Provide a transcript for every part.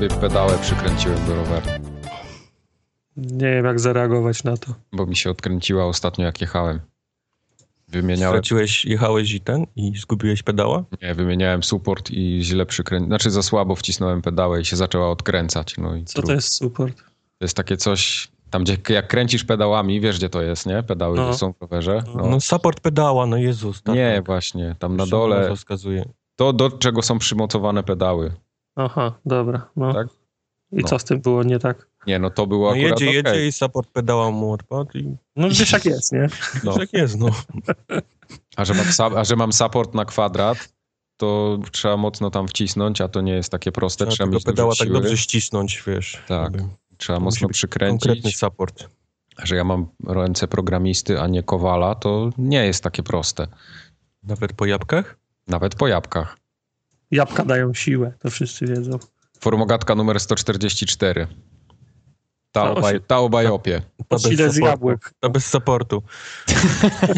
sobie pedałę przykręciłem do roweru. Nie wiem, jak zareagować na to. Bo mi się odkręciła ostatnio, jak jechałem. Wymieniałem... Straciłeś, jechałeś i ten i zgubiłeś pedała? Nie, wymieniałem support i źle przykręciłem. Znaczy za słabo wcisnąłem pedałę i się zaczęła odkręcać. No i Co to jest support? To jest takie coś, tam gdzie jak kręcisz pedałami, wiesz gdzie to jest, nie? Pedały No. są w rowerze. No, No. support pedała, no Jezus. Tak, nie, tak. właśnie, tam na Już dole, To wskazuje. to do czego są przymocowane pedały. Aha, dobra. No. Tak? I No. co z tym było nie tak? Nie, no to było No akurat jedzie, okej. jedzie i support pedała mu odpadł i No wiesz jak jest, nie? No. tak jest, no. A, że mam, a że mam support na kwadrat, to trzeba mocno tam wcisnąć, a to nie jest takie proste. Trzeba Trzeba, mieć pedała tak dobrze ścisnąć, wiesz. Tak. żeby- Trzeba to mocno być Konkretny przykręcić. support. A że ja mam ręce programisty, a nie kowala, to nie jest takie proste. Nawet po jabłkach? Nawet po jabłkach. Jabłka dają siłę, to wszyscy wiedzą. Formogatka numer 144. Ta, Ta o, baj, osi- ta o bajopie. To Ile z jabłek? To bez supportu.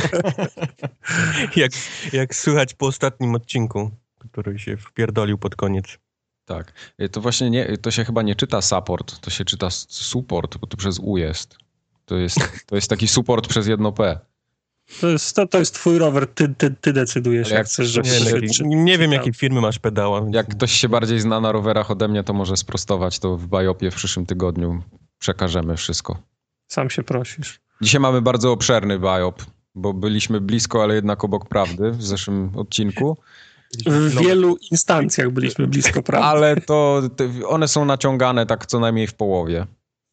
jak, jak słychać po ostatnim odcinku, który się wpierdolił pod koniec. Tak. Y, To właśnie nie, to się chyba nie czyta support, to się czyta support, bo to przez U jest. To jest, to jest taki support przez jedno P. To jest, to, to jest twój rower, ty, ty, ty decydujesz, Ale jak jak chcesz, żeby Nie, się czy- nie wiem, jakiej firmy masz pedała. więc- Jak ktoś się bardziej zna na rowerach ode mnie, to może sprostować to w bajopie w przyszłym tygodniu. Przekażemy wszystko. Sam się prosisz. Dzisiaj mamy bardzo obszerny biop, bo byliśmy blisko, ale jednak obok prawdy w zeszłym odcinku. W wielu instancjach byliśmy blisko prawdy. Ale to te, one są naciągane tak co najmniej w połowie.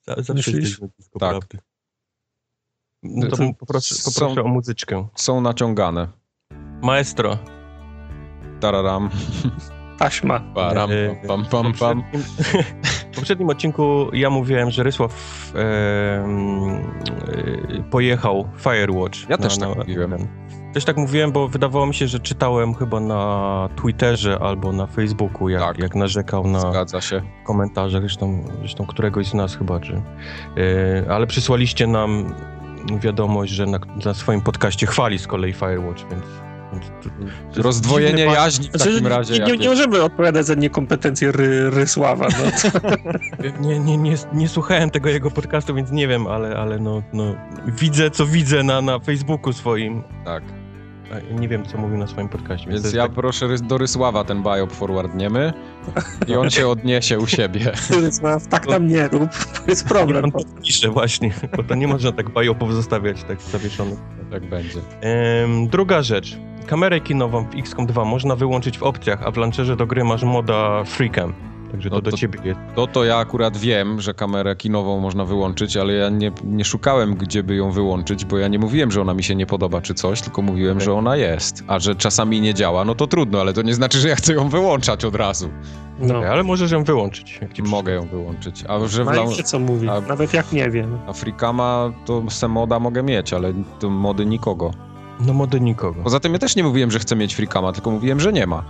Za- Zawsze Myślisz? blisko Tak. prawdy. No to To- poproszę, są- poproszę o muzyczkę. Są naciągane. Maestro. Tararam, Taśma. param, E, pam, pam, W pam. poprzednim, w poprzednim odcinku ja mówiłem, że Rysław e, pojechał Firewatch. Ja też tak mówiłem. ten. Też tak mówiłem, bo wydawało mi się, że czytałem chyba na Twitterze albo na Facebooku, jak, Tak. jak narzekał na Zgadza się. komentarzach, zresztą, zresztą któregoś z nas chyba, czy, e, ale przysłaliście nam wiadomość, że na, na swoim podcaście chwali z kolei Firewatch, więc... Rozdwojenie jaźni w Znaczy, takim razie. nie, nie, nie możemy odpowiadać za niekompetencje ry, Rysława. No. Nie, nie, nie, nie słuchałem tego jego podcastu, więc nie wiem, ale, ale no, no, widzę, co widzę na, na Facebooku swoim. Tak. Nie wiem, co mówił na swoim podcaście. Więc jest ja tak, proszę do Rysława ten biop forwardniemy i on się odniesie u siebie. Rysław, tak tam nie rób, to jest problem. on to pisze właśnie, bo to nie można tak bajopów zostawiać tak zawieszonych. Tak będzie. Em, druga rzecz. Kamerę kinową w XCOM 2 można wyłączyć w opcjach, a w launcherze do gry masz moda Freecam. Także to, No do to- ciebie jest. To to ja akurat wiem, że kamerę kinową można wyłączyć, ale ja nie, nie szukałem, gdzie by ją wyłączyć, bo ja nie mówiłem, że ona mi się nie podoba czy coś, tylko mówiłem, że ona jest. A że czasami nie działa, no to trudno, ale to nie znaczy, że ja chcę ją wyłączać od razu. No. Ale możesz ją wyłączyć. Jak ci Mogę ją wyłączyć. A że w No wie, co mówi, A- nawet jak nie wiem. a Freecama to se moda mogę mieć, ale to mody nikogo. No mody nikogo. Poza tym ja też nie mówiłem, że chcę mieć Freecama, tylko mówiłem, że nie ma.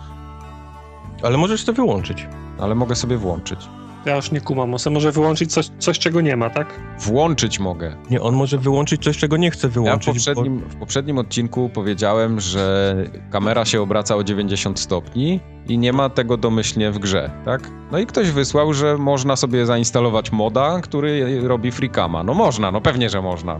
Ale możesz to wyłączyć. Ale mogę sobie włączyć. Ja już nie kumam, on sobie może wyłączyć coś, coś, czego nie ma, tak? Włączyć mogę. Nie, on może wyłączyć coś, czego nie chce Ja w wyłączyć. poprzednim, w poprzednim odcinku powiedziałem, że kamera się obraca o 90 stopni i nie ma tego domyślnie w grze, tak? No i ktoś wysłał, że można sobie zainstalować moda, który robi freecama. No można, no pewnie, że można.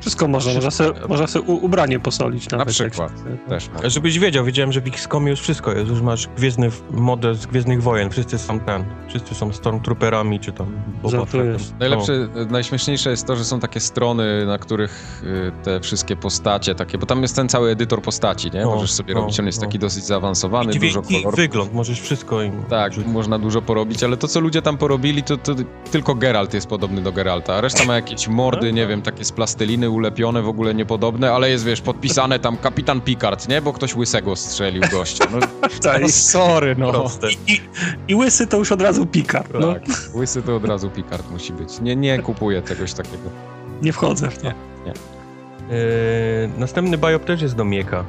Wszystko można, można sobie, można sobie u- ubranie posolić nawet. jak przykład. chce. Też. Żebyś wiedział, wiedziałem, że w XCOMie już wszystko jest. Już masz gwiezdny model z Gwiezdnych Wojen. Wszyscy są ten. Wszyscy są Stormtrooperami, czy tam. Fettem. Najlepsze, najśmieszniejsze jest to, że są takie strony, na których y, te wszystkie postacie takie, bo tam jest ten cały edytor postaci, nie? No, Możesz sobie no, robić, on jest no. taki dosyć zaawansowany, I dużo kolorów. wygląd. Możesz wszystko im Tak, wrzucić. można dużo porobić, ale to, co ludzie tam porobili, to, to tylko Geralt jest podobny do Geralta, a reszta ma jakieś mordy, nie wiem, takie z plasteliny ulepione, w ogóle niepodobne, ale jest, wiesz, podpisane tam Kapitan Picard, nie? Bo ktoś łysego strzelił gościa. No, Tak, no sorry, no. Proste. I, I łysy to już od razu pika. No, Tak, łysy to od razu Picard musi być. Nie, nie kupuję czegoś takiego. nie wchodzę w to. Eee, następny biop też jest do Mieka.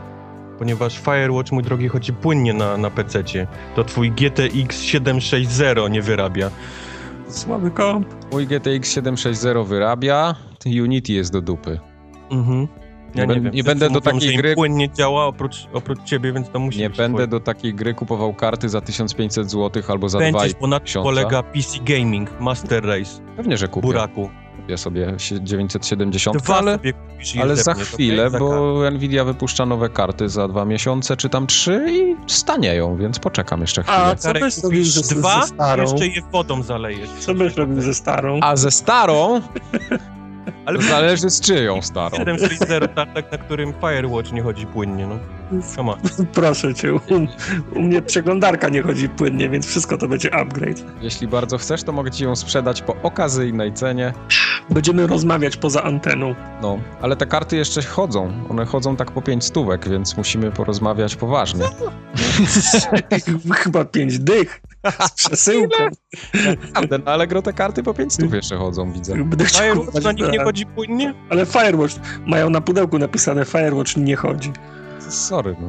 Ponieważ Firewatch, mój drogi, chodzi płynnie na, na PC-cie. To twój GTX 760 nie wyrabia. Słaby komp. Mój GTX 760 wyrabia, Unity jest do dupy. Mhm. Ja Nie nie, bę- wiem. nie będę do mówią, takiej gry- płynnie działa oprócz, oprócz ciebie, więc to musi Nie być będę twoje. do takiej gry kupował karty za 1500 zł albo za Będziesz, 2,5 bo na tym tysiąca. polega PC Gaming, Master Race, Pewnie, że kupię. buraku. Kupię sobie sie- 970, Dwa ale, sobie kupisz i ale za chwilę, okej? Za bo Nvidia wypuszcza nowe karty za dwa miesiące czy tam trzy i stanieją, więc poczekam jeszcze chwilę. A co Karek, byś zrobił kupisz ze, ze dwa, starą? jeszcze je wodą zalejesz. Co byś robił ze starą? A ze starą, Ale to zależy z czyją starą. 760 tartak, na którym Firewatch nie chodzi płynnie, no. On. Proszę cię, u, u mnie przeglądarka nie chodzi płynnie, więc wszystko to będzie upgrade. Jeśli bardzo chcesz, to mogę ci ją sprzedać po okazyjnej cenie. Będziemy rozmawiać poza anteną. No, ale te karty jeszcze chodzą. One chodzą tak po 5 stówek, więc musimy porozmawiać poważnie. Chyba pięć dych z przesyłką. Naprawdę, na Allegro te karty po 5 stów jeszcze chodzą, widzę. Firewatch na nich nie chodzi płynnie? Ale Firewatch mają na pudełku napisane Firewatch nie chodzi. Sorry, no,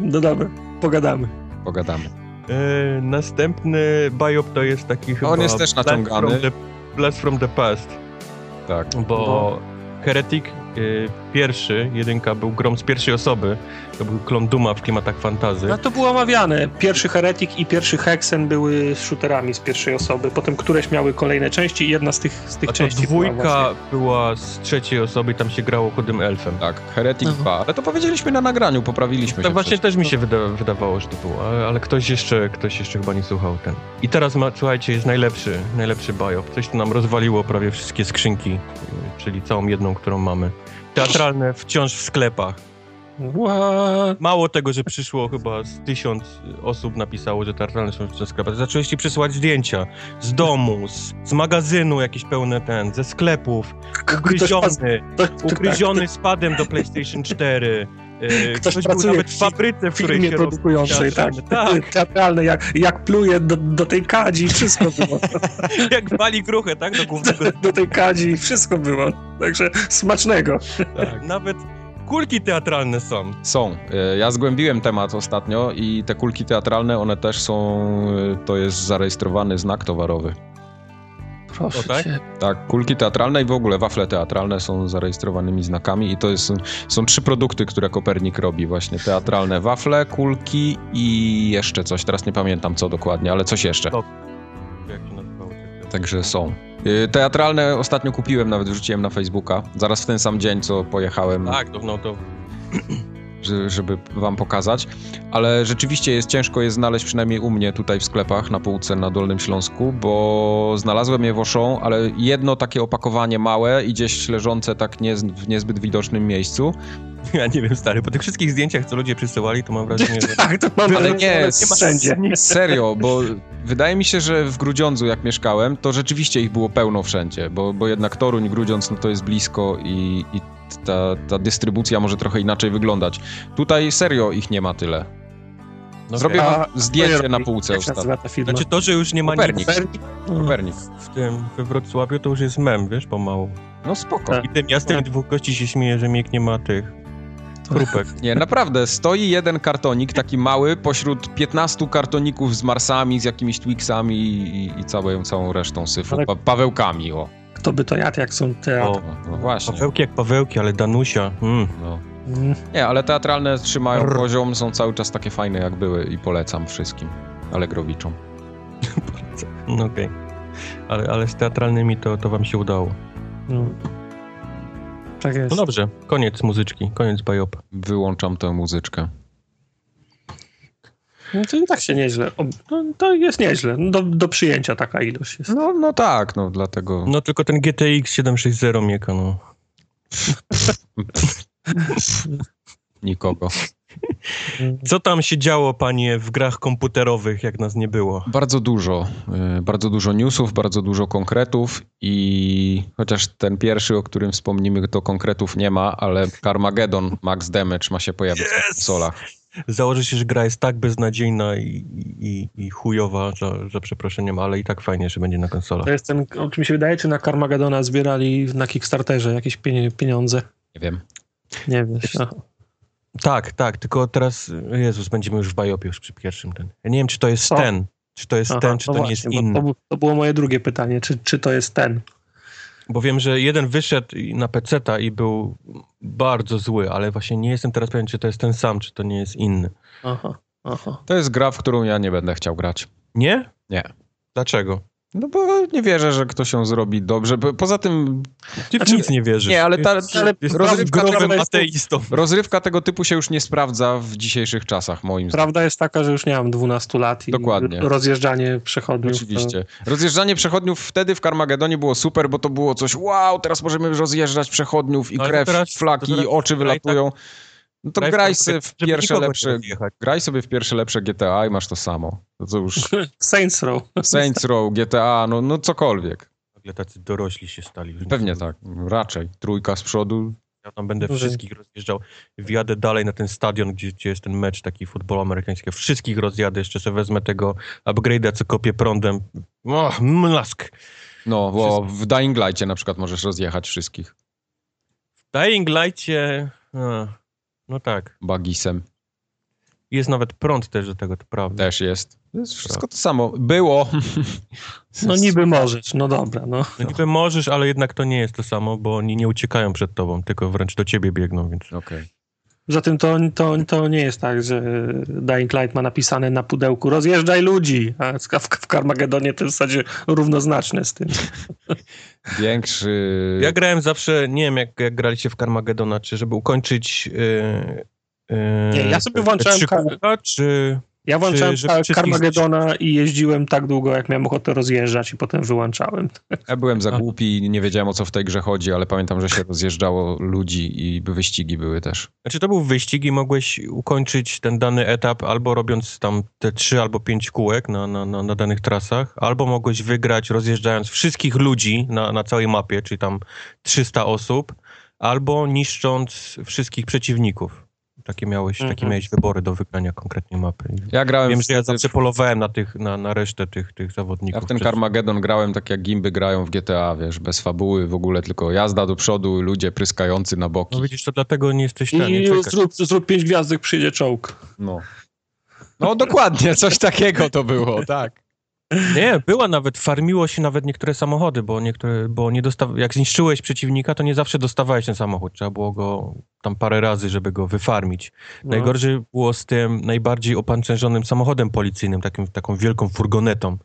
No dobra, pogadamy. pogadamy. E, następny biop to jest taki chyba... On jest też Blast naciągany. from the- Blast from the Past, Tak. bo Heretic y, pierwszy, jedynka, był grom z pierwszej osoby. To był klon Duma w klimatach fantazy. No to było omawiane. Pierwszy Heretic i pierwszy Hexen były shooterami z pierwszej osoby. Potem któreś miały kolejne części i jedna z tych, z tych A to części była dwójka właśnie- była z trzeciej osoby i tam się grało chudym elfem. Tak, Heretic Aha. 2, ale to powiedzieliśmy na nagraniu, poprawiliśmy To się. właśnie przecież. też mi się wyda wydawało, że to było, ale, ktoś jeszcze ktoś jeszcze chyba nie słuchał ten. I teraz ma, słuchajcie, jest najlepszy, najlepszy biop. Coś tu nam rozwaliło prawie wszystkie skrzynki, y, czyli całą jedną, którą mamy. Teatralne wciąż w sklepach. What? Mało tego, że przyszło chyba z tysiąc osób napisało, że teatralne są wciąż w sklepach. Zaczęli ci przysyłać zdjęcia z domu, z, z magazynu jakieś pełne ten, ze sklepów, ugryziony, tak, ugryziony spadem do PlayStation 4. Yy, Ktoś ktoś był pracuje nawet w fabryce, w której się produkującej, tak. tak. Teatralne, jak, jak pluje do, do tej kadzi, wszystko było. Jak wali gruchę, tak? Do głównego. Do tej kadzi, wszystko było. Także smacznego. Tak. Nawet kulki teatralne są. Są. E, Ja zgłębiłem temat ostatnio i te kulki teatralne, one też są, e, to jest zarejestrowany znak towarowy. Proszę O, tak? cię. Tak, kulki teatralne i w ogóle wafle teatralne są zarejestrowanymi znakami i to jest, są trzy produkty, które Kopernik robi właśnie. Teatralne wafle, kulki i jeszcze coś, teraz nie pamiętam co dokładnie, ale coś jeszcze. To- Jak się nazywało? Także są. Y, Teatralne ostatnio kupiłem, nawet wrzuciłem na Facebooka, zaraz w ten sam dzień, co pojechałem Tak, to, no to żeby wam pokazać, ale rzeczywiście jest ciężko je znaleźć, przynajmniej u mnie tutaj w sklepach na półce na Dolnym Śląsku, bo znalazłem je w Auchan, ale jedno takie opakowanie małe i gdzieś leżące tak nie, w niezbyt widocznym miejscu, ja nie wiem, stary, po tych wszystkich zdjęciach, co ludzie przysyłali, to mam wrażenie, że... Tak, to mam ale nie, że wszędzie. serio, bo wydaje mi się, że w Grudziądzu jak mieszkałem, to rzeczywiście ich było pełno wszędzie, bo, bo jednak Toruń, Grudziądz, no to jest blisko i, i ta, ta dystrybucja może trochę inaczej wyglądać. Tutaj serio ich nie ma tyle. No Zrobię wam zdjęcie na półce ostatnio. Znaczy to, że już nie ma Kopernik. nic Kopernik? Kopernik. w tym, we Wrocławiu, to już jest mem, wiesz, pomału. No spoko. Tak. I tym miastem dwóch gości się śmieje, że Miek nie ma tych chrupek. Nie, naprawdę, stoi jeden kartonik, taki mały, pośród 15 kartoników z Marsami, z jakimiś Twixami i, i całą, całą resztą syfu. Pa, Pawełkami, o. Kto by to jadł, jak są te... O, No, właśnie. Pawełki jak Pawełki, ale Danusia, mm. No. Mm. Nie, ale teatralne trzymają Brr. poziom, są cały czas takie fajne jak były i polecam wszystkim. Allegrowiczom. no okej. Ale, ale z teatralnymi to, to wam się udało. No. Tak jest. No dobrze, koniec muzyczki, koniec bajop. Wyłączam tę muzyczkę. No to i tak się nieźle. No, to jest nieźle. No, Do, do przyjęcia taka ilość jest. No, no tak, no dlatego... No tylko ten GTX 760 Mieka, no. Nikogo. Co tam się działo, panie, w grach komputerowych, jak nas nie było? Bardzo dużo. y, Bardzo dużo newsów, bardzo dużo konkretów i chociaż ten pierwszy, o którym wspomnimy, to konkretów nie ma, ale Carmageddon Max Damage ma się pojawić na Yes! konsolach. Założę się, że gra jest tak beznadziejna i, i, i chujowa, że, że przeproszeniem, ale i tak fajnie, że będzie na konsolach. To jest ten, o czym mi się wydaje, czy na Carmagedona zbierali na Kickstarterze jakieś pieniądze. Nie wiem. Nie wiesz. Aha. Tak, tak, tylko teraz, Jezus, będziemy już w bajopie, już przy pierwszym ten. Ja nie wiem, czy to jest Co? ten, czy to jest Aha, ten, czy no to nie jest właśnie, inny. To, to było moje drugie pytanie, czy, czy to jest ten. Bo wiem, że jeden wyszedł na peceta i był bardzo zły, ale właśnie nie jestem teraz pewien, czy to jest ten sam, czy to nie jest inny. Aha, aha. To jest gra, w którą ja nie będę chciał grać. Nie? Nie. Dlaczego? No bo nie wierzę, że ktoś ją zrobi dobrze. Po- Poza tym Ty Znaczy- nic nie wierzysz. Nie, ale ta- Jest- ale jest rozrywka ateistą. rozrywka tego typu się już nie sprawdza w dzisiejszych czasach, moim zdaniem. Prawda jest taka, że już nie mam 12 lat i Dokładnie. rozjeżdżanie przechodniów. to- Oczywiście. Rozjeżdżanie przechodniów wtedy w Carmagedonie było super, bo to było coś wow, teraz możemy rozjeżdżać przechodniów i No krew, teraz- flaki, to teraz oczy graj wylatują. No to Graj graj to, sobie w pierwsze lepsze... Graj sobie w pierwsze lepsze GTA i masz to samo. To co już Saints Row. Saints Row, GTA, no, no cokolwiek. Nagle tacy dorośli się stali. już. Pewnie tak, raczej. Trójka z przodu. Ja tam będę wszystkich rozjeżdżał. Wjadę dalej na ten stadion, gdzie, gdzie jest ten mecz taki futbolu amerykańskiego. Wszystkich rozjadę, jeszcze sobie wezmę tego upgrade'a, co kopię prądem. O, mlask. No, bo w Dying Light'cie na przykład możesz rozjechać wszystkich W Dying Light'cie... A, no tak. bagisem. Jest nawet prąd też do tego, to prawda. Też jest. To jest wszystko to samo. Było. No niby możesz, no dobra, no. No niby możesz, ale jednak to nie jest to samo, bo oni nie uciekają przed tobą, tylko wręcz do ciebie biegną, więc... Okej. Zatem to, to, to nie jest tak, że Dying Light ma napisane na pudełku rozjeżdżaj ludzi, a w, w Carmagedonie to w zasadzie równoznaczne z tym. Większy... Ja grałem zawsze, nie wiem jak, jak graliście w Carmagedona, czy żeby ukończyć... Yy, yy, Nie, ja sobie włączałem trzy kółka, czy... Ja włączałem Car- wszystkich Carmagedona i jeździłem tak długo, jak miałem ochotę rozjeżdżać i potem wyłączałem. Ja byłem za głupi i nie wiedziałem o co w tej grze chodzi, ale pamiętam, że się rozjeżdżało ludzi i wyścigi były też. Znaczy to był wyścig i mogłeś ukończyć ten dany etap albo robiąc tam te trzy albo pięć kółek na, na, na, na danych trasach, albo mogłeś wygrać rozjeżdżając wszystkich ludzi na, na całej mapie, czyli tam 300 osób, albo niszcząc wszystkich przeciwników. Takie miałeś, takie Mhm. miałeś wybory do wygrania konkretnie mapy. Ja grałem Wiem, że ja zawsze polowałem na, tych, na, na resztę tych, tych zawodników. Ja w ten Przez- Carmageddon grałem tak jak gimby grają w GTA, wiesz, bez fabuły w ogóle, tylko jazda do przodu, ludzie pryskający na boki. No widzisz, to dlatego nie jesteś ten, nie czekasz. zrób, zrób pięć gwiazdek, przyjdzie czołg. No. No dokładnie, coś takiego to było, tak. Nie, była nawet, farmiło się nawet niektóre samochody, bo niektóre, bo nie dostaw... jak zniszczyłeś przeciwnika, to nie zawsze dostawałeś ten samochód. Trzeba było go tam parę razy, żeby go wyfarmić. No. Najgorzej było z tym najbardziej opancerzonym samochodem policyjnym, takim, taką wielką furgonetą.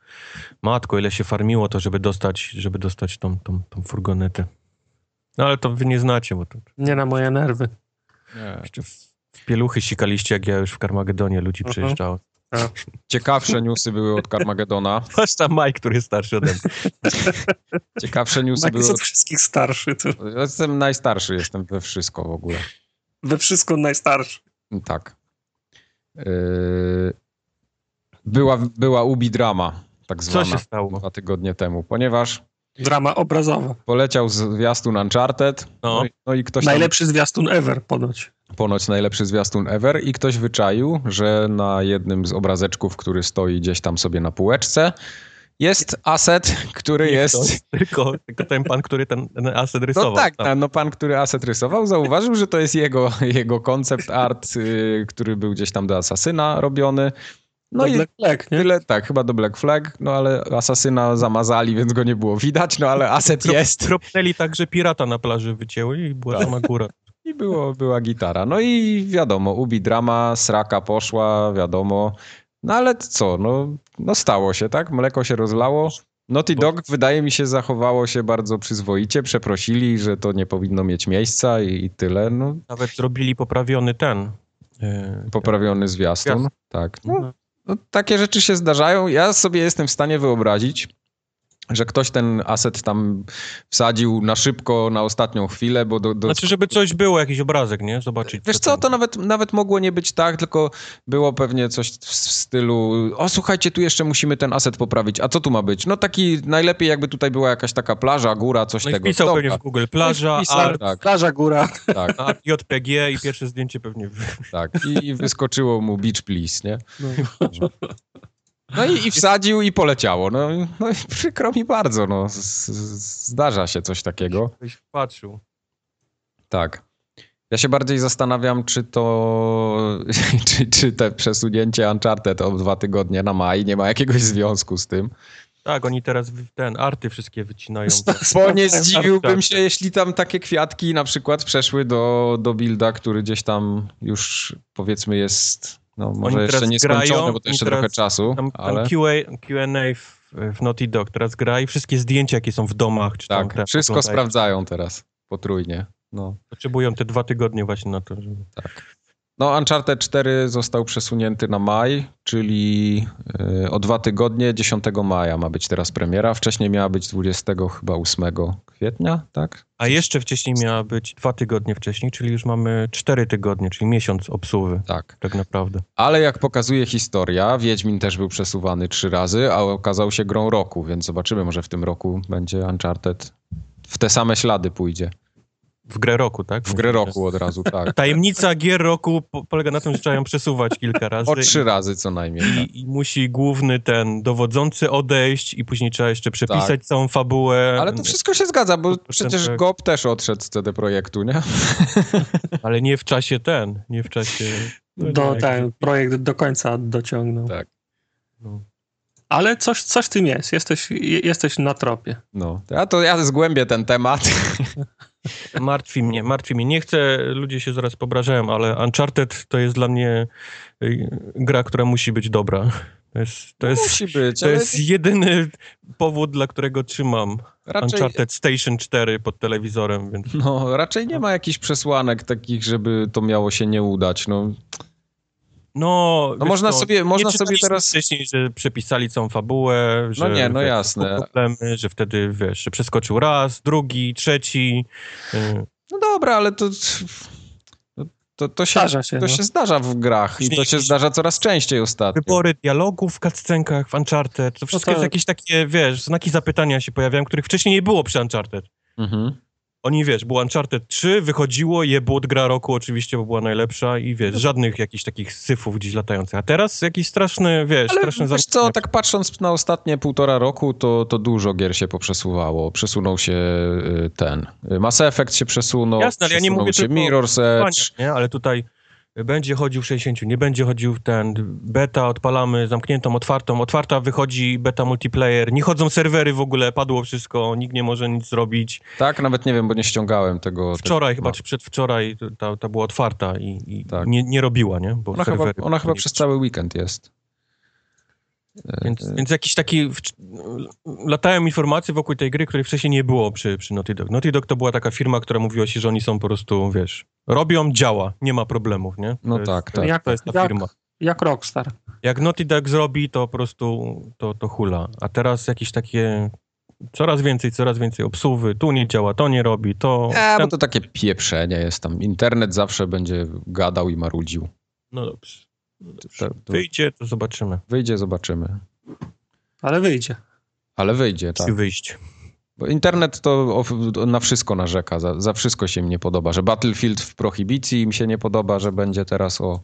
Matko, ile się farmiło to, żeby dostać, żeby dostać tą, tą, tą furgonetę. No ale to wy nie znacie, bo to Nie na moje nerwy. Nie. jeszcze w pieluchy sikaliście, jak ja już w Carmagedonie ludzi Mhm. przejeżdżało. Ciekawsze newsy były od Carmageddona. Zwłaszcza Mike, który jest starszy ode mnie. Ciekawsze newsy Mike były jest od... od wszystkich starszy. To Ja Jestem najstarszy, jestem we wszystko w ogóle. we wszystko najstarszy. Tak. Yy... Była, była Ubi drama, tak Co zwana, się stało? dwa tygodnie temu, ponieważ Drama obrazowa. poleciał zwiastun Uncharted, No. no, i, no i ktoś tam Najlepszy zwiastun ever ponoć. Ponoć najlepszy zwiastun ever i ktoś wyczaił, że na jednym z obrazeczków, który stoi gdzieś tam sobie na półeczce, jest aset, który Nie jest... ktoś, tylko, tylko ten pan, który ten, ten aset rysował. No tak, tam. no pan, który aset rysował, zauważył, że to jest jego, jego koncept art, y, który był gdzieś tam do Asasyna robiony. No No i Black Flag, nie? tyle, tak, chyba do Black Flag, no ale Asasyna zamazali, więc go nie było widać, no ale aset Trop- jest. Tropnęli tak, że pirata na plaży wycięły i była sama góra. I było, była gitara. No i wiadomo, ubi drama, sraka poszła, wiadomo. No ale co, no, no stało się, tak? Mleko się rozlało. Naughty Dog wydaje mi się zachowało się bardzo przyzwoicie, przeprosili, że to nie powinno mieć miejsca i, i tyle. No, Nawet zrobili poprawiony ten. e, poprawiony zwiastun. Zwiastun. Tak. No, Mhm. no, takie rzeczy się zdarzają. Ja sobie jestem w stanie wyobrazić, że ktoś ten aset tam wsadził na szybko, na ostatnią chwilę, bo do, do, Znaczy, żeby coś było, jakiś obrazek, nie? Zobaczyć. Wiesz co, to nawet, nawet mogło nie być tak, tylko było pewnie coś w stylu o słuchajcie, tu jeszcze musimy ten aset poprawić. A co tu ma być? No taki najlepiej jakby tutaj była jakaś taka plaża, góra, coś No tego. Dobra, pewnie w Google plaża, No i wpisał, art, tak, Plaża góra. tak, a JPG i pierwsze zdjęcie pewnie. tak. I, I wyskoczyło mu beach please, nie? No. No i, i wsadził i poleciało. No, no i przykro mi bardzo, no. Z, zdarza się coś takiego. Ktoś patrzył. Tak. Ja się bardziej zastanawiam, czy to, czy, czy te przesunięcie Uncharted o dwa tygodnie na maj nie ma jakiegoś związku z tym. Tak, oni teraz ten, arty wszystkie wycinają. Bo nie zdziwiłbym się, jeśli tam takie kwiatki na przykład przeszły do, do builda, który gdzieś tam już powiedzmy jest, no może jeszcze nieskończony, grają, bo to jeszcze trochę czasu, Tam, ale tam QA, Q&A w, w Naughty Dog teraz gra i wszystkie zdjęcia, jakie są w domach, czy tam tak, te wszystko oglądają. sprawdzają teraz potrójnie. No. Potrzebują te dwa tygodnie właśnie na to, żeby... No, Uncharted 4 został przesunięty na maj, czyli y, o dwa tygodnie, 10 maja ma być teraz premiera. Wcześniej miała być 20 chyba 8 kwietnia, tak? A jeszcze wcześniej miała być dwa tygodnie wcześniej, czyli już mamy cztery tygodnie, czyli miesiąc obsuwy, Tak. tak naprawdę. Ale jak pokazuje historia, Wiedźmin też był przesuwany trzy razy, a okazał się grą roku, więc zobaczymy, może w tym roku będzie Uncharted w te same ślady pójdzie. W grę roku, tak? W grę roku od razu, tak. Tajemnica gier roku po, polega na tym, że trzeba ją przesuwać kilka razy. O trzy razy co najmniej. Tak. I, I musi główny ten dowodzący odejść i później trzeba jeszcze przepisać Tak. całą fabułę. Ale to wszystko się zgadza, bo To przecież tak. Gob też odszedł z CD Projektu, nie? Ale nie w czasie ten, nie w czasie... no Do, nie, ten projekt do końca dociągnął. Tak. no. Ale coś, coś w tym jest. Jesteś, je- jesteś na tropie. No, ja to ja zgłębię ten temat. Martwi mnie, martwi mnie. Nie chcę, ludzie się zaraz pobrażają, ale Uncharted to jest dla mnie y, gra, która musi być dobra. To jest, to jest, Musi być, to ale jest jedyny powód, dla którego trzymam raczej, Uncharted Station 4 pod telewizorem, więc no, raczej nie ma jakichś przesłanek takich, żeby to miało się nie udać. No, no... no można co, sobie, można nie sobie teraz... wcześniej, że przepisali całą fabułę, że nie, no wiesz, jasne. problemy, że wtedy, wiesz, że przeskoczył raz, drugi, trzeci. y, No dobra, ale to... To, to, się, Zdarza się, to no. się zdarza w grach i to się zdarza coraz częściej ostatnio. Wybory dialogów w cutscenkach w Uncharted, to wszystko tak. jest jakieś takie, wiesz, znaki zapytania się pojawiają, których wcześniej nie było przy Uncharted. Mhm. Oni, wiesz, było Uncharted 3, wychodziło, je było od gra roku oczywiście, bo była najlepsza i wiesz, żadnych jakichś takich syfów gdzieś latających. A teraz jakiś straszny, wiesz, Ale straszny wiesz co, tak patrząc na ostatnie półtora roku, to, to dużo gier się poprzesuwało. Przesunął się y, ten. Mass Effect się przesunął. Jasne, ale ja nie mówię się Mirror's Edge. nie? Ale tutaj będzie chodził w 60, nie będzie chodził ten beta, odpalamy zamkniętą, otwartą, otwarta wychodzi beta multiplayer, nie chodzą serwery w ogóle, padło wszystko, nikt nie może nic zrobić. Tak, nawet nie wiem, bo nie ściągałem tego. Wczoraj tego, chyba, czy przedwczoraj ta, ta była otwarta i, i Tak. nie, nie robiła, nie? Bo Ona chyba, ona chyba nie- przez cały weekend jest. E, Więc, więc jakiś taki... Latają informacje wokół tej gry, której wcześniej nie było przy, przy Naughty Dog. Naughty Dog to była taka firma, która mówiła się, że oni są po prostu, wiesz, robią, działa, nie ma problemów, nie? No to jest, tak, tak. Jak, To jest ta jak, firma. jak Rockstar. Jak Naughty Dog zrobi, to po prostu to, to hula. A teraz jakieś takie coraz więcej, coraz więcej obsuwy, tu nie działa, to nie robi, to... E, bo to takie pieprzenie jest tam. Internet zawsze będzie gadał i marudził. No dobrze. Dobrze. To, to Wyjdzie, to zobaczymy. wyjdzie, zobaczymy. Ale wyjdzie. Ale wyjdzie, tak. Musi wyjść. Bo internet to na wszystko narzeka, za, za wszystko się im nie podoba. Że Battlefield w prohibicji im się nie podoba, że będzie teraz o...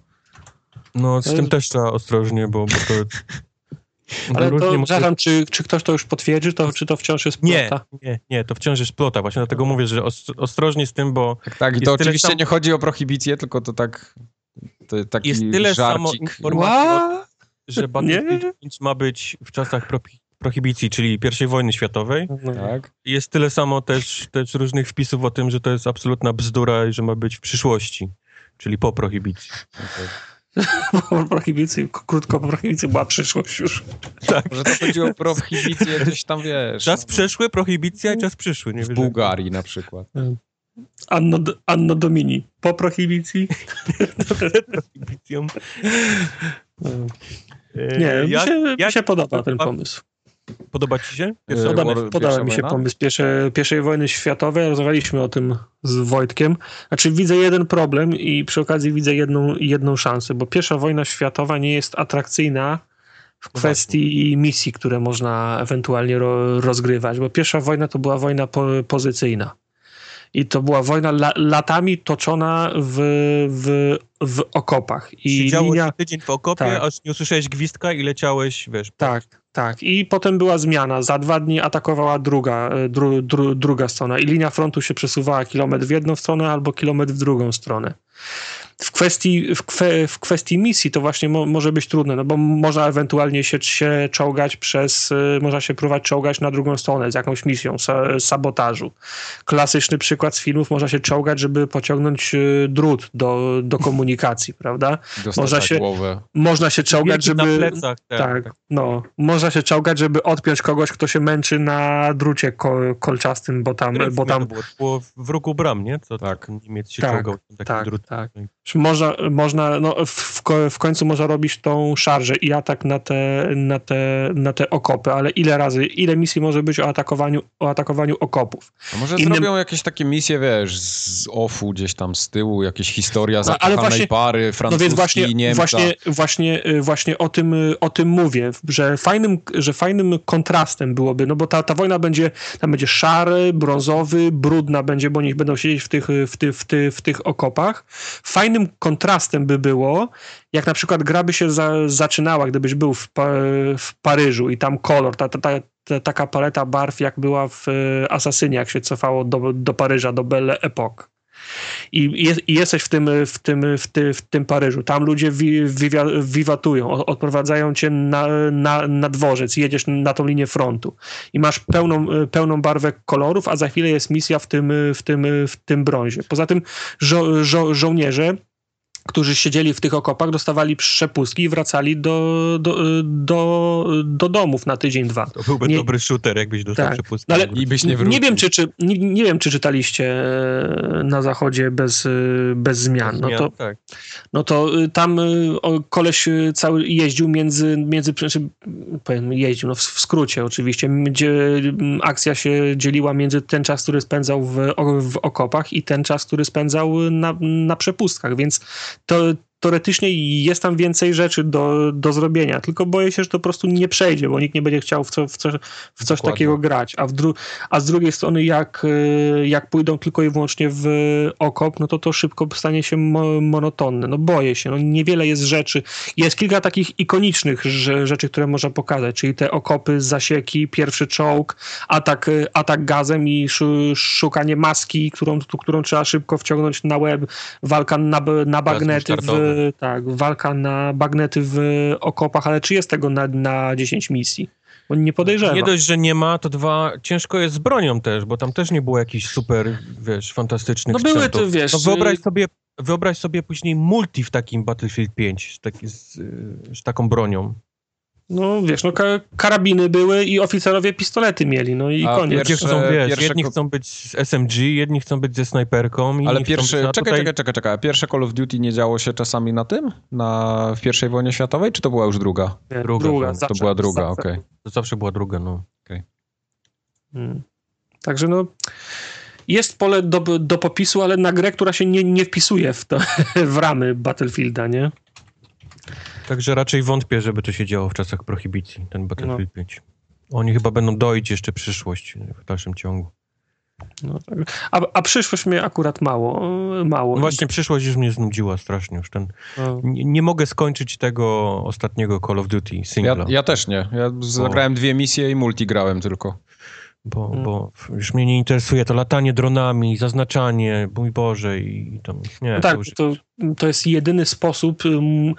No z tym też trzeba ostrożnie, bo, bo to... Ale to, może- przepraszam, czy, czy ktoś to już potwierdzi, to, czy to wciąż jest Nie, plota? nie, nie, to wciąż jest plota. Właśnie dlatego mówię, że os- ostrożnie z tym, bo Tak, tak. I to oczywiście sam- nie chodzi o prohibicję, tylko to tak... To taki jest tyle samo informacji, What? że? Battlefield 5 ma być w czasach pro prohibicji, czyli I wojny światowej. No. Tak? Jest tyle samo też, też różnych wpisów o tym, że to jest absolutna bzdura i że ma być w przyszłości, czyli po prohibicji. Po prohibicji, krótko po prohibicji była przyszłość już. Może to chodzi o prohibicję gdzieś tam, wiesz... Czas no, przeszły, prohibicja i czas przyszły. Nie w Bułgarii na przykład. Anno, Anno Domini. Po prohibicji? prohibicją. Nie, mi jak, się, mi jak się podoba ten pomysł. podoba ci się? Podoba, podoba mi się wojna? pomysł pierwszej, pierwszej wojny światowej. Rozmawialiśmy o tym z Wojtkiem. Znaczy widzę jeden problem i przy okazji widzę jedną, jedną szansę, bo pierwsza wojna światowa nie jest atrakcyjna w No kwestii misji, które można ewentualnie ro, rozgrywać, bo pierwsza wojna to była wojna po, pozycyjna. I to była wojna la, latami toczona w, w, w okopach. I Siedziałeś linia, tydzień w okopie, Tak. aż nie usłyszałeś gwizdka i leciałeś, wiesz, po- Tak, tak. I potem była zmiana. Za dwa dni atakowała druga, e, dru, dru, druga strona i linia frontu się przesuwała kilometr w jedną stronę albo kilometr w drugą stronę. W kwestii, w, kwe, w kwestii misji to właśnie mo, może być trudne, no bo można ewentualnie się, się czołgać przez, y, można się próbować czołgać na drugą stronę z jakąś misją sa, sabotażu. Klasyczny przykład z filmów, można się czołgać, żeby pociągnąć y, drut do, do komunikacji, prawda? Dostać Można się, głowę. można się czołgać, żeby... Na plecach, tak, Tak, tak. no. Można się czołgać, żeby odpiąć kogoś, kto się męczy na drucie ko kolczastym, bo tam, bo tam to było, było w ruchu bram, nie? Co Tak. Niemiec się Tak, czołgał takim tak, drutem. tak. Można, można no w, w ko- w końcu można robić tą szarżę i atak na te, na, te, na te okopy, ale ile razy, ile misji może być o atakowaniu, o atakowaniu okopów? A może Innym- zrobią jakieś takie misje, wiesz, z offu gdzieś tam z tyłu, jakieś historia ale zakochanej właśnie- pary, No francuski, więc właśnie, Niemca. właśnie, właśnie, y, właśnie o, tym, y, o tym mówię, że fajnym, że fajnym kontrastem byłoby, no bo ta, ta wojna będzie, tam będzie szary, brązowy, brudna będzie, bo oni będą siedzieć w tych, w, tych, w, tych, w tych okopach. Fajnym kontrastem by było, jak na przykład gra by się za, zaczynała, gdybyś był w, w Paryżu i tam kolor, ta, ta, ta, ta, taka paleta barw, jak była w y, Asasynie, jak się cofało do, do Paryża, do Belle Époque. I, i jesteś w tym, w, tym, w, ty, w tym Paryżu. Tam ludzie wi, wiwatują, odprowadzają cię na, na, na dworzec, jedziesz na tą linię frontu i masz pełną, pełną barwę kolorów, a za chwilę jest misja w tym, w tym, w tym brązie. Poza tym żo, żo, żołnierze którzy siedzieli w tych okopach, dostawali przepustki i wracali do, do, do, do domów na tydzień, dwa. To byłby Nie- dobry shooter, jakbyś dostał Tak. przepustkę. No ale I byś nie nie, wiem, czy, czy, nie, nie wiem, czy czytaliście e, na zachodzie bez, e, bez zmian. No to, tak. no to y, tam koleś cały jeździł między, między znaczy, powiem jeździł, no w, w skrócie oczywiście, gdzie akcja się dzieliła między ten czas, który spędzał w, w okopach i ten czas, który spędzał na, na przepustkach, więc to teoretycznie jest tam więcej rzeczy do, do zrobienia, tylko boję się, że to po prostu nie przejdzie, bo nikt nie będzie chciał w, co, w, co, w coś Dokładnie. takiego grać, a, a z drugiej strony jak, y, jak pójdą tylko i wyłącznie w okop, no to to szybko stanie się mo- monotonne. No boję się, no niewiele jest rzeczy. Jest kilka takich ikonicznych rze- rzeczy, które można pokazać, czyli te okopy, zasieki, pierwszy czołg, atak, atak gazem i szu- szukanie maski, którą, którą trzeba szybko wciągnąć na łeb, walka na, na bagnety w. tak, walka na bagnety w okopach, ale czy jest tego na, na 10 misji? Bo nie podejrzewam. Nie dość, że nie ma, to dwa, ciężko jest z bronią też, bo tam też nie było jakichś super, wiesz, fantastycznych No były to, wiesz, No wyobraź y- sobie, wyobraź sobie później multi w takim Battlefield 5 z, taki, z, y, z taką bronią. No wiesz, no ka- karabiny były i oficerowie pistolety mieli, no i A koniec. Pierwsze- chcą, wiesz, pierwsze jedni chcą być z SMG, jedni chcą być ze snajperką, Ale pierwszy, czekaj, tutaj... czekaj, czekaj, czekaj, a pierwsze Call of Duty nie działo się czasami na tym? Na, w pierwszej wojnie światowej, czy to była już druga? Nie, druga wojna. To zawsze- to była druga, okej. To zawsze była druga, no. Mm. Także no jest pole do, do popisu, ale na grę, która się nie, nie wpisuje w, to, w ramy Battlefielda, nie? Także raczej wątpię, żeby to się działo w czasach prohibicji, ten Battlefield No. 5. Oni chyba będą doić jeszcze przyszłość w dalszym ciągu. No, tak. a, a przyszłość mnie akurat mało. mało. No właśnie przyszłość już mnie znudziła strasznie już ten... No. Nie, nie mogę skończyć tego ostatniego Call of Duty Ja, singla, ja też nie. Ja zagrałem dwie misje i multi grałem tylko. Bo, Mm. bo już mnie nie interesuje to latanie dronami, zaznaczanie, mój Boże i tam... Nie, No to tak, już... to, to jest jedyny sposób ym,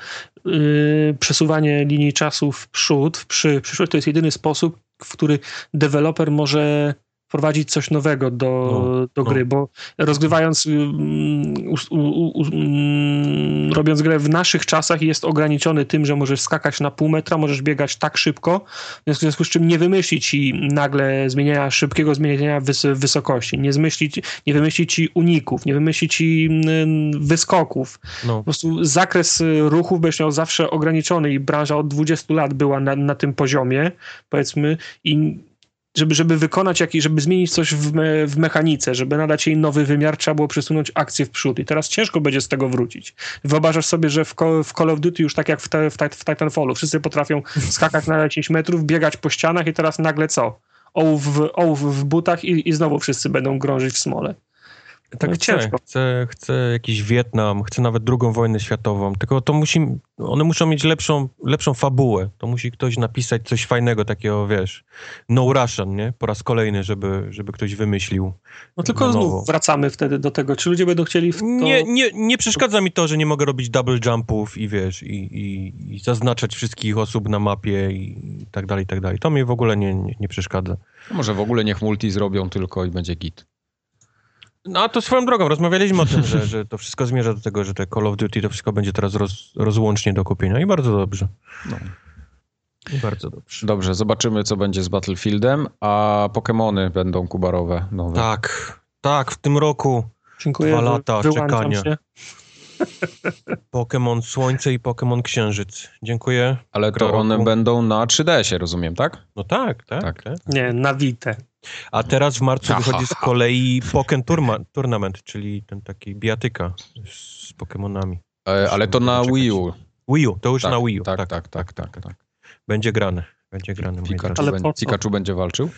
yy, przesuwanie linii czasu w przód, w przy, przyszłość, to jest jedyny sposób, w który deweloper może wprowadzić coś nowego do, No, do no. gry, bo rozgrywając, ym, u, u, u, ym, robiąc grę w naszych czasach jest ograniczony tym, że możesz skakać na pół metra, możesz biegać tak szybko, w związku z czym nie wymyśli ci nagle zmieniania, szybkiego zmieniania wys wysokości, nie, zmyśli, nie wymyśli ci uników, nie wymyśli ci mm, wyskoków. No. Po prostu zakres y, ruchów będziesz miał zawsze ograniczony i branża od 20 lat była na, na tym poziomie, powiedzmy, i żeby, żeby wykonać jakiś, żeby zmienić coś w, me, w mechanice, żeby nadać jej nowy wymiar, trzeba było przesunąć akcję w przód. I teraz ciężko będzie z tego wrócić. Wyobrażasz sobie, że w, w Call of Duty już tak jak w, te, w, w Titanfallu, wszyscy potrafią skakać na 10 metrów, biegać po ścianach i teraz nagle co? Ołów w, ołów w butach i, i znowu wszyscy będą grążyć w smole. Tak No chcę, ciężko. chcę, chcę jakiś Wietnam, chcę nawet drugą wojnę światową, tylko to musi, one muszą mieć lepszą, lepszą fabułę. To musi ktoś napisać coś fajnego, takiego, wiesz, no Russian, nie? Po raz kolejny, żeby, żeby ktoś wymyślił. No tylko znów wracamy wtedy do tego, czy ludzie będą chcieli w to... Nie, nie, nie przeszkadza mi to, że nie mogę robić double jumpów i wiesz, i, i, i zaznaczać wszystkich osób na mapie i tak dalej, i tak dalej. To mi w ogóle nie, nie, nie przeszkadza. Może w ogóle niech multi zrobią tylko i będzie git. No a to swoją drogą, rozmawialiśmy o tym, że, że to wszystko zmierza do tego, że te Call of Duty to wszystko będzie teraz roz, rozłącznie do kupienia i bardzo dobrze. No. I bardzo dobrze. Dobrze, zobaczymy co będzie z Battlefieldem, a Pokémony będą kubarowe nowe. Tak, tak, w tym roku Dziękuję, Dwa lata czekania. się. Pokémon Słońce i Pokémon Księżyc. Dziękuję. Ale to Roku. one będą na 3DS-ie, rozumiem, tak? No tak, tak, Tak. tak. Nie, na Vita. A teraz w marcu Ha, wychodzi z kolei Pokémon Turma, Tournament, czyli ten taki bijatyka z Pokémonami. E, ale to na Wii U. Wii U, to już Tak, na Wii U. tak, Tak, tak, tak, tak, tak. Będzie grane. Będzie grane. Pikachu. Ale będzie, po? Pikachu będzie walczył?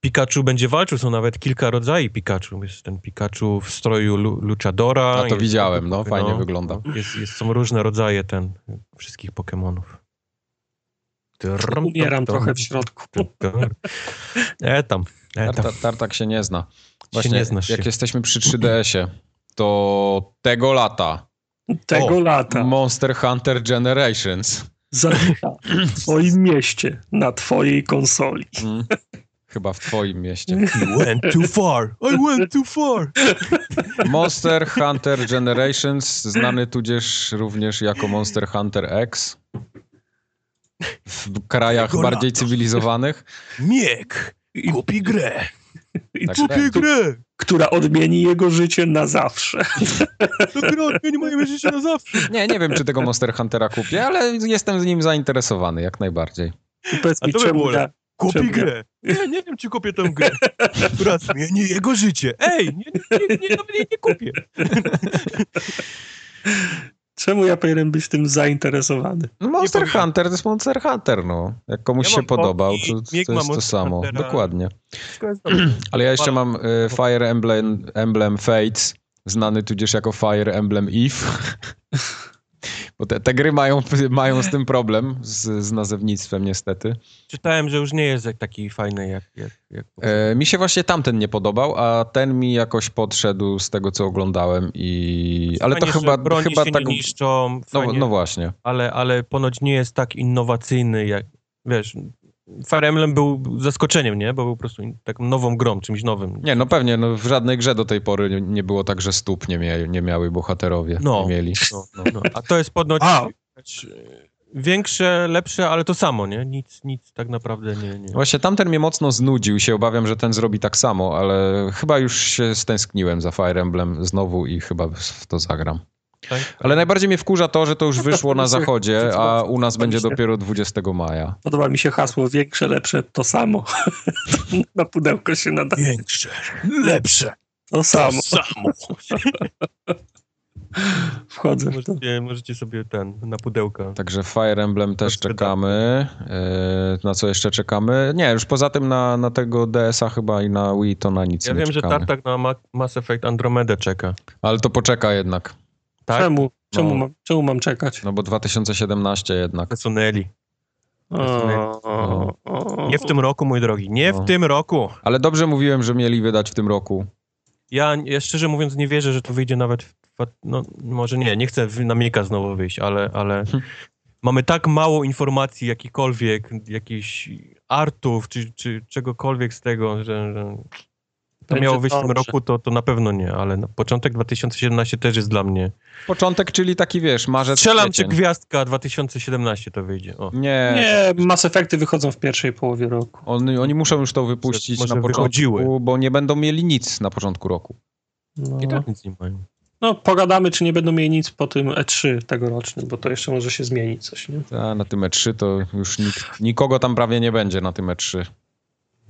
Pikachu będzie walczył, są nawet kilka rodzajów Pikachu. Jest ten Pikachu w stroju lu Luchadora. A to jest widziałem, ten- no, fajnie wygląda. Jest, jest, są różne rodzaje ten, wszystkich Pokémonów. Trrm, Umieram trochę w środku. E tam, e tam. Tarta, tartak się nie zna. Właśnie, nie znasz jak się. jesteśmy przy 3DS-ie, to tego lata Tego O, lata. Monster Hunter Generations. Zawita w twoim mieście, na twojej konsoli. Mm. Chyba w twoim mieście. You went too far. I went too far. Monster Hunter Generations, znany tudzież również jako Monster Hunter X. W krajach Tego bardziej lata. cywilizowanych. Miek, kupi grę. I Tak, tu- tak. grę. która odmieni jego życie na zawsze. To gra odmieni moje życie na zawsze. Nie, nie wiem, czy tego Monster Huntera kupię, ale jestem z nim zainteresowany, jak najbardziej. I powiedz A mi, to by czemu było Kupi Czemu? grę. Nie, nie wiem, czy kupię tę grę, która zmieni jego życie. Ej, nie, nie, nie, nie, nie, nie kupię. czemu ja powinienem być tym zainteresowany? No Monster. Hunter to jest Monster Hunter, no. Jak komuś Ja się podobał, to, to jest to samo. Huntera. Dokładnie. Ale ja jeszcze mam y, Fire Emblem, Emblem Fates, znany tudzież jako Fire Emblem Eve. Bo te, te gry mają, mają z tym problem, z, z nazewnictwem niestety. Czytałem, że już nie jest taki fajny jak... jak, jak... E, mi się właśnie tamten nie podobał, a ten mi jakoś podszedł z tego, co oglądałem i... Ale to Fajnie, chyba, broni chyba się tak... nie niszczą, No, fajnie, no właśnie. ale, ale ponoć nie jest tak innowacyjny jak, wiesz, Fire Emblem był zaskoczeniem, nie? Bo był po prostu taką nową grą, czymś nowym. Nie, no pewnie, no w żadnej grze do tej pory nie, nie było tak, że stóp nie, mia, nie miały bohaterowie. No. Nie mieli. No, no, no. A to jest A. wiesz, większe, lepsze, ale to samo, nie? Nic, nic tak naprawdę nie... nie. Właśnie tamten mnie mocno znudził się, obawiam, że ten zrobi tak samo, ale chyba już się stęskniłem za Fire Emblem znowu i chyba w to zagram. Tak? Ale najbardziej mnie wkurza to, że to już wyszło na zachodzie, a u nas będzie dopiero 20 maja. Podoba mi się hasło większe, lepsze, to samo. na pudełko się nada. Większe, lepsze, To samo. samo. Wchodzę w to. Możecie, możecie sobie ten, na pudełka. Także Fire Emblem też czekamy. Yy, Na co jeszcze czekamy? Nie, już poza tym na, na tego DS-a chyba i na Wii to na nic Ja nie wiem, że czekamy. Tartak na Ma- Mass Effect Andromedę czeka. Ale to poczeka jednak, Tak? Czemu? Czemu, No. mam, czemu mam czekać? no bo 2017 jednak. Przesunęli. O, o, o. Nie w tym roku, mój drogi, nie No. w tym roku. Ale dobrze mówiłem, że mieli wydać w tym roku. Ja, ja szczerze mówiąc nie wierzę, że to wyjdzie nawet, w, no może nie, nie chcę na Mieka znowu wyjść, ale, ale mamy tak mało informacji jakichkolwiek, jakichś artów, czy, czy czegokolwiek z tego, że, że to miało wyjść w tym roku, to, to na pewno nie, ale na początek 2017 też jest dla mnie. Początek, czyli taki wiesz, marzec, Strzelam, czy gwiazdka 2017 to wyjdzie. O. Nie, Nie, Mass Effecty wychodzą w pierwszej połowie roku. Oni, oni muszą już to wypuścić Może na początku, wychodziły. bo nie będą mieli nic na początku roku. No. I tak nic nie mają. no, pogadamy, czy nie będą mieli nic po tym E3 tegorocznym, bo to jeszcze może się zmienić coś, nie? A na tym E3 to już nikt, nikogo tam prawie nie będzie na tym E3.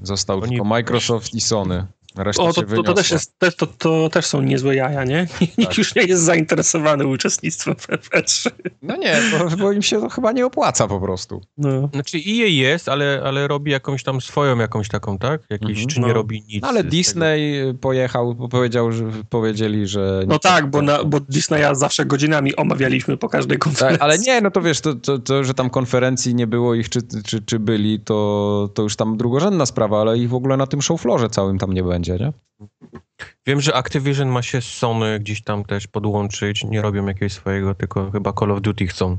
Został Oni- tylko Microsoft i Sony. Reszta O, się to, to, to, też jest, też, to, to też są niezłe jaja, nie? Nikt Tak. już nie jest zainteresowany uczestnictwem w FF3. No nie, bo, bo im się to chyba nie opłaca po prostu. No. Znaczy EA jest, ale, ale robi jakąś tam swoją jakąś taką, tak? Jakiś, Mhm. czy nie No. robi nic. No, ale z tego. Disney pojechał, bo powiedział, że powiedzieli, że... no tak, bo, na, bo Disneya zawsze godzinami omawialiśmy po każdej konferencji. Tak, ale nie, no to wiesz, to, to, to, że tam konferencji nie było ich, czy, czy, czy byli, to, to już tam drugorzędna sprawa, ale ich w ogóle na tym showfloorze całym tam nie będzie, nie? Wiem, że Activision ma się z Sony gdzieś tam też podłączyć. Nie robią jakiegoś swojego, tylko chyba Call of Duty chcą.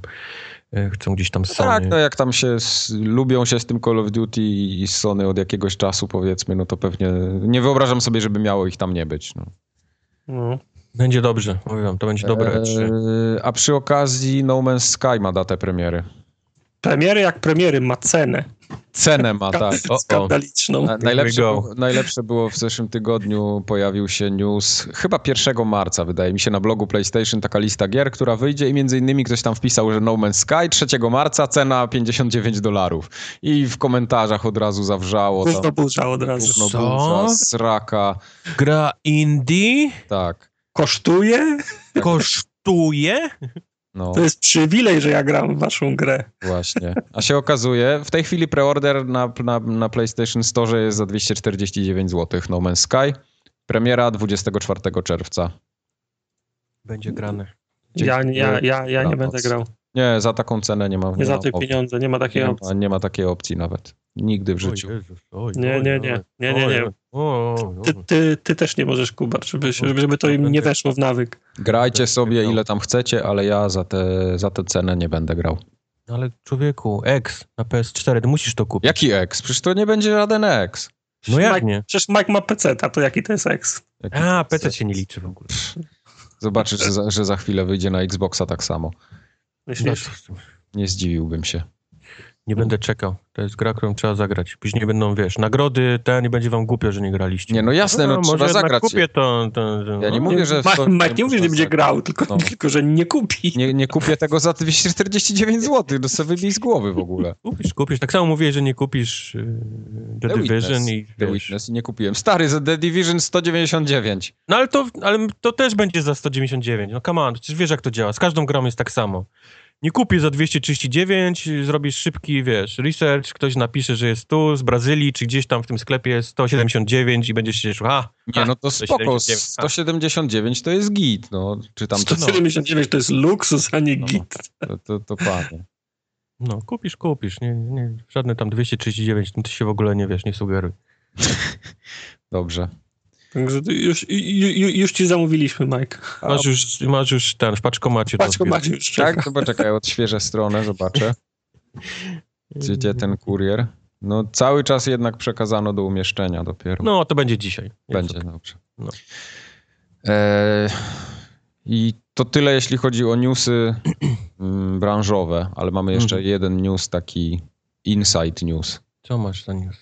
e, Chcą gdzieś tam z Sony. Tak, no jak tam się, z, lubią się z tym Call of Duty i z Sony od jakiegoś czasu, powiedzmy, no to pewnie nie wyobrażam sobie, żeby miało ich tam nie być. No. No. Będzie dobrze, mówię wam, to będzie dobre E3. Eee, a przy okazji No Man's Sky ma datę premiery. Premiery jak premiery ma cenę Cenę ma, tak. O, o. skandaliczną. Na- Najlepsze, najlepsze było w zeszłym tygodniu, pojawił się news, chyba 1 marca, wydaje mi się, na blogu PlayStation taka lista gier, która wyjdzie i między innymi ktoś tam wpisał, że No Man's Sky 3 marca, cena 59 dolarów. I w komentarzach od razu zawrzało. Gówno burza od razu. gówno Co? burza, sraka, Gra indie tak. Kosztuje? kosztuje? No, To jest przywilej, że ja gram w waszą grę. właśnie. A się okazuje, w tej chwili preorder na, na, na PlayStation Store jest za 249 zł No Man's Sky. Premiera 24 czerwca. Będzie grane. Ja, Dzięki- ja, ja, ja nie Dobranoc. będę grał. Nie, za taką cenę nie ma. Nie za ma te pieniądze, nie ma takiej Nie opcji. ma, nie ma takiej opcji nawet. Nigdy w życiu. O Jezus, oj, Nie, nie, nie. Nie, nie, nie. Ty, ty, ty też nie możesz, Kubar, żeby, żeby, żeby to im nie weszło w nawyk. Grajcie sobie No. ile tam chcecie, ale ja za tę za tę cenę nie będę grał. Ale człowieku, X na PS4, ty musisz to kupić. Jaki X? Przecież to nie będzie żaden X. No jak Mike, nie? Przecież Mike ma PC, a to jaki to jest X? Jaki A, PC się nie liczy w ogóle. Zobaczysz, że za, że za chwilę wyjdzie na Xboxa tak samo. No, Myślisz? to- Nie zdziwiłbym się. nie będę czekał. To jest gra, którą trzeba zagrać. Później będą, wiesz, nagrody, te nie będzie wam głupio, że nie graliście. Nie, no jasne, no trzeba może jednak zagrać. kupię to. to, to Ja nie no. mówię, że Mike, Mike nie mówi, że nie będzie grał, tylko, No. tylko że nie kupi. Nie, nie kupię tego za 249 zł, to sobie wybij z głowy w ogóle. Kupisz, kupisz. Tak samo mówię, że nie kupisz yy, The, The Division Witness. i The. Witness i nie kupiłem. Stary, za The Division 199. No ale to, ale to też będzie za 199. No come on, przecież wiesz jak to działa. Z każdą grą jest tak samo. Nie kupisz za 239, zrobisz szybki, wiesz, research, ktoś napisze, że jest tu, z Brazylii, czy gdzieś tam w tym sklepie jest 179 i będziesz się cieszył, a, Nie, no to a, spoko, 179. 179 to jest git, no. Czy tam... 179 to jest luksus, a nie No. git. To, to, to panie. No, kupisz, kupisz. Nie, nie, żadne tam 239, tym ty się w ogóle nie wiesz, nie sugeruj. Dobrze. Także już, ju- ju- już ci zamówiliśmy, Mike. A- Masz już, masz już ten, w paczkomacie to Patrz, macie już Tak, to poczekaj, odświeżę stronę, zobaczę. Gdzie ten kurier? No cały czas jednak przekazano do umieszczenia dopiero. No, to będzie dzisiaj. Będzie, Jest dobrze. No. E, I to tyle, jeśli chodzi o newsy mm, branżowe, ale mamy jeszcze Mhm. jeden news, taki inside news. Co masz za news?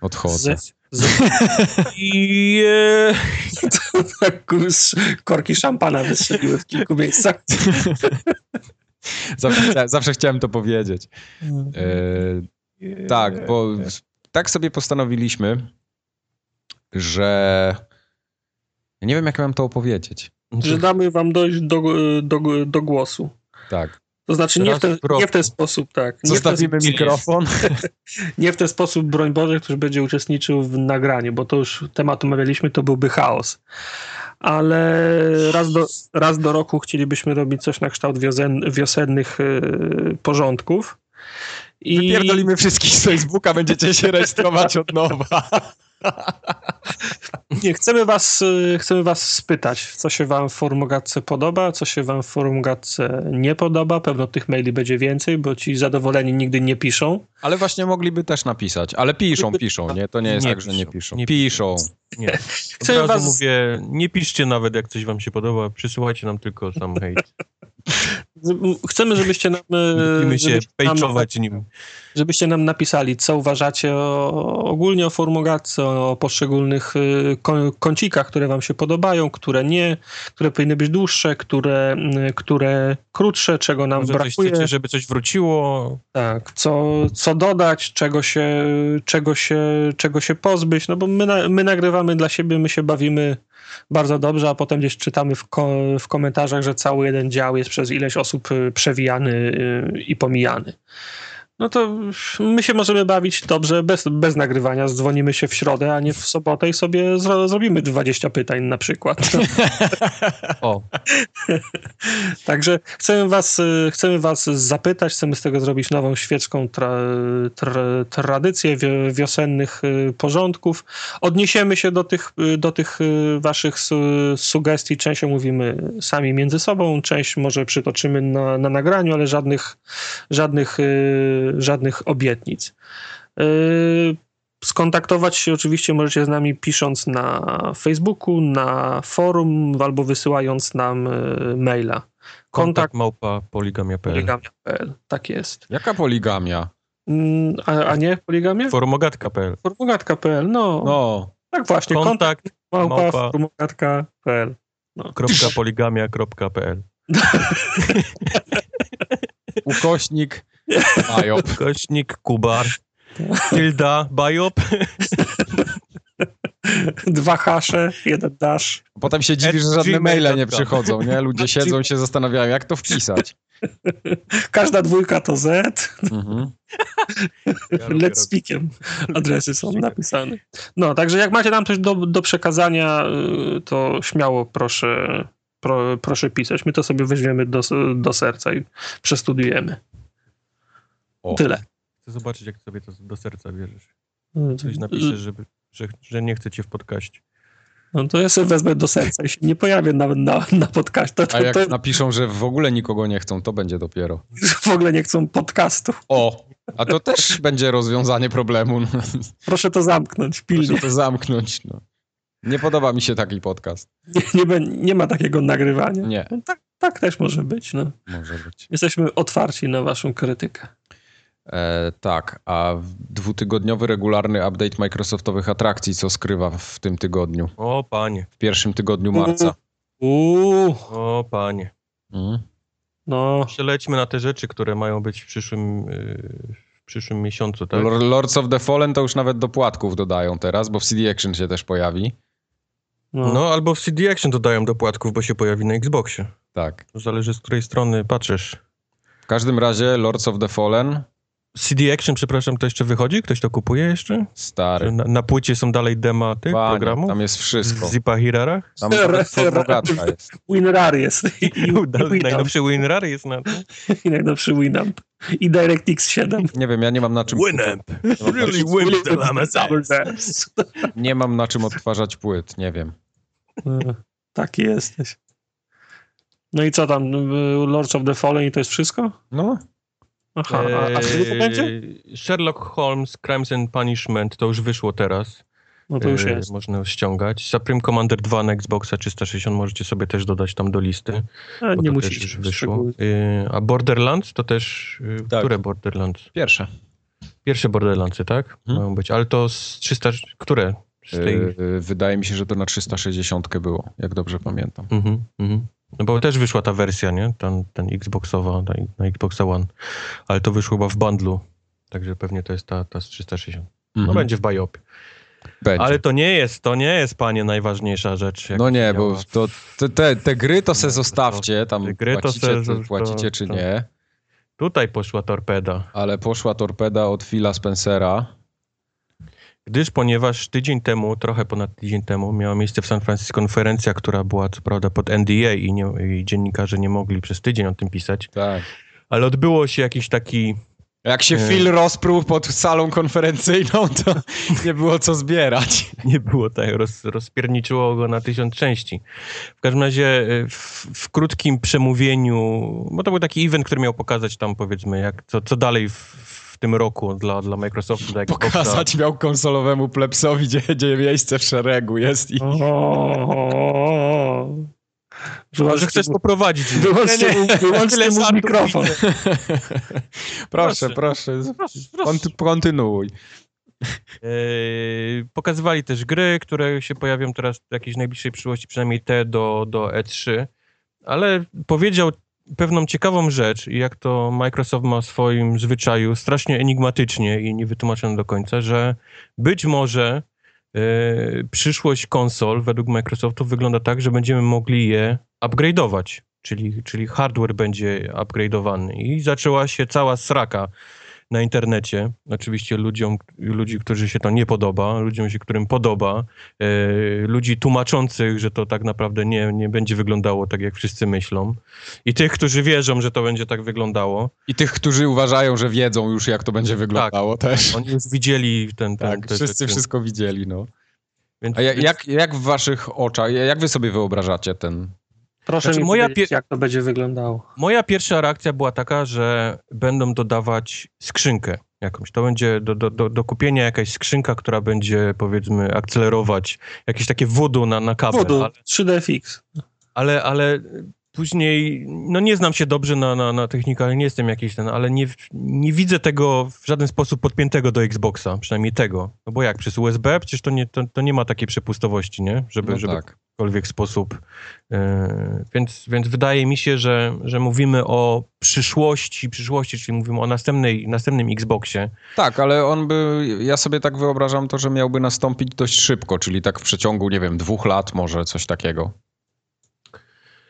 Odchodzę. Z, Je... z, korki szampana wystrzeliły w kilku miejscach. Zawsze, zawsze chciałem to powiedzieć. E, tak, bo tak sobie postanowiliśmy, że ja nie wiem, jak mam to opowiedzieć. Że damy wam dojść do, do, do głosu. Tak. To znaczy nie w, ten, nie w ten sposób, tak. Nie w, ten, Zostawimy mikrofon. nie w ten sposób, broń Boże, ktoś będzie uczestniczył w nagraniu, bo to już temat omawialiśmy, to byłby chaos. Ale raz do, raz do roku chcielibyśmy robić coś na kształt wiosen, wiosennych yy, porządków. I Wypierdolimy wszystkich z Facebooka, będziecie się rejestrować od nowa. Nie, chcemy was, yy, chcemy was spytać, co się wam w Formogatce podoba, co się wam w Formogatce nie podoba. Pewno tych maili będzie więcej, bo ci zadowoleni nigdy nie piszą. Ale właśnie mogliby też napisać. Ale piszą, piszą, nie? To nie jest Nie tak, że nie piszą, piszą. nie piszą. Nie. Chcemy Od razu was- mówię, nie piszcie nawet, jak coś wam się podoba, przysyłajcie nam tylko sam hejt. chcemy, żebyście nam... e, Lubimy się żebyście nam- pejczować nim. Żebyście nam napisali, co uważacie o, ogólnie o formogatce, o poszczególnych y, kącikach, które wam się podobają, które nie, które powinny być dłuższe, które, y, które krótsze, czego nam Może coś brakuje. chcecie, żeby coś wróciło. Tak, co, co dodać, czego się, czego, się, czego się pozbyć, no bo my, na, my nagrywamy dla siebie, my się bawimy bardzo dobrze, a potem gdzieś czytamy w, ko, w komentarzach, że cały jeden dział jest przez ileś osób y, przewijany i pomijany. No to my się możemy bawić dobrze bez, bez nagrywania. Dzwonimy się w środę, a nie w sobotę i sobie zro, zrobimy 20 pytań na przykład. O, Także chcemy was, chcemy was zapytać, chcemy z tego zrobić nową świecką tra, tra, tradycję wi- wiosennych y, porządków. Odniesiemy się do tych, y, do tych y, waszych su, sugestii. Część omówimy sami między sobą, część może przytoczymy na, na nagraniu, ale żadnych, żadnych, żadnych obietnic. Y, Skontaktować się oczywiście możecie z nami pisząc na Facebooku, na forum albo wysyłając nam y, maila. kontakt Kontakt małpa poligamia.pl. poligamia.pl. Tak jest. Jaka poligamia? Mm, A, a nie poligamia? Formogatka.pl. Formogatka.pl. No, No, tak właśnie. Kontakt, Kontakt małpa, małpa. formogatka.pl. poligamia.pl. ukośnik, Majop. Kośnik, Kubar, Tilda, Bajop, Dwa hasze, jeden dash. Potem się dziwisz, że żadne maile nie przychodzą, nie? Ludzie siedzą i się zastanawiają, jak to wpisać. Każda dwójka to Z. Mhm. Let's speakiem adresy są napisane. No, także jak macie nam coś do, do przekazania, y, to śmiało proszę, pro, proszę pisać. My to sobie weźmiemy do, do serca i przestudiujemy. O. Tyle. Chcę zobaczyć, jak sobie to do serca bierzesz. Y, Coś napiszesz, żeby, że, że nie chcę cię w podcaście. No to ja sobie wezmę do serca i się nie pojawię nawet na, na podcaście. To, A to, jak to napiszą, że w ogóle nikogo nie chcą, to będzie dopiero. w ogóle nie chcą podcastu. O, a to też będzie rozwiązanie problemu. No, Proszę to zamknąć pilnie. Proszę to zamknąć. No. Nie podoba mi się taki podcast. Nie, nie, nie ma takiego nagrywania. Nie. No, tak, tak też może być. No. Może być. Jesteśmy otwarci na waszą krytykę. E, tak, a dwutygodniowy regularny update Microsoftowych atrakcji, co skrywa w tym tygodniu, O panie, w pierwszym tygodniu marca. Uuu, o panie. Mhm. no. Przelećmy na te rzeczy, które mają być w przyszłym, yy, w przyszłym miesiącu, tak? Lor- Lords of the Fallen to już nawet do płatków dodają teraz, bo w CD Action się też pojawi. no. No, albo w CD Action dodają do płatków, bo się pojawi na Xboxie. Tak. To zależy, z której strony patrzysz. W każdym razie Lords of the Fallen, CD Action, przepraszam, to jeszcze wychodzi? Ktoś to kupuje jeszcze? Stary. Na, na płycie są dalej dema tych Panie, programów? tam jest wszystko. W Zipa Hirarach? Tam jest. WinRAR jest. I, i, i, Dalej, Winamp. najnowszy WinRAR jest na tym? I najnowszy Winamp. I DirectX 7. Nie wiem, ja nie mam na czym... Winamp! Really the ass. Nie mam na czym odtwarzać płyt, nie wiem. No, Taki jesteś. No i co tam? Lords of the Fallen i to jest wszystko? No, Aha, a, a kiedy to będzie? Eee, Sherlock Holmes Crimes and Punishment to już wyszło teraz. No to już Eee, jest. Można ściągać. Supreme Commander 2 na Xboxa 360 możecie sobie też dodać tam do listy. A, nie to musicie. też już wyszło. Eee, A Borderlands to też... eee, Tak. Które Borderlands? pierwsze. Pierwsze Borderlandsy, tak? Hmm. Mają być. Ale to z 300... Które? Z tej... Yy, wydaje mi się, że to na 360 było, jak dobrze pamiętam. Mhm, mhm. No bo też wyszła ta wersja, nie? Ten, ten Xboxowa, ta, na Xboxa One. Ale to wyszło chyba w bundlu. Także pewnie to jest ta, ta z 360. No Mhm. będzie w Biopie. Będzie. Ale to nie jest, to nie jest, panie, najważniejsza rzecz. No nie, bo to, te, te, te gry to se to- zostawcie, tam te gry to płacicie, se- czy, to- płacicie czy to- nie, Tutaj poszła torpeda. ale poszła torpeda od Phila Spencera. Gdyż, ponieważ tydzień temu, trochę ponad tydzień temu, miała miejsce w San Francisco konferencja, która była co prawda pod NDA i, nie, i dziennikarze nie mogli przez tydzień o tym pisać, Tak. ale odbyło się jakiś taki Jak się Nie. Phil rozpruł pod salą konferencyjną, to nie było co zbierać. nie było tak, roz, rozpierniczyło go na tysiąc części. W każdym razie y, w, w krótkim przemówieniu, bo to był taki event, który miał pokazać tam powiedzmy, jak, co, co dalej w tym roku dla, dla Microsoftu, dla Xboxa. Pokazać miał konsolowemu plepsowi, gdzie, gdzie miejsce w szeregu jest i O, Może chcesz mu, poprowadzić. Wyłączcie mu mikrofon. proszę, proszę, Konty, kontynuuj. Yy, pokazywali też gry, które się pojawią teraz w jakiejś najbliższej przyszłości, przynajmniej te do, do E3, ale powiedział pewną ciekawą rzecz, jak to Microsoft ma w swoim zwyczaju, strasznie enigmatycznie i niewytłumaczone do końca, że być może yy, przyszłość konsol według Microsoftu wygląda tak, że będziemy mogli je upgrade'ować, czyli, czyli hardware będzie upgrade'owany. I zaczęła się cała sraka na internecie, oczywiście ludziom, ludzi, którzy się to nie podoba, ludziom się, którym podoba, e, ludzi tłumaczących, że to tak naprawdę nie, nie będzie wyglądało tak, jak wszyscy myślą i tych, którzy wierzą, że to będzie tak wyglądało. I tych, którzy uważają, że wiedzą już, jak to będzie wyglądało tak, też. Oni już widzieli ten... ten tak, wszyscy rzeczy. wszystko widzieli, no. Więc, A jak, jak w waszych oczach, jak wy sobie wyobrażacie ten, Proszę znaczy, mi moja jak to będzie wyglądało. Moja pierwsza reakcja była taka, że będą dodawać skrzynkę jakąś. To będzie do, do, do, do kupienia jakaś skrzynka, która będzie powiedzmy akcelerować jakieś takie voodoo na, na kabel. Voodoo, ale, 3DFX. Ale, ale później, no nie znam się dobrze na, na, na technikę, ale nie jestem jakiś ten, ale nie, nie widzę tego w żaden sposób podpiętego do Xboxa, przynajmniej tego. No bo jak, przez USB? Przecież to nie, to, to nie ma takiej przepustowości, nie? Żeby, no żeby tak. w jakikolwiek sposób. Yy, więc, więc wydaje mi się, że, że mówimy o przyszłości, przyszłości, czyli mówimy o następnej, następnym Xboxie. Tak, ale on by, ja sobie tak wyobrażam to, że miałby nastąpić dość szybko, czyli tak w przeciągu, nie wiem, dwóch lat może, coś takiego.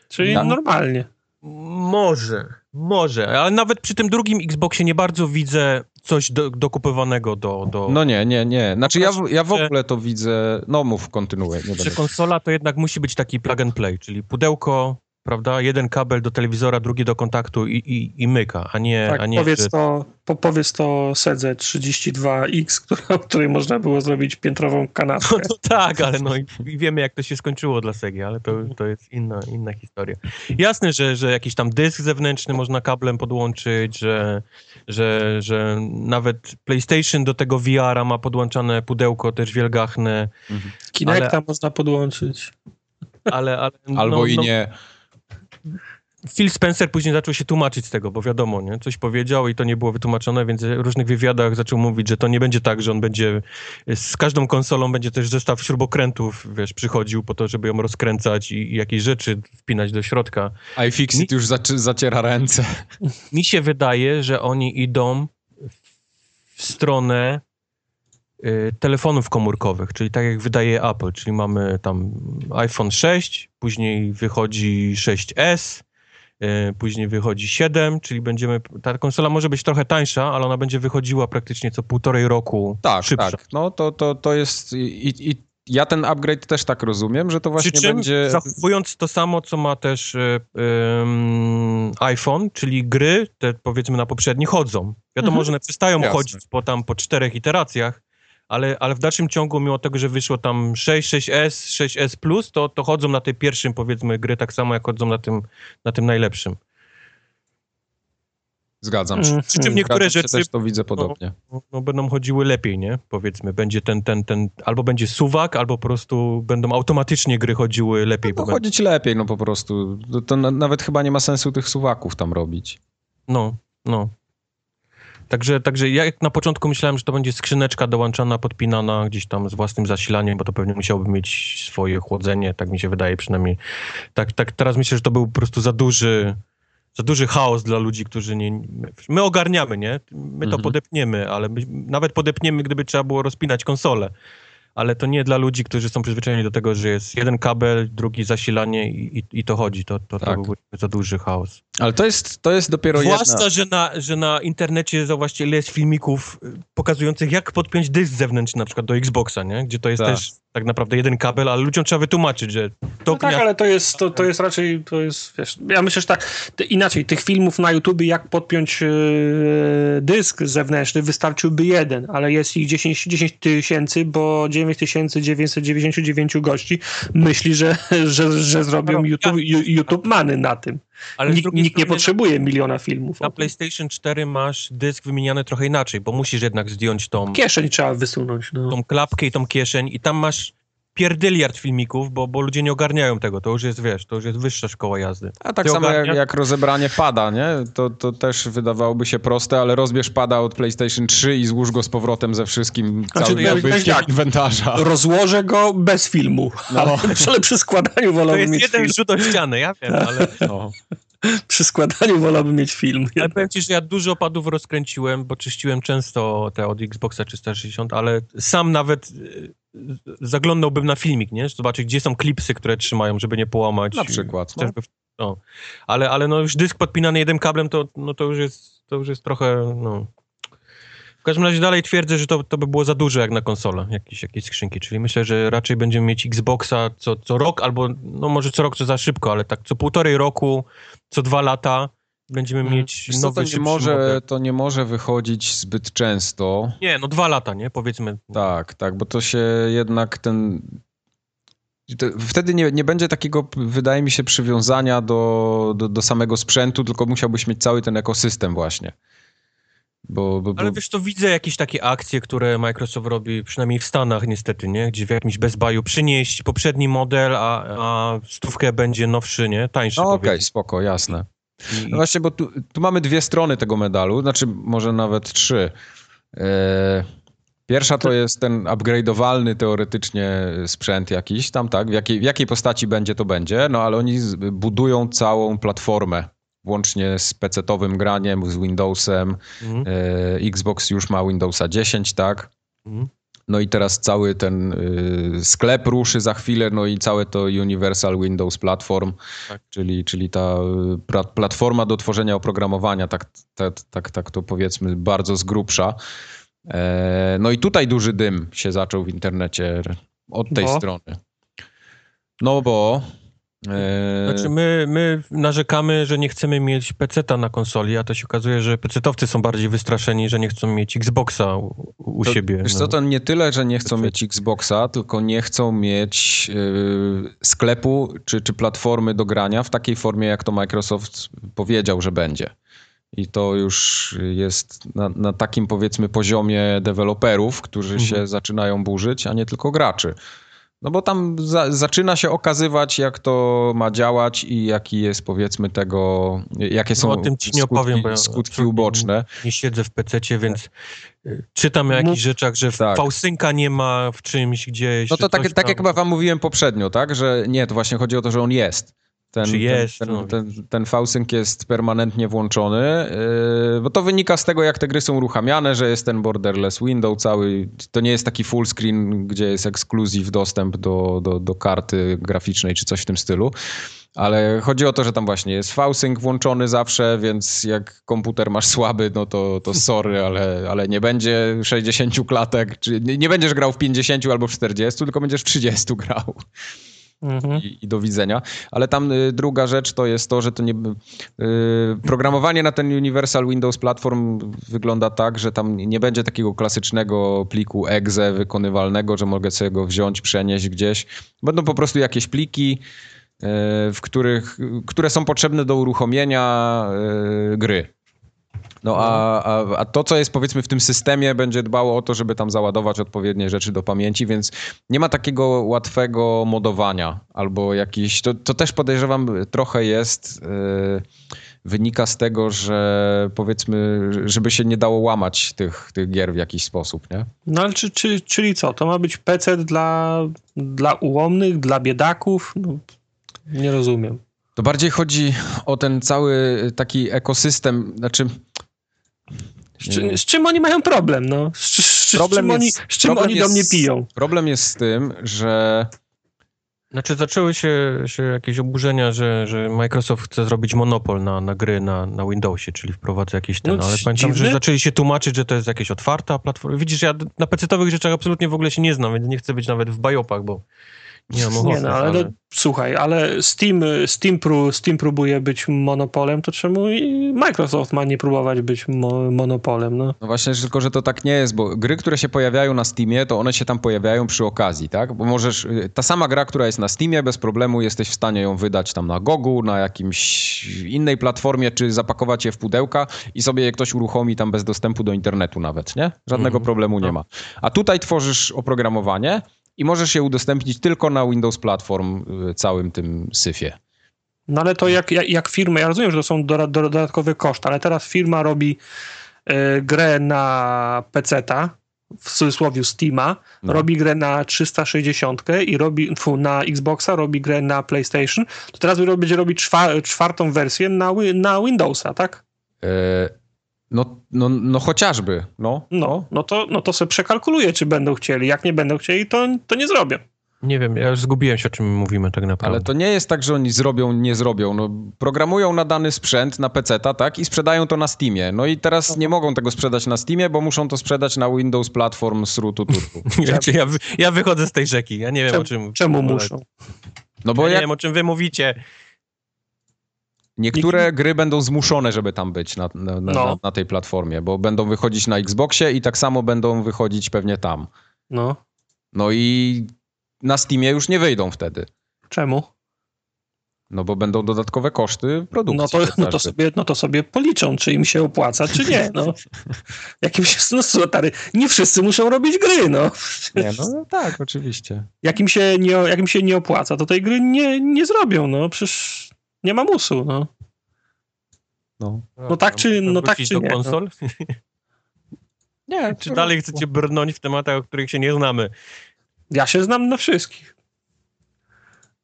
Czyli normalnie. Może, może, ale nawet przy tym drugim Xboxie nie bardzo widzę coś do, dokupywanego do, do... No nie, nie, nie. Znaczy ja, ja w ogóle to widzę... No mów, kontynuuję. Czy konsola to jednak musi być taki plug and play, czyli pudełko, prawda? Jeden kabel do telewizora, drugi do kontaktu i, i, i myka, a nie... Tak, a nie powiedz, to, po, powiedz to Sedze 32X, która, której można było zrobić piętrową kanapkę. No, no tak, ale no i, wiemy jak to się skończyło dla Segi, ale to, to jest inna, inna historia. Jasne, że, że jakiś tam dysk zewnętrzny można kablem podłączyć, że, że, że nawet PlayStation do tego VR-a ma podłączane pudełko też wielgachne. Mhm. Kinecta ale, można podłączyć. Ale, ale, no, Albo i no, nie. Phil Spencer później zaczął się tłumaczyć z tego, bo wiadomo, nie? coś powiedział i to nie było wytłumaczone, więc w różnych wywiadach zaczął mówić, że to nie będzie tak, że on będzie z każdą konsolą będzie też zestaw śrubokrętów, wiesz, przychodził po to, żeby ją rozkręcać i, i jakieś rzeczy wpinać do środka. iFixit już zaci zaciera ręce. Mi się wydaje, że oni idą w stronę telefonów komórkowych, czyli tak jak wydaje Apple, czyli mamy tam iPhone 6, później wychodzi 6S, E, później wychodzi 7, czyli będziemy. Ta konsola może być trochę tańsza, ale ona będzie wychodziła praktycznie co półtorej roku. Tak, szybsza. tak. No to, to, to jest. I, i ja ten upgrade też tak rozumiem, że to właśnie Przy czym będzie. Zachowując to samo, co ma też um, iPhone, czyli gry, te powiedzmy na poprzedni chodzą. Wiadomo, mhm. że one przestają Jasne. chodzić po tam po czterech iteracjach, ale, ale w dalszym ciągu, mimo tego, że wyszło tam 6, 6S, 6S Plus, to, to chodzą na tej pierwszym, powiedzmy, gry tak samo, jak chodzą na tym, na tym najlepszym. Zgadzam się. Mm. Przy czym niektóre rzeczy też to widzę podobnie. No, no, będą chodziły lepiej, nie? Powiedzmy, będzie ten, ten, ten, albo będzie suwak, albo po prostu będą automatycznie gry chodziły lepiej. No, chodzić lepiej, no po prostu. To, to nawet chyba nie ma sensu tych suwaków tam robić. No, no. Także, także ja na początku myślałem, że to będzie skrzyneczka dołączana, podpinana gdzieś tam z własnym zasilaniem, bo to pewnie musiałoby mieć swoje chłodzenie, tak mi się wydaje przynajmniej. Tak, tak teraz myślę, że to był po prostu za duży, za duży chaos dla ludzi, którzy nie... My ogarniamy, nie? My to mhm. podepniemy, ale my, nawet podepniemy, gdyby trzeba było rozpinać konsolę ale to nie dla ludzi, którzy są przyzwyczajeni do tego, że jest jeden kabel, drugi zasilanie i, i, i to chodzi. To, to, tak. to byłby za duży chaos. Ale to jest, to jest dopiero Zwłaszcza, jedna... że na, że na internecie zauważcie, ile jest filmików y, pokazujących, jak podpiąć dysk zewnętrzny na przykład do Xboxa, nie? Gdzie to jest tak. też tak naprawdę jeden kabel, ale ludziom trzeba wytłumaczyć, że to... No tak, ale to jest, to, to jest raczej, to jest, wiesz, ja myślę, że tak, inaczej, tych filmów na YouTube, jak podpiąć yy, dysk zewnętrzny, wystarczyłby jeden, ale jest ich 10, 10 tysięcy, bo 9999 gości myśli, że, że, że zrobią no, YouTube, YouTube many na tym. Ale nikt, nikt nie potrzebuje miliona filmów. Na PlayStation 4 masz dysk wymieniany trochę inaczej, bo musisz jednak zdjąć tą... Kieszeń trzeba wysunąć. No. Tą klapkę i tą kieszeń i tam masz pierdyliard filmików, bo, bo ludzie nie ogarniają tego. To już jest, wiesz, to już jest wyższa szkoła jazdy. A tak Ty samo jak, jak rozebranie pada, nie? To, to też wydawałoby się proste, ale rozbierz pada od PlayStation 3 i złóż go z powrotem ze wszystkim, Znaczy, całym ja- nabytkiem tak. inwentarza. Rozłożę go bez filmu, No. ale, przy składaniu To wolałbym jest mieć jeden film. rzut o ścianę, ja wiem, ale, No. Przy składaniu wolałbym mieć film. ale powiem ci, że ja dużo padów rozkręciłem, bo czyściłem często te od Xboxa 360, ale sam nawet zaglądałbym na filmik, nie? Zobaczyć, gdzie są klipsy, które trzymają, żeby nie połamać. Na przykład, no. No. Ale, ale no już dysk podpinany jednym kablem, to, no to, już jest, to już jest trochę, no... W każdym razie dalej twierdzę, że to, to by było za dużo jak na konsolę, jakieś, jakieś skrzynki, czyli myślę, że raczej będziemy mieć Xboxa co, co rok, albo no może co rok to za szybko, ale tak co półtorej roku, co dwa lata będziemy Mhm. mieć Wiesz co, nowy, to, nie może, model. to nie może wychodzić zbyt często. Nie, no dwa lata, nie? Powiedzmy. Tak, tak, bo to się jednak ten. Wtedy nie, nie będzie takiego, wydaje mi się, przywiązania do, do, do samego sprzętu, tylko musiałbyś mieć cały ten ekosystem właśnie. Bo, bo, bo Ale wiesz, to widzę jakieś takie akcje, które Microsoft robi, przynajmniej w Stanach niestety, nie? Gdzie w jakimś Best Buyu przynieść poprzedni model, a, a stówkę będzie nowszy, nie? Tańszy. no okej, powiedzmy. spoko, jasne. I- No właśnie, bo tu, tu mamy dwie strony tego medalu, znaczy może nawet trzy. E, Pierwsza to jest ten upgrade'owalny teoretycznie sprzęt jakiś tam, tak? W jakiej, w jakiej postaci będzie, to będzie, no ale oni budują całą platformę, włącznie z PC-owym graniem, z Windowsem. Mhm. E, Xbox już ma Windowsa 10, tak? Mhm. No i teraz cały ten y, sklep ruszy za chwilę, no i całe to Universal Windows Platform, Tak. czyli, czyli ta y, pra, platforma do tworzenia oprogramowania, tak, tak, tak, tak to powiedzmy bardzo z grubsza. E, no i tutaj duży dym się zaczął w internecie od tej Bo? strony. No bo... E, Znaczy my, my narzekamy, że nie chcemy mieć PC-ta na konsoli, a to się okazuje, że PC-towcy są bardziej wystraszeni, że nie chcą mieć Xboxa u, u To, siebie. Wiesz no. co, to nie tyle, że nie chcą Znaczy- mieć Xboxa, tylko nie chcą mieć y, sklepu czy, czy platformy do grania w takiej formie, jak to Microsoft powiedział, że będzie. I to już jest na, na takim powiedzmy poziomie deweloperów, którzy Mhm. się zaczynają burzyć, a nie tylko graczy. No bo tam za, zaczyna się okazywać, jak to ma działać i jaki jest powiedzmy tego, jakie są No, o tym ci nie skutki, opowiem, bo ja skutki uboczne. nie siedzę w PC-cie, więc y, czytam o jakichś rzeczach, że Tak. fałsynka nie ma w czymś gdzieś. No to tak, tak jak chyba wam mówiłem poprzednio, tak? Że nie, to właśnie chodzi o to, że on jest. Ten, Czy jest, ten, no. ten, ten, ten fałsynk jest permanentnie włączony, yy, bo to wynika z tego, jak te gry są uruchamiane, że jest ten borderless window cały. To nie jest taki full screen, gdzie jest ekskluzyw dostęp do, do, do karty graficznej czy coś w tym stylu. Ale chodzi o to, że tam właśnie jest fałsynk włączony zawsze, więc jak komputer masz słaby, no to, to sorry, ale, ale nie będzie 60 klatek, czy nie, nie będziesz grał w 50 albo w 40, tylko będziesz w 30 grał Mhm. i, i do widzenia. Ale tam y, druga rzecz to jest to, że to nie. Y, programowanie na ten Universal Windows Platform wygląda tak, że tam nie będzie takiego klasycznego pliku exe wykonywalnego, że mogę sobie go wziąć, przenieść gdzieś. Będą po prostu jakieś pliki. y, W których, które są potrzebne do uruchomienia y, gry. No a, a, a to, co jest powiedzmy w tym systemie, będzie dbało o to, żeby tam załadować odpowiednie rzeczy do pamięci, więc nie ma takiego łatwego modowania albo jakiś. To, to też podejrzewam trochę jest. Yy, wynika z tego, że powiedzmy, żeby się nie dało łamać tych, tych gier w jakiś sposób, nie? No ale czy, czy, czyli co? To ma być PC dla, dla ułomnych, dla biedaków? No, nie rozumiem. To bardziej chodzi o ten cały taki ekosystem, znaczy. Z, czy, z czym oni mają problem? No? Z, z, z, Problem czym, oni, jest- z czym oni do mnie jest- piją? Problem jest z tym, że Znaczy zaczęły się, się jakieś oburzenia, że, że Microsoft chce zrobić monopol na, na gry na, na Windowsie, czyli wprowadza jakieś ten, No, ale pamiętam, dziwne. że zaczęli się tłumaczyć, że to jest jakieś otwarta platforma. Widzisz, ja na PC-towych rzeczach absolutnie w ogóle się nie znam, więc nie chcę być nawet w bajopach, bo nie mam Nie ochoty, no, ale, No, słuchaj, ale Steam, Steam, pró, Steam próbuje być monopolem, to czemu i Microsoft ma nie próbować być mo, monopolem? No. No właśnie, tylko że to tak nie jest, bo gry, które się pojawiają na Steamie, to one się tam pojawiają przy okazji, tak? Bo możesz, y, ta sama gra, która jest na Steamie, bez problemu jesteś w stanie ją wydać tam na Gogu, na jakimś innej platformie, czy zapakować je w pudełka i sobie je ktoś uruchomi tam bez dostępu do internetu nawet, nie? Żadnego Mhm. problemu nie No. ma. A tutaj tworzysz oprogramowanie i możesz je udostępnić tylko na Windows Platform y, całym tym syfie. No ale to jak, jak, jak firmy, ja rozumiem, że to są do, do, dodatkowe koszty, ale teraz firma robi y, grę na PC-ta, w cudzysłowie Steama, no. robi grę na 360 i robi na Xboxa, robi grę na PlayStation, to teraz będzie robić czwa, czwartą wersję na, na Windowsa, tak? E, no, no, no chociażby, no. No, no to, no to sobie przekalkuluję, czy będą chcieli. Jak nie będą chcieli, to, to nie zrobię. Nie wiem, ja już zgubiłem się, o czym mówimy tak naprawdę. Ale to nie jest tak, że oni zrobią, nie zrobią. No, programują na dany sprzęt, na PC, tak? I sprzedają to na Steamie. No i teraz nie mogą tego sprzedać na Steamie, bo muszą to sprzedać na Windows Platform z rutu turku. Wiecie, ja, ja wychodzę z tej rzeki. Ja nie wiem, czemu, o czym... Czemu muszą? No bo ja jak... nie wiem, o czym wy mówicie. Niektóre gry będą zmuszone, żeby tam być na, na, no. na, na, tej platformie, bo będą wychodzić na Xboxie i tak samo będą wychodzić pewnie tam. No. No i na Steamie już nie wyjdą wtedy. Czemu? No bo będą dodatkowe koszty produkcji. No to, no to, sobie, no to sobie policzą, czy im się opłaca, czy nie. No. Jakimś, no stary, nie wszyscy muszą robić gry, no. Nie, no tak, oczywiście. Jak im się nie, jak im się nie opłaca, to tej gry nie, nie zrobią, no. Przecież nie ma musu, no. No, no tak czy, no tak czy do nie. No. konsol? No. Nie. Czy dalej chcecie brnąć w tematach, o których się nie znamy? Ja się znam na wszystkich.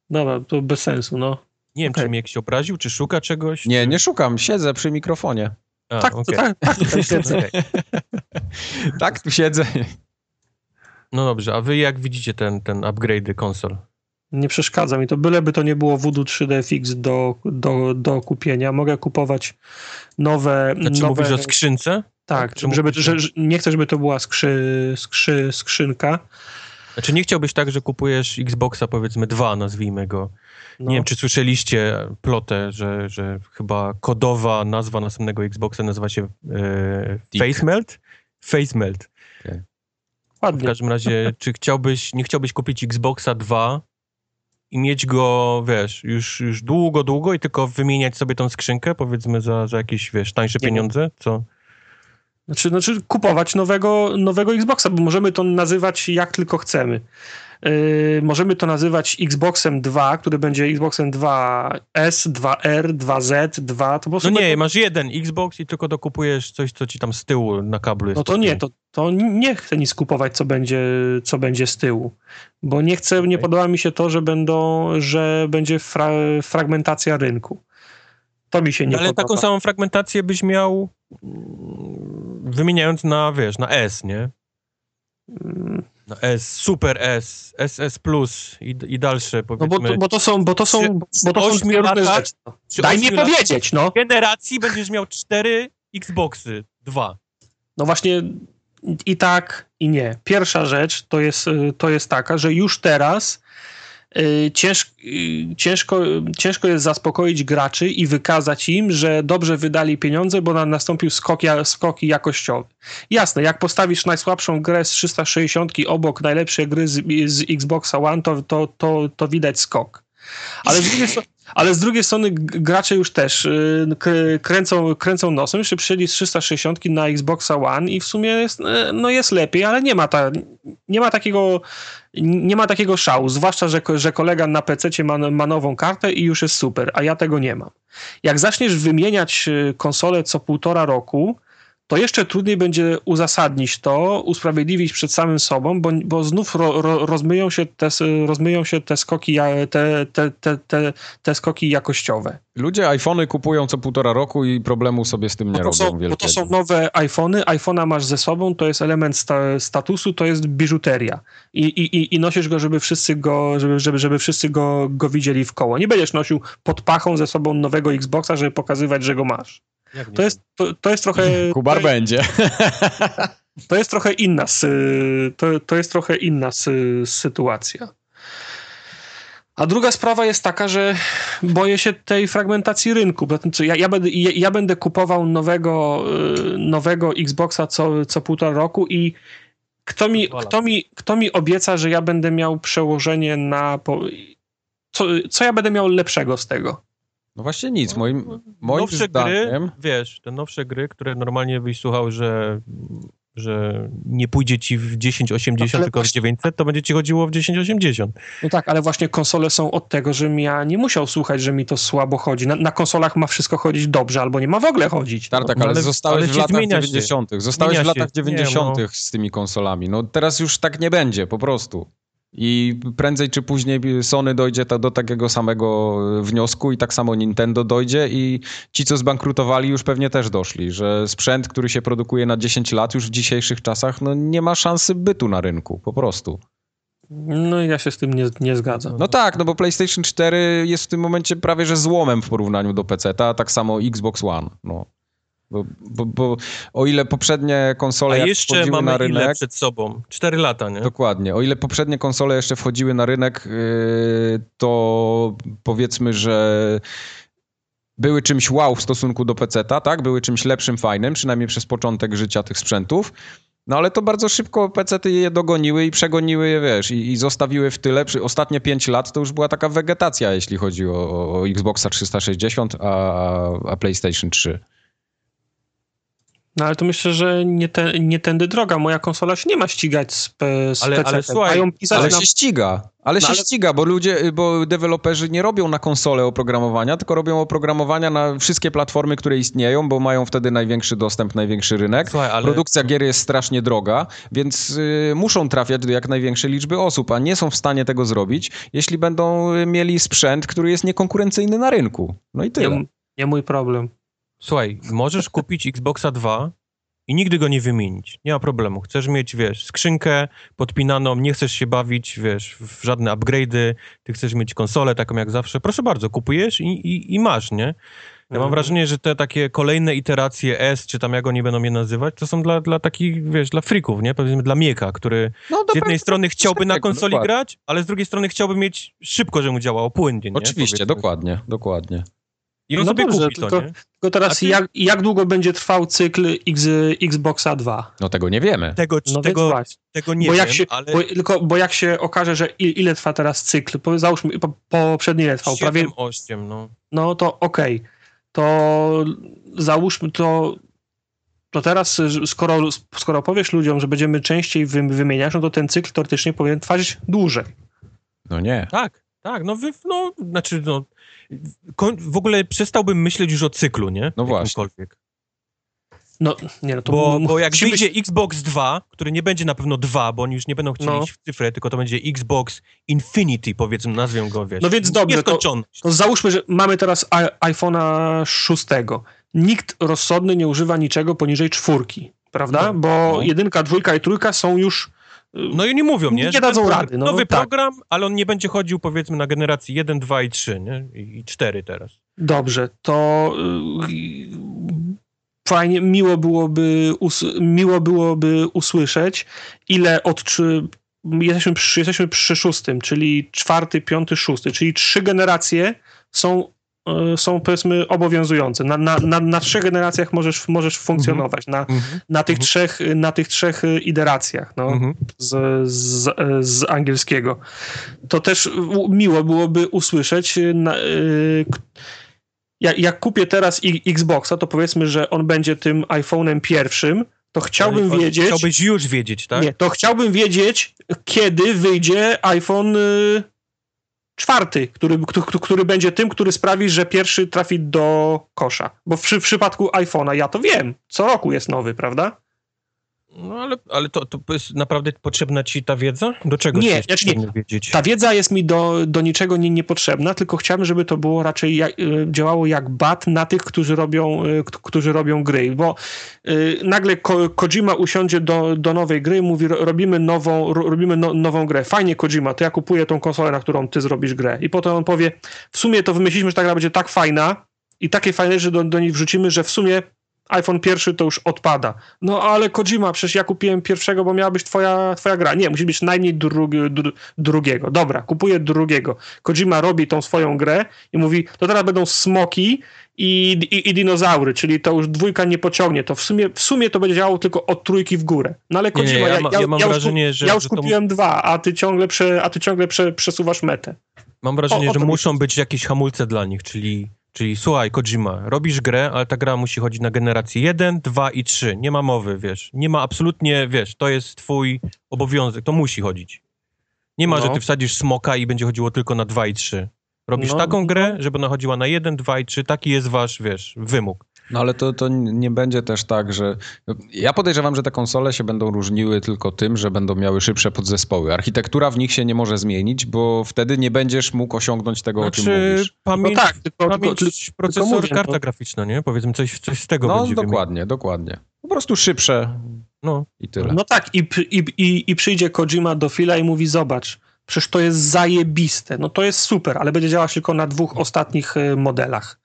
Dobra, to bez sensu, no. Nie wiem, okay. czy mnie jakiś obraził, czy szuka czegoś? Nie, nie szukam, siedzę przy mikrofonie. A, tak, okay. tak, tak, tutaj siedzę. tak, tu siedzę. No dobrze, a wy jak widzicie ten, ten upgrade konsol? Nie przeszkadza mi to, byleby to nie było Voodoo 3D FX do, do, do kupienia. Mogę kupować nowe... Znaczy nowe... mówisz o skrzynce? Tak, tak żeby, że, nie chcę, żeby to była skrzy, skrzy, skrzynka. Znaczy nie chciałbyś tak, że kupujesz Xboxa powiedzmy dwa, nazwijmy go. No. Nie wiem, czy słyszeliście plotę, że, że chyba kodowa nazwa następnego Xboxa nazywa się e, Facemelt? Facemelt. Okay. Ładnie. W każdym razie, czy chciałbyś, nie chciałbyś kupić Xboxa 2 i mieć go, wiesz, już, już długo, długo i tylko wymieniać sobie tą skrzynkę, powiedzmy, za, za jakieś, wiesz, tańsze pieniądze? Co? Znaczy, znaczy kupować nowego, nowego Xboxa, bo możemy to nazywać jak tylko chcemy. Yy, możemy to nazywać Xboxem 2, który będzie Xboxem 2S, 2R, 2Z, 2. To no nie, masz jeden Xbox i tylko dokupujesz coś, co ci tam z tyłu na kablu jest. No to nie, to, to nie chcę nic kupować, co będzie, co będzie z tyłu. Bo nie chcę, okay. nie podoba mi się to, że będą, że będzie fra, fragmentacja rynku. To mi się nie Ale podoba. Ale taką samą fragmentację byś miał mm, wymieniając na, wiesz, na S, nie? Mm. Na S, Super S, SS Plus i, i dalsze, powiedzmy. No bo to, bo to są, bo to są, bo to są różne rzeczy. Daj mi powiedzieć, no. generacji będziesz miał cztery Xboxy, dwa. No właśnie i tak, i nie. Pierwsza rzecz to jest, to jest taka, że już teraz Y, cięż, y, ciężko, ciężko jest zaspokoić graczy i wykazać im, że dobrze wydali pieniądze, bo nastąpił skok, skok jakościowy. Jasne, jak postawisz najsłabszą grę z 360 obok najlepszej gry z, z Xboxa One, to, to, to, to widać skok. Ale z drugiej ale z drugiej strony gracze już też y, kręcą, kręcą nosem, że przyjęli z 360 na Xboxa One i w sumie jest, no jest lepiej, ale nie ma, ta, nie ma takiego nie ma takiego szału, zwłaszcza, że, że kolega na PC ma, ma nową kartę i już jest super, a ja tego nie mam. Jak zaczniesz wymieniać y, konsolę co półtora roku, to jeszcze trudniej będzie uzasadnić to, usprawiedliwić przed samym sobą, bo, bo znów ro, ro, rozmyją, się te, rozmyją się te skoki, te, te, te, te, te skoki jakościowe. Ludzie iPhony kupują co półtora roku i problemu sobie z tym nie robią są. Bo to są nowe iPhony, iPhone'a masz ze sobą, to jest element sta, statusu, to jest biżuteria. I, i, i nosisz go, żeby wszyscy go, żeby, żeby, żeby wszyscy go, go widzieli w koło. Nie będziesz nosił pod pachą ze sobą nowego Xboxa, żeby pokazywać, że go masz. To jest, to, to jest trochę... Kubar to, będzie. To jest trochę inna, to, to jest trochę inna sytuacja. A druga sprawa jest taka, że boję się tej fragmentacji rynku. Ja, ja, będę, ja, ja będę kupował nowego, y, nowego Xboxa co, co półtora roku i kto mi, kto, mi, kto mi obieca, że ja będę miał przełożenie na. Co, co ja będę miał lepszego z tego? No właśnie nic, moim, moim nowsze zdaniem... Gry, wiesz, te nowsze gry, które normalnie byś słuchał, że, że nie pójdzie ci w 1080, No, ale tylko w właśnie- 900, to będzie ci chodziło w 1080. No tak, ale właśnie konsole są od tego, żebym ja nie musiał słuchać, że mi to słabo chodzi. Na, na konsolach ma wszystko chodzić dobrze, albo nie ma w ogóle chodzić. Tartak, No, ale, ale- zostałeś ale w latach zmienia się. 90. Zostałeś Zmienia w latach się. Nie, 90. no. z tymi konsolami. No teraz już tak nie będzie, po prostu. I prędzej czy później Sony dojdzie ta, do takiego samego wniosku i tak samo Nintendo dojdzie i ci, co zbankrutowali już pewnie też doszli, że sprzęt, który się produkuje na 10 lat już w dzisiejszych czasach, no nie ma szansy bytu na rynku, po prostu. No i ja się z tym nie, nie zgadzam. No tak, no bo PlayStation 4 jest w tym momencie prawie że złomem w porównaniu do PC, a tak samo Xbox One. No. Bo, bo, bo o ile poprzednie konsole A jeszcze wchodziły mamy na ile rynek, przed sobą? 4 lata, nie? dokładnie, o ile poprzednie konsole jeszcze wchodziły na rynek, yy, to powiedzmy, że były czymś wow w stosunku do PC-ta, tak? Były czymś lepszym, fajnym, przynajmniej przez początek życia tych sprzętów. No ale to bardzo szybko PC-ty je dogoniły i przegoniły je, wiesz, i, i zostawiły w tyle. Przy ostatnie 5 lat to już była taka wegetacja, jeśli chodzi o, o Xboxa 360, a, a PlayStation 3. No ale to myślę, że nie, te, nie tędy droga. Moja konsola się nie ma ścigać z, z Ale- ale słuchaj, Ale na... się ściga, ale No się ale- ściga, bo ludzie, bo deweloperzy nie robią na konsolę oprogramowania, tylko robią oprogramowania na wszystkie platformy, które istnieją, bo mają wtedy największy dostęp, największy rynek. Słuchaj, ale Produkcja gier jest strasznie droga, więc y, muszą trafiać do jak największej liczby osób, a nie są w stanie tego zrobić, jeśli będą y, mieli sprzęt, który jest niekonkurencyjny na rynku. No i tyle. nie, nie mój problem. Słuchaj, możesz kupić Xboxa 2 i nigdy go nie wymienić. Nie ma problemu. Chcesz mieć, wiesz, skrzynkę podpinaną, nie chcesz się bawić, wiesz, w żadne upgrade'y, ty chcesz mieć konsolę taką jak zawsze. Proszę bardzo, kupujesz i, i, i masz, nie? Ja mam Mhm. wrażenie, że te takie kolejne iteracje S, czy tam jak oni będą je nazywać, to są dla, dla takich, wiesz, dla frików, nie? Powiedzmy dla Mieka, który No, z jednej strony chciałby na konsoli dokładnie. grać, ale z drugiej strony chciałby mieć szybko, żeby mu działało płynnie, nie? Oczywiście, Powiedzmy. dokładnie, dokładnie. I on No sobie dobrze, kupi to, tylko- nie? Tylko A teraz ty- jak, jak długo będzie trwał cykl X, Xboxa 2? No tego nie wiemy. Tego, No tego, tego nie bo wiem, jak się, ale... bo, tylko, bo jak się okaże, że il, ile trwa teraz cykl, po, załóżmy, po, poprzedni ile trwał, prawie, 7, 8, no. no to okej, to załóżmy to, to teraz skoro, skoro powiesz ludziom, że będziemy częściej wy, wymieniać, no to ten cykl teoretycznie powinien trwać dłużej. No nie. Tak, tak, no, wy, no znaczy, no, w ogóle przestałbym myśleć już o cyklu, nie? No właśnie. No, nie no, to Bo, bo jak być- wyjdzie Xbox 2, który nie będzie na pewno 2, bo oni już nie będą chcieli No. iść w cyfrę, tylko to będzie Xbox Infinity, powiedzmy, nazwią go, wiesz. No więc dobrze, to-. To załóżmy, że mamy teraz iPhone'a 6. Nikt rozsądny nie używa niczego poniżej czwórki, prawda? No. Bo No. jedynka, dwójka i trójka są już... No i oni mówią, nie? Nie dadzą rady, no, Nowy tak. program, ale on nie będzie chodził, powiedzmy, na generacji 1, 2 i 3, nie? I, i 4 teraz. Dobrze, to y, fajnie, miło byłoby, miło byłoby usłyszeć, ile od... Czy, jesteśmy, przy, jesteśmy przy szóstym, czyli czwarty, piąty, szósty, czyli trzy generacje są, są powiedzmy obowiązujące. Na, na, na, na trzech generacjach możesz, możesz funkcjonować, na, Mhm. na, tych Mhm. trzech, na tych trzech y, iteracjach. No. Mhm. z, z, z angielskiego. To też miło byłoby usłyszeć. y, y, jak, jak kupię teraz Xboxa, to powiedzmy, że on będzie tym iPhone'em pierwszym, to chciałbym Ale wiedzieć. Chciałbyś już wiedzieć, tak? Nie, to chciałbym wiedzieć, kiedy wyjdzie iPhone czwarty, który, który, który będzie tym, który sprawi, że pierwszy trafi do kosza. Bo w, w przypadku iPhone'a ja to wiem. Co roku jest nowy, prawda? No ale, ale to, to jest naprawdę potrzebna ci ta wiedza? Do czego Nie, ci jest znaczy nie. wiedzieć? Ta wiedza jest mi do, do niczego nie, niepotrzebna, tylko chciałbym, żeby to było raczej jak, y, działało jak bat na tych, którzy robią, y, którzy robią gry. Bo y, nagle Ko, Kojima usiądzie do, do nowej gry i mówi, ro- robimy nową, ro, robimy no, nową grę. Fajnie Kojima, to ja kupuję tą konsolę, na którą ty zrobisz grę. I potem on powie, w sumie to wymyśliliśmy, że ta gra będzie tak fajna i takie fajne, że do, do niej wrzucimy, że w sumie iPhone pierwszy to już odpada. No ale Kojima, przecież ja kupiłem pierwszego, bo miała być twoja, twoja gra. Nie, musi być najmniej drugi, dru, drugiego. Dobra, kupuję drugiego. Kojima robi tą swoją grę i mówi, to teraz będą smoki i, i, i dinozaury, czyli to już dwójka nie pociągnie. To w sumie, w sumie to będzie działało tylko od trójki w górę. No ale Nie, nie, Kojima, ja ja, ja, mam ja już, wrażenie, że- ja już że to- kupiłem dwa, a ty ciągle, prze, a ty ciągle prze, przesuwasz metę. Mam wrażenie, o- o że to muszą chodzi. być jakieś hamulce dla nich, czyli Czyli słuchaj, Kojima, robisz grę, ale ta gra musi chodzić na generację 1, 2 i 3. Nie ma mowy, wiesz. Nie ma absolutnie, wiesz, to jest twój obowiązek, to musi chodzić. Nie ma, No. że ty wsadzisz smoka i będzie chodziło tylko na 2 i 3. Robisz No, taką grę, żeby ona chodziła na 1, 2 i 3. Taki jest wasz, wiesz, wymóg. No ale to, to nie będzie też tak, że. Ja podejrzewam, że te konsole się będą różniły tylko tym, że będą miały szybsze podzespoły. Architektura w nich się nie może zmienić, bo wtedy nie będziesz mógł osiągnąć tego, o czym Znaczy, mówisz. pamięć, No tak, tylko, pamięć tylko, procesor, mówię, karta no. graficzna, nie? Powiedzmy, coś, coś z tego No będzie dokładnie, dokładnie. Po prostu szybsze No. i tyle. No tak, i, i, i, i przyjdzie Kojima do Phila i mówi, zobacz, przecież to jest zajebiste, no to jest super, ale będzie działać tylko na dwóch ostatnich y, modelach.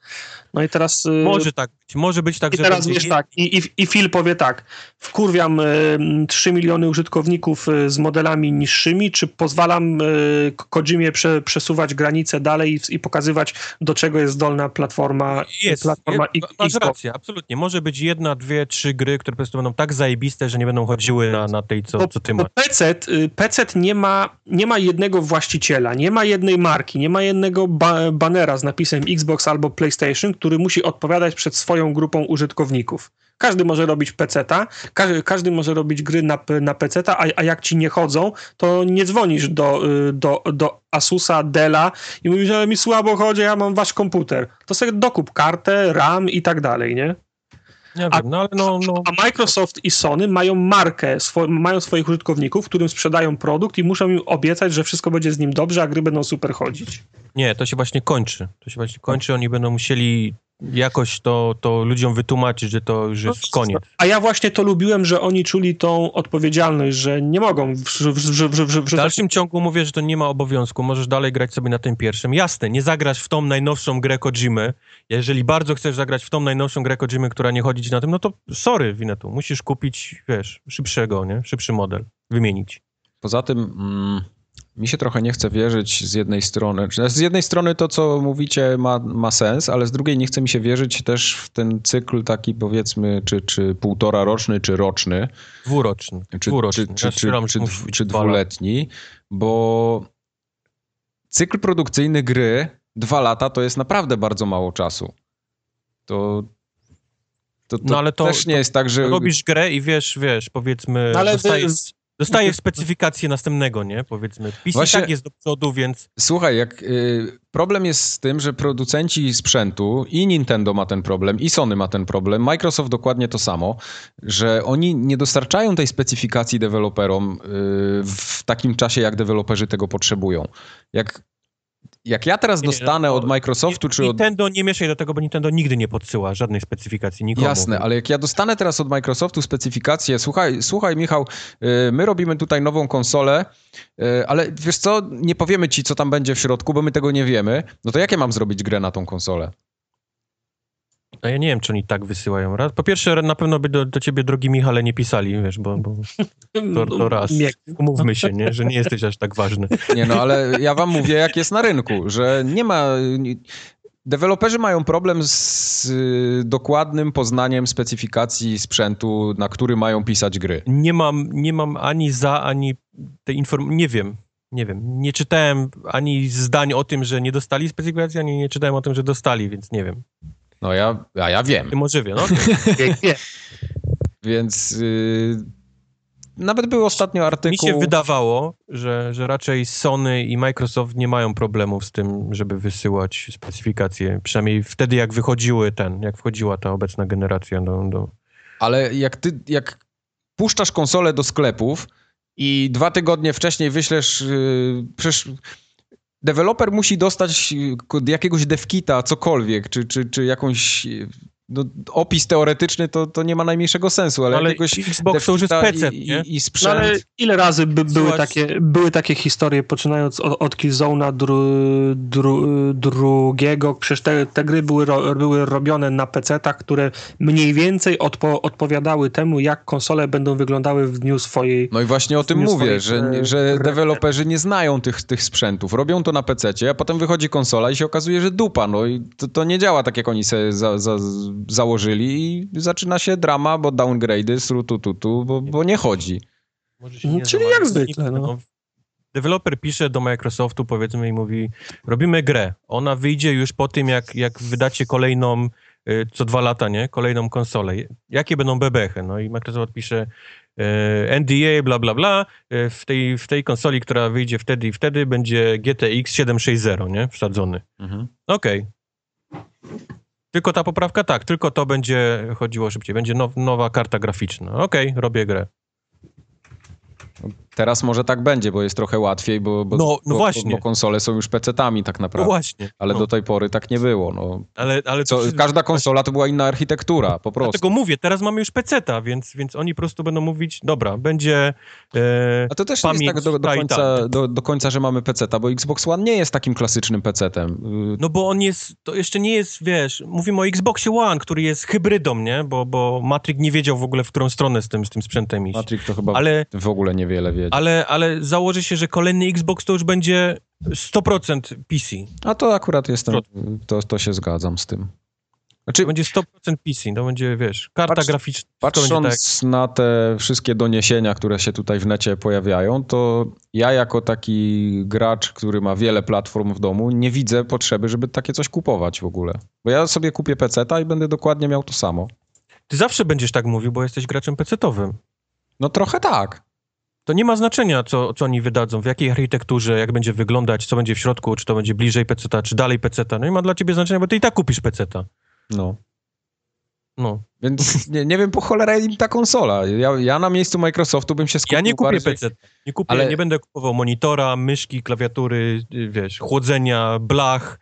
No i teraz... y, Może tak być, może być tak, I że teraz będzie wiesz tak, i, i, i Phil powie tak, wkurwiam y, 3 miliony użytkowników y, z modelami niższymi, czy pozwalam y, Kojimie prze, przesuwać granice dalej i, i pokazywać, do czego jest zdolna platforma, Jest, platforma jest, masz rację, absolutnie. Może być jedna, dwie, trzy gry, które po prostu będą tak zajebiste, że nie będą chodziły na, na tej, co, Bo, co ty masz. PC, y, PC nie ma, nie ma jednego właściciela, nie ma jednej marki, nie ma jednego ba banera z napisem Xbox albo PlayStation, który musi odpowiadać przed swoją grupą użytkowników. Każdy może robić PC-ta, każdy, każdy może robić gry na, na PC-ta, a, a jak ci nie chodzą, to nie dzwonisz do, y, do, do Asusa, Della i mówisz, że mi słabo chodzi, ja mam wasz komputer. To sobie dokup kartę, RAM i tak dalej, nie? Nie a- wiem, no no, no A Microsoft i Sony mają markę, swo- mają swoich użytkowników, którym sprzedają produkt i muszą im obiecać, że wszystko będzie z nim dobrze, a gry będą super chodzić. nie, to się właśnie kończy. To się właśnie kończy, oni będą musieli jakoś to, to ludziom wytłumaczyć, że to już jest koniec. A ja właśnie to lubiłem, że oni czuli tą odpowiedzialność, że nie mogą wrz- wrz- W wrzucać... dalszym ciągu mówię, że to nie ma obowiązku, możesz dalej grać sobie na tym pierwszym. Jasne, nie zagrasz w tą najnowszą grę Kojimy. Jeżeli bardzo chcesz zagrać w tą najnowszą grę Kojimy, która nie chodzi ci na tym, no to sorry, Winetu, musisz kupić, wiesz, szybszego, nie? Szybszy model, wymienić. Poza tym mm, mi się trochę nie chce wierzyć z jednej strony. Znaczy, Z jednej strony to, co mówicie, ma, ma sens, ale z drugiej nie chce mi się wierzyć też w ten cykl taki powiedzmy, czy, czy półtora roczny, czy roczny, Dwuroczny. czy, dwuroczny. czy, czy, Ja czy, czy, czy dwuletni, bo cykl produkcyjny gry dwa lata to jest naprawdę bardzo mało czasu. To, to, to No, ale to- też nie jest tak, że... Robisz grę i wiesz, wiesz, powiedzmy, No, ale dostajesz, dostajesz specyfikację następnego, nie? Powiedzmy. PIS Właśnie- tak jest do przodu, więc Słuchaj, jak y, problem jest z tym, że producenci sprzętu i Nintendo ma ten problem, i Sony ma ten problem, Microsoft dokładnie to samo, że oni nie dostarczają tej specyfikacji deweloperom y, w takim czasie, jak deweloperzy tego potrzebują. Jak, jak ja teraz dostanę no, od Microsoftu, czy od... Nintendo nie mieszaj do tego, bo Nintendo nigdy nie podsyła żadnej specyfikacji nikomu. Jasne, ale jak ja dostanę teraz od Microsoftu specyfikację, słuchaj, słuchaj Michał, y, my robimy tutaj nową konsolę, y, ale wiesz co, nie powiemy ci, co tam będzie w środku, bo my tego nie wiemy, no to jak ja mam zrobić grę na tą konsolę? No ja nie wiem, czy oni tak wysyłają. Raz, po pierwsze, na pewno by do, do ciebie, drogi Michale, nie pisali, wiesz, bo, bo to, to raz. Miek- Umówmy się, nie? że nie jesteś aż tak ważny. Nie no, ale ja wam mówię, jak jest na rynku, że nie ma... Deweloperzy mają problem z y, dokładnym poznaniem specyfikacji sprzętu, na który mają pisać gry. Nie mam, nie mam ani za, ani tej informacji, nie wiem. Nie wiem, nie czytałem ani zdań o tym, że nie dostali specyfikacji, ani nie czytałem o tym, że dostali, więc nie wiem. No ja, a ja wiem. Ty może wie, no? Więc y, nawet był ostatnio Mi artykuł. się wydawało, że, że raczej Sony i Microsoft nie mają problemów z tym, żeby wysyłać specyfikacje. Przynajmniej wtedy, jak wychodziły ten, jak wchodziła ta obecna generacja do... do... Ale jak ty, jak puszczasz konsolę do sklepów i dwa tygodnie wcześniej wyślesz, yy, przecież deweloper musi dostać ko- jakiegoś devkita, cokolwiek, czy, czy, czy jakąś, no, opis teoretyczny, to, to nie ma najmniejszego sensu, ale, Ale jakiegoś Xbox to już jest PC, i, i, i No sprzęt. ale ile razy by, były, Słuchaj- takie, były takie historie, poczynając od, od Killzone'a dru, dru, drugiego, przecież te, te gry były, ro, były robione na PC-tach, które mniej więcej odpo, odpowiadały temu, jak konsole będą wyglądały w dniu swojej... No i właśnie o tym mówię, że, e, że gry. deweloperzy nie znają tych, tych sprzętów. Robią to na PC, a potem wychodzi konsola i się okazuje, że dupa. No i to, to nie działa tak, jak oni sobie za, za, założyli i zaczyna się drama, bo downgrade'y, srutututu, bo, bo nie chodzi. Nie czyli jak zwykle, no. deweloper pisze do Microsoftu, powiedzmy, i mówi, robimy grę. Ona wyjdzie już po tym, jak, jak wydacie kolejną, y, co dwa lata, nie? Kolejną konsolę. Jakie będą bebechy? No i Microsoft pisze y, NDA, bla, bla, bla. Y, w, tej, w tej konsoli, która wyjdzie wtedy i wtedy, będzie GTX 760, nie? Wsadzony. Mhm. Okej. Tylko ta poprawka? Tak, tylko to będzie chodziło szybciej. Będzie now, nowa karta graficzna. Okej, robię grę. Teraz może tak będzie, bo jest trochę łatwiej, bo, bo, No, no bo, bo konsole są już PC-tami tak No naprawdę. właśnie. Ale no. do tej pory tak nie było. No. ale, ale to- każda konsola to była inna architektura, po prostu. Dlatego mówię, teraz mamy już peceta, więc, więc oni po prostu będą mówić, dobra, będzie... E, A to też nie jest tak do, do, końca, ta. do, do końca, że mamy PC-ta, bo Xbox One nie jest takim klasycznym PC-tem. Y, no bo on jest, to jeszcze nie jest, wiesz, mówimy o Xboxie One, który jest hybrydą, nie? Bo, bo Matrix nie wiedział w ogóle, w którą stronę z tym, z tym sprzętem iść. Matrix to chyba Ale, w ogóle niewiele ale, ale założy się, że kolejny Xbox to już będzie 100% PC. A to akurat jestem, to, to się zgadzam z tym. Znaczy, To będzie 100% PC, to będzie, wiesz, karta Patrz- graficzna. będzie tak, Patrząc na te wszystkie doniesienia, które się tutaj w necie pojawiają, to ja jako taki gracz, który ma wiele platform w domu, nie widzę potrzeby, żeby takie coś kupować w ogóle. Bo ja sobie kupię PC-ta i będę dokładnie miał to samo. ty zawsze będziesz tak mówił, bo jesteś graczem PC-towym. No trochę tak. To nie ma znaczenia, co, co oni wydadzą, w jakiej architekturze, jak będzie wyglądać, co będzie w środku, czy to będzie bliżej PC-ta, czy dalej PC-ta. No nie ma dla ciebie znaczenia, bo ty i tak kupisz PC-ta. No. No. Więc nie, nie wiem po cholerę im ta konsola. Ja, ja na miejscu Microsoftu bym się skupił Ja nie kupię bardziej... PC. Nie kupię, Ale- nie będę kupował monitora, myszki, klawiatury, wiesz, chłodzenia, blach,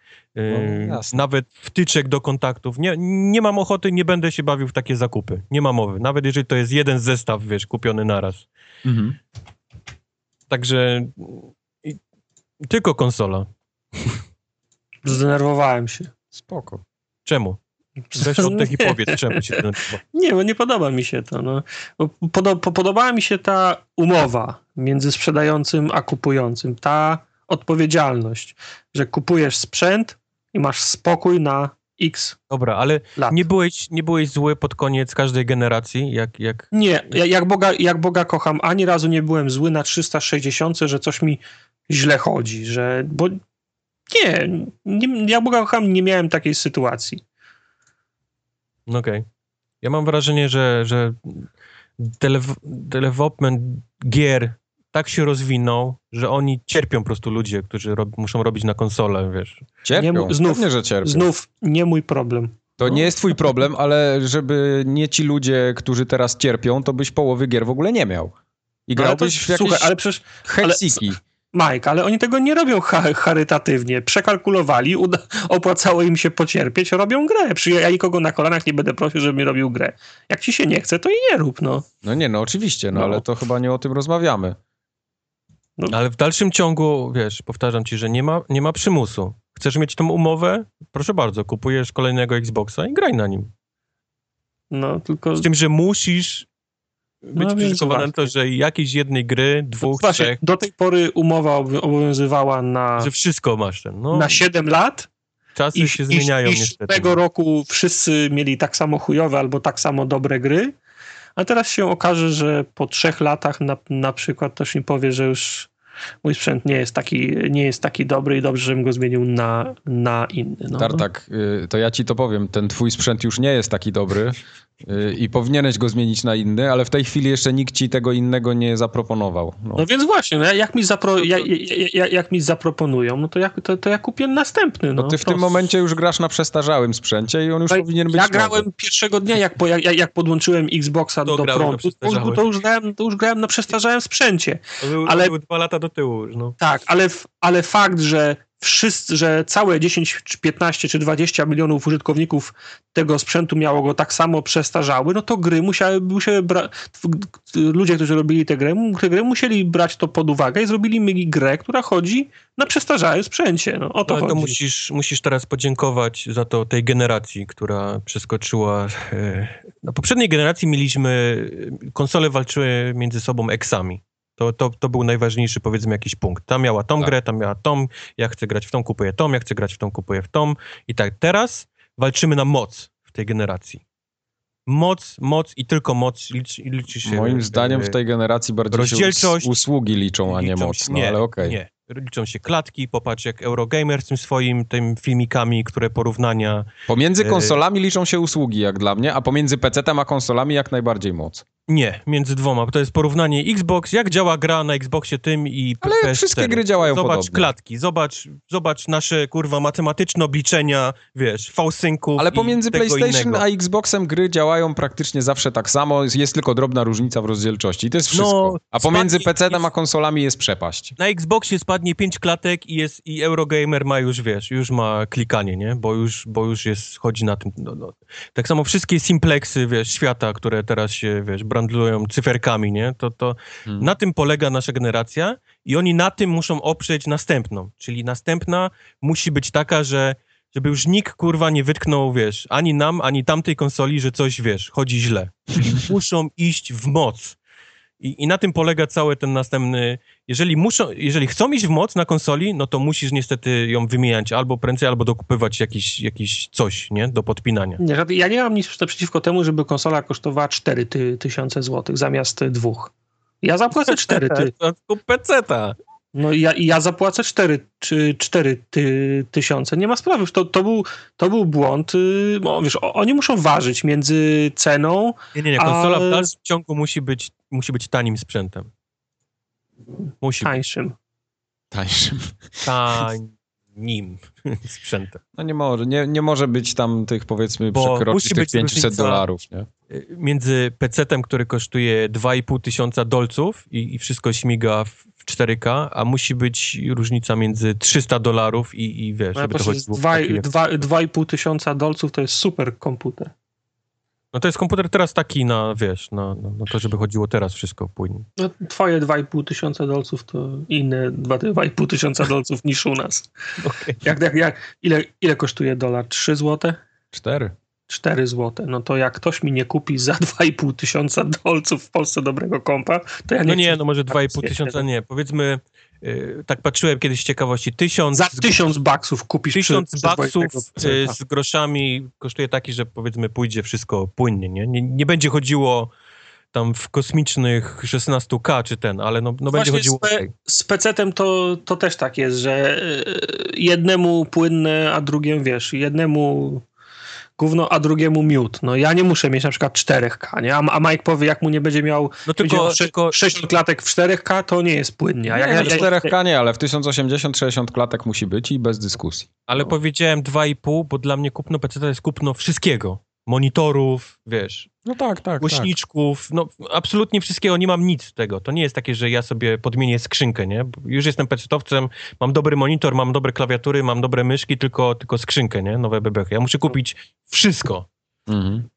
No, nawet wtyczek do kontaktów. Nie, nie mam ochoty, nie będę się bawił w takie zakupy. Nie ma mowy. Nawet jeżeli to jest jeden zestaw, wiesz, kupiony naraz. Mhm. Także i, tylko konsola. Zdenerwowałem się. Spoko. Czemu? Weź oddech i powiedz, czemu się denerwował. Nie, bo nie podoba mi się to. No. Podo po- podobała mi się ta umowa między sprzedającym a kupującym. Ta odpowiedzialność, że kupujesz sprzęt i masz spokój na x Dobra, ale lat. nie byłeś, nie byłeś zły pod koniec każdej generacji, jak, jak Nie, ja- jak Boga, jak Boga kocham, ani razu nie byłem zły na 360, że coś mi źle chodzi, że. Bo nie, nie jak Boga kocham, nie miałem takiej sytuacji. No Okej. Ja mam wrażenie, że, że development gier tak się rozwinął, że oni cierpią po prostu ludzie, którzy rob- muszą robić na konsolę, wiesz. Cierpią. Nie znów- Pewnie, że cierpią. Znów nie mój problem. To nie jest twój problem, ale żeby nie ci ludzie, którzy teraz cierpią, to byś połowy gier w ogóle nie miał. I Ale to, grałbyś w jakieś słuchaj, ale przecież Helsiki. Mike, ale oni tego nie robią cha- charytatywnie. Przekalkulowali, opłacało im się pocierpieć, robią grę. Przy, ja nikogo na kolanach nie będę prosił, żeby mi robił grę. Jak ci się nie chce, to i nie rób, no. No nie, no oczywiście, no, No. ale to chyba nie o tym rozmawiamy. Ale w dalszym ciągu, wiesz, powtarzam ci, że nie ma, nie ma przymusu. Chcesz mieć tą umowę? Proszę bardzo, kupujesz kolejnego Xboxa i graj na nim. No, tylko... Z tym, że musisz być No, przyzwyczajony na to, że jakiejś jednej gry, dwóch, trzech, do tej pory umowa obow- obowiązywała na, że wszystko masz ten. No, na 7 lat czasy i, się i, zmieniają i niestety. tego roku wszyscy mieli tak samo chujowe albo tak samo dobre gry, a teraz się okaże, że po trzech latach na, na przykład ktoś mi powie, że już mój sprzęt nie jest taki, nie jest taki dobry i dobrze, żebym go zmienił na, na inny. No. Tartak, y, to ja ci to powiem, ten twój sprzęt już nie jest taki dobry i powinieneś go zmienić na inny, ale w tej chwili jeszcze nikt ci tego innego nie zaproponował. No. No więc właśnie, no jak, mi zapro, jak, jak, jak mi zaproponują, no to ja, to, to ja kupię następny. No, No ty w tym prosto. momencie już grasz na przestarzałym sprzęcie i on już Słuchaj, powinien być Ja nowy. grałem pierwszego dnia, jak, po, jak, jak podłączyłem Xboxa To do prądu, to to, już grałem, to już grałem na przestarzałym sprzęcie. To były, ale- to były dwa lata do tyłu już, no. Tak, ale, ale fakt, że wszyscy, że całe 10, czy 15 czy 20 milionów użytkowników tego sprzętu miało go tak samo przestarzały, no to gry musiały, musiały bra- ludzie, którzy robili te gry, te gry musieli brać to pod uwagę i zrobili mi grę, która chodzi na przestarzałym sprzęcie. No, o to Ale chodzi. to musisz, musisz teraz podziękować za to tej generacji, która przeskoczyła. e, Na poprzedniej generacji mieliśmy, e, konsole walczyły między sobą eksami. To, to, to był najważniejszy, powiedzmy, jakiś punkt. Ta miała tą Tak. grę, ta miała tą, ja chcę grać w tą, kupuję tą, ja chcę grać w tą, kupuję w tą. I tak, teraz walczymy na moc w tej generacji. moc, moc i tylko moc liczy, liczy się. Moim zdaniem w tej generacji bardziej rozdzielczość- usługi liczą, a nie liczą moc. No nie, ale okej. Nie, liczą się klatki, popatrz jak Eurogamer z tym swoim, tym filmikami, które porównania. Pomiędzy Yy. konsolami liczą się usługi, jak dla mnie, a pomiędzy PC-tem a konsolami jak najbardziej moc. Nie, między dwoma, bo to jest porównanie Xbox, jak działa gra na Xboxie tym i Ale PS4. wszystkie gry działają Zobacz podobnie. klatki, zobacz, zobacz nasze, kurwa, matematyczne obliczenia, wiesz, V-synków Ale pomiędzy PlayStation innego. a Xboxem gry działają praktycznie zawsze tak samo, jest tylko drobna różnica w rozdzielczości i to jest wszystko. No, a pomiędzy PC-tem a konsolami jest przepaść. Na Xboxie spadnie pięć klatek i jest i Eurogamer ma już, wiesz, już ma klikanie, nie? Bo już, bo już jest, chodzi na tym. No, no. Tak samo wszystkie simplexy, wiesz, świata, które teraz się, wiesz, brandlują cyferkami, nie? To, to Hmm. na tym polega nasza generacja i oni na tym muszą oprzeć następną. Czyli następna musi być taka, że żeby już nikt, kurwa, nie wytknął, wiesz, ani nam, ani tamtej konsoli, że coś, wiesz, chodzi źle. Czyli muszą iść w moc. I, I na tym polega cały ten następny. Jeżeli muszą, jeżeli chcą iść w moc na konsoli, no to musisz niestety ją wymieniać albo prędzej, albo dokupywać jakiś, jakiś coś, nie? Do podpinania. Nie, ja nie mam nic przeciwko temu, żeby konsola kosztowała 4 ty, tysiące złotych zamiast dwóch. Ja zapłacę 4 ty. To peceta. No ja, ja zapłacę 4, czy 4 ty, tysiące. Nie ma sprawy. To, to, był, to był błąd. y, No, wiesz, oni muszą ważyć między ceną. Nie, nie, nie. Konsola Ale- w dalszym ciągu musi być, musi być tanim sprzętem. Musi być tańszym. Tańszym. tanim sprzętem. No nie może, nie, nie może być tam tych powiedzmy Bo przekroczyć musi tych być 500 różnica- dolarów, nie? Między PC-tem, który kosztuje 2,5 tysiąca dolców i, i wszystko śmiga w w 4K, a musi być różnica między 300 dolarów i, i wiesz, No, żeby to chodziło w taki- 2,5 tysiąca dolców to jest super komputer. No to jest komputer teraz taki na, wiesz, na, na, na to, żeby chodziło teraz wszystko płynnie. No, twoje 2,5 tysiąca dolców to inne 2,5 tysiąca dolców niż u nas. Jak, jak, jak, ile, ile kosztuje dolar? 3 złote? Cztery. 4 złote. No to jak ktoś mi nie kupi za 2,5 tysiąca dolców w Polsce dobrego kompa, to ja nie No nie, no może tak 2,5 tysiąca, nie. Powiedzmy, y, tak patrzyłem kiedyś z ciekawości, tysiąc, Za 1000 baksów kupisz tysiąc przy- baksów y, z groszami kosztuje taki, że powiedzmy pójdzie wszystko płynnie, nie? Nie, nie będzie chodziło tam w kosmicznych 16K czy ten, ale no, no będzie chodziło... z, pecetem to, to też tak jest, że y, jednemu płynne, a drugiemu, wiesz, jednemu gówno, a drugiemu miód. No ja nie muszę mieć na przykład 4K, nie? A, a Mike powie, jak mu nie będzie miał, No będzie tylko, miał sze- tylko 60 klatek w 4K, to nie jest płynnie. A jak, Nie, jak, w jak, 4K nie, ale w 1080-60 klatek musi być i bez dyskusji. ale no. powiedziałem 2,5, bo dla mnie kupno PC to jest kupno wszystkiego. Monitorów, wiesz, No tak, tak, głośniczków, no absolutnie wszystkiego, nie mam nic z tego. To nie jest takie, że ja sobie podmienię skrzynkę, nie? Bo Już jestem pecetowcem, mam dobry monitor, mam dobre klawiatury, mam dobre myszki, tylko, tylko skrzynkę, nie? Nowe bebechy. Ja muszę kupić wszystko. Mhm.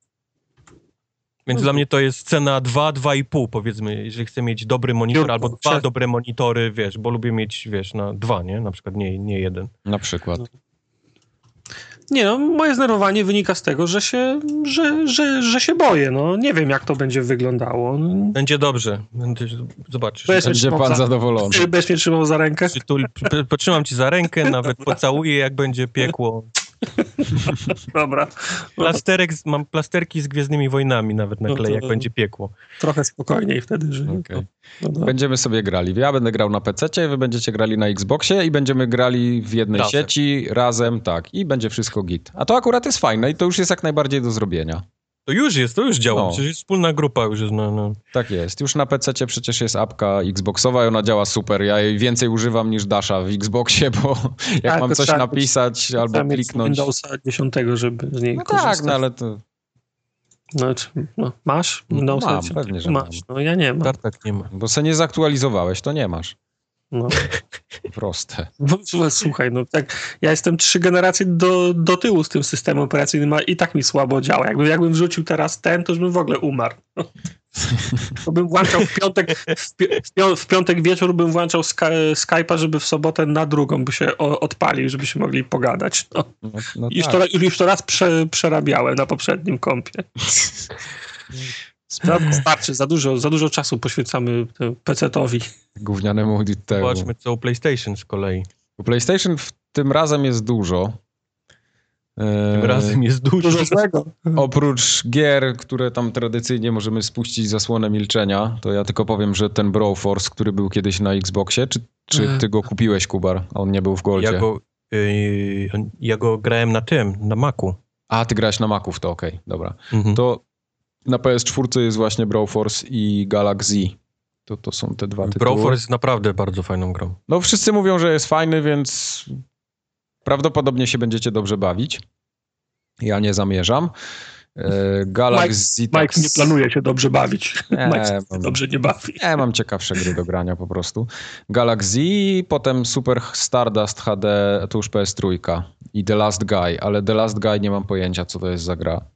Więc No dla mnie to jest cena 2, 2,5 powiedzmy, jeżeli chcę mieć dobry monitor albo dwa dobre monitory, wiesz, bo lubię mieć, wiesz, na dwa, nie? Na przykład nie, nie jeden. Na przykład. Nie no, moje zdenerwowanie wynika z tego, że się, że, że, że się boję. No nie wiem, jak to będzie wyglądało. Będzie dobrze. Będzie, zobaczysz. Bez- Będzie trzymał pan za- zadowolony. Będziesz mnie trzymał za rękę? Przytul, p- potrzymam ci za rękę, nawet pocałuję, jak będzie piekło. Dobra. No, Plasterek, z- mam plasterki z Gwiezdnymi Wojnami nawet No nakleję, to- jak będzie piekło. trochę spokojniej wtedy, że... Okej. No, no. Będziemy sobie grali. Ja będę grał na PC, wy będziecie grali na Xboxie i będziemy grali w jednej Razem. sieci, razem, tak. I będzie wszystko git. A to akurat jest fajne i to już jest jak najbardziej do zrobienia. To już jest, to już działa. No. Przecież jest wspólna grupa już jest. No, no. Tak jest. Już na PC przecież jest apka Xboxowa i ona działa super. Ja jej więcej używam niż Dasha w Xboxie, bo jak Tak, mam coś trzeba mieć- napisać Trzeba albo kliknąć. Windowsa 10, żeby z niej No korzystać. tak, no ale to No, czy- no, masz No, mam, 10? pewnie, że masz. No ja nie mam. Tartak nie ma. bo se nie zaktualizowałeś, to nie masz. No. Proste. No, Słuchaj, no tak, ja jestem trzy generacje do, do tyłu z tym systemem operacyjnym, a i tak mi słabo działa. Jakby, jakbym wrzucił teraz ten, to już bym w ogóle umarł. To bym włączał w piątek, w, pi- w, pią- w piątek wieczór bym włączał Sky, Skype'a, żeby w sobotę na drugą by się odpalił, żebyśmy mogli pogadać. No. No, no Już, tak. to, już to raz prze, przerabiałem na poprzednim kompie. Starczy, za dużo, za dużo czasu poświęcamy temu PC-towi. Gównianemu temu. Zobaczmy, co u PlayStation z kolei. U PlayStation w tym razem jest dużo. E, Tym razem jest dużo. Dużo złego. Oprócz gier, które tam tradycyjnie możemy spuścić zasłonę milczenia, to ja tylko powiem, że ten Broforce, który był kiedyś na Xboxie, czy, czy E. ty go kupiłeś, Kubar? A on nie był w Goldzie. Ja go, yy, ja go grałem na tym, na Macu. A, ty grałeś na Maców, to okej, dobra. Mhm. To na PS4 jest właśnie Broforce i Galaxy. To, to są te dwa tytuły. Broforce jest naprawdę bardzo fajną grą. No wszyscy mówią, że jest fajny, więc prawdopodobnie się będziecie dobrze bawić. Ja nie zamierzam. E, Galaxy... Mike nie planuje się dobrze bawić. Nie, Mike się mam- dobrze nie bawi. Nie, mam ciekawsze gry do grania po prostu. Galaxy, potem Super Stardust HD, to już PS3 i The Last Guy, ale The Last Guy nie mam pojęcia, co to jest za gra.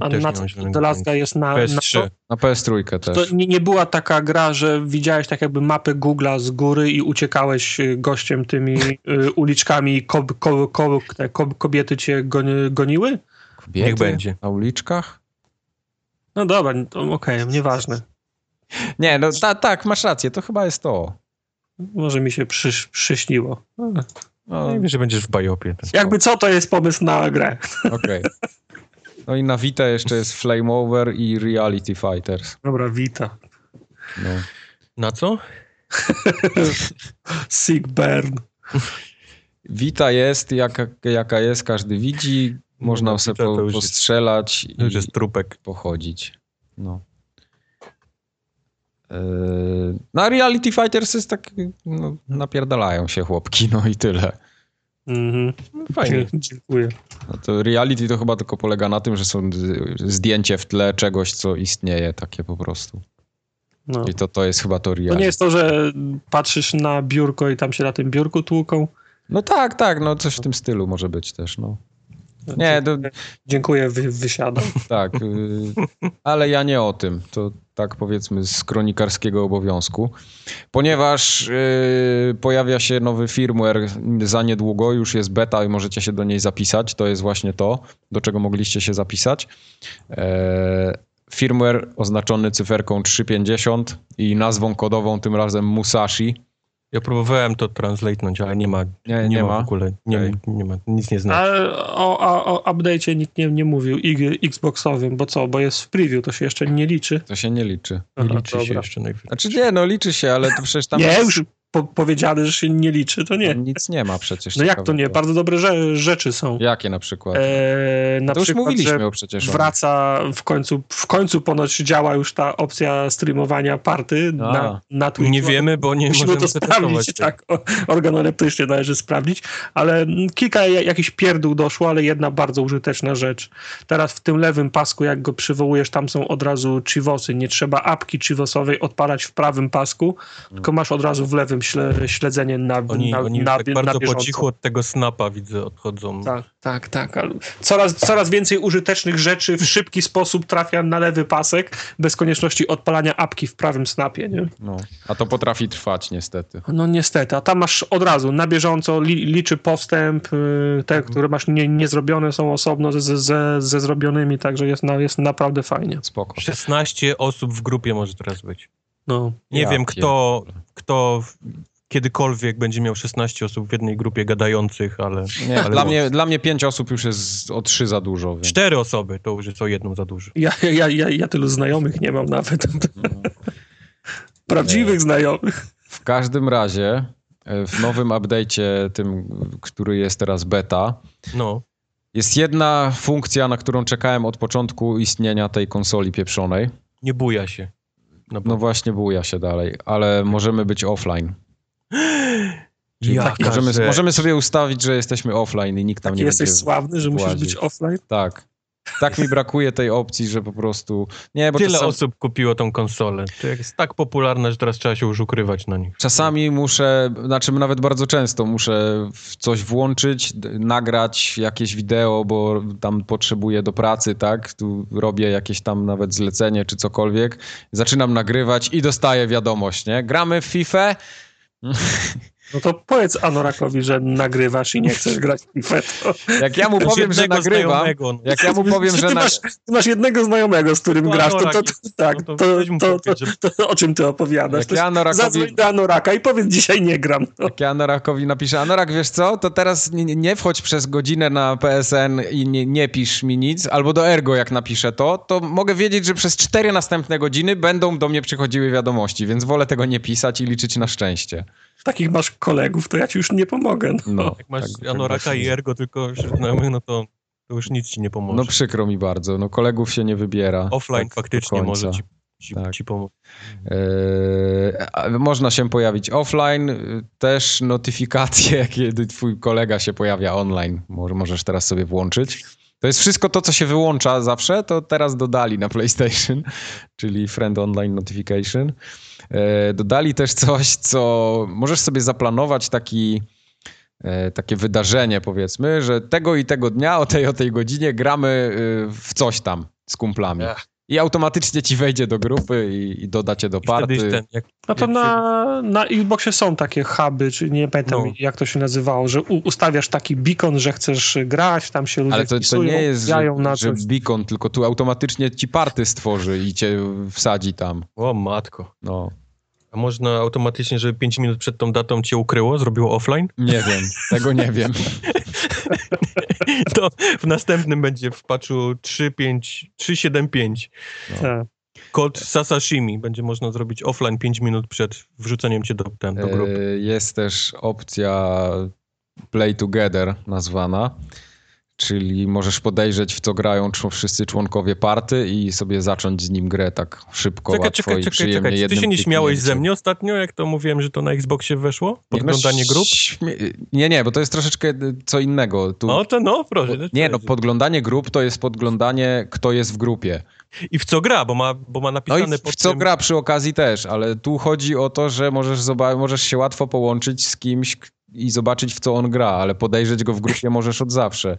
A Też na co The Last. Guy jest na, na PS3. to? Na PS3 To też. nie, nie była taka gra, że widziałeś tak jakby mapę Google'a z góry i uciekałeś y, gościem tymi y, uliczkami i ko, ko, kobiety cię goni, goniły? Kobiety Niech będzie. Na uliczkach? No dobra, to okej, nieważne. Nie, no ta, tak, masz rację, to chyba jest to. Może mi się przysz, przyśniło. No, Nie wiem, że będziesz w bajopie. Jakby co, to jest pomysł na grę. Okej. No i na Vita jeszcze jest Flame Over i Reality Fighters. Dobra, Vita. No. Na co? Sick Burn. Vita jest jaka, jaka jest, każdy widzi. Można No, sobie to po, już jest- postrzelać To już i jest trupek. pochodzić. No. Yy, No a Reality Fighters jest tak, no, napierdalają się chłopki, no i tyle. Mhm. Fajnie. Dzie- Dziękuję. No to reality to chyba tylko polega na tym, że są zdjęcie w tle czegoś, co istnieje, takie po prostu. No. I to, to jest chyba to To reality. nie jest to, że patrzysz na biurko i tam się na tym biurku tłuką. No tak, tak, no coś w tym stylu może być też, no. Nie, to, Dziękuję, wy, wysiadam. tak, y, ale ja nie o tym. To tak powiedzmy z kronikarskiego obowiązku. Ponieważ y, pojawia się nowy firmware za niedługo, już jest beta i możecie się do niej zapisać. To jest właśnie to, do czego mogliście się zapisać. E, firmware oznaczony cyferką 350 i nazwą kodową tym razem Musashi. Ja próbowałem to translate'nąć, ale nie ma, Nie, nie, nie ma ma? w ogóle. Nie, nie ma, nic nie znaczy. Ale o, o, o update'cie nikt nie, nie mówił i- Xboxowym, bo co, bo jest w preview, to się jeszcze nie liczy. To się nie liczy. Nie Aha, liczy się dobra. jeszcze najwyżej. Znaczy nie, no liczy się, ale to przecież tam Nie, jest- już po, powiedziane, że się nie liczy, to nie. nic nie ma przecież. No jak to nie? Bardzo dobre rze- rzeczy są. Jakie na przykład? E, na to już przykład, mówiliśmy że o przecież. wraca w końcu, w końcu ponoć działa już ta opcja streamowania party A. na, na Twitchu. Nie wiemy, bo nie Musimy możemy to sprawdzić, tak. Organoleptycznie należy sprawdzić, ale kilka ja- jakichś pierdół doszło, ale jedna bardzo użyteczna rzecz. Teraz w tym lewym pasku, jak go przywołujesz, tam są od razu chivosy. Nie trzeba apki chivosowej odpalać w prawym pasku, tylko masz od razu w lewym śledzenie na, Oni, na, oni na, tak na bardzo po bieżąco. cichu od tego snapa widzę odchodzą. Tak, tak, tak. Coraz, coraz więcej użytecznych rzeczy w szybki sposób trafia na lewy pasek, bez konieczności odpalania apki w prawym snapie, nie? No. A to potrafi trwać niestety. No niestety, a tam masz od razu na bieżąco, li, liczy postęp, y, te, które masz nie, niezrobione są osobno ze, ze, ze zrobionymi, także jest, na, jest naprawdę fajnie. Spoko. 16 osób w grupie może teraz być. No. Nie Ja wiem, kto. Kto w- kiedykolwiek będzie miał 16 osób w jednej grupie gadających, ale, Nie, ale dla, moc. mnie, dla mnie pięć osób już jest o trzy za dużo. Więc... cztery osoby to już jest o jedną za dużo. Ja, ja, ja, ja tylu znajomych nie mam nawet. No. Prawdziwych znajomych. W każdym razie e, w nowym update'cie, tym, który jest teraz beta, No, jest jedna funkcja, na którą czekałem od początku istnienia tej konsoli pieprzonej. nie buja się. No, No właśnie buja się dalej, ale możemy być offline. Tak, możemy, możemy sobie ustawić, że jesteśmy offline i nikt tam Taki nie jesteś będzie... sławny, że musisz być offline. Tak. Tak mi brakuje tej opcji, że po prostu... Nie, bo Tyle czasem, osób kupiło tą konsolę. To jest tak popularne, że teraz trzeba się już ukrywać na nich. czasami muszę, znaczy nawet bardzo często muszę coś włączyć, nagrać jakieś wideo, bo tam potrzebuję do pracy, tak? Tu robię jakieś tam nawet zlecenie czy cokolwiek. Zaczynam nagrywać i dostaję wiadomość, nie? Gramy w FIFA? No to powiedz Anorakowi, że nagrywasz i nie chcesz grać w. Jak ja mu powiem, że nagrywam, no. jak ja mu powiem, że... Masz, ty masz jednego znajomego, z którym To grasz, to, to, to, tak, to to, o czym ty opowiadasz? Jak ja Anorakowi- Zadzwoń do Anoraka i powiedz, dzisiaj nie gram. No. Jak ja Anorakowi napiszę, Anorak, wiesz co, to teraz nie, nie wchodź przez godzinę na PSN i nie, nie pisz mi nic, albo do Ergo jak napiszę to, to mogę wiedzieć, że przez cztery następne godziny będą do mnie przychodziły wiadomości, więc wolę tego nie pisać i liczyć na szczęście. Takich masz kolegów, to ja ci już nie pomogę. No. No, Jak masz tak- tak Anoraka właśnie. i Ergo tylko znajomych, no to, to już nic ci nie pomoże. No przykro mi bardzo, no kolegów się nie wybiera. Offline tak faktycznie może ci, ci, Tak. ci pomóc. A można się pojawić offline, też notyfikacje, kiedy twój kolega się pojawia online, może, możesz teraz sobie włączyć. To jest wszystko to, co się wyłącza zawsze, to teraz dodali na PlayStation, czyli Friend Online Notification. Eee, dodali też coś, co możesz sobie zaplanować taki e, takie wydarzenie, powiedzmy, że tego i tego dnia o tej o tej godzinie gramy y, w coś tam z kumplami. Ech. I automatycznie ci wejdzie do grupy i, i doda cię do I party. ten, jak, No to na, na Xboxie są takie huby, czy nie pamiętam No. jak to się nazywało, że u, ustawiasz taki beacon, że chcesz grać, tam się ludzie Ale to, to wpisują, nie jest, że, na że coś. beacon, tylko tu automatycznie ci party stworzy i cię wsadzi tam. O matko. No, A można automatycznie, żeby 5 minut przed tą datą cię ukryło, zrobiło offline? nie wiem, tego nie wiem. To w następnym będzie w patchu 3.5, 3.7.5. Tak. Kod Sasashimi będzie można zrobić offline 5 minut przed wrzuceniem cię do, ten, do grupy. E, Jest też opcja Play Together nazwana, czyli możesz podejrzeć w co grają wszyscy członkowie party i sobie zacząć z nim grę tak szybko, Czekaj, łatwo czekaj, i czekaj, przyjemnie czekaj. Czy ty się nie śmiałeś ze mnie ostatnio, jak to mówiłem, że to na Xboxie weszło? No, Podglądanie grup? Nie, nie, bo to jest troszeczkę y, co innego. Tu... No to no, proszę. Nie, no podglądanie grup to jest podglądanie, kto jest w grupie. I w co gra, bo ma, bo ma No napisane i w pod co tym... gra przy okazji też, ale tu chodzi o to, że możesz, możesz się łatwo połączyć z kimś i zobaczyć w co on gra, ale podejrzeć go w grupie możesz od zawsze.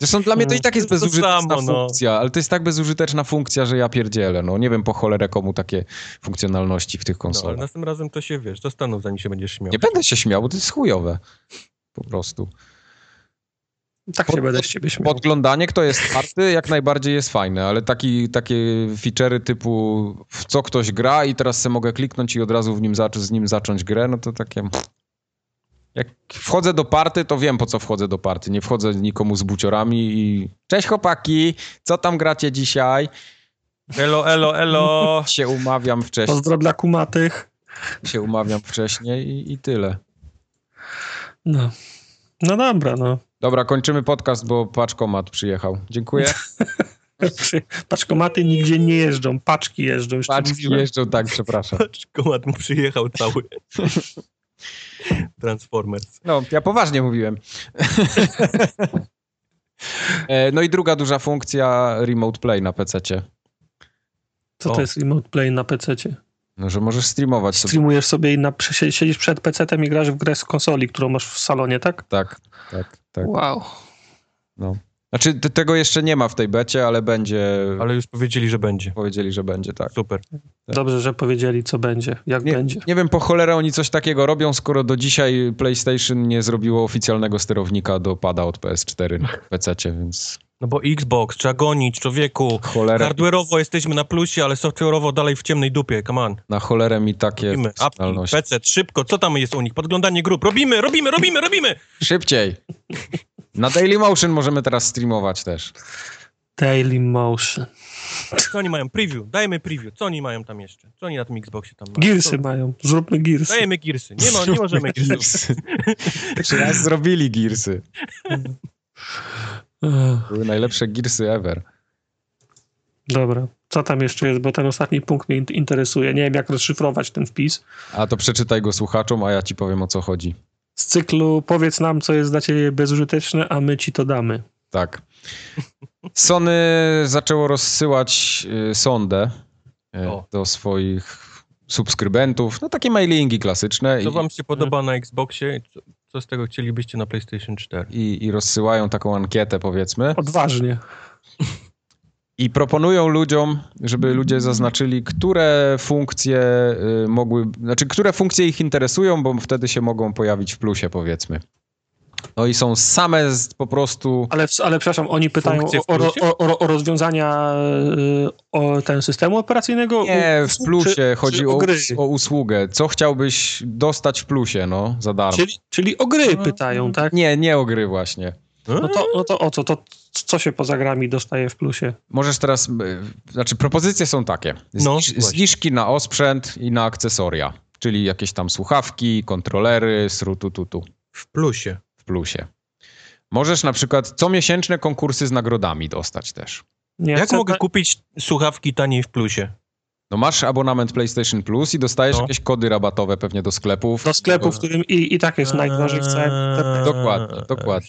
Zresztą dla mnie to i tak jest bezużyteczna samo, no. funkcja, ale to jest tak bezużyteczna funkcja, że ja pierdzielę. No nie wiem po cholerę komu takie funkcjonalności w tych No, ale konsolach. następnym razem to się, wiesz, zastanów, zanim się będziesz śmiał. Nie będę się śmiał, bo to jest chujowe. Po prostu. Tak się będę z ciebie śmiał. Podglądanie, kto jest party, jak najbardziej jest fajne, ale taki, takie feature'y typu w co ktoś gra i teraz sobie mogę kliknąć i od razu w nim z nim zacząć grę, no to takie... Jak wchodzę do party, to wiem po co wchodzę do party. Nie wchodzę nikomu z buciorami i cześć chłopaki, co tam gracie dzisiaj? Elo, elo, elo! Się umawiam wcześniej, Pozdro dla kumatych. się umawiam wcześniej i, i tyle. No. no dobra, no. Dobra, kończymy podcast, bo paczkomat przyjechał. Dziękuję. Paczkomaty nigdzie nie jeżdżą, paczki jeżdżą. Paczki mówiłem. jeżdżą, tak, przepraszam. Komat mu przyjechał cały. Transformers. No, ja poważnie mówiłem. E, no i druga duża funkcja Remote Play na PC-cie. Co O. to jest remote play na PC-cie? No, że możesz streamować sobie. Streamujesz sobie i na, sie- siedzisz przed PC-tem i grasz w grę z konsoli, którą masz w salonie, tak? Tak, tak, tak. Wow. Znaczy, tego jeszcze nie ma w tej becie, ale będzie... Ale już powiedzieli, że będzie. Powiedzieli, że będzie, tak. Super. Dobrze, że powiedzieli, co będzie, jak Nie, będzie. nie wiem po cholerę oni coś takiego robią, skoro do dzisiaj PlayStation nie zrobiło oficjalnego sterownika do pada od PS4 na PC-cie, więc No bo Xbox, trzeba gonić, człowieku. cholerę, Hardware'owo jesteśmy na plusie, ale software'owo dalej w ciemnej dupie, come on. na cholerę mi takie Robimy, funkcjonalności. PC, szybko, co tam jest u nich? Podglądanie grup, robimy, robimy, robimy, robimy! Szybciej! Na Dailymotion możemy teraz streamować też. Daily Motion. Co oni mają? Preview, dajmy preview. Co oni mają tam jeszcze? Co oni na tym Xboxie tam mają? Gearsy Co? mają. Zróbmy Gearsy. Dajemy Gearsy. Nie, ma, nie możemy. Gearsy. Czy raz zrobili Gearsy. Ech, Były najlepsze Gearsy ever. Dobra. Co tam jeszcze jest, bo ten ostatni punkt mnie in- interesuje. Nie wiem, jak rozszyfrować ten wpis. A to przeczytaj go słuchaczom, a ja ci powiem o co chodzi. Z cyklu powiedz nam, co jest dla ciebie bezużyteczne, a my ci to damy. Tak. Sony zaczęło rozsyłać y, sondę y, do swoich subskrybentów. No takie mailingi klasyczne. Co i, wam się podoba na Xboxie? Co, co z tego chcielibyście na PlayStation 4? i, I rozsyłają taką ankietę, powiedzmy. Odważnie. I proponują ludziom, żeby ludzie zaznaczyli, które funkcje y, mogły, znaczy, które funkcje ich interesują, bo wtedy się mogą pojawić w plusie, powiedzmy. No i są same z, po prostu. Ale, ale przepraszam, oni pytają o, o, o, o, rozwiązania y, o ten systemu operacyjnego? Nie, w plusie czy, chodzi czy o, o gry. o usługę. Co chciałbyś dostać w plusie, no, za darmo? Czyli, czyli o gry pytają, tak? Nie, nie o gry właśnie. No to, no to o co? To co się poza grami dostaje w plusie? Możesz teraz, y, znaczy propozycje są takie. No, Zniż, właśnie. zniżki na osprzęt i na akcesoria, czyli jakieś tam słuchawki, kontrolery, srutututu W plusie. w plusie. Możesz na przykład comiesięczne konkursy z nagrodami dostać też. Nie Jak mogę ta- kupić słuchawki taniej w plusie? No masz abonament PlayStation Plus i dostajesz No. jakieś kody rabatowe pewnie do sklepów. do sklepu, w którym i, i tak jest najdrożej w całym. Dokładnie, dokładnie.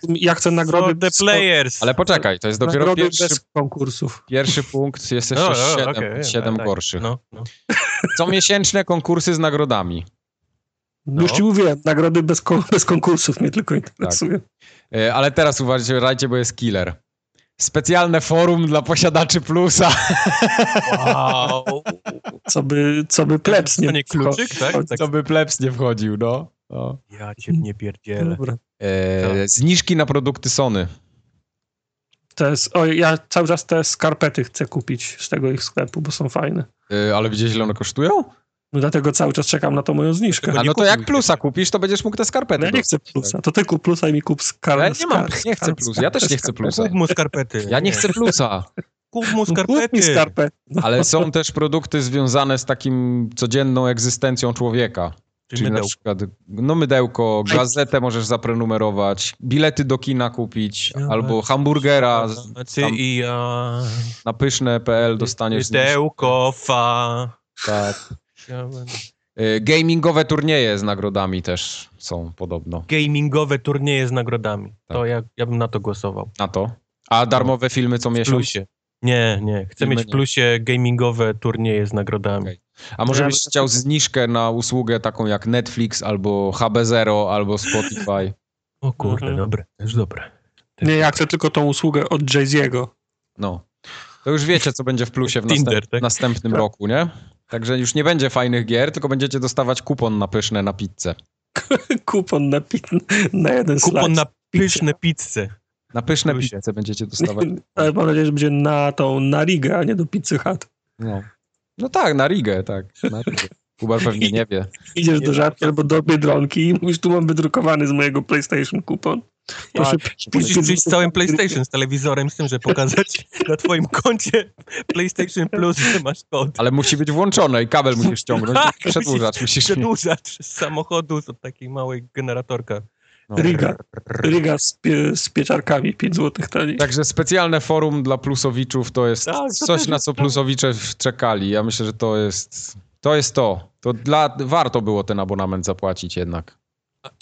Tym Ja chcę nagrody the players. Ale poczekaj, to jest dopiero nagrody pierwszy, bez konkursów. pierwszy punkt, jest No, jeszcze no, siedem, okej, siedem tak, gorszych. No, no. Comiesięczne konkursy z nagrodami. No. Już ci mówiłem, nagrody bez, kon- bez konkursów mnie tylko interesują. E, Ale teraz uważajcie, bo jest killer. Specjalne forum dla posiadaczy plusa. Wow. Co by, co by plebs nie Dostanie kluczyk, tak? tak? Co by plebs nie wchodził, no. No. Ja cię nie pierdzielę. Dobra. E, zniżki na produkty Sony. To jest, o, ja cały czas te skarpety chcę kupić z tego ich sklepu, bo są fajne. E, ale widziałeś, ile one kosztują? No dlatego cały czas czekam na tą moją zniżkę. A no to jak plusa kupisz, to będziesz mógł te skarpety No ja nie chcę plusa. To ty kup plusa i mi kup skar... Ja nie mam, nie chcę plusa. Ja też nie chcę plusa. Kup mu skarpety. Ja nie chcę plusa. Kup mu Kup mi skarpety. skarpet. No. Ale są też produkty związane z takim codzienną egzystencją człowieka. Czyli Czyli na mydełko. przykład no mydełko, gazetę możesz zaprenumerować, bilety do kina kupić, albo hamburgera z- Ty tam i ja. na pyszne.pl dostaniesz. Mydełko, fa. Tak. Ja Y, Gamingowe turnieje z nagrodami też są podobno Gamingowe turnieje z nagrodami. To Tak. ja, ja bym na to głosował. na to. A darmowe filmy co W miesiąc? plusie. Nie, nie. Chcę Filmy mieć w plusie gamingowe turnieje z nagrodami. Okej. A może Ja byś chciał zniżkę na usługę taką jak Netflix albo HB0 albo Spotify? O kurde, Mhm. dobre. Też dobre. Nie, ja chcę tylko tą usługę od Jay-Z'ego. No. To już wiecie, co będzie w plusie w Tinder, następ, tak? następnym roku, nie? Także już nie będzie fajnych gier, tylko będziecie dostawać kupon na pyszne na pizzę. Kupon na, pi- na jeden Kupon slajd. na pyszne pizze. Na pyszne pizze będziecie dostawać. Ale mam nadzieję, że będzie na tą, na Rigę, a nie do Pizzy Hut. No, no tak, na Rigę, tak. Na Rigę. Kuba pewnie nie wie. Idziesz do żabki albo do Biedronki i mówisz, tu mam wydrukowany z mojego PlayStation kupon. Proszę, Musisz przyjść z całym PlayStation, z telewizorem, z tym, że pokazać na twoim koncie PlayStation Plus, że masz kod. Ale musi być włączone i kabel musisz ściągnąć. Tak, Przedłużacz musisz. Przedłużacz z samochodu, z takiej małej generatorka. No. Riga. Riga z, pie, z pieczarkami, 5 zł taniej. Także specjalne forum dla plusowiczów to jest Tak, to coś, na co plusowicze czekali. Ja myślę, że to jest to. Jest to. to dla, warto było ten abonament zapłacić jednak.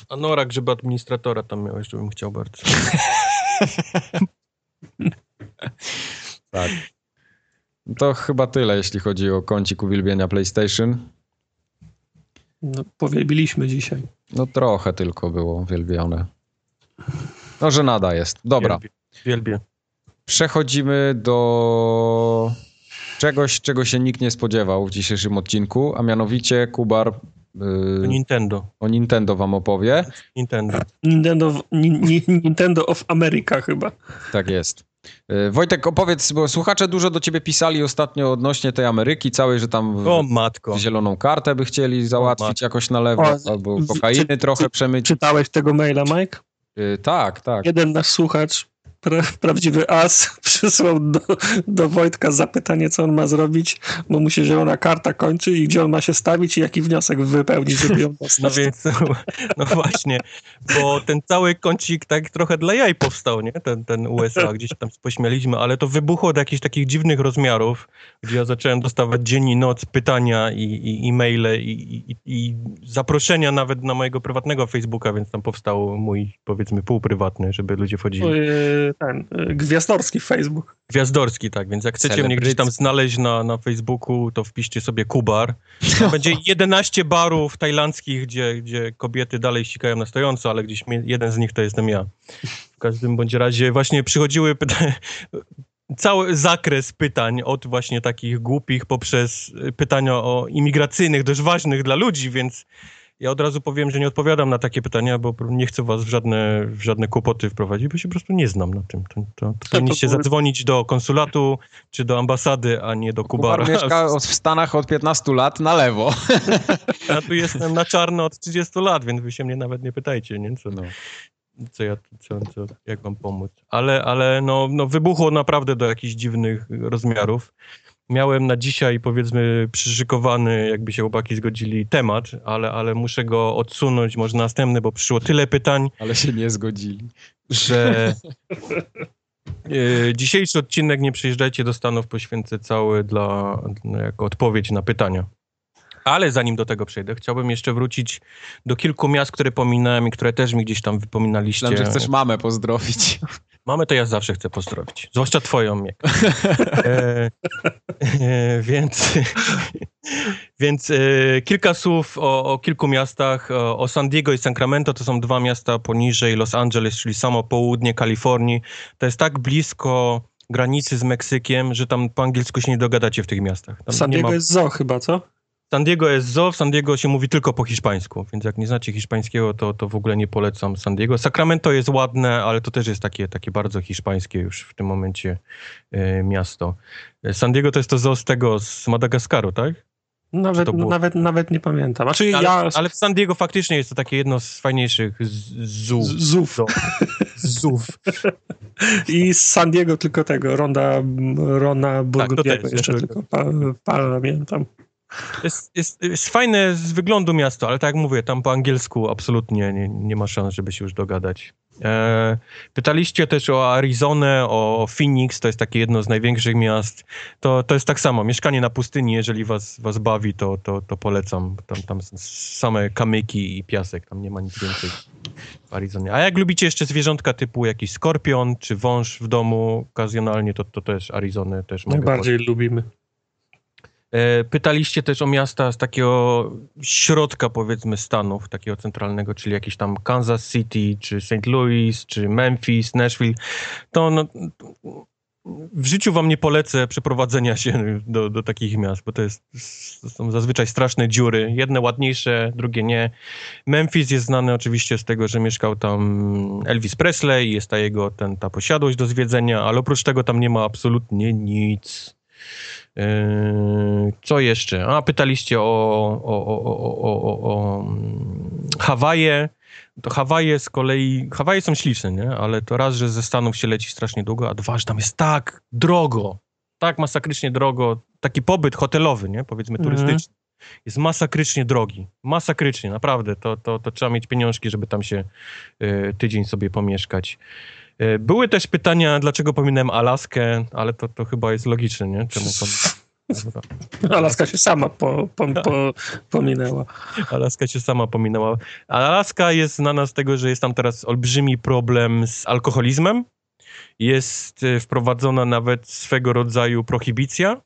A Norak, żeby administratora tam miałeś, żebym chciał bardzo. Tak. To chyba tyle, jeśli chodzi o kącik uwielbienia PlayStation. No, powielbiliśmy dzisiaj. No trochę tylko było uwielbione. No, że nada jest. Dobra, Wielbię. Wielbię. przechodzimy do czegoś, czego się nikt nie spodziewał w dzisiejszym odcinku, a mianowicie Kubar yy, Nintendo. o Nintendo wam opowie. Nintendo. Nintendo, ni, ni, Nintendo of America chyba. Tak jest. Yy, Wojtek, opowiedz, bo słuchacze dużo do ciebie pisali ostatnio odnośnie tej Ameryki całej, że tam w- O matko. zieloną kartę by chcieli załatwić matko. jakoś na lewo, O, albo kokainy czy- trochę czy- przemyć. Czytałeś tego maila, Mike? Yy, tak, tak. Jeden nasz słuchacz, pra, prawdziwy as, przysłał do, do Wojtka zapytanie, co on ma zrobić, bo mu się zielona karta kończy i gdzie on ma się stawić i jaki wniosek wypełnić, żeby ją No dostać. więc, no właśnie, bo ten cały kącik tak trochę dla jaj powstał, nie? Ten, ten USA, gdzieś tam pośmialiśmy, ale to wybuchło do jakichś takich dziwnych rozmiarów, gdzie ja zacząłem dostawać dzień i noc pytania i, i e-maile i, i, i zaproszenia nawet na mojego prywatnego Facebooka, więc tam powstał mój, powiedzmy, półprywatny, żeby ludzie wchodzili. Ojej. Ten y, gwiazdorski Facebook. Gwiazdorski, tak, więc jak chcecie mnie gdzieś tam znaleźć na, na Facebooku, to wpiszcie sobie Kubar. Tam będzie 11 barów tajlandzkich, gdzie, gdzie kobiety dalej ścikają na stojąco, ale gdzieś jeden z nich to jestem ja. W każdym bądź razie właśnie przychodziły pytania, cały zakres pytań, od właśnie takich głupich poprzez pytania o imigracyjnych, dość ważnych dla ludzi, więc ja od razu powiem, że nie odpowiadam na takie pytania, bo nie chcę was w żadne, w żadne kłopoty wprowadzić, bo się po prostu nie znam na tym. To, to, to powinniście zadzwonić do konsulatu czy do ambasady, a nie do Kubara. Kubar mieszka w Stanach od 15 lat na lewo. Ja tu jestem na czarno od 30 lat, więc wy się mnie nawet nie pytajcie, nie? Co, no. co ja, co, co, jak wam pomóc. Ale, ale no, no wybuchło naprawdę do jakichś dziwnych rozmiarów miałem na dzisiaj, powiedzmy, przyszykowany, jakby się chłopaki zgodzili, temat, ale, ale muszę go odsunąć, może następny, bo przyszło tyle pytań. Ale się nie zgodzili. Że e, dzisiejszy odcinek Nie przyjeżdżajcie do Stanów poświęcę cały dla, jako odpowiedź na pytania. Ale zanim do tego przejdę, chciałbym jeszcze wrócić do kilku miast, które pominąłem i które też mi gdzieś tam wypominaliście. Myślałem, że chcesz mamę pozdrowić. Mamę to ja zawsze chcę pozdrowić. Zwłaszcza twoją, Miek. E, e, więc więc e, kilka słów o, o kilku miastach. O, o, San Diego i Sacramento to są dwa miasta poniżej Los Angeles, czyli samo południe Kalifornii. To jest tak blisko granicy z Meksykiem, że tam po angielsku się nie dogadacie w tych miastach. Tam San Diego ma... jest zoo chyba, co? San Diego jest zoo, w San Diego się mówi tylko po hiszpańsku, więc jak nie znacie hiszpańskiego, to, to w ogóle nie polecam San Diego. Sacramento jest ładne, ale to też jest takie, takie bardzo hiszpańskie już w tym momencie e, miasto. San Diego to jest to zoo z tego, z Madagaskaru, tak? Nawet, nawet, nawet nie pamiętam. Znaczy, ale, ja... ale w San Diego faktycznie jest to takie jedno z fajniejszych zoo. Zów. Zów. I z San Diego tylko tego, Ronda, Rona Burgundiego tak, jeszcze tylko pamiętam. Jest, jest, jest fajne z wyglądu miasto, ale tak jak mówię, tam po angielsku absolutnie nie, nie ma szans, żeby się już dogadać. E, pytaliście też o Arizonę, o Phoenix, to jest takie jedno z największych miast. To, to jest tak samo, mieszkanie na pustyni, jeżeli was, was bawi, to, to, to polecam. Tam, tam same kamyki i piasek, tam nie ma nic więcej w Arizonie. A jak lubicie jeszcze zwierzątka typu jakiś skorpion czy wąż w domu okazjonalnie, to, to też Arizonę też Najbardziej lubimy. E, pytaliście też o miasta z takiego środka, powiedzmy, Stanów, takiego centralnego, czyli jakieś tam Kansas City, czy St. Louis, czy Memphis, Nashville. To no, w życiu wam nie polecę przeprowadzenia się do, do takich miast, bo to, jest, to są zazwyczaj straszne dziury. Jedne ładniejsze, drugie nie. Memphis jest znany oczywiście z tego, że mieszkał tam Elvis Presley i jest ta jego ten, ta posiadłość do zwiedzenia, ale oprócz tego tam nie ma absolutnie nic. Yy, co jeszcze? A, pytaliście o, o, o, o, o, Hawaje. To Hawaje z kolei, Hawaje są śliczne, nie? Ale to raz, że ze Stanów się leci strasznie długo, a dwa, że tam jest tak drogo, tak masakrycznie drogo, taki pobyt hotelowy, nie? Powiedzmy mhm. turystyczny. Jest masakrycznie drogi. Masakrycznie, naprawdę. To, to, to trzeba mieć pieniążki, żeby tam się y, tydzień sobie pomieszkać. E, były też pytania, dlaczego pominąłem Alaskę, ale to, to chyba jest logiczne, nie? Czemu Alaska się sama po, po, po, pominęła. Alaska się sama pominęła. Alaska jest znana z tego, że jest tam teraz olbrzymi problem z alkoholizmem. Jest e, wprowadzona nawet swego rodzaju prohibicja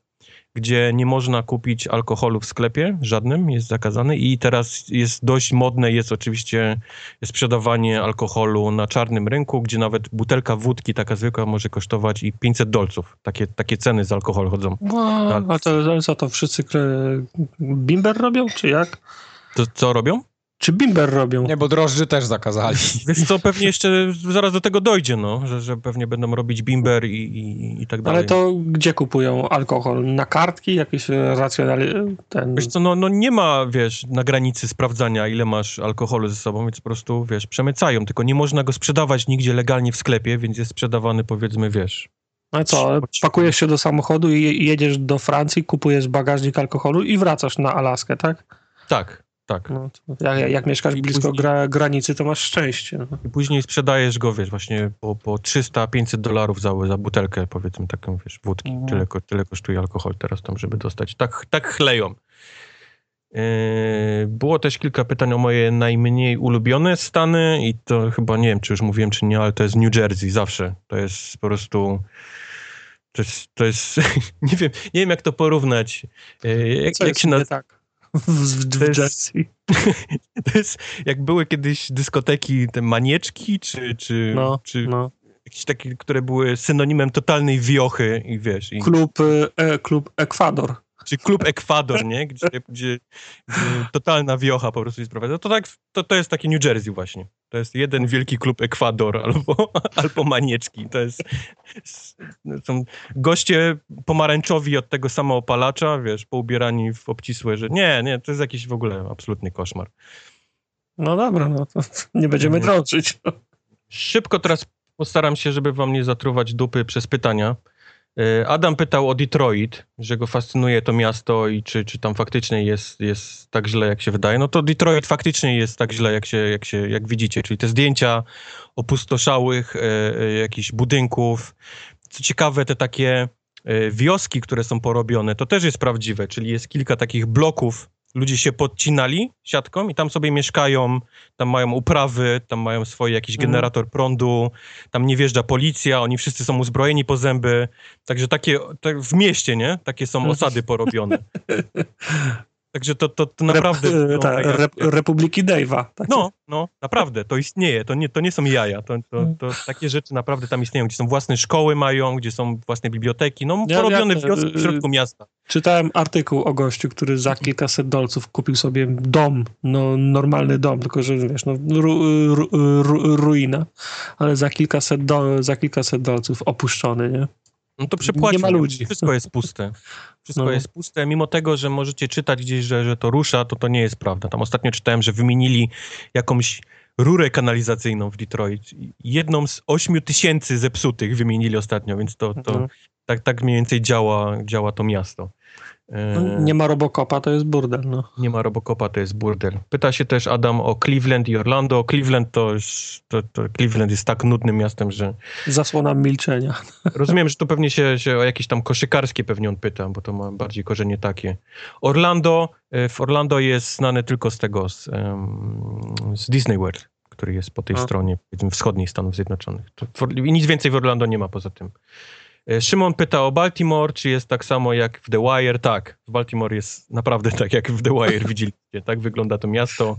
gdzie nie można kupić alkoholu w sklepie, żadnym, jest zakazany i teraz jest dość modne, jest oczywiście sprzedawanie alkoholu na czarnym rynku, gdzie nawet butelka wódki taka zwykła może kosztować i 500 dolców. Takie, takie ceny z alkoholu chodzą. No, a to, co to wszyscy bimber robią, czy jak? To co robią? Czy bimber robią? Nie, bo drożdży też zakazali. Więc co, pewnie jeszcze zaraz do tego dojdzie, no, że, że pewnie będą robić bimber i, i, i tak dalej. Ale to gdzie kupują alkohol? Na kartki? Jakieś racjonalne... Ten... Wiesz co, no, no nie ma, wiesz, na granicy sprawdzania, ile masz alkoholu ze sobą, więc po prostu, wiesz, przemycają, tylko nie można go sprzedawać nigdzie legalnie w sklepie, więc jest sprzedawany, powiedzmy, wiesz... No co, pakujesz się do samochodu i jedziesz do Francji, kupujesz bagażnik alkoholu i wracasz na Alaskę, tak? Tak, tak. No, jak, jak mieszkasz blisko później, gra, granicy, to masz szczęście. No. I później sprzedajesz go, wiesz, właśnie po, po 300-500 dolarów za, za butelkę, powiedzmy, taką, wiesz, wódki. Mhm. Tyle, tyle kosztuje alkohol teraz tam, żeby dostać. Tak, tak chleją. Było też kilka pytań o moje najmniej ulubione stany i to chyba nie wiem, czy już mówiłem, czy nie, ale to jest New Jersey zawsze. To jest po prostu to jest, to jest nie, wiem, nie wiem jak to porównać. Jak, Co jak się tak w, w Jersey? To jest, jak były kiedyś dyskoteki, te manieczki, czy, czy, no, czy no. jakieś takie, które były synonimem totalnej wiochy i wiesz. I... Klub, e, klub Ekwador. Czy klub Ekwador, nie? Gdzie, gdzie, gdzie totalna wiocha po prostu jest prowadzona. To, tak, to, to jest taki New Jersey właśnie. To jest jeden wielki klub Ekwador albo, albo manieczki. To jest... Są goście pomarańczowi od tego samoopalacza, wiesz, poubierani w obcisłe, że nie, nie, to jest jakiś w ogóle absolutny koszmar. No dobra, no to nie będziemy drążyć. Szybko teraz postaram się, żeby wam nie zatruwać dupy przez pytania. E, Adam pytał o Detroit, że go fascynuje to miasto i czy, czy tam faktycznie jest, jest tak źle, jak się wydaje. No to Detroit faktycznie jest tak źle, jak, się, jak, się, jak widzicie. Czyli te zdjęcia opustoszałych e, jakichś budynków. Co ciekawe, te takie wioski, które są porobione, to też jest prawdziwe. Czyli jest kilka takich bloków ludzie się podcinali siatką i tam sobie mieszkają, tam mają uprawy, tam mają swój jakiś mhm. generator prądu, tam nie wjeżdża policja, oni wszyscy są uzbrojeni po zęby. Także takie, tak w mieście, nie? Takie są osady porobione. Także to, to, to naprawdę... Rep, no, ta, rep, Republiki Dave'a. No, no, naprawdę, to istnieje, to nie, to nie są jaja, to, to, to, takie rzeczy naprawdę tam istnieją, gdzie są własne szkoły mają, gdzie są własne biblioteki, no ja, porobione ja, wioski w środku miasta. Czytałem artykuł o gościu, który za kilkaset dolców kupił sobie dom, no normalny dom, tylko że wiesz, no ru, ru, ru, ruina, ale za kilkaset, do, za kilkaset dolców opuszczony, nie? No to przepłaci. Nie ma ludzi. Wszystko jest puste. Wszystko no. jest puste, mimo tego, że możecie czytać gdzieś, że, że to rusza, to to nie jest prawda. Tam ostatnio czytałem, że wymienili jakąś rurę kanalizacyjną w Detroit. Jedną z ośmiu tysięcy zepsutych wymienili ostatnio, więc to, to mhm. tak, tak mniej więcej działa, działa to miasto. No, nie ma Robocopa, to jest burdel. No. Nie ma Robocopa, to jest burdel. Pyta się też Adam o Cleveland i Orlando. Cleveland to, to, to Cleveland jest tak nudnym miastem, że... Zasłona milczenia. Rozumiem, że tu pewnie się, się o jakieś tam koszykarskie pewnie on pyta, bo to ma bardziej korzenie takie. Orlando, e, w Orlando jest znane tylko z tego, z, z Disney World, który jest po tej A. stronie wschodniej Stanów Zjednoczonych. I nic więcej w Orlando nie ma poza tym. E, Szymon pyta o Baltimore, czy jest tak samo jak w The Wire? Tak, w Baltimore jest naprawdę tak jak w The Wire, widzieliście. Tak wygląda to miasto.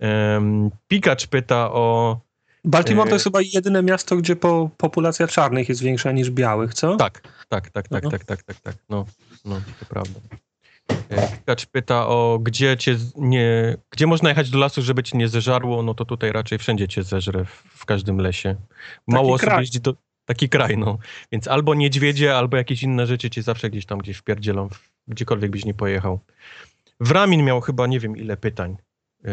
Um, Pikacz pyta o... Baltimore to e, jest chyba jedyne miasto, gdzie po, populacja czarnych jest większa niż białych, co? Tak, tak, tak, tak, tak, tak, tak, tak. No, no, to prawda. E, Pikacz pyta o gdzie cię nie, gdzie można jechać do lasu, żeby cię nie zeżarło, no to tutaj raczej wszędzie cię zeżre, w, w każdym lesie. Mało osób jeździ do, Taki kraj, no. Więc albo niedźwiedzie, albo jakieś inne rzeczy cię zawsze gdzieś tam gdzieś wpierdzielą, gdziekolwiek byś nie pojechał. Wramin miał chyba nie wiem ile pytań. Yy,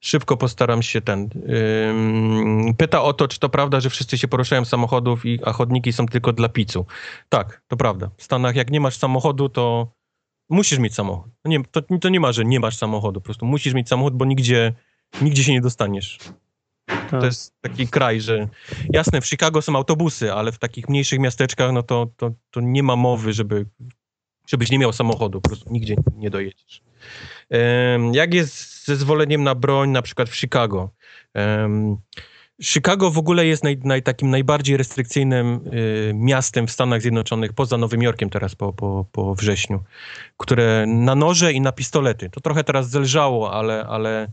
szybko postaram się ten. Yy, pyta o to, czy to prawda, że wszyscy się poruszają samochodów, i, a chodniki są tylko dla picu. Tak, to prawda. W Stanach jak nie masz samochodu, to musisz mieć samochód. Nie, to, to nie ma, że nie masz samochodu. Po prostu musisz mieć samochód, bo nigdzie, nigdzie się nie dostaniesz. To tak. jest taki kraj, że jasne, w Chicago są autobusy, ale w takich mniejszych miasteczkach, no to, to, to nie ma mowy, żeby, żebyś nie miał samochodu, po prostu nigdzie nie dojedziesz. Um, jak jest z zezwoleniem na broń, na przykład w Chicago? Um, Chicago w ogóle jest naj, naj, takim najbardziej restrykcyjnym y, miastem w Stanach Zjednoczonych, poza Nowym Jorkiem teraz po, po, po wrześniu, które na noże i na pistolety. To trochę teraz zelżało, ale, ale y,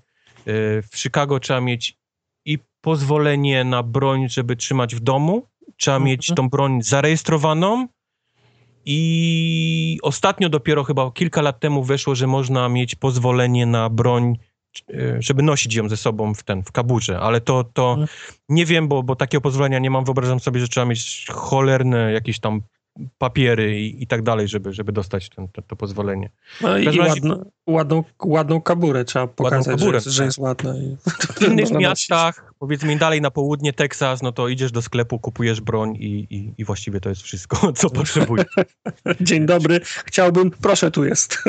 w Chicago trzeba mieć i pozwolenie na broń, żeby trzymać w domu. Trzeba mhm. mieć tą broń zarejestrowaną. I ostatnio dopiero chyba kilka lat temu weszło, że można mieć pozwolenie na broń, e, żeby nosić ją ze sobą w ten, w kaburze, ale to, to mhm. nie wiem, bo, bo takiego pozwolenia nie mam. Wyobrażam sobie, że trzeba mieć cholerne jakieś tam papiery i, i tak dalej, żeby, żeby dostać ten, to, to pozwolenie. No i razie... ładno, ładną, ładną kaburę trzeba pokazać, kaburę, że, że, jest ładna. I... W innych miastach, nosić. powiedzmy dalej na południe, Teksas, no to idziesz do sklepu, kupujesz broń i, i, i właściwie to jest wszystko, co potrzebujesz. Dzień dobry, chciałbym, proszę, tu jest.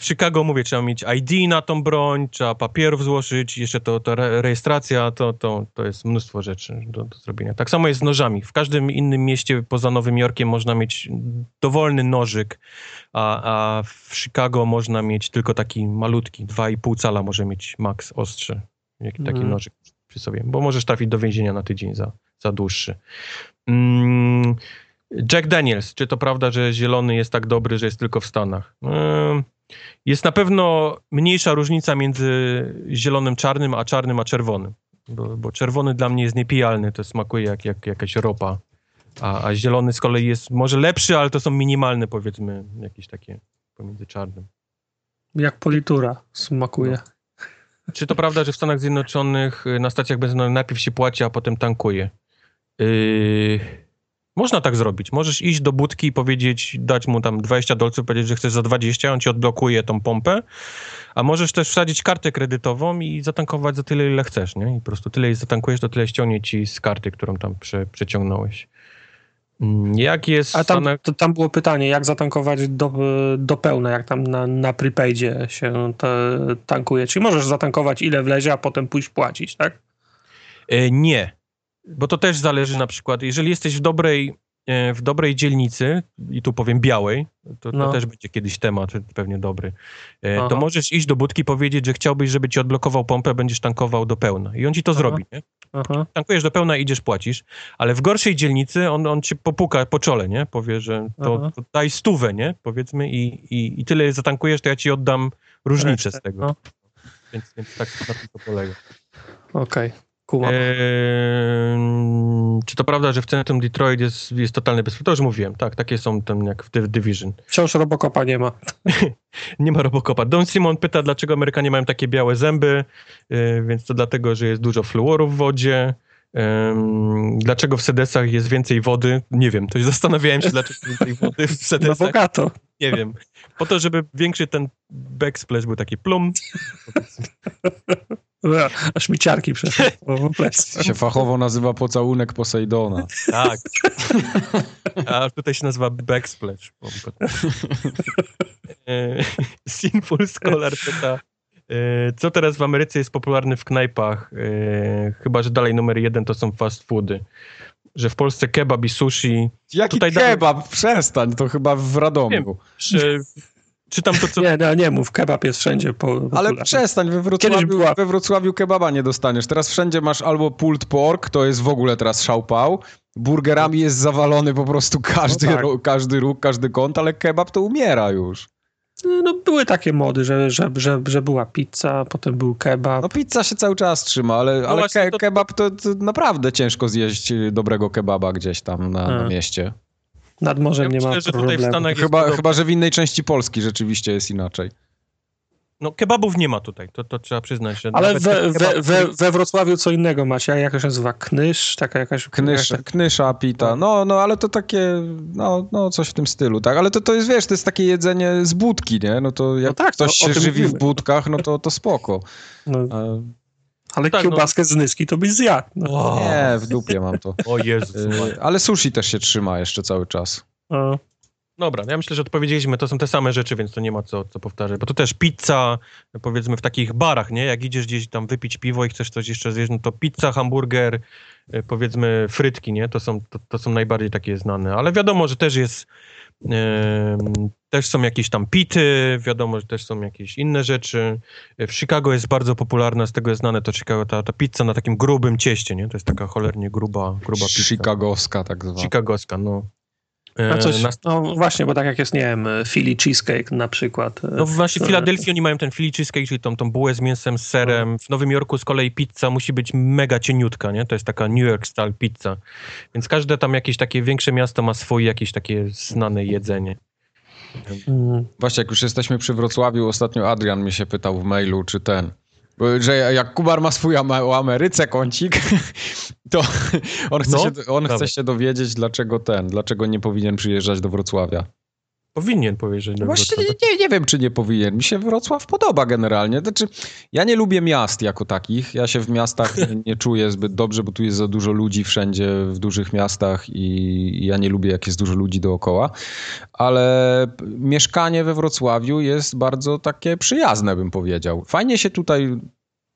W Chicago, mówię, trzeba mieć ID na tą broń, trzeba papierów złożyć, jeszcze to, to re rejestracja, to, to, to jest mnóstwo rzeczy do, do zrobienia. Tak samo jest z nożami. W każdym innym mieście poza Nowym Jorkiem można mieć dowolny nożyk, a, a w Chicago można mieć tylko taki malutki, 2,5 cala może mieć max ostrze, taki mm. nożyk przy sobie, bo możesz trafić do więzienia na tydzień za, za dłuższy. Mm, Jack Daniels, czy to prawda, że zielony jest tak dobry, że jest tylko w Stanach? Jest na pewno mniejsza różnica między zielonym czarnym, a czarnym a czerwonym. Bo, bo czerwony dla mnie jest niepijalny, to smakuje jak, jak jakaś ropa. A, a zielony z kolei jest może lepszy, ale to są minimalne, powiedzmy, jakieś takie pomiędzy czarnym. Jak politura smakuje. No. Czy to prawda, że w Stanach Zjednoczonych y, na stacjach benzynowych najpierw się płaci, a potem tankuje? Yy... Można tak zrobić. Możesz iść do budki i powiedzieć, dać mu tam 20 dolców, powiedzieć, że chcesz za 20, on ci odblokuje tą pompę, a możesz też wsadzić kartę kredytową i zatankować za tyle, ile chcesz, nie? I po prostu tyle, zatankujesz, to tyle ściągnie ci z karty, którą tam prze, przeciągnąłeś. Mm, jak jest... A tam, to, tam było pytanie, jak zatankować do, do pełna, jak tam na, na prepaidzie się tankuje. Czyli możesz zatankować ile wlezie, a potem pójść płacić, tak? E, nie. Bo to też zależy na przykład, jeżeli jesteś w dobrej, e, w dobrej dzielnicy, i tu powiem białej, to, to no. też będzie kiedyś temat pewnie dobry, e, Aha. to możesz iść do budki powiedzieć, że chciałbyś, żeby ci odblokował pompę, będziesz tankował do pełna. I on ci to Aha. zrobi, nie? Aha. Tankujesz do pełna, idziesz, płacisz, ale w gorszej dzielnicy on, on ci popuka po czole, nie? Powie, że to, to daj stówę, nie? Powiedzmy i, i, i tyle zatankujesz, to ja ci oddam różnicę z tego. No. Więc, więc tak na tym to polega. Okej. Okay. Eee, czy to prawda, że w centrum Detroit jest, jest totalny bezpieczeństwo? To już mówiłem, tak, takie są tam jak w Division. Wciąż Robocopa nie ma. nie ma Robocopa. Don Simon pyta, dlaczego Amerykanie mają takie białe zęby, yy, więc to dlatego, że jest dużo fluoru w wodzie. Um, dlaczego w sedesach jest więcej wody? Nie wiem. To zastanawiałem się, dlaczego więcej wody w sedesach. No bogato. Nie wiem. Po to, żeby większy ten backsplash był taki plum. Aż mi ciarki przeszły To się fachowo nazywa pocałunek Posejdona. Tak. A tutaj się nazywa backsplash. E, Sinful Scholar pyta, e, co teraz w Ameryce jest popularne w knajpach? E, chyba, że dalej numer jeden to są fast foody. Że w Polsce kebab i sushi. Jaki tutaj kebab? Dalej... Przestań, to chyba w Radomiu. Wiem, że Czytam to, co... Nie, no, nie mów, kebab jest wszędzie po, Ale przestań, we Wrocławiu, we Wrocławiu kebaba nie dostaniesz. Teraz wszędzie masz albo pulled pork, to jest w ogóle teraz szałpał, burgerami jest zawalony po prostu każdy, no tak. ro, każdy róg, każdy kąt, ale kebab to umiera już. No były takie mody, że, że, że, że była pizza, potem był kebab. No pizza się cały czas trzyma, ale, no ale ke, to... kebab to, to, naprawdę ciężko zjeść dobrego kebaba gdzieś tam na, na mieście. Nad morzem ja nie myślę, ma że problemu. Tutaj w Stanach chyba, chyba, że w innej części Polski rzeczywiście jest inaczej. No kebabów nie ma tutaj, to, to trzeba przyznać. Że Ale we, we, we, we, Wrocławiu co innego macie, jak się nazywa? Knysz? Taka jakaś... Knysz, jakaś... Knysza, pita, no, no ale to takie, no, no coś w tym stylu, tak? Ale to, to jest, wiesz, to jest takie jedzenie z budki, nie? No to jak no tak, ktoś się żywi mówimy. w budkach, no to, to spoko. No. Ale tak, kiełbaskę no. z nyski to byś zjadł. No. Nie, w dupie mam to. O Jezus. Y, ale sushi też się trzyma jeszcze cały czas. O. Dobra, ja myślę, że odpowiedzieliśmy, to są te same rzeczy, więc to nie ma co, co powtarzać. Bo to też pizza, powiedzmy w takich barach, nie? Jak idziesz gdzieś tam wypić piwo i chcesz coś jeszcze zjeść, no to pizza, hamburger, y, powiedzmy frytki, nie? To są, to, to są najbardziej takie znane. Ale wiadomo, że też jest też są jakieś tam pity, wiadomo, że też są jakieś inne rzeczy. W Chicago jest bardzo popularna, z tego jest znane to Chicago, ta, ta pizza na takim grubym cieście, nie? To jest taka cholernie gruba, gruba pizza. Chicagowska tak zwana. Chicagowska, no. A coś, e, no właśnie, bo tak jak jest, nie wiem, Philly cheesecake na przykład. No właśnie w Filadelfii oni mają ten Philly cheesecake, czyli tą, tą bułę z mięsem, z serem. W Nowym Jorku z kolei pizza musi być mega cieniutka, nie? To jest taka New York style pizza. Więc każde tam jakieś takie większe miasto ma swoje jakieś takie znane jedzenie. Właśnie, jak już jesteśmy przy Wrocławiu, ostatnio Adrian mi się pytał w mailu, czy ten, że jak Kubar ma swój o Ameryce kącik, to on chce, no, się, on chce się dowiedzieć, dlaczego ten, dlaczego nie powinien przyjeżdżać do Wrocławia. Powinien powiedzieć. do Właśnie Wrocławia. nie, nie wiem, czy nie powinien. Mi się Wrocław podoba generalnie. Znaczy, ja nie lubię miast jako takich. Ja się w miastach nie, nie czuję zbyt dobrze, bo tu jest za dużo ludzi wszędzie w dużych miastach i, ja nie lubię, jak jest dużo ludzi dookoła. Ale mieszkanie we Wrocławiu jest bardzo takie przyjazne, bym powiedział. Fajnie się tutaj.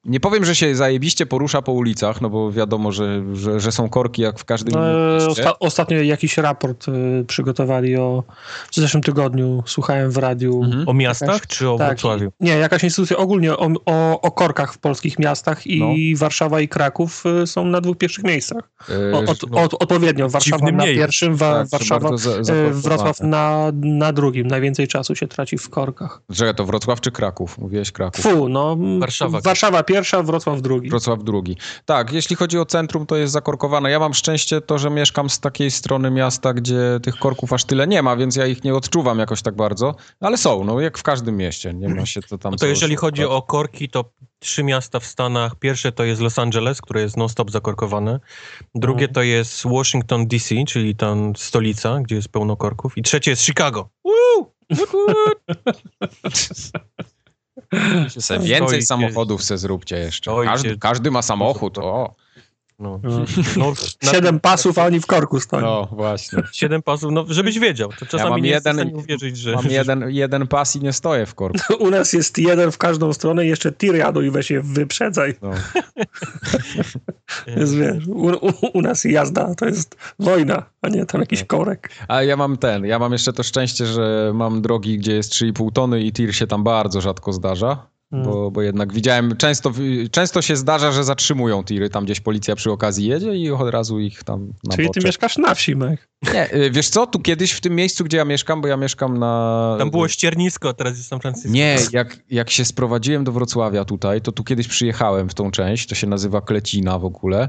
Nie powiem, że się zajebiście porusza po ulicach, no bo wiadomo, że, że, że są korki jak w każdym innym E, mieście. osta ostatnio jakiś raport e, przygotowali o w zeszłym tygodniu, słuchałem w radiu. Mhm. O miastach Jakaś- czy o Tak, Wrocławiu? Nie, jakaś instytucja ogólnie o, o, o korkach w polskich miastach i Warszawa i Kraków e, są na dwóch pierwszych miejscach. E, O, od, no, od, odpowiednio, Warszawa na miejscu. pierwszym, wa, tak, Warszawa, za- zakorkowane. Wrocław na, na drugim. Najwięcej czasu się traci w korkach. Że to Wrocław czy Kraków? Mówiłeś Kraków. Fu, no. Warszawa. Warszawa pierwsza, Wrocław drugi. Wrocław drugi. Tak, jeśli chodzi o centrum, to jest zakorkowane. Ja mam szczęście to, że mieszkam z takiej strony miasta, gdzie tych korków aż tyle nie ma, więc ja ich nie odczuwam jakoś tak bardzo, ale są, no jak w każdym mieście. Nie ma się to tam... No to co- jeżeli co- chodzi o korki, to trzy miasta w Stanach. Pierwsze to jest Los Angeles, które jest non-stop zakorkowane. Drugie to jest Washington DC, czyli tam stolica, gdzie jest pełno korków. I trzecie jest Chicago. Woo! Se więcej samochodów se zróbcie jeszcze. Każdy, każdy ma samochód, o. No. No. No, na- Siedem pasów, a oni w korku stoją. No, właśnie. Siedem pasów, no żebyś wiedział. To czasami mam nie jeden- uwierzyć, że... Mam jeden, jeden pas i nie stoję w korku. U nas jest jeden w każdą stronę, jeszcze tir jadą i weź je wyprzedzaj. No. Jest, wiesz, u, u, u nas jazda to jest wojna, a nie tam jakiś korek. A ja mam ten, ja mam jeszcze to szczęście, że mam drogi, gdzie jest 3,5 tony i tir się tam bardzo rzadko zdarza. Mm. Bo, bo jednak widziałem, często, często się zdarza, że zatrzymują tiry, tam gdzieś policja przy okazji jedzie i od razu ich tam na Czyli ty bocze. mieszkasz na wsi, Mike. Nie, y, wiesz co, tu kiedyś w tym miejscu, gdzie ja mieszkam, bo ja mieszkam na... Tam było ściernisko, a teraz jest San Francisco. Nie, jak, jak się sprowadziłem do Wrocławia tutaj, to tu kiedyś przyjechałem w tą część, to się nazywa Klecina w ogóle,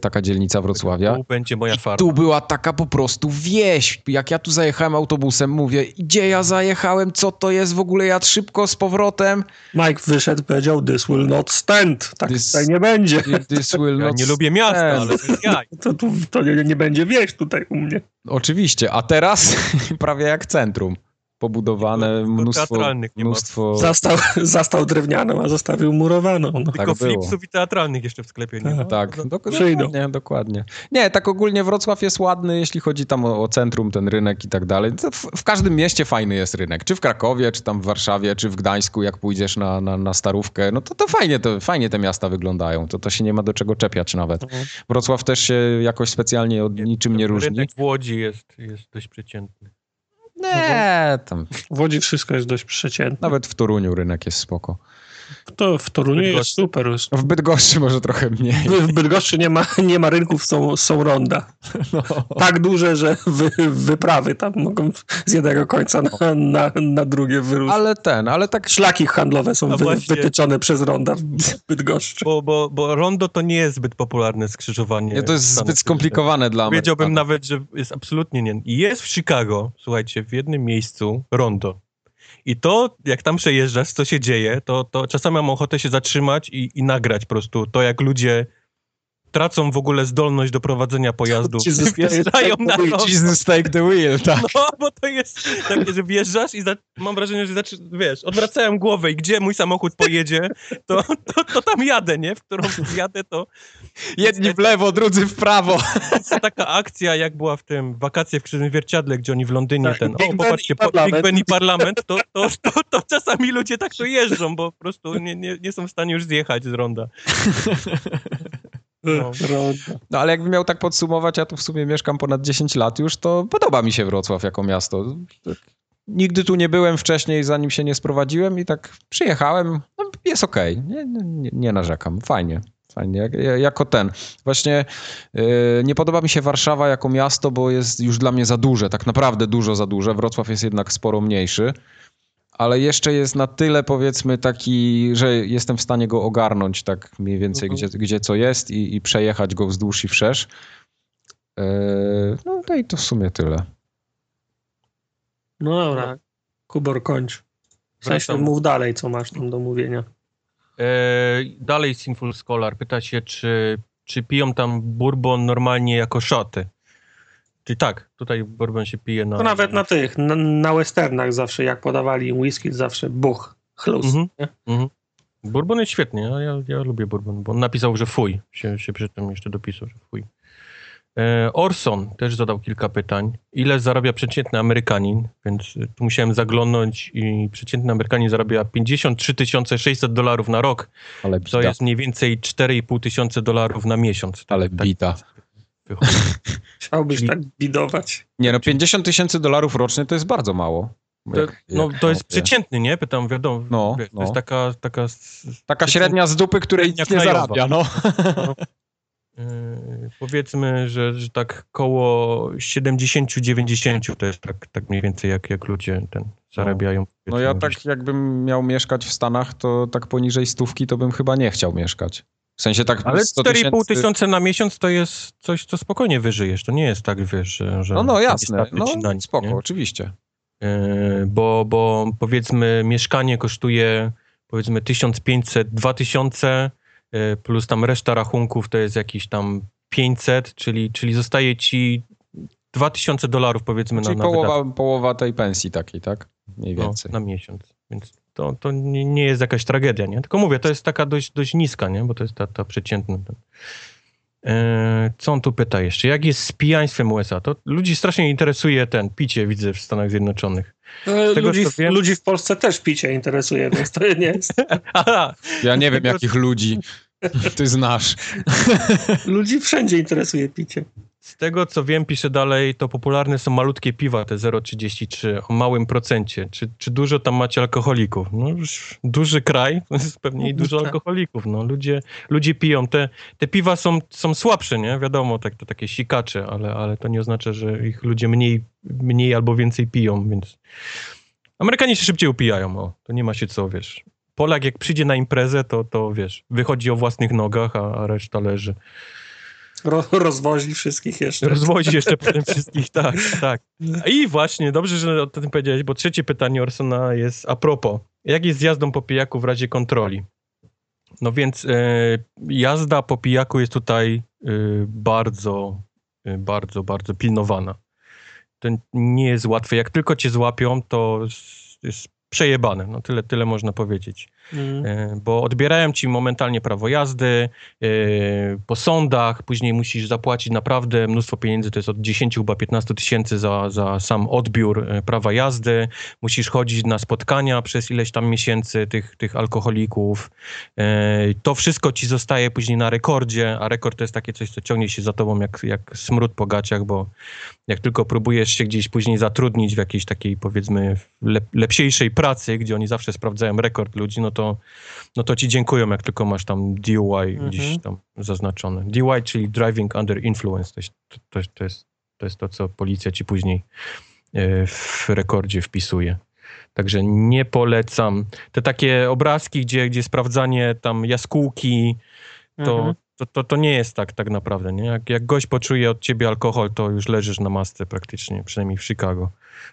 taka dzielnica Wrocławia. Tu będzie moja farma. Tu była taka po prostu wieś. Jak ja tu zajechałem autobusem, mówię, gdzie ja zajechałem, co to jest w ogóle, ja szybko z powrotem. Mike wyszedł, powiedział, this will not stand. Tak This- tutaj nie będzie. This will Ja not nie lubię miasta, ale to jest jaj. To, tu, to nie, nie będzie wieś tutaj u mnie. Oczywiście, a teraz prawie jak centrum. Pobudowane, mnóstwo, mnóstwo... Zastał, zastał drewnianą, a zostawił murowaną. No. Tylko było. flipsów i teatralnych jeszcze w sklepie nie ma. Tak, No, dok- dokładnie, dokładnie. Nie, tak ogólnie Wrocław jest ładny, jeśli chodzi tam o, o centrum, ten rynek i tak dalej. To w, w każdym mieście fajny jest rynek. Czy w Krakowie, czy tam w Warszawie, czy w Gdańsku, jak pójdziesz na, na, na Starówkę, no to, to fajnie te, fajnie te miasta wyglądają. To, to się nie ma do czego czepiać nawet. Mhm. Wrocław też się jakoś specjalnie od niczym nie różni. Rynek w Łodzi jest, jest dość przeciętny. Nie, tam W Łodzi wszystko jest dość przeciętne. nawet w Toruniu rynek jest spoko. To w Toruniu jest Bydgoszczy. super. W Bydgoszczy może trochę mniej. W Bydgoszczy nie ma, nie ma rynków, są, są ronda. No. Tak duże, że wy, wyprawy tam mogą z jednego końca na, na, na drugie wyruszać. Ale ten, ale tak Szlaki handlowe są wy, właśnie- wytyczone przez ronda w Bydgoszczy. Bo, bo, bo rondo to nie jest zbyt popularne skrzyżowanie. nie, to jest zbyt skomplikowane dla Powiedziałbym Amerykanów. nawet, że jest absolutnie nie. Jest w Chicago, słuchajcie, w jednym miejscu rondo. I to, jak tam przejeżdżasz, co się dzieje, to, to czasami mam ochotę się zatrzymać i, i nagrać po prostu to, jak ludzie tracą w ogóle zdolność do prowadzenia pojazdu. Jesus Wjeżdżają na. Jesus take the wheel, tak. No, bo to jest takie, że wjeżdżasz i za, mam wrażenie, że zaczy, wiesz, odwracałem głowę i gdzie mój samochód pojedzie, to, to, to tam jadę, nie? W którą jadę, to Jedni w lewo, drudzy w prawo. jest taka akcja, jak była w tym Wakacje w Krzywym Wierciadle, gdzie oni w Londynie Tak, ten, Big o Ben popatrzcie, po, Big Parlament. Ben i Parlament, to, to, to, to czasami ludzie tak tu jeżdżą, bo po prostu nie, nie, nie są w stanie już zjechać z ronda. No. Ronda. No ale jakbym miał tak podsumować, ja tu w sumie mieszkam ponad 10 lat już, to podoba mi się Wrocław jako miasto. Nigdy tu nie byłem wcześniej, zanim się nie sprowadziłem i tak przyjechałem, no jest okej, nie, nie, nie narzekam, fajnie. Fajnie, jak, jako ten. Właśnie yy, nie podoba mi się Warszawa jako miasto, bo jest już dla mnie za duże, tak naprawdę dużo za duże. Wrocław jest jednak sporo mniejszy, ale jeszcze jest na tyle powiedzmy taki, że jestem w stanie go ogarnąć tak mniej więcej, Mhm. gdzie, gdzie co jest i, i przejechać go wzdłuż i wszerz. Yy, no to i to w sumie tyle. No dobra, Kubor kończ. W sensie mów dalej, co masz tam do mówienia. E, dalej Sinful Scholar pyta się, czy, czy piją tam bourbon normalnie jako szoty. Czyli tak, tutaj bourbon się pije na... To nawet na tych, na, na westernach zawsze, jak podawali im whisky, zawsze buch, chlus. Mhm. Mhm. Bourbon jest świetny, ja, ja, lubię bourbon, bo on napisał, że fuj, się, się przy tym jeszcze dopisał, że fuj. E, Orson też zadał kilka pytań. Ile zarabia przeciętny Amerykanin? Więc e, tu musiałem zaglądnąć i przeciętny Amerykanin zarabia 53 600 dolarów na rok. Ale To bita. jest mniej więcej 4,5 tysiące dolarów na miesiąc. Ale Tak- tak bita. Wychodzi. Chciałbyś Czyli- tak bidować. Nie no, 50 tysięcy dolarów rocznie to jest bardzo mało. To, Jak- no jak to jest przeciętny, nie? Pytam, wiadomo. No, wiesz, no. To jest taka... taka s- Taka średnia z dupy, której nie krajowa. zarabia, no. Yy, powiedzmy, że, że tak koło 70-90 to jest tak, tak mniej więcej jak, jak ludzie ten zarabiają. No powiedzmy, ja tak jakbym miał mieszkać w Stanach, to tak poniżej stówki to bym chyba nie chciał mieszkać. W sensie tak Ale 100 4,5 tysiące na miesiąc to jest coś, co spokojnie wyżyjesz. To nie jest tak, wiesz, że... No no jasne, no nacinanie, spoko, nie? oczywiście. Yy, bo, bo powiedzmy mieszkanie kosztuje powiedzmy 1500, 2000 yy, plus tam reszta rachunków to jest jakieś tam 500, czyli, czyli zostaje ci 2000 dolarów powiedzmy na, Czyli na wydatki. połowa, połowa tej pensji takiej, tak? Mniej No, więcej. na miesiąc. Więc to, to nie, jest jakaś tragedia, nie? Tylko mówię, to jest taka dość, dość niska, nie? Bo to jest ta, ta przeciętna. E, co on tu pyta jeszcze? Jak jest z pijaństwem USA? To ludzi strasznie interesuje ten picie, widzę w Stanach Zjednoczonych. E, tego, ludzi, wiem- ludzi w Polsce też picie interesuje, więc to nie jest. Aha, Ja nie wiem, jakich ludzi ty znasz. Ludzi wszędzie interesuje picie. z tego co wiem, pisze dalej, to popularne są malutkie piwa, te 0,33, o małym procencie. Czy, czy dużo tam macie alkoholików? No już duży kraj, to jest pewnie i dużo Tak. alkoholików. No, ludzie, ludzie piją. Te, te piwa są, są słabsze, nie? Wiadomo, tak, to takie sikacze, ale, ale to nie oznacza, że ich ludzie mniej, mniej albo więcej piją, więc... Amerykanie się szybciej upijają, o. To nie ma się co, wiesz. Polak jak przyjdzie na imprezę, to, to wiesz, wychodzi o własnych nogach, a, a reszta leży. Ro, rozwozi wszystkich jeszcze. Rozwozi jeszcze potem wszystkich, tak, tak. I właśnie, dobrze, że o tym powiedziałeś, bo trzecie pytanie Orsona jest a propos. Jak jest z jazdą po pijaku w razie kontroli? No więc e, jazda po pijaku jest tutaj e, bardzo, e, bardzo, bardzo pilnowana. To nie jest łatwe. Jak tylko cię złapią, to jest przejebane. No tyle, tyle można powiedzieć. Mm. E, bo odbierają ci momentalnie prawo jazdy e, po sądach, później musisz zapłacić naprawdę mnóstwo pieniędzy, to jest od 10 chyba 15 tysięcy za, za sam odbiór e, prawa jazdy, musisz chodzić na spotkania przez ileś tam miesięcy tych, tych alkoholików, to wszystko ci zostaje później na rekordzie, a rekord to jest takie coś, co ciągnie się za tobą jak, jak smród po gaciach, bo jak tylko próbujesz się gdzieś później zatrudnić w jakiejś takiej powiedzmy lep, pracy, gdzie oni zawsze sprawdzają rekord ludzi, no to, no to ci dziękują, jak tylko masz tam DUI gdzieś tam zaznaczone. DUI, czyli Driving Under Influence, to jest to, to, to, jest, to, jest to co policja ci później e, w rekordzie wpisuje. Także nie polecam. Te takie obrazki, gdzie, gdzie sprawdzanie tam jaskółki, to, Mhm. To, to, to nie jest tak tak naprawdę. Nie? Jak, jak gość poczuje od ciebie alkohol, to już leżysz na masce praktycznie, przynajmniej w Chicago.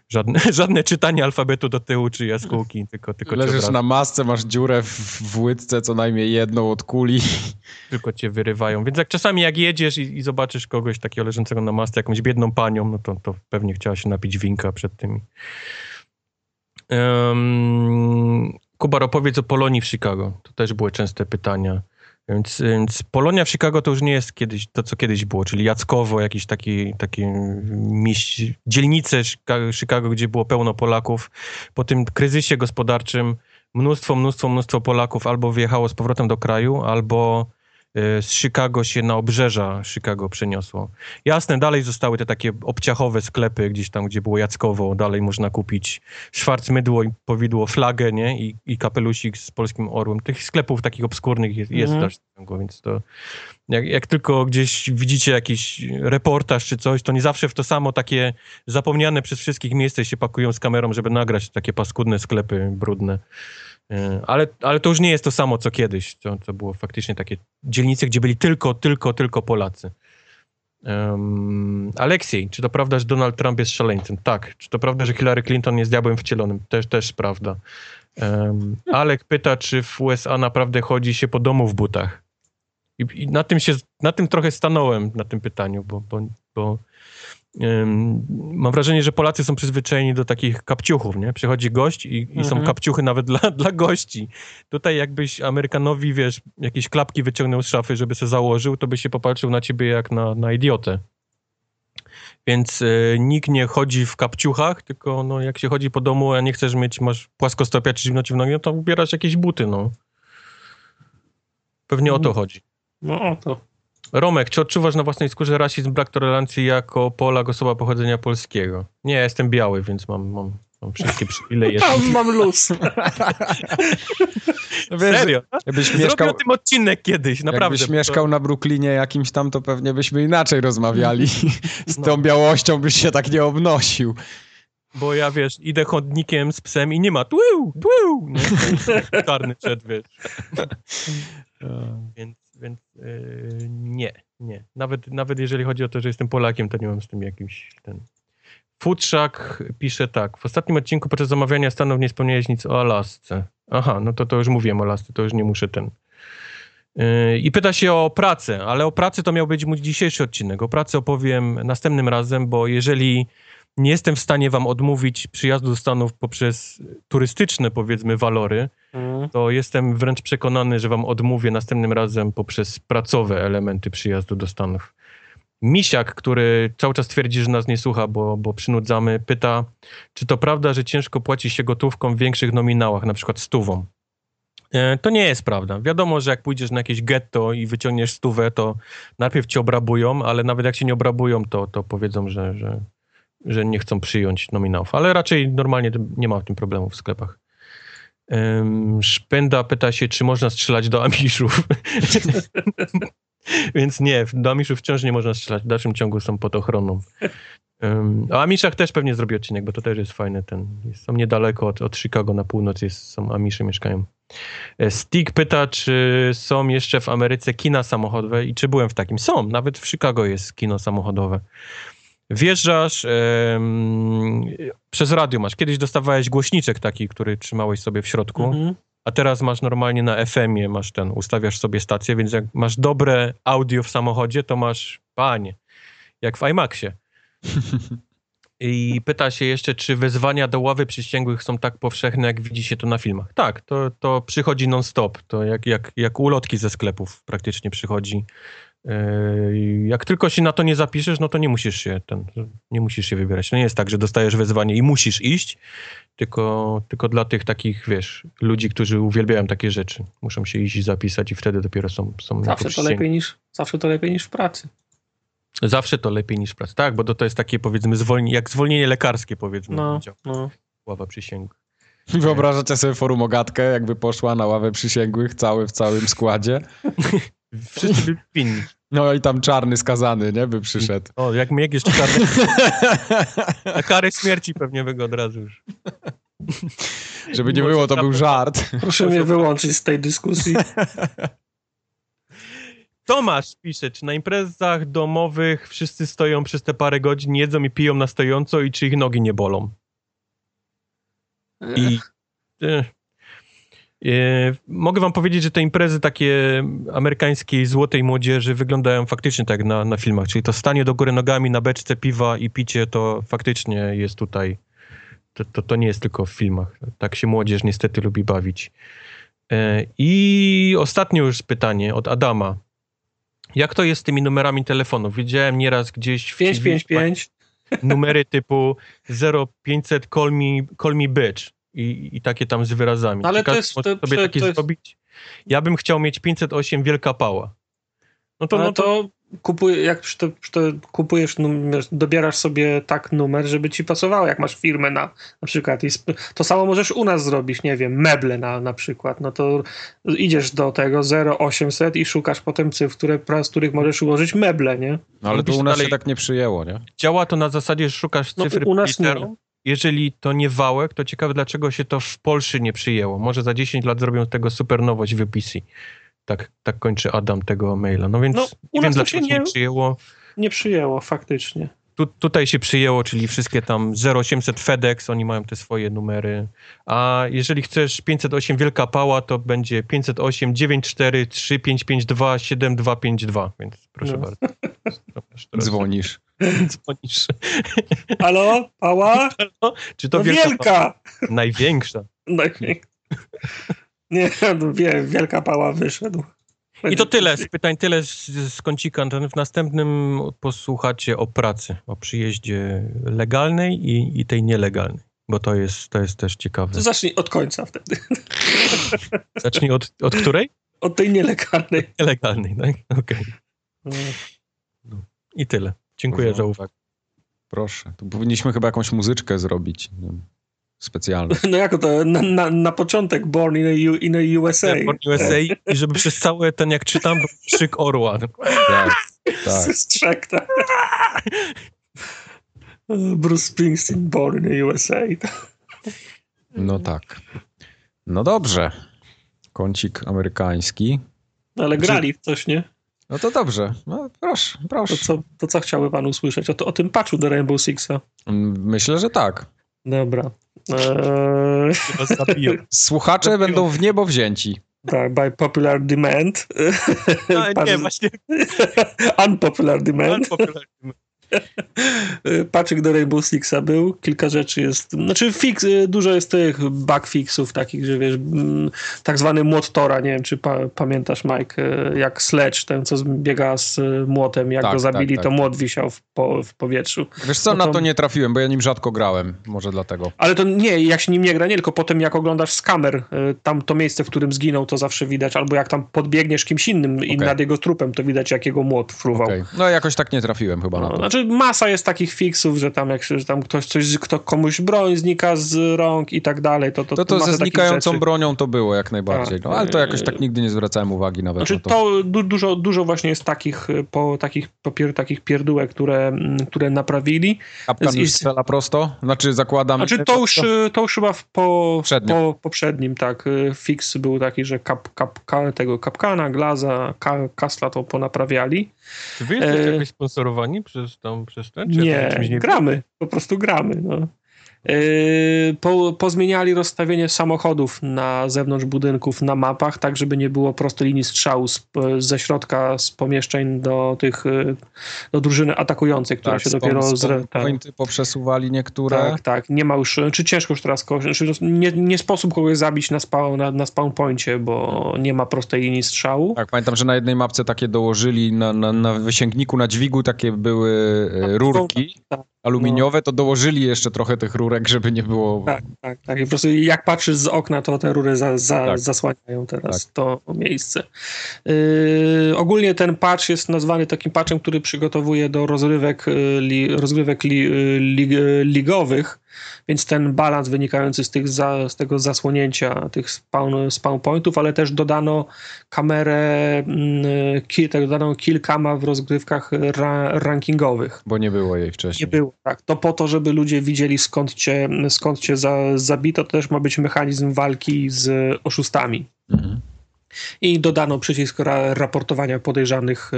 Żadne, żadne czytanie alfabetu do tyłu czy jaskółki, tylko, tylko, Leżysz na masce, masz dziurę w, w łydce, co najmniej jedną od kuli. tylko cię wyrywają. Więc jak czasami jak jedziesz i, i zobaczysz kogoś takiego leżącego na masce, jakąś biedną panią, no to, to pewnie chciała się napić winka przed tymi. Um, Kubar, opowiedz o Polonii w Chicago. To też były częste pytania. Więc, więc Polonia w Chicago to już nie jest kiedyś to, co kiedyś było, czyli Jackowo, jakieś takie, takie mieś, dzielnice Chica- Chicago, gdzie było pełno Polaków. Po tym kryzysie gospodarczym mnóstwo, mnóstwo, mnóstwo Polaków albo wyjechało z powrotem do kraju, albo z Chicago się na obrzeża Chicago przeniosło. Jasne, dalej zostały te takie obciachowe sklepy gdzieś tam, gdzie było Jackowo, dalej można kupić szwarcmydło i powidło, flagę, nie? I, i kapelusik z polskim orłem. Tych sklepów takich obskurnych jest, jest też Chicago, więc to jak, jak tylko gdzieś widzicie jakiś reportaż czy coś, to nie zawsze w to samo takie zapomniane przez wszystkich miejsce się pakują z kamerą, żeby nagrać takie paskudne sklepy brudne. E, Ale, ale to już nie jest to samo, co kiedyś, co, co było faktycznie takie dzielnice, gdzie byli tylko, tylko, tylko Polacy. Um, Aleksiej, czy to prawda, że Donald Trump jest szaleńcem? Tak. Czy to prawda, że Hillary Clinton jest diabłem wcielonym? Też, też prawda. Um, Alek pyta, czy w USA naprawdę chodzi się po domu w butach. I, i na, tym się, na tym trochę stanąłem, na tym pytaniu, bo, bo, bo mam wrażenie, że Polacy są przyzwyczajeni do takich kapciuchów, nie? Przychodzi gość i, i są mhm. kapciuchy nawet dla, dla gości. Tutaj jakbyś Amerykanowi, wiesz, jakieś klapki wyciągnął z szafy, żeby se założył, to by się popatrzył na ciebie jak na, na idiotę. Więc y, nikt nie chodzi w kapciuchach, tylko no, jak się chodzi po domu, a nie chcesz mieć, masz płaskostopia czy zimno ci w nogi, no to ubierasz jakieś buty, no. Pewnie o to chodzi. No o to. Romek, czy odczuwasz na własnej skórze rasizm, brak tolerancji jako Polak, osoba pochodzenia polskiego? Nie, jestem biały, więc mam, mam, mam wszystkie przywileje. Mam, mam luz. No wiesz, Serio? Jakbyś mieszkał, o tym odcinek kiedyś, naprawdę. Jakbyś mieszkał na Brooklynie jakimś tam, to pewnie byśmy inaczej rozmawiali. Z tą no. białością byś się tak nie obnosił. Bo ja, wiesz, idę chodnikiem z psem i nie ma tłył, tłył, nie? Czarny przed, wiesz. Więc więc yy, nie, nie. Nawet, nawet jeżeli chodzi o to, że jestem Polakiem, to nie mam z tym jakimś ten... Futrzak pisze tak. W ostatnim odcinku podczas zamawiania Stanów nie wspomniałeś nic o Alasce. Aha, no to to już mówiłem o Alasce, to już nie muszę ten... Yy, I pyta się o pracę, ale o pracy to miał być mój dzisiejszy odcinek. O pracy opowiem następnym razem, bo jeżeli nie jestem w stanie wam odmówić przyjazdu do Stanów poprzez turystyczne, powiedzmy, walory, mm. to jestem wręcz przekonany, że wam odmówię następnym razem poprzez pracowe elementy przyjazdu do Stanów. Misiak, który cały czas twierdzi, że nas nie słucha, bo, bo przynudzamy, pyta, czy to prawda, że ciężko płaci się gotówką w większych nominałach, na przykład stówą? E, to nie jest prawda. Wiadomo, że jak pójdziesz na jakieś getto i wyciągniesz stówę, to najpierw cię obrabują, ale nawet jak się nie obrabują, to, to powiedzą, że, że, że nie chcą przyjąć nominałów, ale raczej normalnie nie ma w tym problemu w sklepach. Szpenda pyta się, czy można strzelać do Amiszów. Więc nie, do Amiszów wciąż nie można strzelać. W dalszym ciągu są pod ochroną. Um, o Amiszach też pewnie zrobię odcinek, bo to też jest fajne. Ten, są niedaleko od, od Chicago na północ, jest, są Amisze mieszkają. E, Stig pyta, czy są jeszcze w Ameryce kina samochodowe i czy byłem w takim. Są, nawet w Chicago jest kino samochodowe. Wjeżdżasz przez radio masz. Kiedyś dostawałeś głośniczek taki, który trzymałeś sobie w środku, mhm. a teraz masz normalnie na FM-ie, masz ten, ustawiasz sobie stację, więc jak masz dobre audio w samochodzie, to masz, panie, jak w IMAXie. I pyta się jeszcze, czy wezwania do ławy przysięgłych są tak powszechne, jak widzi się to na filmach. Tak, to, to przychodzi non-stop. To jak, jak, jak ulotki ze sklepów praktycznie przychodzi. Yy, jak tylko się na to nie zapiszesz, no to nie musisz się ten, nie musisz się wybierać. To nie jest tak, że dostajesz wezwanie i musisz iść, tylko, tylko dla tych takich, wiesz, ludzi, którzy uwielbiają takie rzeczy. Muszą się iść i zapisać i wtedy dopiero są, są zawsze to lepiej niż Zawsze to lepiej niż w pracy. Zawsze to lepiej niż w pracy, tak, bo to, to jest takie powiedzmy zwolnienie, jak zwolnienie lekarskie powiedzmy. No, no. Ława Wyobrażacie sobie forum ogatkę, jakby poszła na ławę przysięgłych, cały w całym składzie? Wszyscy by winni. No i tam czarny skazany, nie? By przyszedł. O, jak mnie jest czarny. Na karę śmierci pewnie by go od razu już. Żeby nie było, to był żart. Proszę mnie wyłączyć z tej dyskusji. Tomasz pisze, czy na imprezach domowych wszyscy stoją przez te parę godzin, jedzą i piją na stojąco i czy ich nogi nie bolą? I... E, mogę wam powiedzieć, że te imprezy takie amerykańskiej złotej młodzieży wyglądają faktycznie tak na, na filmach, czyli to stanie do góry nogami na beczce piwa i picie to faktycznie jest tutaj, to, to, to nie jest tylko w filmach. Tak się młodzież niestety lubi bawić. E, I ostatnie już pytanie od Adama. Jak to jest z tymi numerami telefonów? Widziałem nieraz gdzieś w 555 numery typu 0500 call me, call me bitch i, i takie tam z wyrazami. Ale to jest, to, sobie to, takie to jest... zrobić? Ja bym chciał mieć 508 Wielka Pała. No to, no to kupuj, jak to, to kupujesz numer, dobierasz sobie tak numer, żeby ci pasowało, jak masz firmę na, na przykład. to samo możesz u nas zrobić, nie wiem, meble na, na przykład. No to idziesz do tego 0800 i szukasz potem cyfr, które, z których możesz ułożyć meble, nie? No ale to u nas dalej... się tak nie przyjęło, nie? Działa to na zasadzie, że szukasz no, cyfry u nas nie jeżeli to nie wałek, to ciekawe, dlaczego się to w Polsce nie przyjęło. Może za 10 lat zrobią z tego super nowość w PC. Tak, tak kończy Adam tego maila. No więc no, nie wiem, dlaczego się nie, nie przyjęło. Nie przyjęło, faktycznie. Tu, tutaj się przyjęło, czyli wszystkie tam 0800 FedEx, oni mają te swoje numery. A jeżeli chcesz 508 Wielka Pała, to będzie 508 94 3552 7252, więc proszę no. bardzo. Dzwonisz. Dzwonisz. Halo, pała? Czy to No wielka? wielka! Największa. Największa. Nie, no wie, wielka pała wyszedł. I to tyle z pytań, tyle z, z kącika. W następnym posłuchacie o pracy, o przyjeździe legalnej i, i tej nielegalnej, bo to jest, to jest też ciekawe. To zacznij od końca wtedy. Zacznij od, od której? Od tej nielegalnej. Nielegalnej, tak? Okej. I tyle. Dziękuję za uwagę. Proszę. Tu powinniśmy chyba jakąś muzyczkę zrobić. Nie wiem, specjalną. No jako to na, na, na początek Born in a, U- in a USA. Born USA i żeby przez cały ten, jak czytam, był krzyk orła. Tak, tak. Strzek, tak. Bruce Springsteen, Born in a USA. No tak. No dobrze. Kącik amerykański. No, Ale grali w coś, nie? No to dobrze. No proszę, To proszę. co, to co chciałby pan usłyszeć? O, to, o tym patchu do Rainbow Sixa. Myślę, że tak. Dobra. Eee. Słuchacze Zabiją. będą w niebo wzięci. tak, by popular demand. No, Pan- nie, właśnie. Unpopular demand. Unpopular. Paczyk do Rainbow Sixa był, kilka rzeczy jest, znaczy fix, y, dużo jest tych bug fixów takich, że wiesz, mm, tak zwany młot Tora, nie wiem czy pa, pamiętasz Mike, y, jak Sledge, ten co biega z y, młotem, jak Tak, go zabili, tak, to tak. młot wisiał w, po, w powietrzu. Wiesz co, No na to- to nie trafiłem, bo ja nim rzadko grałem. Może dlatego. Ale to nie, jak się nim nie gra, nie, tylko potem jak oglądasz z kamer, tam to miejsce, w którym zginął, to zawsze widać, albo jak tam podbiegniesz kimś innym i Okej. nad jego trupem, to widać jak jego młot fruwał. Okej. No jakoś tak nie trafiłem chyba na No, to. znaczy masa jest takich fixów, że tam jak się, że tam ktoś coś, kto komuś broń znika z rąk i tak dalej, to to, To to ze znikającą bronią to było jak najbardziej. Tak. No ale to jakoś tak nigdy nie zwracałem uwagi nawet Znaczy na to. to du, dużo, dużo właśnie jest takich, y, po, takich, popier, takich pierdółek, które, mm, które naprawili. Kapkan już strzela prosto? Znaczy zakładam... Znaczy to już, y, to już chyba w po, Poprzednim. po poprzednim, tak, y, fix był taki, że kap, kap, ka, tego kapkana, glaza, ka, kasla to ponaprawiali. Czy wy jesteście E, jakoś sponsorowani przez, tam, przez ten? Czy nie gramy, po prostu gramy. No. Yy, po, pozmieniali rozstawienie samochodów na zewnątrz budynków na mapach, tak żeby nie było prostej linii strzału z, ze środka z pomieszczeń do tych yy, do drużyny atakującej, która tak, się dopiero zre, tak, poprzesuwali niektóre. tak, tak, nie ma już, czy ciężko już teraz znaczy nie, nie sposób kogoś zabić na spawn, na, na spawn poincie, bo nie ma prostej linii strzału. Tak, pamiętam, że na jednej mapce takie dołożyli, na, na, na wysięgniku, na dźwigu takie były e, Tak, rurki tak, aluminiowe, to dołożyli jeszcze trochę tych rurek, żeby nie było... Tak, tak, tak. I po prostu jak patrzysz z okna, to te rury za, za, Tak. zasłaniają teraz to miejsce. Yy, ogólnie ten patch jest nazwany takim patchem, który przygotowuje do rozrywek, yy, li, rozrywek li, yy, lig, yy, ligowych, więc ten balans wynikający z, tych za, z tego zasłonięcia tych spawn, spawn pointów, ale też dodano kamerę, mm, ki, tak, dodano kill cama w rozgrywkach ra, rankingowych. Bo nie było jej Nie wcześniej. było, tak. To po to, żeby ludzie widzieli skąd cię, skąd cię za, zabito, to też ma być mechanizm walki z oszustami. Mhm. I dodano przycisk ra, raportowania podejrzanych y,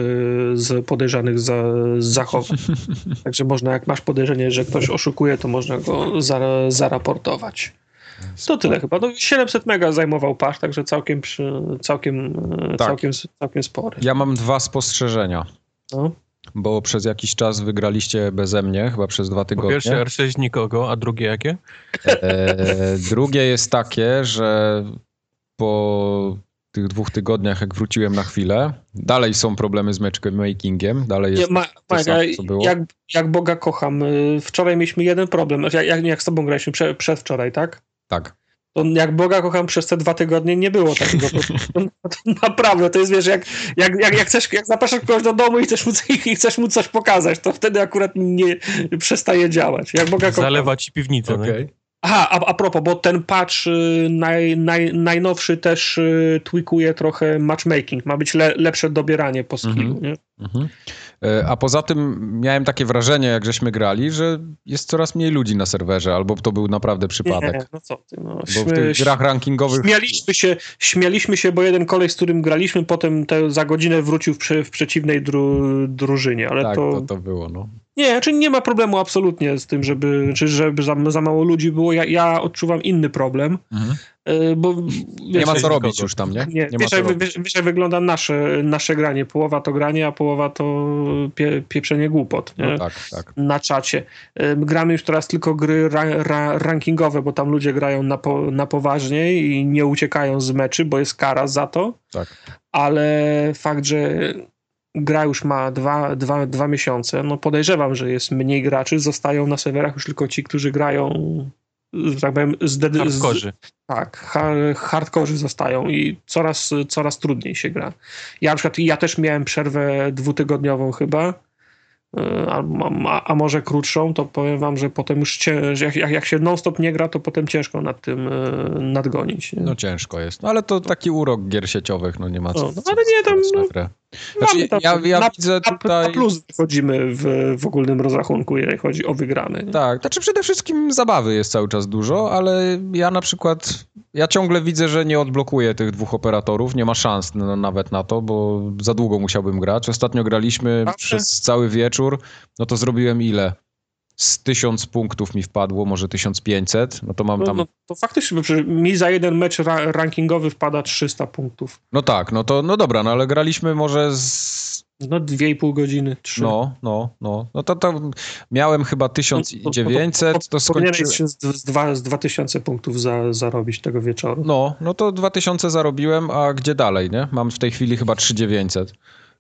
z podejrzanych za, z zachowań. Także można, jak masz podejrzenie, że ktoś oszukuje, to można go za, zaraportować. To tyle chyba. No, 700 mega zajmował patch, także całkiem, przy, całkiem, y, Tak. całkiem, całkiem spory. Ja mam dwa spostrzeżenia, No. bo przez jakiś czas wygraliście beze mnie, chyba przez dwa Po tygodnie. pierwsze R6 nikogo, a drugie jakie? E, drugie jest takie, że po tych dwóch tygodniach, jak wróciłem na chwilę, dalej są problemy z matchmakingiem, dalej Nie, jest ma, to co było. jak, jak Boga kocham. y, Wczoraj mieliśmy jeden problem. Jak, jak, jak z tobą graliśmy prze, przedwczoraj, tak? Tak. To jak Boga kocham przez te dwa tygodnie nie było takiego. To, to, to naprawdę, to jest wiesz, jak, jak, jak, jak, chcesz, jak zapraszasz kogoś do domu i chcesz, mu, i chcesz mu coś pokazać, to wtedy akurat nie przestaje działać. Jak Boga kocham. Zalewa ci piwnicę. no. Aha, a, a propos, bo ten patch y, naj, naj, najnowszy też y, tweakuje trochę matchmaking. Ma być le, lepsze dobieranie po skillu, Mhm. nie? Mhm. E, A poza tym miałem takie wrażenie, jak żeśmy grali, że jest coraz mniej ludzi na serwerze, albo to był naprawdę przypadek. Nie, no co ty, no. Bo w Śmie- tych grach rankingowych Śmialiśmy się, śmialiśmy się, bo jeden kolej, z którym graliśmy, potem te, za godzinę wrócił w, prze, w przeciwnej dru, drużynie, ale tak, to, to, to było, no. Nie, znaczy nie ma problemu absolutnie z tym, żeby, czy żeby za, za mało ludzi było. Ja, ja odczuwam inny problem, Mhm. Y, Bo, Nie ma co robić już tam, nie? Nie, ma wiesz, jak, wiesz, wiesz, jak wygląda nasze, nasze granie. Połowa to granie, a połowa to pie, pieprzenie głupot. Nie? No tak, tak. na czacie. Gramy już teraz tylko gry ra, ra, rankingowe, bo tam ludzie grają na, po, na poważnie i nie uciekają z meczy, bo jest kara za to. Tak. Ale fakt, że gra już ma dwa, dwa, dwa miesiące, no podejrzewam, że jest mniej graczy. Zostają na serwerach już tylko ci, którzy grają że tak powiem, zdedy- z, Hardkorzy. tak, ha, hardkorzy zostają i coraz, coraz trudniej się gra. Ja na przykład, ja też miałem przerwę dwutygodniową chyba, y, a, a, a może krótszą, to powiem wam, że potem już cię, że jak, jak, jak się non-stop nie gra, to potem ciężko nad tym y, nadgonić. Nie? No ciężko jest. No ale to taki urok gier sieciowych, no nie ma co. No, no, co- ale nie, tam, no, Znaczy, tam- ja, ja na, widzę tutaj... na plus wychodzimy w, w ogólnym rozrachunku, jeżeli chodzi o wygrane. Nie? Tak, znaczy przede wszystkim zabawy jest cały czas dużo, ale ja na przykład, ja ciągle widzę, że nie odblokuję tych dwóch operatorów, nie ma szans nawet na to, bo za długo musiałbym grać. Ostatnio graliśmy przez cały wieczór, no to zrobiłem ile? Z tysiąc punktów mi wpadło, może 1500, no to mam No, tam... no, to faktycznie, bo mi za jeden mecz ra, rankingowy wpada 300 punktów. No tak, no to, no dobra, no ale graliśmy może z... No 2,5 godziny, 3. No, no, no, no to, to miałem chyba 1900, to skończyłem... Powinieneś się z, z, dwa, z 2000 punktów za, zarobić tego wieczoru. No, no to 2000 zarobiłem, a gdzie dalej, nie? Mam w tej chwili chyba 3900.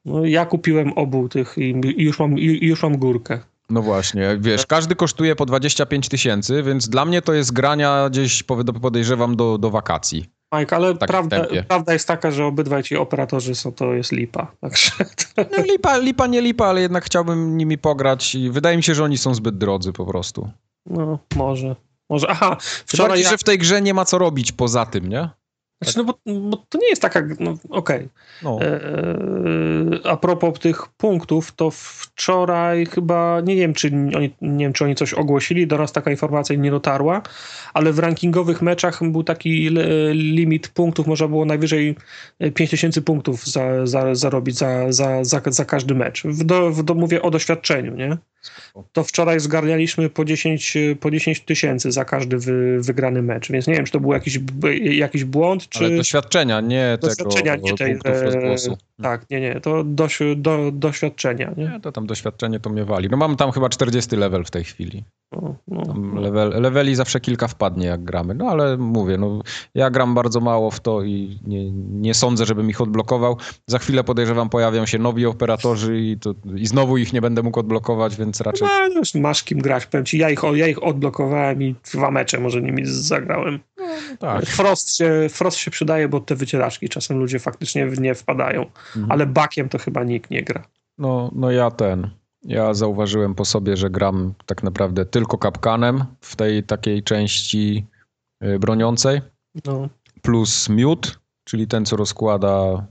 No, ja kupiłem obu tych i, już mam, już mam górkę. No właśnie, wiesz, każdy kosztuje po 25 tysięcy, więc dla mnie to jest grania gdzieś, podejrzewam, do, do wakacji. Mike, ale takim prawda, prawda jest taka, że obydwaj ci operatorzy są, to jest lipa. Także to, No, lipa, lipa, nie lipa, ale jednak chciałbym nimi pograć i wydaje mi się, że oni są zbyt drodzy po prostu. no, może. Może, aha, Wczoraj, wczoraj ja, że w tej grze nie ma co robić poza tym, nie? Znaczy, no bo, bo to nie jest taka, no okej. No, Eee, a propos tych punktów, to wczoraj chyba, nie wiem, czy oni, nie wiem, czy oni coś ogłosili, do nas taka informacja nie dotarła, ale w rankingowych meczach był taki limit punktów, można było najwyżej 5000 punktów za, za, zarobić za, za, za, za każdy mecz. W do, w do, mówię o doświadczeniu, nie? To wczoraj zgarnialiśmy po 10 po 10 tysięcy za każdy wy, wygrany mecz, więc nie wiem, czy to był jakiś, jakiś błąd, czy... ale doświadczenia, nie Doświadczenia, tego nie tej, punktów rozgłosu. Tak, nie, nie, to doś, do, doświadczenia, nie? Nie, to tam doświadczenie to mnie wali. No mam tam chyba 40 level w tej chwili. No, no. level, leveli zawsze kilka wpadnie, jak gramy. No ale mówię, no, ja gram bardzo mało w to i nie, nie sądzę, żebym ich odblokował. Za chwilę podejrzewam, pojawią się nowi operatorzy i, to, i znowu ich nie będę mógł odblokować, więc raczej. No, już masz kim grać, powiem ci, ja ich, ja ich odblokowałem i dwa mecze może nimi zagrałem. Tak. Frost, się, Frost się przydaje, bo te wycieraczki czasem ludzie faktycznie w nie wpadają, Mhm. ale bakiem to chyba nikt nie gra. No, no ja ten. Ja zauważyłem po sobie, że gram tak naprawdę tylko kapkanem w tej takiej części y, broniącej, No, plus miód, czyli ten, co rozkłada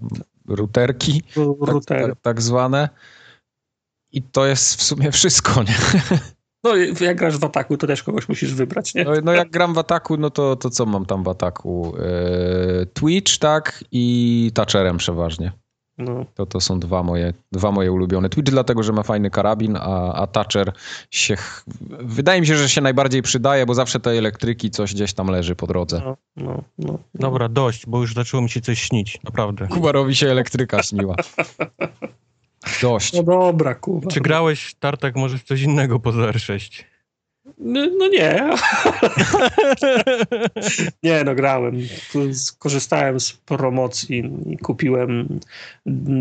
routerki. tak, routery. tak, tak zwane. I to jest w sumie wszystko, nie? No i jak grasz w ataku, to też kogoś musisz wybrać, nie? No, no jak gram w ataku, no to, to co mam tam w ataku? E, Twitch, tak? I Thatcherem przeważnie. No. To, to są dwa moje, dwa moje ulubione. Twitch dlatego, że ma fajny karabin, a, a Thatcher się... ch- Wydaje mi się, że się najbardziej przydaje, bo zawsze tej elektryki coś gdzieś tam leży po drodze. No, no, no. Dobra, dość, bo już zaczęło mi się coś śnić, naprawdę. Kubarowi się elektryka śniła. Dość. No dobra, Kuba. Czy grałeś, Tartak, może w coś innego poza R6? No, no nie. nie, no grałem. Skorzystałem z promocji i kupiłem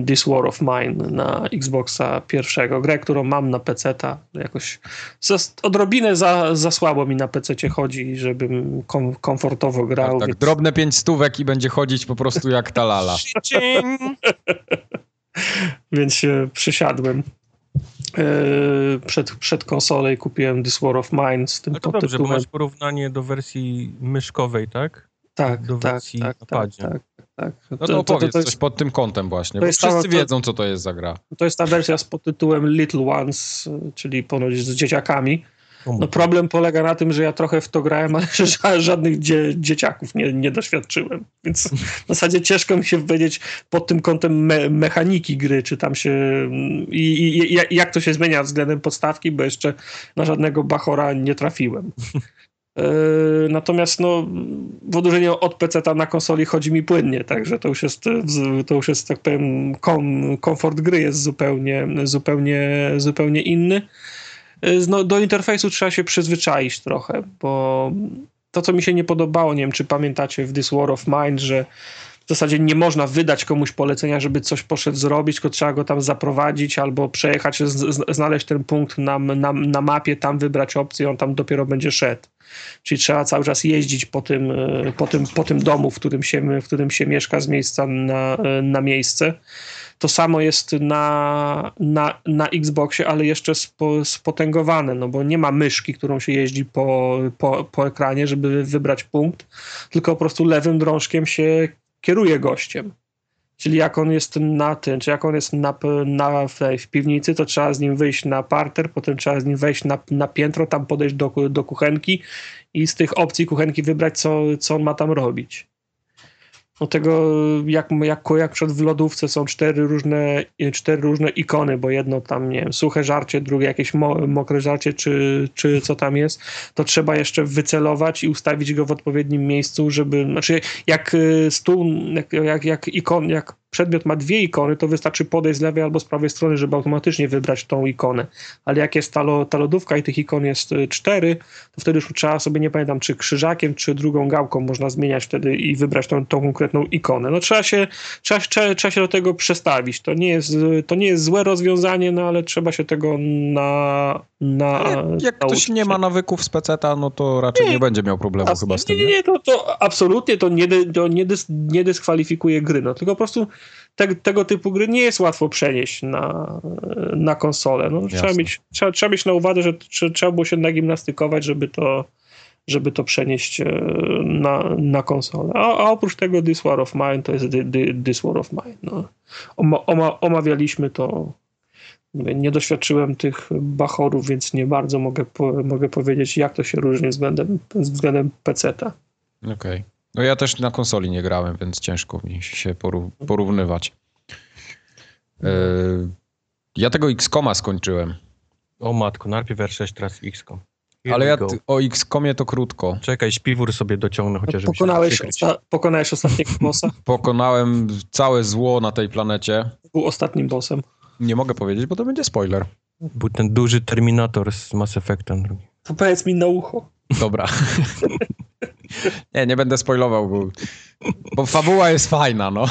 This War of Mine na Xboxa pierwszego. Grę, którą mam na PC-ta. Jakoś za, odrobinę za, za słabo mi na PC-cie chodzi, żebym kom, komfortowo grał. Tak, więc- drobne pięć stówek i będzie chodzić po prostu jak ta lala. więc się przysiadłem yy, przed, przed konsolę i kupiłem This War of Mine z tym No to dobrze, bo podtytułem. masz porównanie do wersji myszkowej, tak? Tak, do tak, wersji tak, na tak, padzie. tak, tak. No to opowiedz to, jest, coś pod tym kątem właśnie, to bo jest wszyscy ta- to- wiedzą, co to jest za gra. to jest ta wersja z podtytułem Little Ones, czyli ponoć z dzieciakami. O mój No problem polega na tym, że ja trochę w to grałem, ale ża- żadnych dzie dzieciaków nie, nie doświadczyłem. Więc w zasadzie ciężko mi się powiedzieć pod tym kątem me mechaniki gry, czy tam się i, i, i jak to się zmienia względem podstawki, bo jeszcze na żadnego Bachora nie trafiłem. Natomiast no, w odróżnieniu od PC na konsoli chodzi mi płynnie, także to już jest, to już jest tak powiem, kom, komfort gry jest zupełnie, zupełnie, zupełnie inny. No, do interfejsu trzeba się przyzwyczaić trochę, bo to, co mi się nie podobało, nie wiem, czy pamiętacie w This War of Mind, że w zasadzie nie można wydać komuś polecenia, żeby coś poszedł zrobić, tylko trzeba go tam zaprowadzić albo przejechać, znaleźć ten punkt na, na, na mapie, tam wybrać opcję, on tam dopiero będzie szedł. Czyli trzeba cały czas jeździć po tym, e, po tym, po tym domu, w którym, się, w którym się mieszka z miejsca na, e, na miejsce. To samo jest na, na, na Xboxie, ale jeszcze spo, spotęgowane, no bo nie ma myszki, którą się jeździ po, po, po ekranie, żeby wybrać punkt, tylko po prostu lewym drążkiem się kieruje gościem. Czyli jak on jest na tym, czy jak on jest na, na, w, piwnicy, to trzeba z nim wyjść na parter, potem trzeba z nim wejść na, na piętro, tam podejść do, do kuchenki i z tych opcji kuchenki wybrać, co, co on ma tam robić no tego, jak, jak, jak przed w lodówce są cztery różne, cztery różne ikony, bo jedno tam, nie wiem, suche żarcie, drugie jakieś mo, mokre żarcie, czy, czy co tam jest, to trzeba jeszcze wycelować i ustawić go w odpowiednim miejscu, żeby, znaczy jak y, stół, jak, jak, jak ikon, jak przedmiot ma dwie ikony, to wystarczy podejść z lewej albo z prawej strony, żeby automatycznie wybrać tą ikonę. Ale jak jest ta, lo, ta lodówka i tych ikon jest y, cztery, to wtedy już trzeba sobie, nie pamiętam, czy krzyżakiem, czy drugą gałką można zmieniać wtedy i wybrać tą, tą konkretną ikonę. No trzeba się, trzeba, trzeba, trzeba się do tego przestawić. To nie, jest, to nie jest złe rozwiązanie, no ale trzeba się tego na... na jak, jak ktoś nie ma nawyków z peceta, no to raczej nie, nie będzie miał problemu chyba z tym. Nie, nie, nie, to, to absolutnie to nie, to nie, dys, nie dyskwalifikuje gry, no tylko po prostu te, tego typu gry nie jest łatwo przenieść na, na konsolę. No, trzeba, mieć, trzeba, trzeba mieć na uwadze, że trzeba było się nagimnastykować, żeby to, żeby to przenieść e, na, na konsolę. A, a oprócz tego This War of Mine to jest This War of Mine. No. Oma, oma, omawialiśmy to. Nie, nie, doświadczyłem tych bachorów, więc nie bardzo mogę, po, mogę powiedzieć, jak to się różni względem, względem PC-ta. Okej. Okay. No ja też na konsoli nie grałem, więc ciężko mi się porównywać. Yy, ja tego XCOMa skończyłem. O matko, najpierw R6, teraz XCOM. Here Ale ja o XCOMie to krótko. Czekaj, śpiwór sobie dociągnę chociaż no, pokonałeś, osta pokonałeś ostatniego bossa? Pokonałem całe zło na tej planecie. Był ostatnim bossem. Nie mogę powiedzieć, bo to będzie spoiler. Był ten duży Terminator z Mass Effectem. To powiedz mi na ucho. Dobra. nie, nie będę spoilował, bo, bo fabuła jest fajna, no.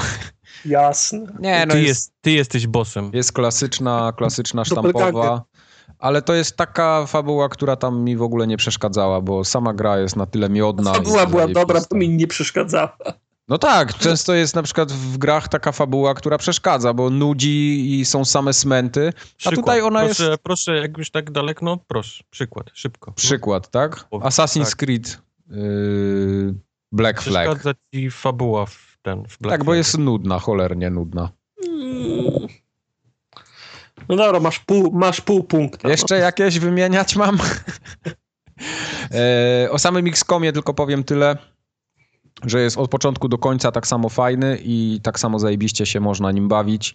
Jasne. Nie, no ty, jest, jest, ty jesteś bossem. Jest klasyczna, klasyczna sztampowa, ale to jest taka fabuła, która tam mi w ogóle nie przeszkadzała, bo sama gra jest na tyle miodna. Fabuła była dobra, to mi nie przeszkadzała. No tak, często jest na przykład w grach taka fabuła, która przeszkadza, bo nudzi i są same smenty, a tutaj ona proszę, jest... Proszę, jak już tak daleko, no proszę, przykład, szybko. Przykład, tak? Assassin's tak. Creed yy, Black Flag. Przeszkadza ci fabuła w ten, w Black Tak, bo jest nudna, cholernie nudna. No dobra, masz pół, masz pół punkta. Jeszcze no. jakieś wymieniać mam? e, o samym XCOMie tylko powiem tyle że jest od początku do końca tak samo fajny i tak samo zajebiście się można nim bawić.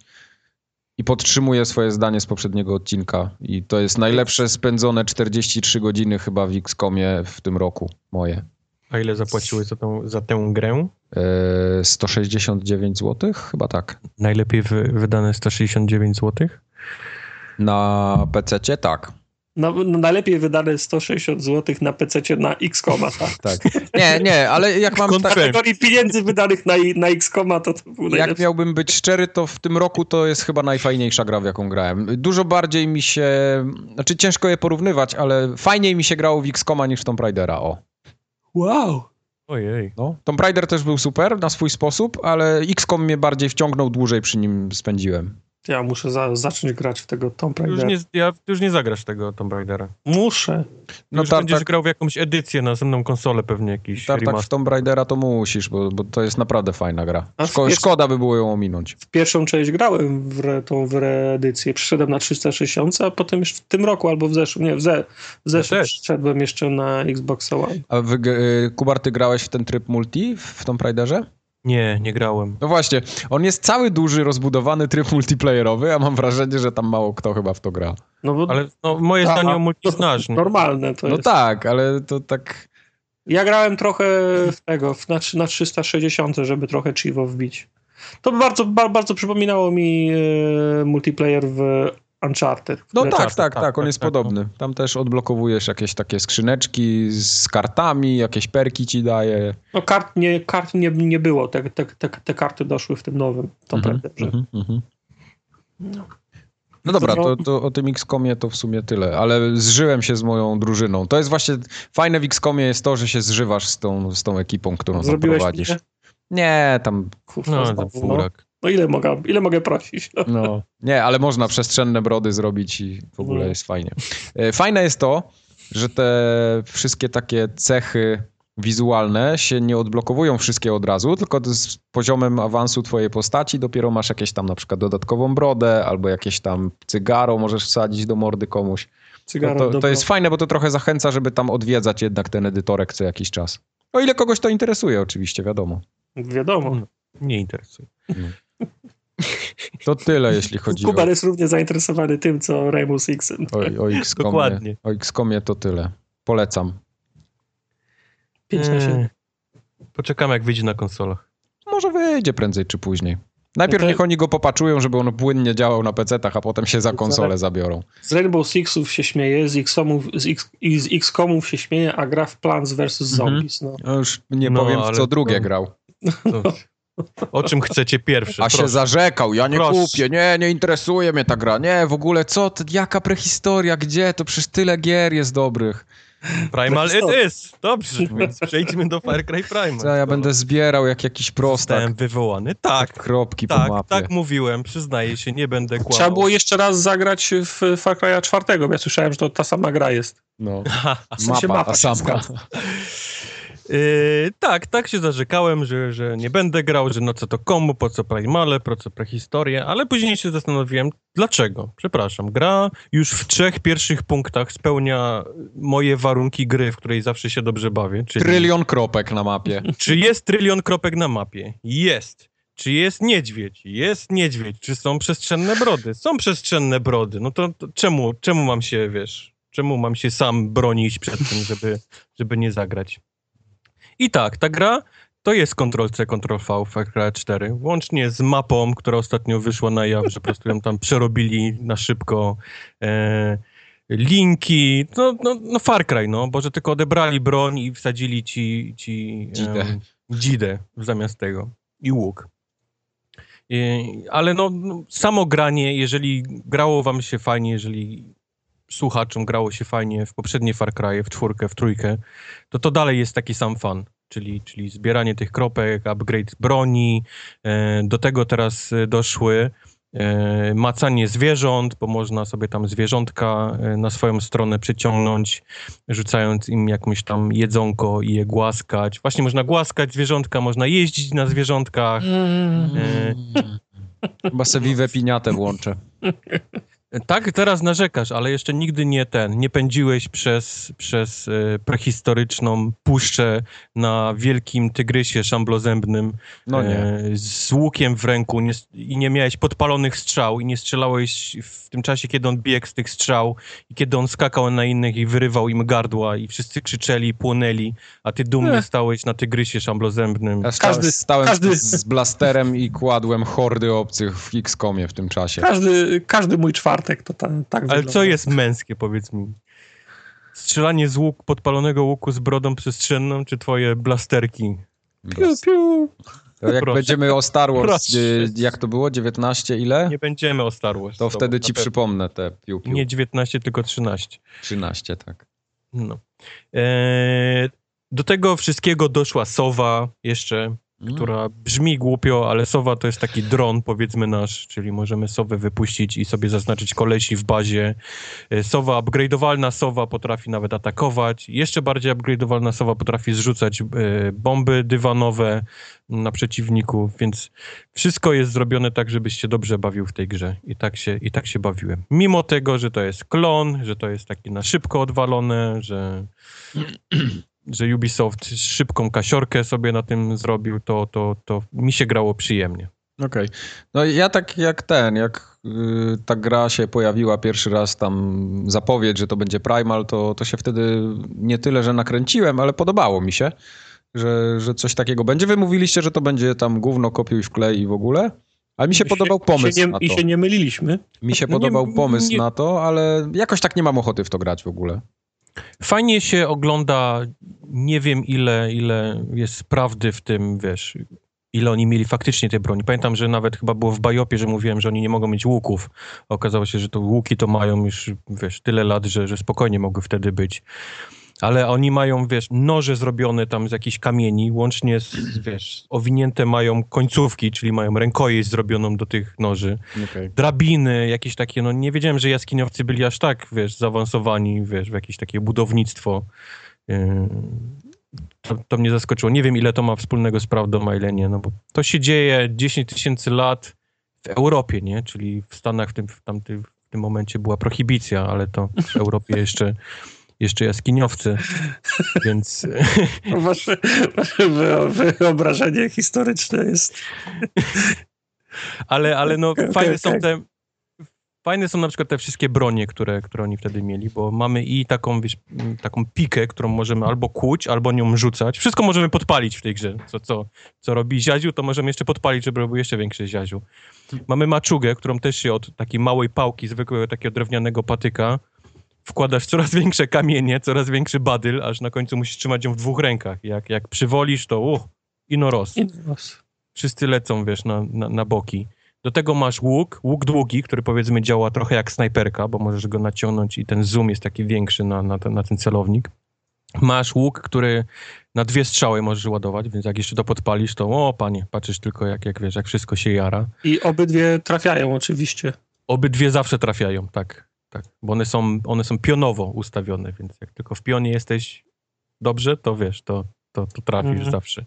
I podtrzymuje swoje zdanie z poprzedniego odcinka. I to jest najlepsze spędzone 43 godziny chyba w XCOMie w tym roku moje. A ile zapłaciły za, tą, za tę grę? Yy, 169 zł? Chyba tak. Najlepiej wy, wydane 169 zł? Na PC tak. No, no, najlepiej wydane 160 zł na PC na X-Koma, tak? tak. Nie, nie, ale jak mam... tak... kategorii pieniędzy wydanych na, na X-Koma, to, to był najlepszy. Jak miałbym być szczery, to w tym roku to jest chyba najfajniejsza gra, w jaką grałem. Dużo bardziej mi się... Znaczy ciężko je porównywać, ale fajniej mi się grało w X-Koma niż w Tomb Raidera, o. Wow! Ojej. No, Tomb Raider też był super na swój sposób, ale XCOM mnie bardziej wciągnął, dłużej przy nim spędziłem. Ja muszę za, zacząć grać w tego Tomb Raidera. Już nie, ja już nie zagrasz tego Tomb Raidera. Muszę. No już będziesz tak, grał w jakąś edycję na następną konsolę pewnie jakiś tak, tak, w Tomb Raidera to musisz, bo, bo to jest naprawdę fajna gra. Szko szkoda by było ją ominąć. W pierwszą część grałem w re, tą w reedycję. Przyszedłem na 360, a potem już w tym roku albo w zeszłym, nie, w, ze, w zeszłym ja przyszedłem jeszcze na Xbox One. A wy, y, Kubar, ty grałeś w ten tryb multi w Tomb Raiderze? Nie, nie grałem. No właśnie, on jest cały duży, rozbudowany tryb multiplayerowy, a mam wrażenie, że tam mało kto chyba w to gra. No bo, ale no, moje zdanie o multi znasz. Normalne to no jest. No tak, ale to tak... Ja grałem trochę w tego, w, na, na 360, żeby trochę Chivo wbić. To bardzo, bardzo przypominało mi e, multiplayer w Uncharted. No tak, Uncharted, tak, tak, tak, on tak, jest tak, podobny. Tam też odblokowujesz jakieś takie skrzyneczki z kartami, jakieś perki ci daje. No kart nie, kart nie, nie było, te, te, te, te karty doszły w tym nowym. To Mhm, prawda, że... mhm, mhm. No dobra, to, to o tym XCOMie to w sumie tyle, ale zżyłem się z moją drużyną. To jest właśnie, fajne w XCOMie jest to, że się zżywasz z tą, z tą ekipą, którą Zrobiłeś zaprowadzisz. mnie? Nie, tam, Kurwa, No, no. No ile mogę, ile mogę prosić? No. no, nie, ale można przestrzenne brody zrobić i w ogóle No. jest fajnie. E, Fajne jest to, że te wszystkie takie cechy wizualne się nie odblokowują wszystkie od razu, tylko to z poziomem awansu twojej postaci dopiero masz jakieś tam na przykład dodatkową brodę albo jakieś tam cygaro możesz wsadzić do mordy komuś. Cygaro, No to, to dobra. jest fajne, bo to trochę zachęca, żeby tam odwiedzać jednak ten edytorek co jakiś czas. O ile kogoś to interesuje, oczywiście, wiadomo. Wiadomo. Nie interesuje. To tyle, jeśli chodzi o, Kubar jest równie zainteresowany tym, co Rainbow Six. o, o XCOMie. Dokładnie. O XCOMie to tyle. Polecam. 5 na 7. Eee, Poczekamy, jak wyjdzie na konsolach. Może wyjdzie prędzej czy później. Najpierw No to- niech oni go popaczują, żeby on płynnie działał na PC-tach, a potem się za To konsolę zabiorą. Z Rainbow Sixów się śmieje, z X-Comów, z X, z X-Comów się śmieje, a gra w Plants vs. Mhm. Zombies. No. No już nie No, powiem, w co drugie to- grał. To, o czym chcecie pierwsze? A się Proszę. zarzekał, ja nie Proszę. kupię, nie, nie interesuje mnie ta gra. Nie, w ogóle co, ty, jaka prehistoria, gdzie? To przecież tyle gier jest dobrych. Primal it is! Dobrze, więc przejdźmy do Far Cry Primal. Co ja będę zbierał jak jakiś prostak. Zostałem wywołany. Tak, Kropki po tak, mapie. tak mówiłem, przyznaję się, nie będę kłamał. Trzeba było jeszcze raz zagrać w Far Cry'a 4, bo ja słyszałem, że to ta sama gra jest. No, W sensie mapa, mapa ta się sama. Yy, tak, tak się zarzekałem, że, że nie będę grał, że no co to komu, po co Primale, po co prehistorię, ale później się zastanowiłem, dlaczego? Przepraszam, gra już w trzech pierwszych punktach spełnia moje warunki gry, w której zawsze się dobrze bawię. Czyli, Trylion kropek na mapie. Czy jest trylion kropek na mapie? Jest. Czy jest niedźwiedź? Jest niedźwiedź. Czy są przestrzenne brody? Są przestrzenne brody. No to, to czemu, czemu mam się, wiesz, czemu mam się sam bronić przed tym, żeby, żeby nie zagrać? I tak, ta gra to jest Ctrl-C, Ctrl-V Far Cry 4, łącznie z mapą, która ostatnio wyszła na jaw, że po prostu ją tam przerobili na szybko. E, linki, no, no, no Far Cry, no, bo że tylko odebrali broń i wsadzili ci, ci Dzidę. em, dzidę zamiast tego i łuk. I, ale no, no, samo granie, jeżeli grało wam się fajnie, jeżeli słuchaczom grało się fajnie w poprzednie Far Cry, w czwórkę, w trójkę, to to dalej jest taki sam fan. Czyli, czyli zbieranie tych kropek, upgrade broni. E, do tego teraz e, doszły e, macanie zwierząt, bo można sobie tam zwierzątka na swoją stronę przyciągnąć, rzucając im jakąś tam jedzonko i je głaskać. Właśnie można głaskać zwierzątka, można jeździć na zwierzątkach. E, Chyba se Vive Piniatę włączę. Tak, teraz narzekasz, ale jeszcze nigdy nie ten, nie pędziłeś przez, przez e, prehistoryczną puszczę na wielkim tygrysie szamblozębnym No nie. e, z łukiem w ręku nie, i nie miałeś podpalonych strzał i nie strzelałeś w tym czasie, kiedy on biegł z tych strzał i kiedy on skakał na innych i wyrywał im gardła i wszyscy krzyczeli i płonęli, a ty dumnie Ech. stałeś na tygrysie szamblozębnym. Ja Każdy- stałem każdy- z blasterem i kładłem hordy obcych w X-komie w tym czasie. Każdy, każdy mój czwartek to ta, tak Ale wygląda. co jest męskie, powiedz mi? Strzelanie z łuk, podpalonego łuku z brodą przestrzenną, czy twoje blasterki? Piu, piu. To jak Proszę. będziemy o Star Wars, Proszę. y, jak to było, 19 ile? Nie będziemy o Star Wars. To wtedy ci przypomnę te piu, piu. Nie 19, tylko 13. 13, tak. No. Eee, do tego wszystkiego doszła Sowa jeszcze, Mm. która brzmi głupio, ale Sowa to jest taki dron, powiedzmy nasz, czyli możemy Sowę wypuścić i sobie zaznaczyć kolesi w bazie. E, Sowa, upgrade'owalna Sowa potrafi nawet atakować. Jeszcze bardziej upgrade'owalna Sowa potrafi zrzucać e, bomby dywanowe na przeciwników, więc wszystko jest zrobione tak, żebyś się dobrze bawił w tej grze. I tak się, i tak się bawiłem. Mimo tego, że to jest klon, że to jest takie na szybko odwalone, że że Ubisoft szybką kasiorkę sobie na tym zrobił, to, to, to mi się grało przyjemnie. Okej. Okay. No ja tak jak ten, jak y, ta gra się pojawiła pierwszy raz tam zapowiedź, że to będzie Primal, to, to się wtedy nie tyle, że nakręciłem, ale podobało mi się, że, że coś takiego będzie. Wy mówiliście, że to będzie tam gówno kopiuj w klej i w ogóle, ale mi się, się podobał pomysł się nie, na to. I się nie myliliśmy. Mi się no podobał nie, pomysł nie... na to, ale jakoś tak nie mam ochoty w to grać w ogóle. Fajnie się ogląda, nie wiem ile, ile jest prawdy w tym, wiesz, ile oni mieli faktycznie tej broni. Pamiętam, że nawet chyba było w Bajopie, że mówiłem, że oni nie mogą mieć łuków. Okazało się, że to łuki to mają już, wiesz, tyle lat, że, że spokojnie mogły wtedy być. Ale oni mają, wiesz, noże zrobione tam z jakichś kamieni, łącznie z, wiesz, owinięte mają końcówki, czyli mają rękojeść zrobioną do tych noży. Okay. Drabiny, jakieś takie, no nie wiedziałem, że jaskiniowcy byli aż tak, wiesz, zaawansowani, wiesz, w jakieś takie budownictwo. Yy, to, to, mnie zaskoczyło. Nie wiem, ile to ma wspólnego z prawdą, a ile nie, no bo to się dzieje 10 tysięcy lat w Europie, nie? Czyli w Stanach w tym, w, tamtym, w tym momencie była prohibicja, ale to w Europie jeszcze, jeszcze jaskiniowcy, więc... Wasze, wasze wyobrażenie historyczne jest... ale, ale no okay, fajne okay. są te Fajne są na przykład te wszystkie bronie, które, które oni wtedy mieli, bo mamy i taką, wiesz, taką pikę, którą możemy albo kłuć, albo nią rzucać. Wszystko możemy podpalić w tej grze. Co, co, co robi ziaziu, to możemy jeszcze podpalić, żeby robił jeszcze większy ziaziu. Mamy maczugę, którą też się od takiej małej pałki, zwykłego takiego drewnianego patyka, wkładasz coraz większe kamienie, coraz większy badyl, aż na końcu musisz trzymać ją w dwóch rękach. Jak, jak przywolisz, to uh, inoros. inoros. Wszyscy lecą, wiesz, na, na, na boki. Do tego masz łuk, łuk długi, który powiedzmy działa trochę jak snajperka, bo możesz go naciągnąć i ten zoom jest taki większy na, na, ten, na ten celownik. Masz łuk, który na dwie strzały możesz ładować, więc jak jeszcze to podpalisz, to o panie, patrzysz tylko jak, jak wiesz, jak wszystko się jara. I obydwie trafiają oczywiście. Obydwie zawsze trafiają, tak. Tak. Bo one są, one są pionowo ustawione, więc jak tylko w pionie jesteś dobrze, to wiesz, to, to, to trafisz mm. zawsze.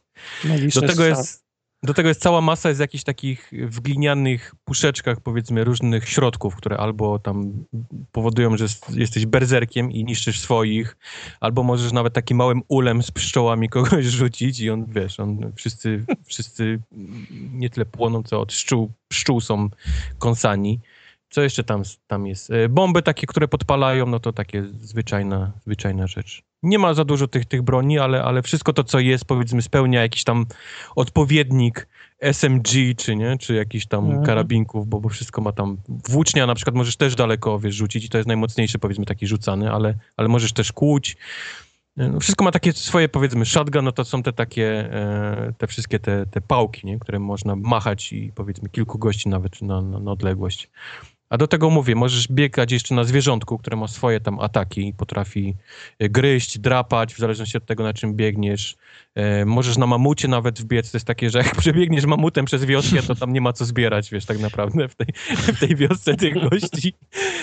Do tego jest do tego jest cała masa z jakichś takich w glinianych puszeczkach, powiedzmy, różnych środków, które albo tam powodują, że jesteś berzerkiem i niszczysz swoich, albo możesz nawet takim małym ulem z pszczołami kogoś rzucić i on, wiesz, on, wszyscy, wszyscy nie tyle płoną, co od pszczół, pszczół są kąsani. Co jeszcze tam, tam jest? E, bomby takie, które podpalają, no to takie zwyczajna, zwyczajna rzecz. Nie ma za dużo tych, tych broni, ale, ale wszystko to, co jest, powiedzmy, spełnia jakiś tam odpowiednik SMG, czy nie, czy jakiś tam mhm. karabinków, bo, bo wszystko ma tam... Włócznia na przykład możesz też daleko, wiesz, rzucić i to jest najmocniejszy, powiedzmy, taki rzucany, ale, ale możesz też kłuć. E, no, wszystko ma takie swoje, powiedzmy, shotgun, no to są te takie, e, te wszystkie te, te pałki, nie? które można machać i powiedzmy kilku gości nawet na, na, na odległość. A do tego mówię, możesz biegać jeszcze na zwierzątku, które ma swoje tam ataki i potrafi e, gryźć, drapać, w zależności od tego, na czym biegniesz. E, możesz na mamucie nawet wbiec. To jest takie, że jak przebiegniesz mamutem przez wioskę, to tam nie ma co zbierać, wiesz, tak naprawdę w tej, w tej wiosce tych gości.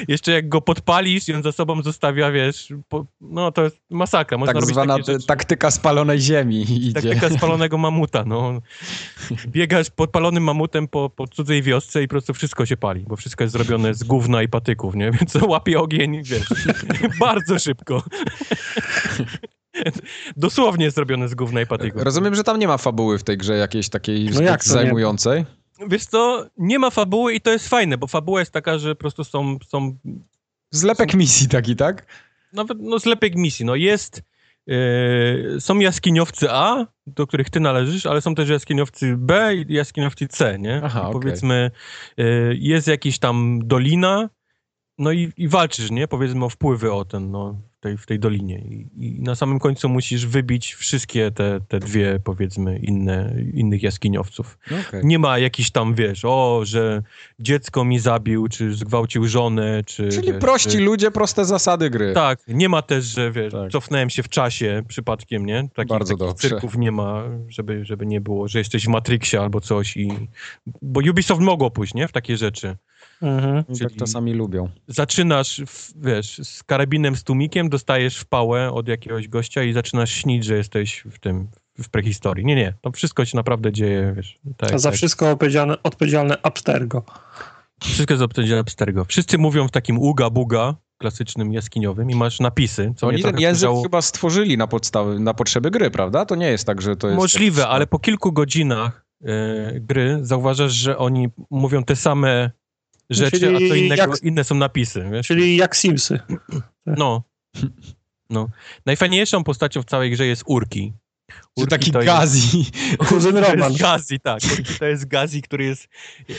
Jeszcze jak go podpalisz i on za sobą zostawia, wiesz, po, no to jest masakra. Można tak zwana taktyka spalonej ziemi idzie. Taktyka spalonego mamuta, no. Biegasz podpalonym mamutem po, po cudzej wiosce i po prostu wszystko się pali, bo wszystko jest zrobione z gówna i patyków, nie? Więc łapie ogień, wiesz, bardzo szybko. Dosłownie zrobione z gówna i. Rozumiem, że tam nie ma fabuły w tej grze jakiejś takiej no jak zajmującej. Wiesz co, nie ma fabuły i to jest fajne, bo fabuła jest taka, że po prostu są... są zlepek są, misji taki, tak? Nawet, no zlepek misji, no jest... Yy, są jaskiniowcy A, do których ty należysz, ale są też jaskiniowcy B i jaskiniowcy C, nie? Aha, okay. Powiedzmy, yy, jest jakiś tam dolina, no i, i walczysz, nie? Powiedzmy o wpływy o ten, no, tej, w tej dolinie. I, I, na samym końcu musisz wybić wszystkie te, te dwie, powiedzmy, inne, innych jaskiniowców. Okay. Nie ma jakiś tam, wiesz, o, że dziecko mi zabił, czy zgwałcił żonę, czy... Czyli wiesz, prości czy... ludzie, proste zasady gry. Tak, nie ma też, że, wiesz, tak. cofnąłem się w czasie przypadkiem, nie? Takich, Bardzo takich dobrze. cyrków nie ma, żeby, żeby nie było, że jesteś w Matrixie albo coś i... Bo Ubisoft mogło pójść, nie? W takie rzeczy. Mhm. Tak czasami lubią. Zaczynasz, w, wiesz, z karabinem, z tłumikiem, dostajesz w pałę od jakiegoś gościa i zaczynasz śnić, że jesteś w tym, w prehistorii. Nie, nie, to wszystko się naprawdę dzieje, wiesz. Tak, A za tak. wszystko odpowiedzialne, odpowiedzialne Abstergo. Wszystko jest odpowiedzialne Abstergo. Wszyscy mówią w takim uga-buga, klasycznym jaskiniowym i masz napisy. Co Oni ten język chyba stworzyli na, podstawy, na potrzeby gry, prawda? To nie jest tak, że to jest... Możliwe, ale po kilku godzinach e, gry, zauważasz, że oni mówią te same rzeczy, Czyli a co innego, jak- inne są napisy, wiesz? Czyli jak Simsy. No. no. Najfajniejszą postacią w całej grze jest Urki. Urki taki to jest- Gazi. Kuzyn To Roman. jest Gazi, tak. Urki to jest Gazi, który jest...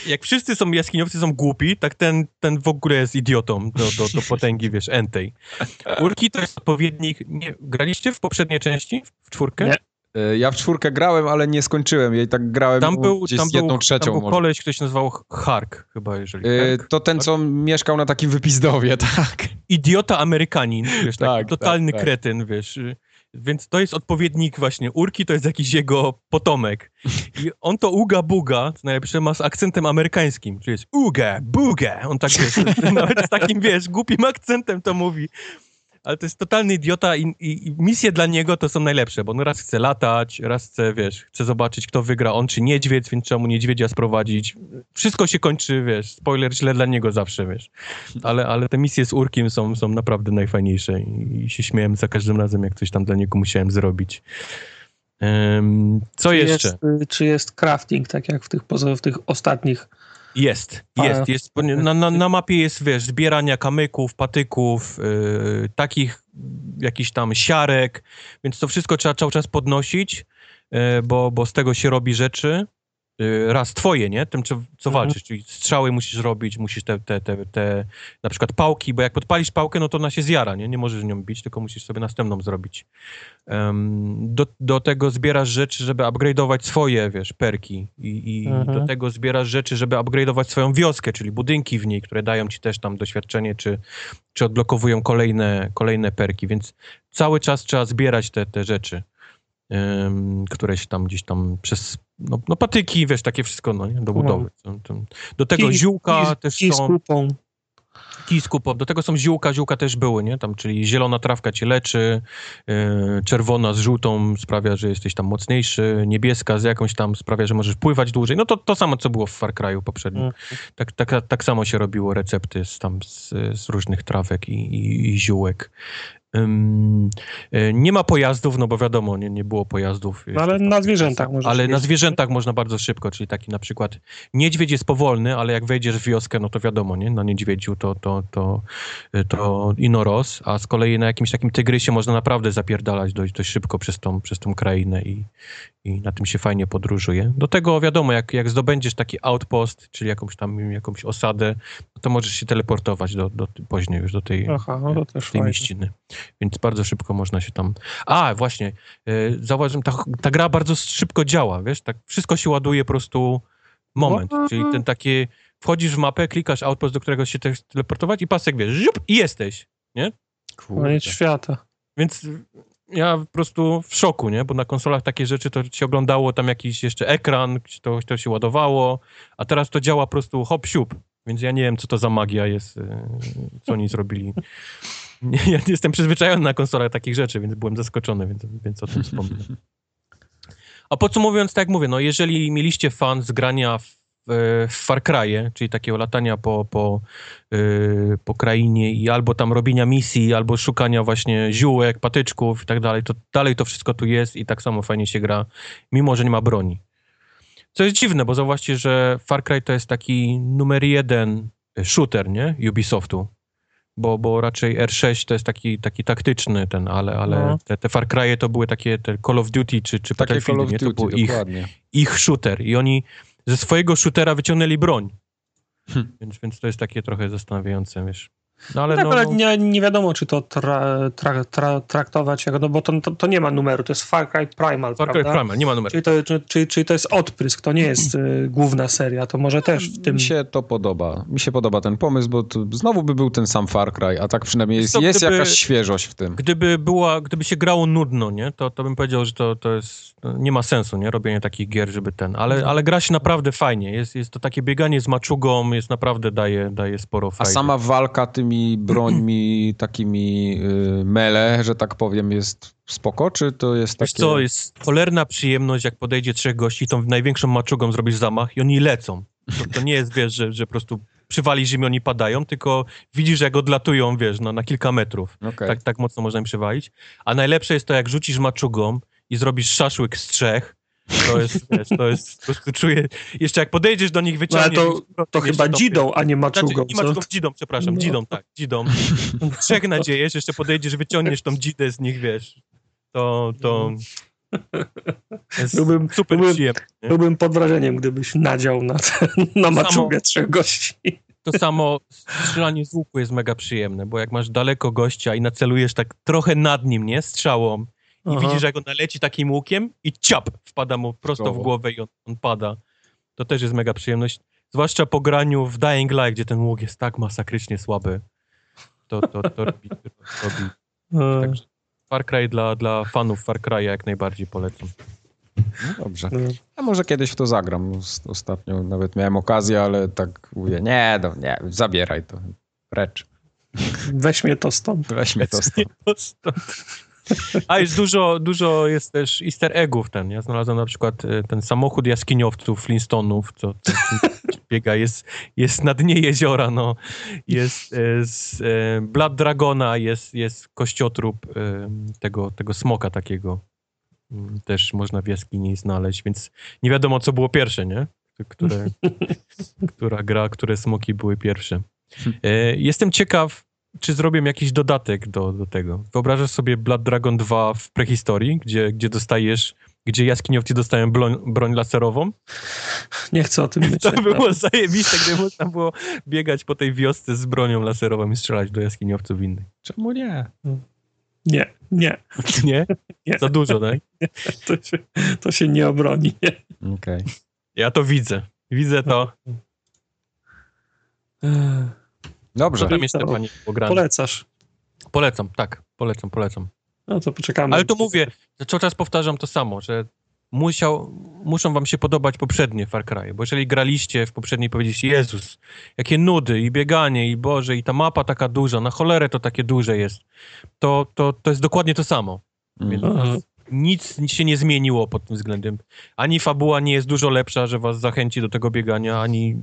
Jak wszyscy są jaskiniowcy, są głupi, tak ten, ten w ogóle jest idiotą do, do, do potęgi, wiesz, entej. Urki to jest odpowiednik... Nie, graliście w poprzedniej części? W czwórkę? Nie. E, Ja w czwórkę grałem, ale nie skończyłem jej, tak grałem Tam był, gdzieś tam z jedną był, trzecią tam był może. koleś, który się nazywał Hark, chyba, jeżeli... E, Hark? To ten, co mieszkał na takim wypizdowie, tak. Idiota Amerykanin, wiesz, taki Tak, totalny tak, tak. kretyn, wiesz. Więc to jest odpowiednik właśnie Urki, to jest jakiś jego potomek. I on to uga buga, co najlepsze ma z akcentem amerykańskim, czyli jest uga buga. On tak wiesz, nawet z takim, wiesz, głupim akcentem to mówi. Ale to jest totalny idiota i, i, i misje dla niego to są najlepsze, bo on raz chce latać, raz chce, wiesz, chce zobaczyć, kto wygra, on czy niedźwiedź, więc trzeba mu niedźwiedzia sprowadzić. Wszystko się kończy, wiesz, spoiler, źle dla niego zawsze, wiesz. Ale, ale te misje z Urkiem są, są naprawdę najfajniejsze i, i się śmiałem za każdym razem, jak coś tam dla niego musiałem zrobić. Em, co Czy jeszcze? Jest, y, czy jest crafting, tak jak w tych, poza- w tych ostatnich. Jest, jest, jest. Na, na, na mapie jest, wiesz, zbierania kamyków, patyków, yy, takich jakichś tam siarek, więc to wszystko trzeba cały czas podnosić, yy, bo, bo z tego się robi rzeczy. Yy, raz twoje, nie? Tym, co, Mhm. walczysz, czyli strzały musisz robić, musisz te, te, te, te, na przykład pałki, bo jak podpalisz pałkę, no to ona się zjara, nie? Nie możesz nią bić, tylko musisz sobie następną zrobić. Em, do, do tego zbierasz rzeczy, żeby upgrade'ować swoje, wiesz, perki i, i Mhm. do tego zbierasz rzeczy, żeby upgrade'ować swoją wioskę, czyli budynki w niej, które dają ci też tam doświadczenie, czy, czy odblokowują kolejne, kolejne perki, więc cały czas trzeba zbierać te, te rzeczy, em, które się tam gdzieś tam przez, no, no patyki, wiesz, takie wszystko, no, nie? do budowy. To- to- Do tego Kij- ziółka kij- też kij są kupą. kij z kupą. Do tego są ziółka, ziółka też były, nie? Tam, czyli zielona trawka cię leczy, yy, czerwona z żółtą sprawia, że jesteś tam mocniejszy, niebieska z jakąś tam sprawia, że możesz pływać dłużej. No to to samo, co było w Far Cry'u poprzednim. Mhm. Tak, tak, tak samo się robiło recepty z, tam z, z różnych trawek i, i, i ziółek. Y, nie ma pojazdów, no bo wiadomo, nie, nie było pojazdów. No, ale na zwierzętach możesz Ale na zwierzętach można bardzo szybko, czyli taki na przykład niedźwiedź jest powolny, ale jak wejdziesz w wioskę, no to wiadomo, nie? Na niedźwiedziu to, to, to, to inoros, a z kolei na jakimś takim tygrysie można naprawdę zapierdalać dość, dość szybko przez tą, przez tą krainę i, i na tym się fajnie podróżuje. Do tego wiadomo, jak, jak zdobędziesz taki outpost, czyli jakąś tam jakąś osadę, to możesz się teleportować do, do, później już do tej, Aha, no też tej fajnie. mieściny. Więc bardzo szybko można się tam... A, właśnie, yy, zauważyłem, ta, ta gra bardzo szybko działa, wiesz, tak wszystko się ładuje po prostu moment, czyli ten taki, wchodzisz w mapę, klikasz outpost, do którego się chcesz teleportować i pasek, wiesz, żup, i jesteś. Koniec świata. Więc ja po prostu w szoku, nie? Bo na konsolach takie rzeczy to się oglądało tam jakiś jeszcze ekran, to, to się ładowało, a teraz to działa po prostu hop siup. Więc ja nie wiem, co to za magia jest, yy, co oni zrobili. Ja jestem przyzwyczajony na konsolach takich rzeczy, więc byłem zaskoczony, więc, więc o tym wspomnę. A podsumowując, tak jak mówię, no jeżeli mieliście fan z grania w, w Far Cry'e, czyli takiego latania po, po, yy, po krainie i albo tam robienia misji, albo szukania właśnie ziółek, patyczków i tak dalej, to dalej to wszystko tu jest i tak samo fajnie się gra, mimo że nie ma broni. Co jest dziwne, bo zauważcie, że Far Cry to jest taki numer jeden shooter, nie? Ubisoftu. Bo, bo raczej R6 to jest taki, taki taktyczny ten, ale, ale No. te, te Far Cry'e to były takie te Call of Duty czy, czy Takie Call of nie? To był Duty, ich, dokładnie. ich shooter i oni ze swojego shootera wyciągnęli broń. Hm. Więc, więc to jest takie trochę zastanawiające, wiesz. No ale tak, no, ale no, nie, nie wiadomo, czy to tra, tra, tra, traktować jako, no bo to, to, to nie ma numeru, to jest Far Cry Primal, Far Cry? Primal, nie ma numeru. Czyli to, czy, czyli, czyli to jest odprysk, to nie jest y, główna seria, to może też w tym... Mi się to podoba. Mi się podoba ten pomysł, bo to znowu by był ten sam Far Cry, a tak przynajmniej jest, to jest gdyby- jakaś świeżość w tym. Gdyby była, gdyby się grało nudno, nie, to, to bym powiedział, że to, to jest, nie ma sensu, nie, robienie takich gier, żeby ten, ale, Mhm. ale gra się naprawdę fajnie, jest, jest to takie bieganie z maczugą, jest naprawdę, daje, daje sporo A frajdy. sama walka tymi brońmi takimi y, mele, że tak powiem, jest spoko, czy to jest Wiesz takie... co, jest cholerna przyjemność, jak podejdzie trzech gości, tą największą maczugą zrobisz zamach i oni lecą. To, to nie jest, wiesz, że, że po prostu przywalisz im i oni padają, tylko widzisz, jak odlatują, wiesz, no, na kilka metrów. Okej. Tak, tak mocno można im przywalić. A najlepsze jest to, jak rzucisz maczugą i zrobisz szaszłyk z trzech, To jest, wiesz, to jest, po prostu czuję, jeszcze jak podejdziesz do nich, No, wyciągniesz... ale to, to chyba dzidą, a nie maczugą, Znaczy, nie maczugą, dzidą, przepraszam, No. dzidą, tak, dzidą. Trzech nadziejesz, jeszcze podejdziesz, wyciągniesz tą dzidę z nich, wiesz, to, to No. Byłbym- super byłbym-? Byłbym pod wrażeniem, gdybyś nadział na, na maczugę trzech gości. To samo strzelanie z łuku jest mega przyjemne, bo jak masz daleko gościa i nacelujesz tak trochę nad nim, nie, strzałą i Aha. widzisz, jak on naleci takim łukiem i ciap, wpada mu prosto w głowę i on, on pada. To też jest mega przyjemność. Zwłaszcza po graniu w Dying Light, gdzie ten łuk jest tak masakrycznie słaby. To, to, to robi, to robi. E, Także Far Cry dla, dla fanów Far Cry'a jak najbardziej polecam. No dobrze. no. Ja może kiedyś w to zagram. Os- Ostatnio nawet miałem okazję, ale tak mówię, nie, no nie, zabieraj to. Precz. Weź mnie to stąd. Weź mnie to stąd. A jest dużo, dużo jest też easter eggów ten. Ja znalazłem na przykład e, ten samochód jaskiniowców Flintstonów, co, co biega, jest, jest na dnie jeziora, no. Jest e, z e, Blood Dragona, jest, jest kościotrup e, tego, tego smoka takiego. Mm, Też można w jaskini znaleźć, więc nie wiadomo, co było pierwsze, nie? Które, która gra, które smoki były pierwsze. E, Jestem ciekaw, czy zrobię jakiś dodatek do, do tego. Wyobrażasz sobie Blood Dragon 2 w prehistorii, gdzie, gdzie dostajesz, gdzie jaskiniowcy dostają broń, broń laserową? Nie chcę o tym To myśleć. było zajebiste, gdy można było biegać po tej wiosce z bronią laserową i strzelać do jaskiniowców innych. Czemu nie? Nie, nie. Nie? Nie. Za dużo, tak? To się, to się nie obroni. Nie. Okej. Ja to widzę. Widzę to. Dobrze. Co tam pograne? Polecasz. Polecam, tak. Polecam, polecam. No to poczekamy. Ale to mówię, że cały czas powtarzam to samo, że musiał, muszą wam się podobać poprzednie Far Cry, bo jeżeli graliście w poprzedniej powiedzieliście, Jezus, jakie nudy i bieganie i Boże i ta mapa taka duża, na cholerę to takie duże jest, to, to, to jest dokładnie to samo. Więc Mm. Aha. nic, nic się nie zmieniło pod tym względem. Ani fabuła nie jest dużo lepsza, że was zachęci do tego biegania, ani...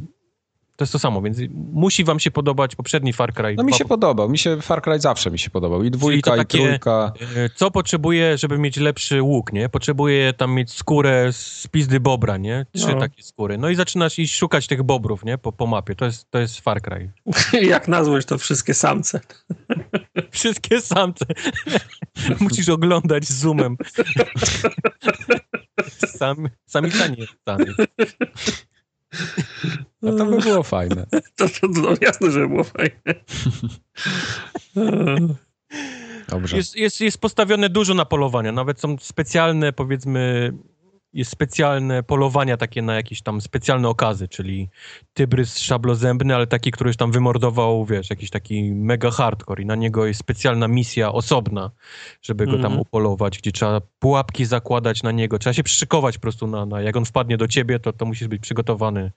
To jest to samo, więc musi wam się podobać poprzedni Far Cry. No mi się podobał. Mi się Far Cry zawsze mi się podobał. I dwójka, to i takie- trójka. E, Co potrzebuje, żeby mieć lepszy łuk, nie? Potrzebuje tam mieć skórę z pizdy bobra, nie? Trzy No. takie skóry. No i zaczynasz iść szukać tych bobrów, nie? Po, po mapie. To jest, to jest Far Cry. Jak nazwać to wszystkie samce? Wszystkie samce. Musisz oglądać zoomem. Sam, samica nie jest samiec. A to by było fajne. To, to, to jasne, że było fajne. Dobrze. Jest, jest, jest postawione dużo na polowania. Nawet są specjalne, powiedzmy, jest specjalne polowania takie na jakieś tam specjalne okazy, czyli tybrys szablozębny, ale taki, który już tam wymordował, wiesz, jakiś taki mega hardcore i na niego jest specjalna misja osobna, żeby go tam Mhm. upolować, gdzie trzeba pułapki zakładać na niego, trzeba się przyszykować po prostu na, na jak on wpadnie do ciebie, to, to musisz być przygotowany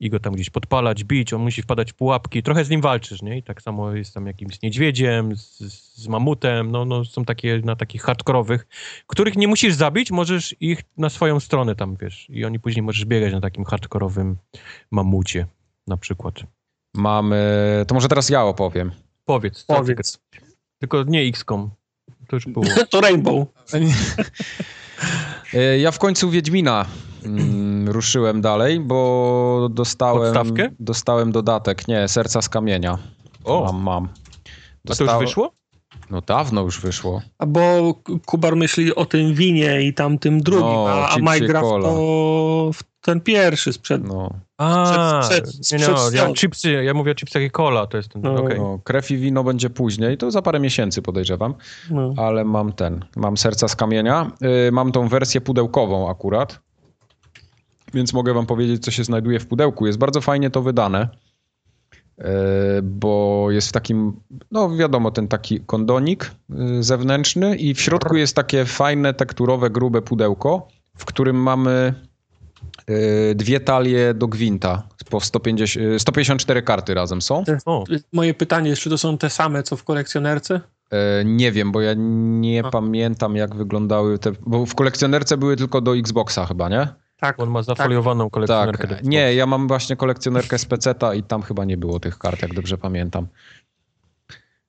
i go tam gdzieś podpalać, bić, on musi wpadać w pułapki, trochę z nim walczysz, nie? I tak samo jest tam jakimś niedźwiedziem, z, z mamutem, no, no są takie na takich hardkorowych, których nie musisz zabić, możesz ich na swoją stronę tam, wiesz, i oni później możesz biegać na takim hardkorowym mamucie na przykład. Mamy... To może teraz ja opowiem. Powiedz, Powiedz. tylko nie XCOM, to już było. To Rainbow. Ja w końcu Wiedźmina mm, ruszyłem dalej, bo dostałem... Podstawkę? Dostałem dodatek. Nie, Serca z Kamienia. O, Mam, mam. a to już wyszło? No dawno już wyszło. A bo Kubar myśli o tym winie i tam tym drugim, No, a, a Minecraft Cola. to w ten pierwszy sprzed. No, A, przed- nie, przed no, ja, chipsy, ja mówię o chipsach i cola, to jest ten, No. okej. no, krew i wino będzie później, to za parę miesięcy podejrzewam, No. ale mam ten, mam Serca z Kamienia. Y, mam tą wersję pudełkową akurat, więc mogę wam powiedzieć, co się znajduje w pudełku. Jest bardzo fajnie to wydane, y, bo jest w takim, no wiadomo, ten taki kondonik y, zewnętrzny i w środku jest takie fajne, tekturowe, grube pudełko, w którym mamy y, dwie talie do gwinta. Po 150, y, 154 karty razem są. O, Moje pytanie jest, czy to są te same, co w kolekcjonerce? E, Nie wiem, bo ja nie A. pamiętam, jak wyglądały te. Bo w kolekcjonerce były tylko do Xboxa, chyba, nie? Tak. on ma zafoliowaną kolekcjonerkę. Tak. Nie, ja mam właśnie kolekcjonerkę z PC-ta i tam chyba nie było tych kart, jak dobrze pamiętam.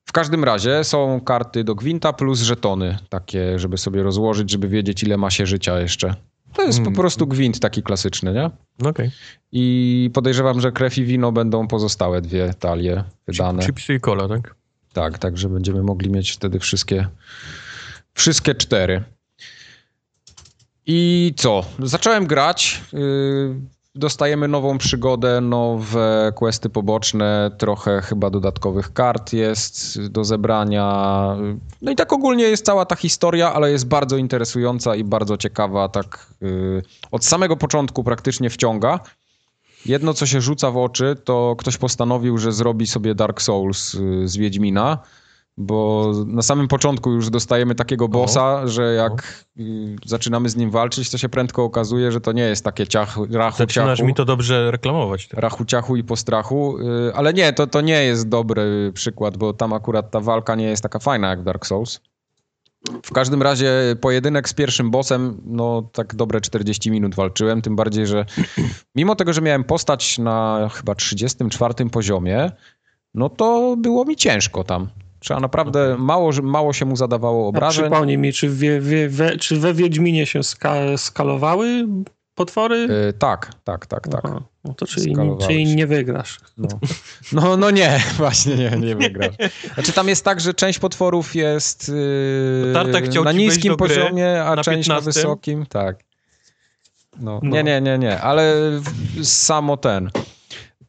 W każdym razie są karty do Gwinta plus żetony, takie, żeby sobie rozłożyć, żeby wiedzieć, ile ma się życia jeszcze. To jest Mm. po prostu gwint taki klasyczny, nie? Okej. I podejrzewam, że krew i wino będą pozostałe dwie talie wydane. Chipsy i cola, tak? Tak, tak, że będziemy mogli mieć wtedy wszystkie, wszystkie cztery. I co? Zacząłem grać. Yy, dostajemy nową przygodę, nowe questy poboczne, trochę chyba dodatkowych kart jest do zebrania. No i tak ogólnie jest cała ta historia, ale jest bardzo interesująca i bardzo ciekawa. Tak yy, od samego początku praktycznie wciąga. Jedno, co się rzuca w oczy, to ktoś postanowił, że zrobi sobie Dark Souls y, z Wiedźmina, bo na samym początku już dostajemy takiego bossa, że jak y, zaczynamy z nim walczyć, to się prędko okazuje, że to nie jest takie ciach, rachu, Zaczynasz ciachu, mi to dobrze reklamować. rachu, ciachu i postrachu, y, ale nie, to, to nie jest dobry przykład, bo tam akurat ta walka nie jest taka fajna jak w Dark Souls. W każdym razie pojedynek z pierwszym bossem, no tak dobre 40 minut walczyłem, tym bardziej, że mimo tego, że miałem postać na chyba 34 poziomie, no to było mi ciężko tam. Trzeba naprawdę, mało, mało się mu zadawało A obrażeń. przypomnij mi, czy, wie, wie, we, czy we Wiedźminie się ska, skalowały potwory? Y, tak, tak, tak, tak. Aha, no to czyli, czyli nie wygrasz. No. No, no nie, właśnie nie, nie wygrasz. Znaczy tam jest tak, że część potworów jest yy, na niskim poziomie, a na część na 15. wysokim, tak. No. No. Nie, nie, nie, nie, ale samo ten.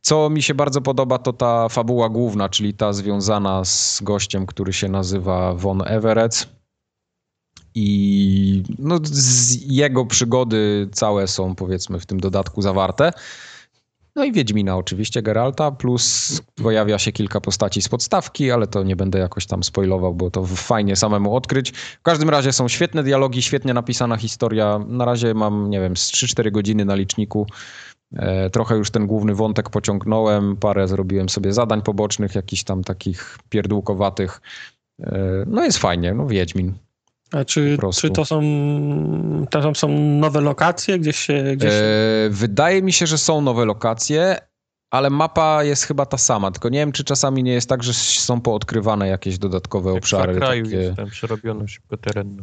Co mi się bardzo podoba, to ta fabuła główna, czyli ta związana z gościem, który się nazywa Von Everett. I no, jego przygody całe są, powiedzmy, w tym dodatku zawarte. No i Wiedźmina oczywiście, Geralta, plus pojawia się kilka postaci z podstawki, ale to nie będę jakoś tam spoilował, bo to fajnie samemu odkryć. W każdym razie są świetne dialogi, świetnie napisana historia. Na razie mam, nie wiem, z 3-4 godziny na liczniku. E, trochę już ten główny wątek pociągnąłem, parę zrobiłem sobie zadań pobocznych, jakichś tam takich pierdółkowatych. E, no jest fajnie, no Wiedźmin. A czy, czy to są, tam są nowe lokacje, gdzieś się... Gdzieś się... E, wydaje mi się, że są nowe lokacje, ale mapa jest chyba ta sama. Tylko nie wiem, czy czasami nie jest tak, że są poodkrywane jakieś dodatkowe Jak w Far obszary. Cry'u Takie... jest tam przerobiono szybko teren.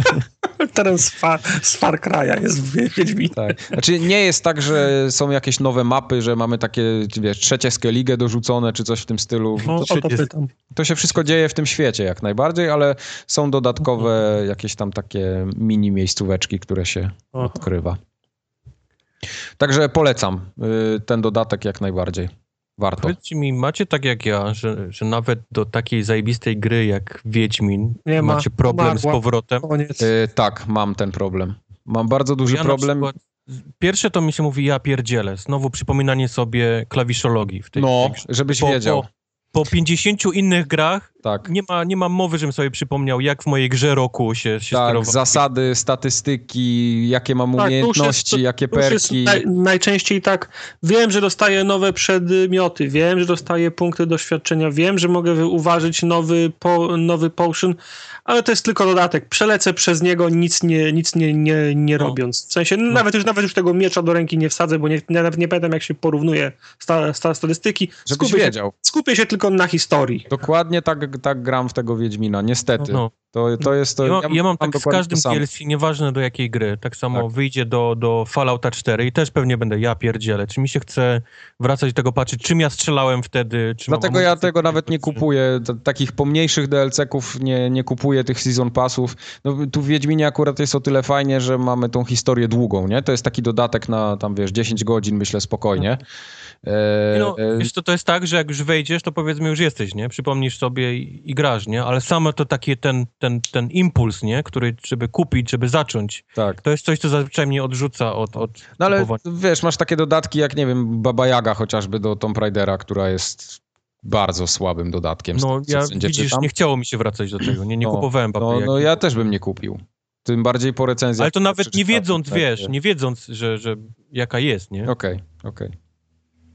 Teren z, Far, z Far Cry'a jest w Wiedźminie. Tak. Znaczy nie jest tak, że są jakieś nowe mapy, że mamy takie, wiesz, trzecie skellige dorzucone, czy coś w tym stylu. No, to o to pytam. To się wszystko dzieje w tym świecie jak najbardziej, ale są dodatkowe jakieś tam takie mini miejscóweczki, które się Aha. odkrywa. Także polecam y, ten dodatek jak najbardziej. Warto. Powiedzcie mi, macie tak jak ja, że, że nawet do takiej zajebistej gry jak Wiedźmin Nie ma. macie problem z powrotem? Koniec. Y, tak, mam ten problem. Mam bardzo duży Ja na problem. przykład- Pierwsze to mi się mówi, ja pierdzielę. Znowu przypominanie sobie klawiszologii w tej, No, tej grze. żebyś Po, wiedział. po, po 50 innych grach Tak. nie ma, nie ma mowy, żebym sobie przypomniał, jak w mojej grze roku się, się Tak, sterowało. zasady, statystyki, jakie mam Tak, to już jest- umiejętności, jakie To już jest perki. naj, najczęściej tak, wiem, że dostaję nowe przedmioty, wiem, że dostaję punkty doświadczenia, wiem, że mogę uważać nowy, po, nowy potion, ale to jest tylko dodatek. Przelecę przez niego nic nie, nic nie, nie, nie No. robiąc. W sensie nawet, już, nawet już tego miecza do ręki nie wsadzę, bo nie, nawet nie pamiętam jak się porównuje sta, sta, statystyki. Żebyś Skupię się, wiedział. skupię się tylko na historii. Dokładnie tak, tak gram w tego Wiedźmina, niestety. No. To, to jest to. Ja, mam- ja mam tak z dokładnie każdym. DLC, nieważne do jakiej gry. Tak samo Tak. wyjdzie do, do Fallouta 4 i też pewnie będę ja pierdzielę. Czy mi się chce wracać do tego patrzeć, czym ja strzelałem wtedy? Dlatego ja tego nawet nie kupuję. Takich pomniejszych DLC-ków nie, nie kupuję, tych season passów. No, tu w Wiedźminie akurat jest o tyle fajnie, że mamy tą historię długą, nie? To jest taki dodatek na tam, wiesz, 10 godzin, myślę, spokojnie. E, No, e, wiesz, to, to jest tak, że jak już wejdziesz, to powiedzmy już jesteś, nie? Przypomnisz sobie i, i grasz, nie? Ale samo to taki ten, ten, ten impuls, nie? Który, żeby kupić, żeby zacząć, tak. to jest coś, co zazwyczaj mnie odrzuca od, od No ale kupowania. wiesz, masz takie dodatki jak, nie wiem, Baba Jaga chociażby do Tomb Raidera, która jest bardzo słabym dodatkiem. No, ja widzisz, czytam. nie chciało mi się wracać do tego, nie, nie No, kupowałem Baby No, Jagi. no ja też bym nie kupił. Tym bardziej po recenzjach. Ale to nawet nie wiedząc, wiesz, nie wiedząc, że, że jaka jest, nie? Okej, okej.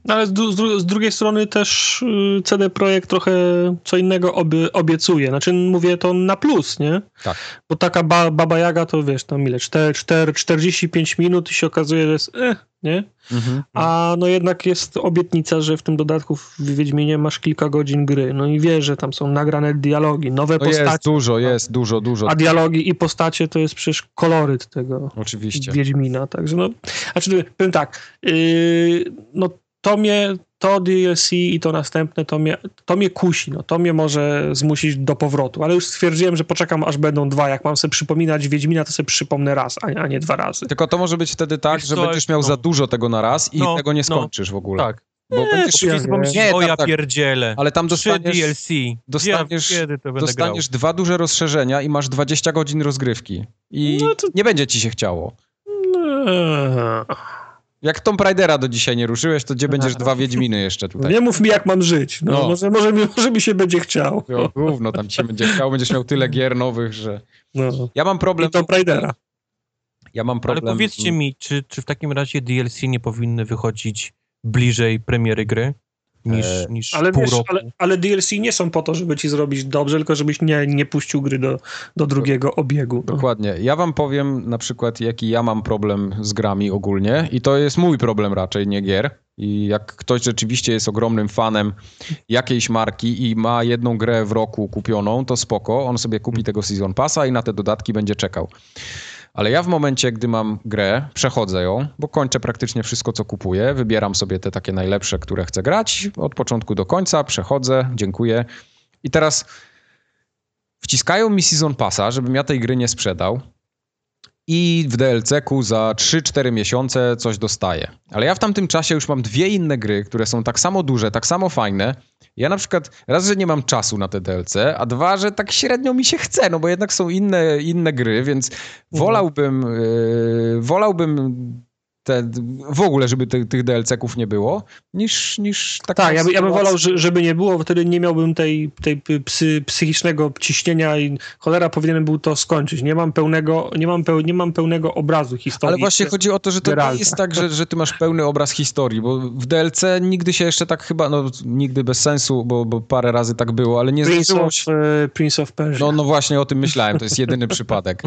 No ale z, dru z, drugiej strony też y, CD Projekt trochę co innego obie obiecuje. Znaczy mówię to na plus, nie? Tak. Bo taka ba Baba Jaga to wiesz, tam ile? 4, 4, 45 minut i się okazuje, że jest eh, nie? Mhm. A no jednak jest obietnica, że w tym dodatku w Wiedźminie masz kilka godzin gry. No i wiesz, że tam są nagrane dialogi, nowe no postacie. Jest dużo, jest dużo, dużo. A dialogi i postacie to jest przecież koloryt tego Oczywiście. Wiedźmina. Także no, znaczy powiem tak, yy, no to mnie, to DLC i to następne, to mnie, to mnie kusi, no, to mnie może zmusić do powrotu, ale już stwierdziłem, że poczekam aż będą dwa, jak mam sobie przypominać Wiedźmina, to sobie przypomnę raz, a, a nie dwa razy. Tylko to może być wtedy tak, Wiesz, że będziesz miał no. za dużo tego na raz i no, tego nie no. skończysz no, w ogóle. Tak. Bo nie, będziesz ja nie, o ja tak, pierdzielę. Ale tam dostaniesz DLC. Dostaniesz, ja, dostaniesz dwa duże rozszerzenia i masz 20 godzin rozgrywki. I no to... nie będzie ci się chciało. No. Jak Tomb Raidera do dzisiaj nie ruszyłeś, to gdzie będziesz dwa Wiedźminy jeszcze tutaj? Nie mów mi, jak mam żyć. No, no. Może, może, mi, może mi się będzie chciał. No, gówno, tam ci się będzie chciał. Będziesz miał tyle gier nowych, że... No. Ja mam problem... I Tomb Raidera. Ja mam problem... Ale powiedzcie mi, czy, czy w takim razie DLC nie powinny wychodzić bliżej premiery gry? Niż, e, niż ale, pół wiesz, roku. Ale, ale, DLC nie są po to, żeby ci zrobić dobrze, tylko żebyś nie, nie puścił gry do, do drugiego obiegu. No. Dokładnie. Ja wam powiem na przykład, jaki ja mam problem z grami ogólnie i to jest mój problem raczej, nie gier. I jak ktoś rzeczywiście jest ogromnym fanem jakiejś marki i ma jedną grę w roku kupioną, to spoko, on sobie kupi tego Season Passa i na te dodatki będzie czekał. Ale ja w momencie, gdy mam grę, przechodzę ją, bo kończę praktycznie wszystko, co kupuję, wybieram sobie te takie najlepsze, które chcę grać, od początku do końca, przechodzę, dziękuję. I teraz wciskają mi Season Passa, żebym ja tej gry nie sprzedał i w DLC-ku za 3-4 miesiące coś dostaję. Ale ja w tamtym czasie już mam dwie inne gry, które są tak samo duże, tak samo fajne. Ja na przykład raz, że nie mam czasu na te DLC, a dwa, że tak średnio mi się chce, no bo jednak są inne, inne gry, więc mhm. wolałbym, yy, wolałbym te, w ogóle, żeby te, tych DLC-ków nie było, niż, niż taka Tak, ja, by, ja bym wolał, żeby nie było, bo wtedy nie miałbym tej, tej psy, psychicznego ciśnienia i cholera powinienem był to skończyć. Nie mam pełnego, nie mam, peł, nie mam pełnego obrazu historii. Ale właśnie chodzi o to, że to nie jest tak, że, że ty masz pełny obraz historii, bo w DLC nigdy się jeszcze tak chyba, no nigdy bez sensu, bo, bo parę razy tak było, ale nie Prince of, się... Prince of Persia. No, no właśnie o tym myślałem, to jest jedyny przypadek.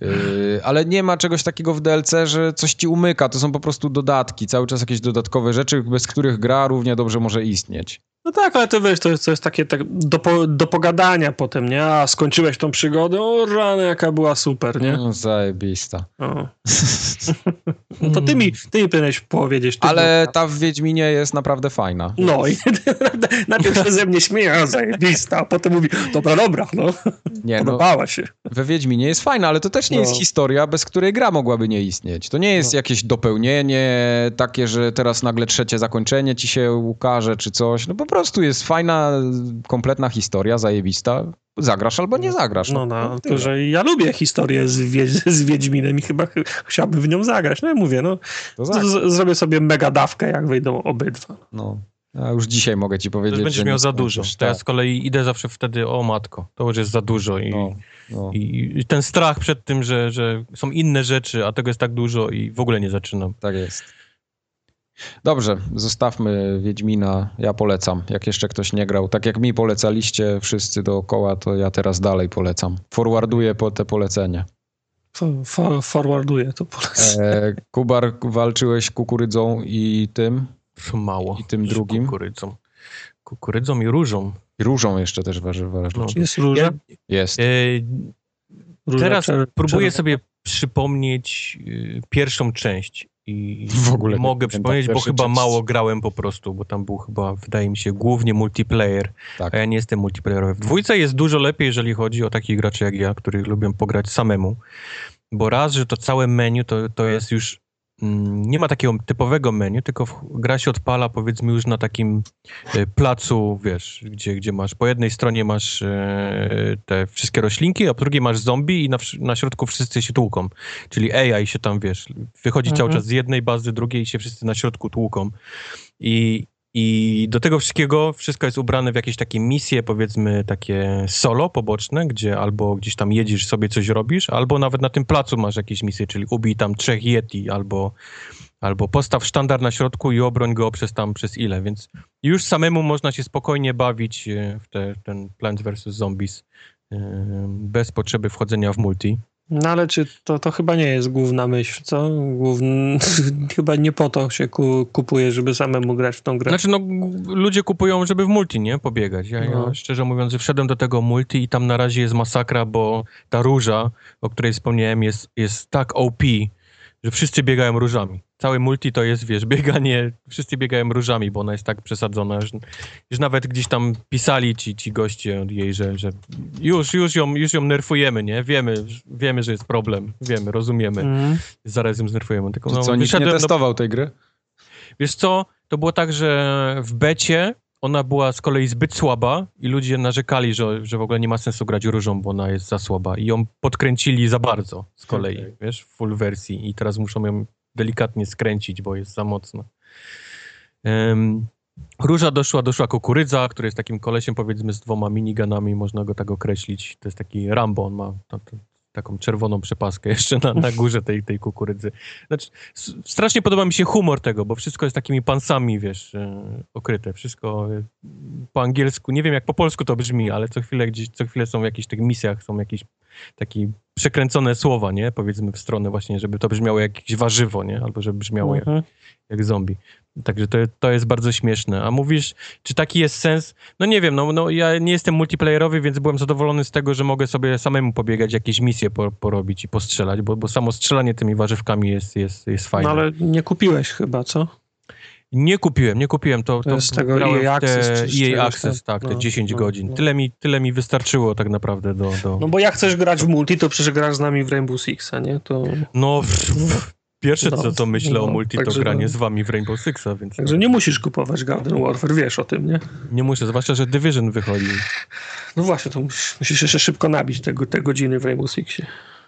Yy, ale nie ma czegoś takiego w DLC, że coś ci umyka, to są po prostu dodatki, cały czas jakieś dodatkowe rzeczy, bez których gra równie dobrze może istnieć. No tak, ale to wiesz, to jest, to jest takie tak do, do pogadania potem, nie? A skończyłeś tą przygodę, o rany, jaka była super, nie? No, zajebista. O. no to ty mi, ty mi powinieneś powiedzieć. Ale ta w Wiedźminie jest naprawdę fajna. No i najpierw się ze mnie śmieje, zajebista, a potem mówi, dobra, dobra, no. Nie, no, Podobała no, się. We Wiedźminie jest fajna, ale to też nie no. jest historia, bez której gra mogłaby nie istnieć. To nie jest no. jakieś dopełnienie takie, że teraz nagle trzecie zakończenie ci się ukaże, czy coś. No po prostu jest fajna, kompletna historia, zajebista. Zagrasz albo nie zagrasz. No, no, no to, że ja lubię historię z, Wie z Wiedźminem i chyba ch chciałbym w nią zagrać. No ja mówię, no, zrobię sobie mega dawkę, jak wyjdą obydwa. No. A już dzisiaj mogę ci powiedzieć. To będziesz miał za dużo. Tak. Ja z kolei idę zawsze wtedy, o matko, to już jest za dużo. I, no, no. i ten strach przed tym, że, że są inne rzeczy, a tego jest tak dużo i w ogóle nie zaczynam. Tak jest. Dobrze, zostawmy Wiedźmina. Ja polecam. Jak jeszcze ktoś nie grał, tak jak mi polecaliście wszyscy dookoła, to ja teraz dalej polecam. Forwarduję po te polecenie. For, forwarduję to polecenie. E, Kubar, walczyłeś kukurydzą i tym? Mało. I tym drugim? Kukurydzą. Kukurydzą i różą. I różą jeszcze też warzywa. No. Jest róża? Jest. E, teraz próbuję sobie przypomnieć y, pierwszą część i w ogóle mogę przypomnieć, bo chyba część. mało grałem po prostu, bo tam był chyba, wydaje mi się, głównie multiplayer, tak. a ja nie jestem multiplayerowy. W dwójce jest dużo lepiej, jeżeli chodzi o takich graczy jak ja, którzy lubią pograć samemu, bo raz, że to całe menu to, to jest już nie ma takiego typowego menu, tylko gra się odpala powiedzmy już na takim e, placu, wiesz, gdzie, gdzie masz, po jednej stronie masz e, te wszystkie roślinki, a po drugiej masz zombie i na, na środku wszyscy się tłuką. Czyli AI się tam, wiesz, wychodzi mhm. cały czas z jednej bazy, drugiej i się wszyscy na środku tłuką. I, i do tego wszystkiego wszystko jest ubrane w jakieś takie misje, powiedzmy takie solo, poboczne, gdzie albo gdzieś tam jedziesz sobie coś robisz, albo nawet na tym placu masz jakieś misje, czyli ubij tam trzech Yeti, albo, Albo postaw sztandar na środku i obroń go przez tam, przez ile, więc już samemu można się spokojnie bawić e, w te, ten Plants vs. Zombies e, bez potrzeby wchodzenia w multi. No ale czy to, to chyba nie jest główna myśl, co? Główny, chyba nie po to się ku, kupuje, żeby samemu grać w tą grę. Znaczy, no, ludzie kupują, żeby w multi, nie? Pobiegać. Ja, No. ja szczerze mówiąc, wszedłem do tego multi i tam na razie jest masakra, bo ta róża, o której wspomniałem, jest, jest tak OP, że wszyscy biegają różami. Całe multi to jest, wiesz, bieganie, wszyscy biegają różami, bo ona jest tak przesadzona, że już nawet gdzieś tam pisali ci, ci goście od jej, że, że już, już, ją, już ją nerfujemy, nie? Wiemy, wiemy, że jest problem, wiemy, rozumiemy, Mhm. zaraz ją znerfujemy. Tylko, no, co, nikt nie testował tej gry? Wiesz co, to było tak, że w becie ona była z kolei zbyt słaba i ludzie narzekali, że, że w ogóle nie ma sensu grać różą, bo ona jest za słaba i ją podkręcili za bardzo z kolei, Okej. wiesz, w full wersji i teraz muszą ją delikatnie skręcić, bo jest za mocna. Em, Róża doszła, doszła kukurydza, który jest takim kolesiem powiedzmy z dwoma miniganami, można go tak określić. To jest taki Rambo, on ma to, to, taką czerwoną przepaskę jeszcze na, na górze tej, tej kukurydzy. Znaczy, strasznie podoba mi się humor tego, bo wszystko jest takimi pansami, wiesz, e, okryte. Wszystko e, po angielsku, nie wiem jak po polsku to brzmi, ale co chwilę gdzieś, co chwilę są w jakichś tych misjach, są jakieś takie przekręcone słowa, nie? Powiedzmy w stronę właśnie, żeby to brzmiało jak jakieś warzywo, nie? Albo żeby brzmiało jak, Mhm. jak zombie. Także to, to jest bardzo śmieszne. A mówisz, czy taki jest sens? No nie wiem, no, no ja nie jestem multiplayerowy, więc byłem zadowolony z tego, że mogę sobie samemu pobiegać, jakieś misje po, porobić i postrzelać, bo, bo samo strzelanie tymi warzywkami jest, jest, jest fajne. No ale nie kupiłeś chyba, co? Nie kupiłem, nie kupiłem. To, To to jest tego EA te Access z EA czegoś Access, tak, te No, 10 no, godzin. no. Tyle, mi, tyle mi wystarczyło tak naprawdę do... do... No bo jak chcesz grać w multi, to przecież grasz z nami w Rainbow Sixa, nie? To, No, pff, pierwsze No, co, co myślę o no, multi, to granie no. z wami w Rainbow Sixa, więc także nie musisz kupować Garden Warfare, wiesz o tym, nie? nie muszę, zwłaszcza, że Division wychodzi. No właśnie, to musisz, musisz jeszcze szybko nabić te, te godziny w Rainbow Sixie.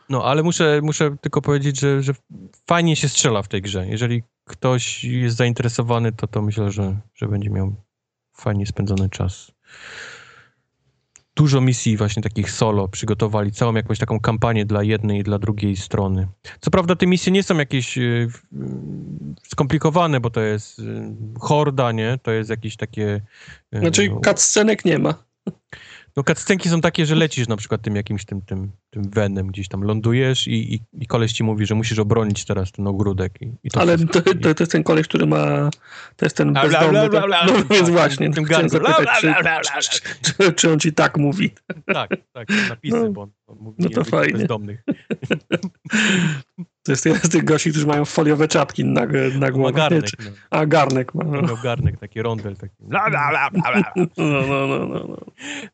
No, ale muszę, muszę tylko powiedzieć, że, że fajnie się strzela w tej grze. Jeżeli ktoś jest zainteresowany, to, to myślę, że, że będzie miał fajnie spędzony czas. Dużo misji właśnie takich solo przygotowali, całą jakąś taką kampanię dla jednej i dla drugiej strony. Co prawda te misje nie są jakieś y, y, skomplikowane, bo to jest y, horda, nie? To jest jakieś takie... y, Znaczy, cutscenek nie ma. No cutscenki są takie, że lecisz na przykład tym jakimś tym, tym, tym venem, gdzieś tam lądujesz i, i, i koleś ci mówi, że musisz obronić teraz ten ogródek. I, i to Ale to, to, to jest ten koleś, który ma. To jest ten Bla, bla, bezdomny. bla, bla, No więc Tak, właśnie. tym chciałem zapytać, Bla, czy, bla, bla, bla, czy, czy, czy on ci tak mówi. Tak, tak, napisy, No. bo on, on mówi No to fajnie. bezdomnych. To jest jeden z tych gości, którzy mają foliowe czapki na, na głowę. garnek, Nie, no. A garnek ma. No, Miał garnek, taki rondel. Taki. No, no, no, no, no.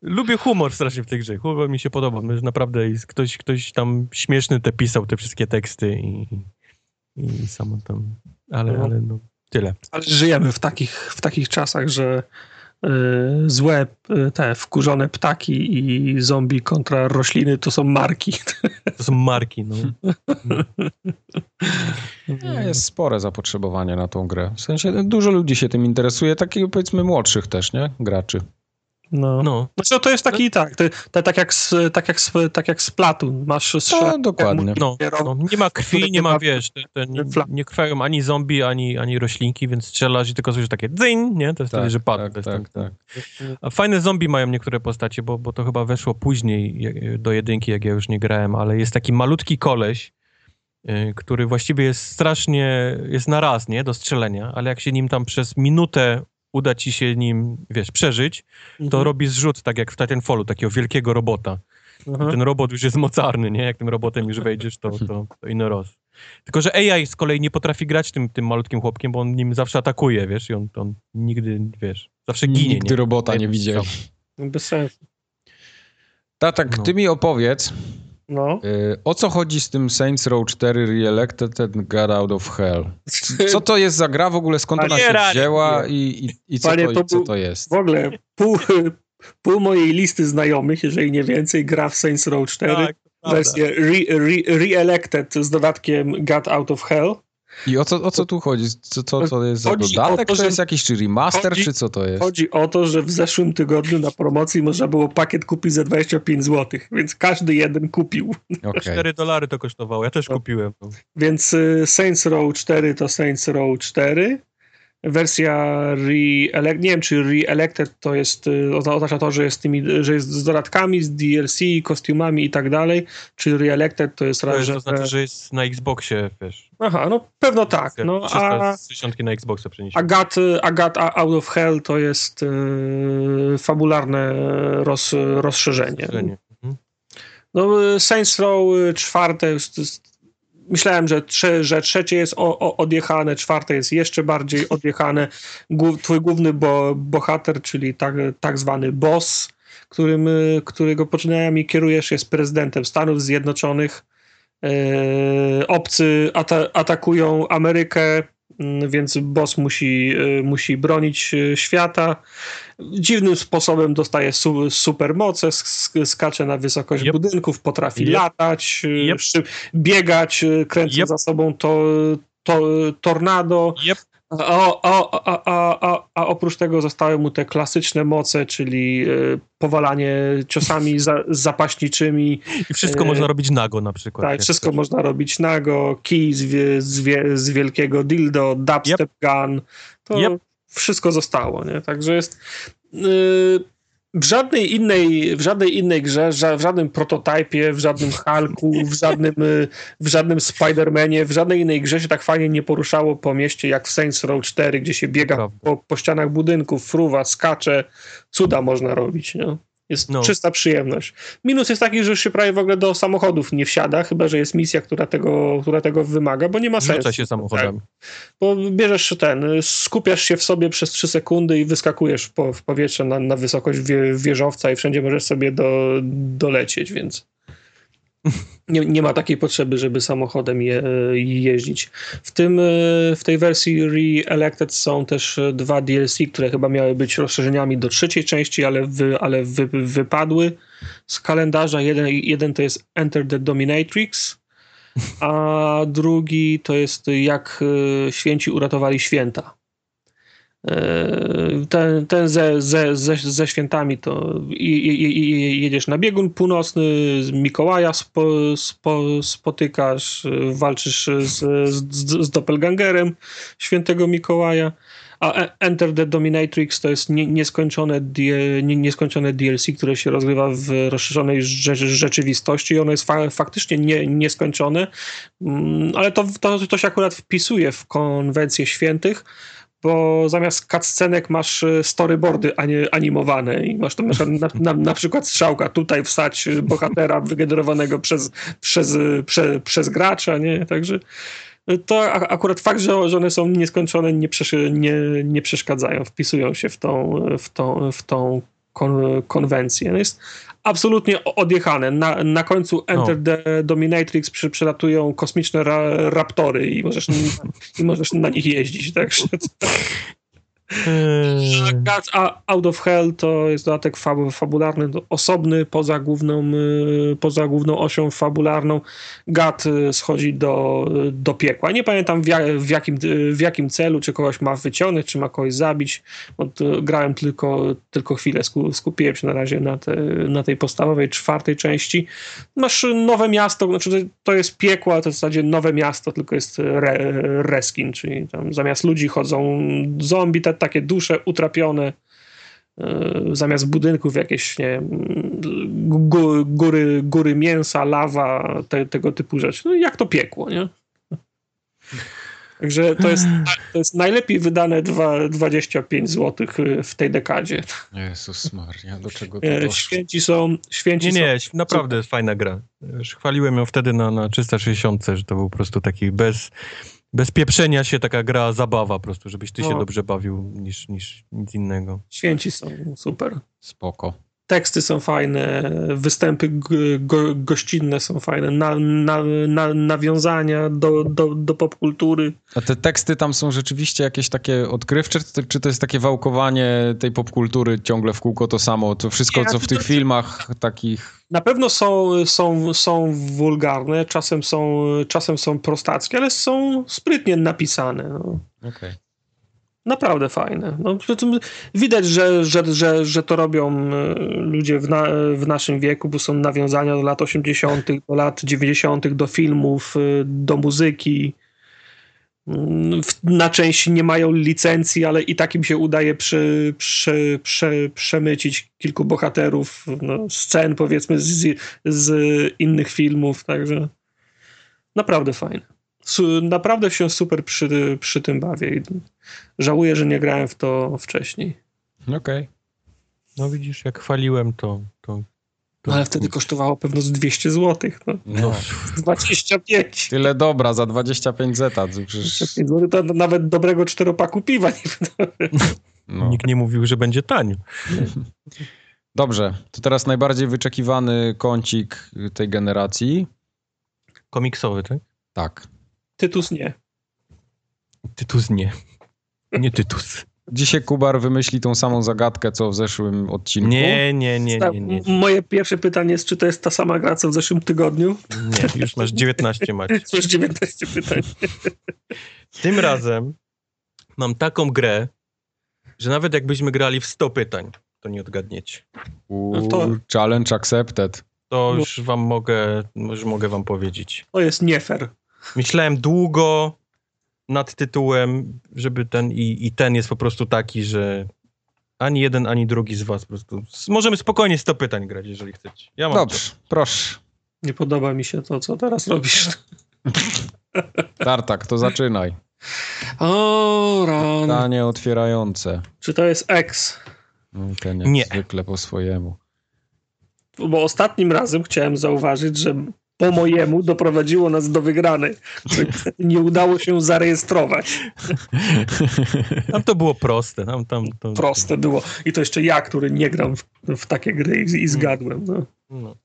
Lubię humor strasznie w tej grze. Humor mi się podoba. że Naprawdę jest ktoś, ktoś tam śmieszny te pisał, te wszystkie teksty i, i, samo tam. Ale, No. ale no, tyle. Ale żyjemy w takich, w takich czasach, że y, złe, y, te wkurzone ptaki i zombie kontra rośliny to są marki. To są marki, no. Nie, jest spore zapotrzebowanie na tą grę. W sensie dużo ludzi się tym interesuje, takich powiedzmy młodszych też, nie? Graczy. No. no. Znaczy, no to jest taki, tak, to, to, tak, jak z, tak, jak z, tak jak z Platun. Masz strzelanie, dokładnie. No, no, nie ma krwi, nie ma, wiesz, te, te nie, nie krwają ani zombie, ani, ani roślinki, więc strzelasz i tylko słyszysz takie dzyń, nie? To jest wtedy, że padł. tak, tak, tak. A fajne zombie mają niektóre postacie, bo, bo to chyba weszło później do jedynki, jak ja już nie grałem, ale jest taki malutki koleś, y, który właściwie jest strasznie, jest na raz, nie? Do strzelenia, ale jak się nim tam przez minutę uda ci się nim, wiesz, przeżyć, to Mhm. robi zrzut, tak jak w Titanfallu, takiego wielkiego robota. Aha. Ten robot już jest mocarny, nie? Jak tym robotem już wejdziesz, to, to, to inny roz. Tylko, że AI z kolei nie potrafi grać tym, tym malutkim chłopkiem, bo on nim zawsze atakuje, wiesz, i on, on nigdy, wiesz, zawsze ginie, Nigdy nie? robota nie widział. strzałem. Bez sensu. Tatak, No. ty mi opowiedz, No. y, o co chodzi z tym Saints Row 4 Re-Elected and Got Out of Hell? Co to jest za gra w ogóle, skąd ona się wzięła i, i, i, co, Panie, to, to i co to jest? W ogóle pół, pół mojej listy znajomych, jeżeli nie więcej, gra w Saints Row 4. Tak, wersję re, re, re-elected z dodatkiem Got Out of Hell. I o co, o co tu chodzi? Co, co to jest za Chodzi dodatek? o to, to jest że- jakiś czy remaster, chodzi- czy co to jest? Chodzi o to, że w zeszłym tygodniu na promocji można było pakiet kupić za 25 zł, więc każdy jeden kupił. Okej. 4 dolary to kosztowało, ja też No. kupiłem. Więc y, Saints Row 4 to Saints Row 4. Wersja re nie wiem czy re-elected to jest, y, oznacza to, że jest, tymi, że jest z dodatkami, z DLC, kostiumami i tak dalej, czy re-elected to jest To, jest, że... to znaczy, że jest na Xboxie, wiesz. Aha, no pewno tak. No, a, 360 na Xboxa a, przeniesione. God, a God Out of Hell to jest y, fabularne roz, rozszerzenie. Rozszerzenie. Mhm. No, y, Saints Row y, czwarte, jest- jest- myślałem, że, trze, że trzecie jest o, o, odjechane, czwarte jest jeszcze bardziej odjechane. Głów, twój główny bo, bohater, czyli tak, tak zwany boss, którym, y, którego poczynaniami kierujesz, jest prezydentem Stanów Zjednoczonych. E, obcy ata atakują Amerykę, mm, więc boss musi, y, musi bronić y, świata. Dziwnym sposobem dostaje su supermoce, sk- skacze na wysokość Yep. budynków, potrafi Yep. latać, y, Yep. biegać, y, Yep. za sobą to, to tornado. Yep. A, a, a, a, oprócz tego zostały mu te klasyczne moce, czyli y, powalanie ciosami za, zapaśniczymi, I wszystko E, można robić nago na przykład. tak, wszystko można robić nago, kij z, z, z wielkiego dildo, dubstep gun, to Yep. Wszystko zostało, nie? Także jest yy, w żadnej innej, w żadnej innej grze, ża- w żadnym prototypie, w żadnym Hulku, w żadnym, y, w żadnym Spider-Manie, w żadnej innej grze się tak fajnie nie poruszało po mieście jak w Saints Row 4, gdzie się biega po, po ścianach budynków, fruwa, skacze, cuda można robić, nie? Jest No. czysta przyjemność. Minus jest taki, że już się prawie w ogóle do samochodów nie wsiada, chyba że jest misja, która tego, która tego wymaga, bo nie ma sensu. Rzuca się samochodami. Bo bierzesz ten, skupiasz się w sobie przez 3 sekundy i wyskakujesz w, po, w powietrze na, na wysokość wie, wieżowca i wszędzie możesz sobie do, dolecieć, więc nie, nie ma takiej potrzeby, żeby samochodem je, jeździć. W, tym, e, w tej wersji Re-Elected są też e, dwa DLC, które chyba miały być rozszerzeniami do trzeciej części, ale, wy, ale wy, wypadły z kalendarza. Jeden, jeden to jest Enter the Dominatrix, a drugi to jest jak e, święci uratowali święta. E, Ten, ten ze, ze, ze, ze świętami to i, i, i jedziesz na biegun północny, Mikołaja spo, spo, spotykasz, walczysz z, z, z doppelgangerem świętego Mikołaja, a E- Enter the Dominatrix to jest nie, nieskończone, nieskończone DLC, które się rozgrywa w rozszerzonej rze, rzeczywistości. I ono jest fa, faktycznie nie, nieskończone, Mm, ale to, to, to się akurat wpisuje w konwencję świętych, bo zamiast cutscenek masz e, storyboardy ani- animowane i masz tam na, na, na, przykład strzałka tutaj wstać bohatera wygenerowanego przez, przez, prze, przez gracza, nie? Także to a- akurat fakt, że, że one są nieskończone nie, przeszy, nie, nie przeszkadzają, wpisują się w tą, w tą, w tą kon, konwencję. No jest absolutnie odjechane. Na, na końcu Enter the Dominatrix przy, przylatują kosmiczne ra, raptory i możesz, i możesz na nich jeździć. Także Eee, Gods Out of Hell to jest dodatek fab, fabularny, to osobny, poza główną, y, poza główną osią fabularną. Gad y, schodzi do, do piekła. Nie pamiętam w, ja, w, jakim, w jakim celu, czy kogoś ma wyciągnąć, czy ma kogoś zabić. Grałem tylko, tylko chwilę, sku- skupiłem się na razie na, te, na tej podstawowej, czwartej części. Masz nowe miasto, znaczy to- to jest piekło, ale to w zasadzie nowe miasto, tylko jest re, reskin, czyli tam zamiast ludzi chodzą zombie, te takie dusze utrapione, e, zamiast budynków jakieś, nie wiem, gó- góry, góry mięsa, lawa, te, tego typu rzeczy. No jak to piekło, nie? Także to jest, to jest najlepiej wydane dwa, 25 zł w tej dekadzie. Jezus Maria, do czego to E, doszło? Święci są, święci Nie, są nie, naprawdę jest fajna gra. Już chwaliłem ją wtedy na, na 360, że to był po prostu taki bez, bez pieprzenia się taka gra, zabawa po prostu, żebyś ty się No. dobrze bawił niż, niż nic innego. Święci są super. Spoko. Teksty są fajne, występy go, gościnne są fajne, na, na, na, nawiązania do, do, do popkultury. A te teksty tam są rzeczywiście jakieś takie odkrywcze, czy to jest takie wałkowanie tej popkultury ciągle w kółko to samo? To wszystko, Nie, co w tych filmach takich... Na pewno są, są, są wulgarne, czasem są, czasem są prostackie, ale są sprytnie napisane. No. Okay naprawdę fajne. No, widać, że, że, że, że to robią e, ludzie w, na, w naszym wieku, bo są nawiązania do lat 80., do lat 90., do filmów, e, do muzyki. Mm, na części nie mają licencji, ale i tak im się udaje przy, przy, przy, przemycić kilku bohaterów, no, scen powiedzmy z, z innych filmów, także naprawdę fajne naprawdę się super przy, przy tym bawię i żałuję, że nie grałem w to wcześniej. Okej. Okay. No widzisz, jak chwaliłem to, to no, ale wtedy kosztowało pewno z 200 zł. No. no. 25. Tyle dobra, za 25 zeta. Przecież... 25 zł to nawet dobrego czteropaku piwa nie no. Nikt nie mówił, że będzie tanio. Dobrze, to teraz najbardziej wyczekiwany kącik tej generacji. Komiksowy, tak? Tak. Tytus nie. Tytus nie. Nie Tytus. Dzisiaj Kubar wymyśli tą samą zagadkę, co w zeszłym odcinku. Nie, nie, nie, nie, nie. Moje pierwsze pytanie jest, czy to jest ta sama gra, co w zeszłym tygodniu? Nie, już masz 19 macie. Masz 19 pytań. Tym razem mam taką grę, że nawet jakbyśmy grali w 100 pytań, to nie odgadniecie. Uuu, no to... Challenge accepted. To już wam mogę, już mogę wam powiedzieć. To jest nie fair. Myślałem długo nad tytułem, żeby ten i, i ten jest po prostu taki, że ani jeden, ani drugi z was po prostu. Możemy spokojnie 100 pytań grać, jeżeli chcecie. Ja mam Dobrze, to. proszę. Nie podoba mi się to, co teraz robisz. Tartak, to zaczynaj. O, ran. Pytanie otwierające. Czy to jest X? No, ten jak Nie. zwykle po swojemu. Bo ostatnim razem chciałem zauważyć, że po mojemu doprowadziło nas do wygranej, nie udało się zarejestrować. Tam to było proste. Tam, tam. Proste było. I to jeszcze ja, który nie gram w, w takie gry i, i zgadłem. No. no.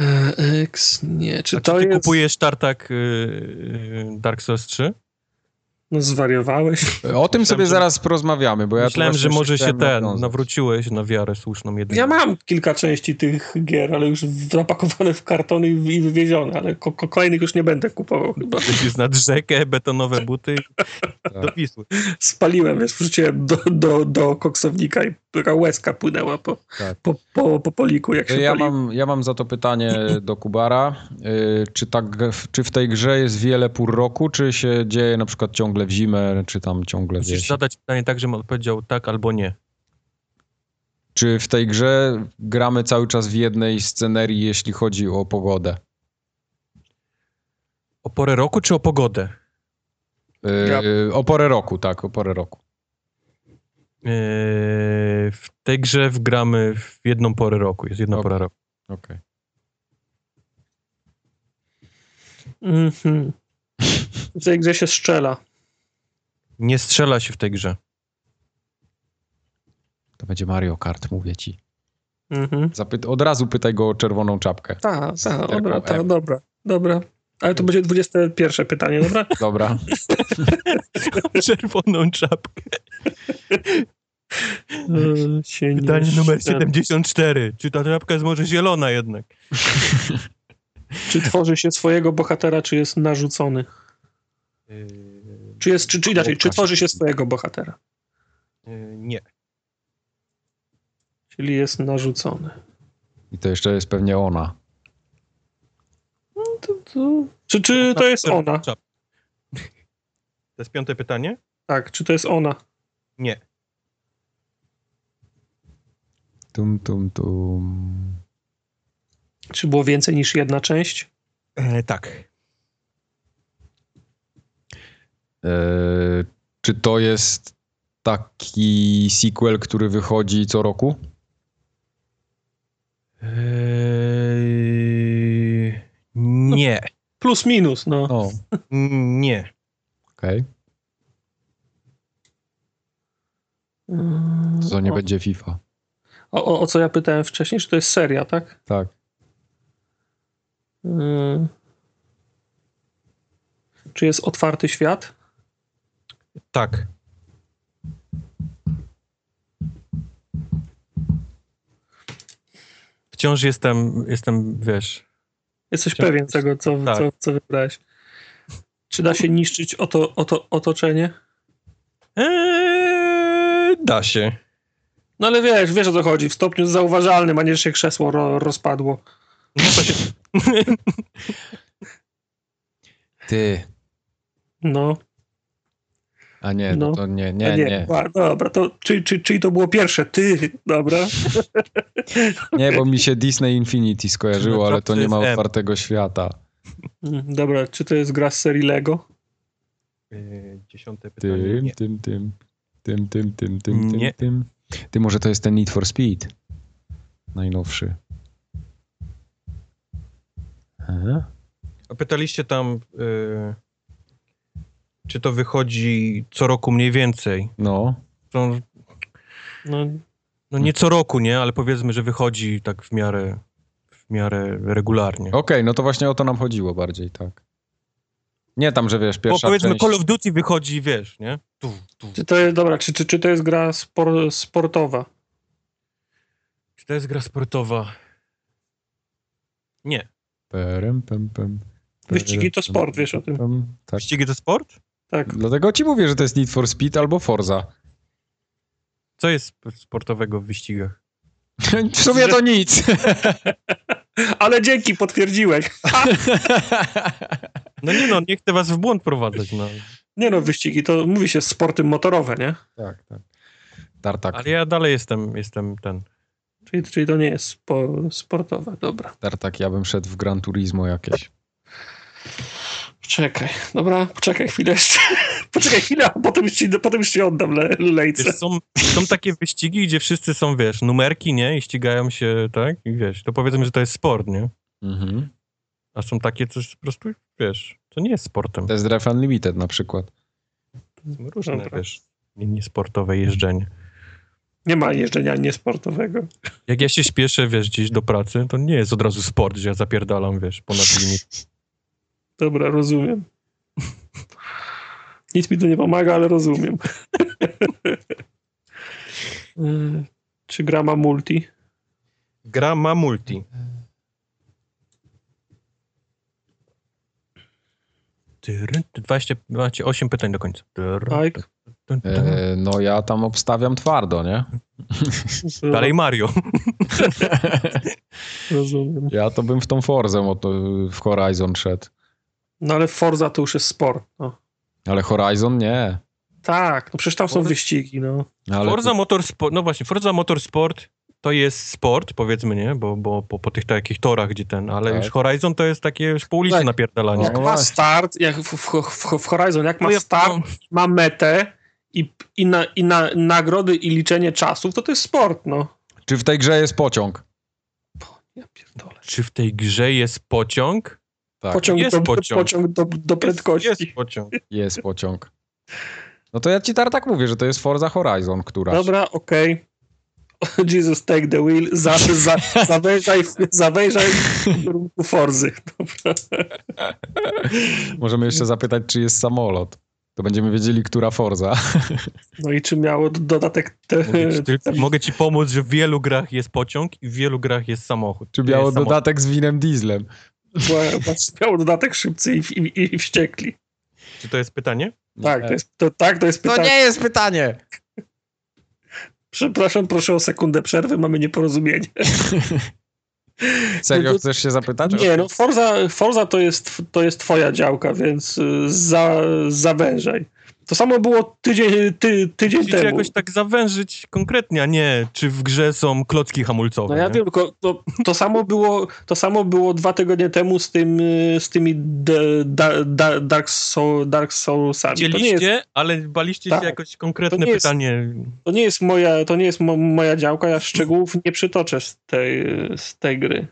E, X, nie. Czy A to czy ty jest... kupujesz tartak yy, Dark Souls 3? No zwariowałeś. O tym sobie że... zaraz porozmawiamy, bo ja Myślałem, że może się ten, nawróciłeś na wiarę słuszną jedną. Ja mam kilka części tych gier, ale już zapakowane w kartony i wywiezione, ale ko kolejnych już nie będę kupował chyba. Już nad rzekę, betonowe buty tak. do Wisły. Spaliłem, wiesz, wrzuciłem do, do, do koksownika i taka łezka płynęła po, tak. po, po, po poliku, jak się ja mam, ja mam za to pytanie do Kubara. Y, czy, tak, czy w tej grze jest wiele pór roku, czy się dzieje na przykład ciągle w zimę, czy tam ciągle Musisz Musisz zadać pytanie tak, żebym odpowiedział tak albo nie. Czy w tej grze gramy cały czas w jednej scenerii, jeśli chodzi o pogodę? O porę roku, czy o pogodę? Yy, o porę roku, tak, o porę roku. Yy, w tej grze gramy w jedną porę roku, jest jedna okay. pora roku. Okej. Okay. Mhm. W tej grze się strzela. Nie strzela się w tej grze. To będzie Mario Kart, mówię ci. Zapy- od razu pytaj go o czerwoną czapkę. Tak, tak, dobra, ta, dobra, dobra. Ale to będzie 21 pytanie, dobra? Dobra. czerwoną czapkę. Pytanie numer 74. Czy ta czapka jest może zielona jednak? czy tworzy się swojego bohatera, czy jest narzucony? Yy... Czy, jest, czy, czy inaczej, czy tworzy się swojego bohatera? Yy, nie. Czyli jest narzucony. I to jeszcze jest pewnie ona. No to, to... Czy, czy to jest ona? To jest piąte pytanie? Tak, czy to jest ona? Nie. Tum, tum, tum. Czy było więcej niż jedna część? E, tak. E, czy to jest taki sequel, który wychodzi co roku? Eee, nie. No, plus minus, no. O. Nie. Okej. Okay. To nie o. będzie FIFA. O, o, o co ja pytałem wcześniej, czy to jest seria, tak? Tak. Yy. Czy jest otwarty świat? Tak. Wciąż jestem, jestem, wiesz, Jesteś Wciąż- pewien tego, co, tak. co, co wybrałeś. Czy da się niszczyć oto, oto, otoczenie? Eee, da się. No ale wiesz, wiesz o co chodzi, w stopniu zauważalnym, a nie, że się krzesło ro, rozpadło. No to się... Ty. No, A nie, No. no. to nie, a nie, nie. A, dobra, to czy, czy, czyli to było pierwsze? Ty, dobra. Nie, bo mi się Disney Infinity skojarzyło, ale to nie ma M. otwartego świata. Mm, Dobra, czy to jest gra z serii Lego? Eee, Dziesiąte pytanie. Tym, Nie. tym, tym, tym, tym, tym, tym, Nie. tym, tym. Ty, może to jest ten Need for Speed? Najnowszy. Aha. A pytaliście tam, eee, czy to wychodzi co roku mniej więcej. No, To, No, no nie co roku, nie, ale powiedzmy, że wychodzi tak w miarę, w miarę regularnie. okej, no to właśnie o to nam chodziło bardziej, tak. Nie tam, że wiesz, Bo pierwsza powiedzmy część... Call of Duty wychodzi, wiesz, nie? Tu, tu. czy to jest, dobra, czy, czy, czy to jest gra spor, sportowa? Czy to jest gra sportowa? Nie. Perem, pem, pem, Wyścigi to sport, wiesz o tym. Tak. Wyścigi to sport? Tak. Dlatego ci mówię, że to jest Need for Speed albo Forza. Co jest sportowego w wyścigach? W sumie to nic. Ale dzięki, potwierdziłeś. No nie no, nie chcę was w błąd prowadzać, no. Nie no, wyścigi to mówi się sporty motorowe, nie? tak, tak. Tartak, Ale ja dalej jestem, jestem ten. Czyli, czyli to nie jest spo, sportowe, dobra. tartak, ja bym szedł w Gran Turismo jakieś. Czekaj, dobra, poczekaj chwilę jeszcze. Poczekaj chwilę, a potem już ci, potem już ci oddam le, lejce. Wiesz, są, są takie wyścigi, gdzie wszyscy są, wiesz, numerki, nie? I ścigają się, tak? I wiesz, to powiedzmy, że to jest sport, nie? Mhm. A są takie, co po prostu, wiesz, to nie jest sportem. Test Drive Unlimited na przykład. Są różne, Dobra. wiesz, nie- niesportowe jeżdżenie. Nie ma jeżdżenia niesportowego. Jak ja się śpieszę, wiesz, gdzieś do pracy, to nie jest od razu sport, że ja zapierdalam, wiesz, ponad limit. Dobra, rozumiem. Nic mi to nie pomaga, ale rozumiem. Y, Czy gra ma multi? Gra ma multi. 20, 28 pytań do końca. Mike? tyn. E, no ja tam obstawiam twardo, nie? Dalej Mario. Rozumiem. Ja to bym w tą Forzę w Horizon szedł. No ale Forza to już jest sport. No. Ale Horizon nie. Tak, no przecież tam są Forza- wyścigi, no. Ale Forza Motorsport, no właśnie, Forza Motorsport to jest sport, powiedzmy, nie? Bo, bo po, po tych takich torach, gdzie ten, ale Tak. już Horizon to jest takie już po ulicy Tak. napierdalanie. No Jak ma właśnie. start, jak w, w, w, w Horizon, jak ma No ja- start, no, ma metę i, i, na, i na, nagrody i liczenie czasów, to to jest sport, no. Czy w tej grze jest pociąg? Ja pierdolę. Czy w tej grze jest pociąg? Tak, Pociąg, jest do, pociąg. pociąg do, do prędkości. Jest, jest pociąg. jest pociąg. No to ja ci tak mówię, że to jest Forza Horizon, która. Dobra, okej. Jesus, take the wheel. Za, za, zawężaj, zawężaj w kierunku Forzy. Dobra. Możemy jeszcze zapytać, czy jest samolot. To będziemy wiedzieli, która Forza. No i czy miało dodatek... Te, Mogę ci, mogę ci pomóc, że w wielu grach jest pociąg i w wielu grach jest samochód. Czy miało jest samochód. dodatek z winem dieslem. Miało dodatek szybcy i, i, i wściekli. Czy to jest pytanie? Tak, to jest, to, tak, to jest To pytanie. nie jest pytanie! Przepraszam, proszę o sekundę przerwy, mamy nieporozumienie. Serio, No to- chcesz się zapytać? Nie, no Forza, Forza to, jest, to jest twoja działka, więc y, za, zawężaj. To samo było tydzień, ty, tydzień Musicie temu. jakoś tak zawężyć konkretnie, a nie czy w grze są klocki hamulcowe. No ja nie? wiem, tylko to, to, samo było, to samo było dwa tygodnie temu z, tym, z tymi da, da, Dark, Soul, Dark Soulsami. Chcieliście, jest, ale baliście Tak. się jakoś konkretne To nie jest- pytanie. to nie jest moja, to nie jest mo, moja działka, ja szczegółów nie przytoczę z tej, z tej gry.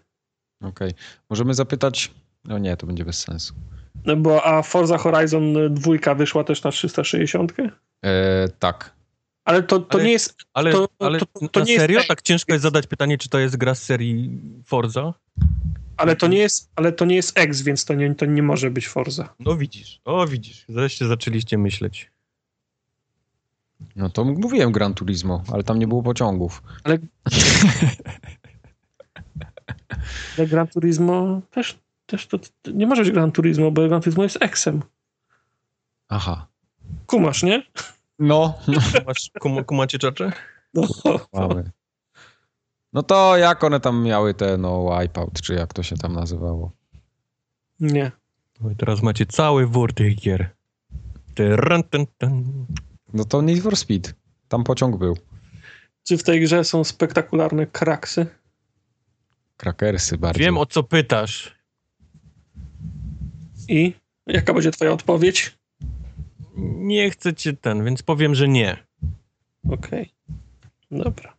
Okej. Możemy zapytać... No nie, to będzie bez sensu. No Bo, a Forza Horizon 2 wyszła też na 360? E, tak. Ale to, to Ale- nie jest... Ale, To- to- ale to- to na nie jest serio tak- tak ciężko jest zadać pytanie, czy to jest gra z serii Forza? Ale to nie jest, ale to nie jest X, więc to nie, to nie może być Forza. No widzisz, o widzisz, wreszcie zaczęliście myśleć. No to mówiłem Gran Turismo, ale tam nie było pociągów. Ale Gran Turismo też, też to, to nie może być Gran Turismo, bo Gran Turismo jest Xem. Aha. Kumasz, nie? No. Masz, kum, kumacie czacze? No. Mamy. No to jak one tam miały te, no, Wipeout, czy jak to się tam nazywało? Nie. No i teraz macie cały wór tych gier. Tyrran, tyn, tyn. No to Need for Speed. Tam pociąg był. Czy w tej grze są spektakularne kraksy? Krakersy bardziej. Wiem o co pytasz. I jaka będzie twoja odpowiedź? Nie chcę cię ten, więc powiem, że nie. Okej. Dobra.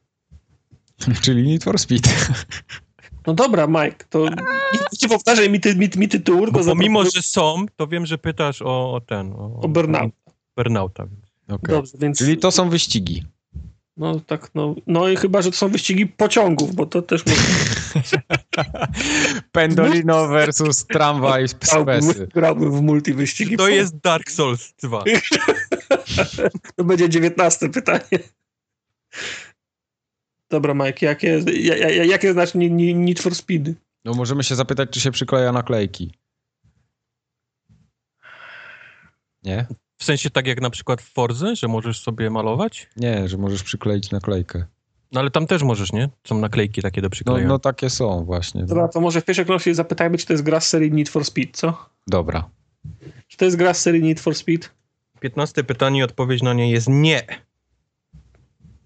Czyli Need for Speed. No dobra, Mike, to nie, powtarzaj mi, ty, mi, mi tytułu, Bo zaproponuj- że są, to wiem, że pytasz o, o ten. O, o burnout. Burnouta. Okej. Dobrze, więc... Czyli to są wyścigi. No tak, no, no i chyba, że to są wyścigi pociągów, bo to też może... Pendolino versus tramwaj z grałbym, Spesy. grałbym w multiwyścigi. To jest Dark Souls 2. To będzie dziewiętnaste pytanie. Dobra, Mike, jakie, ja- ja- jakie znaczy ni- Need for Speed? No możemy się zapytać, czy się przykleja naklejki. Nie? W sensie tak jak na przykład w Forze, że możesz sobie malować? Nie, że możesz przykleić naklejkę. No ale tam też możesz, nie? Są naklejki takie do No, przyklejenia. no takie są właśnie. Dobra, to może w pierwszej kolejności zapytajmy, czy to jest gra z serii Need for Speed, co? Dobra. Czy to jest gra z serii Need for Speed? 15 pytanie i odpowiedź na nie jest nie.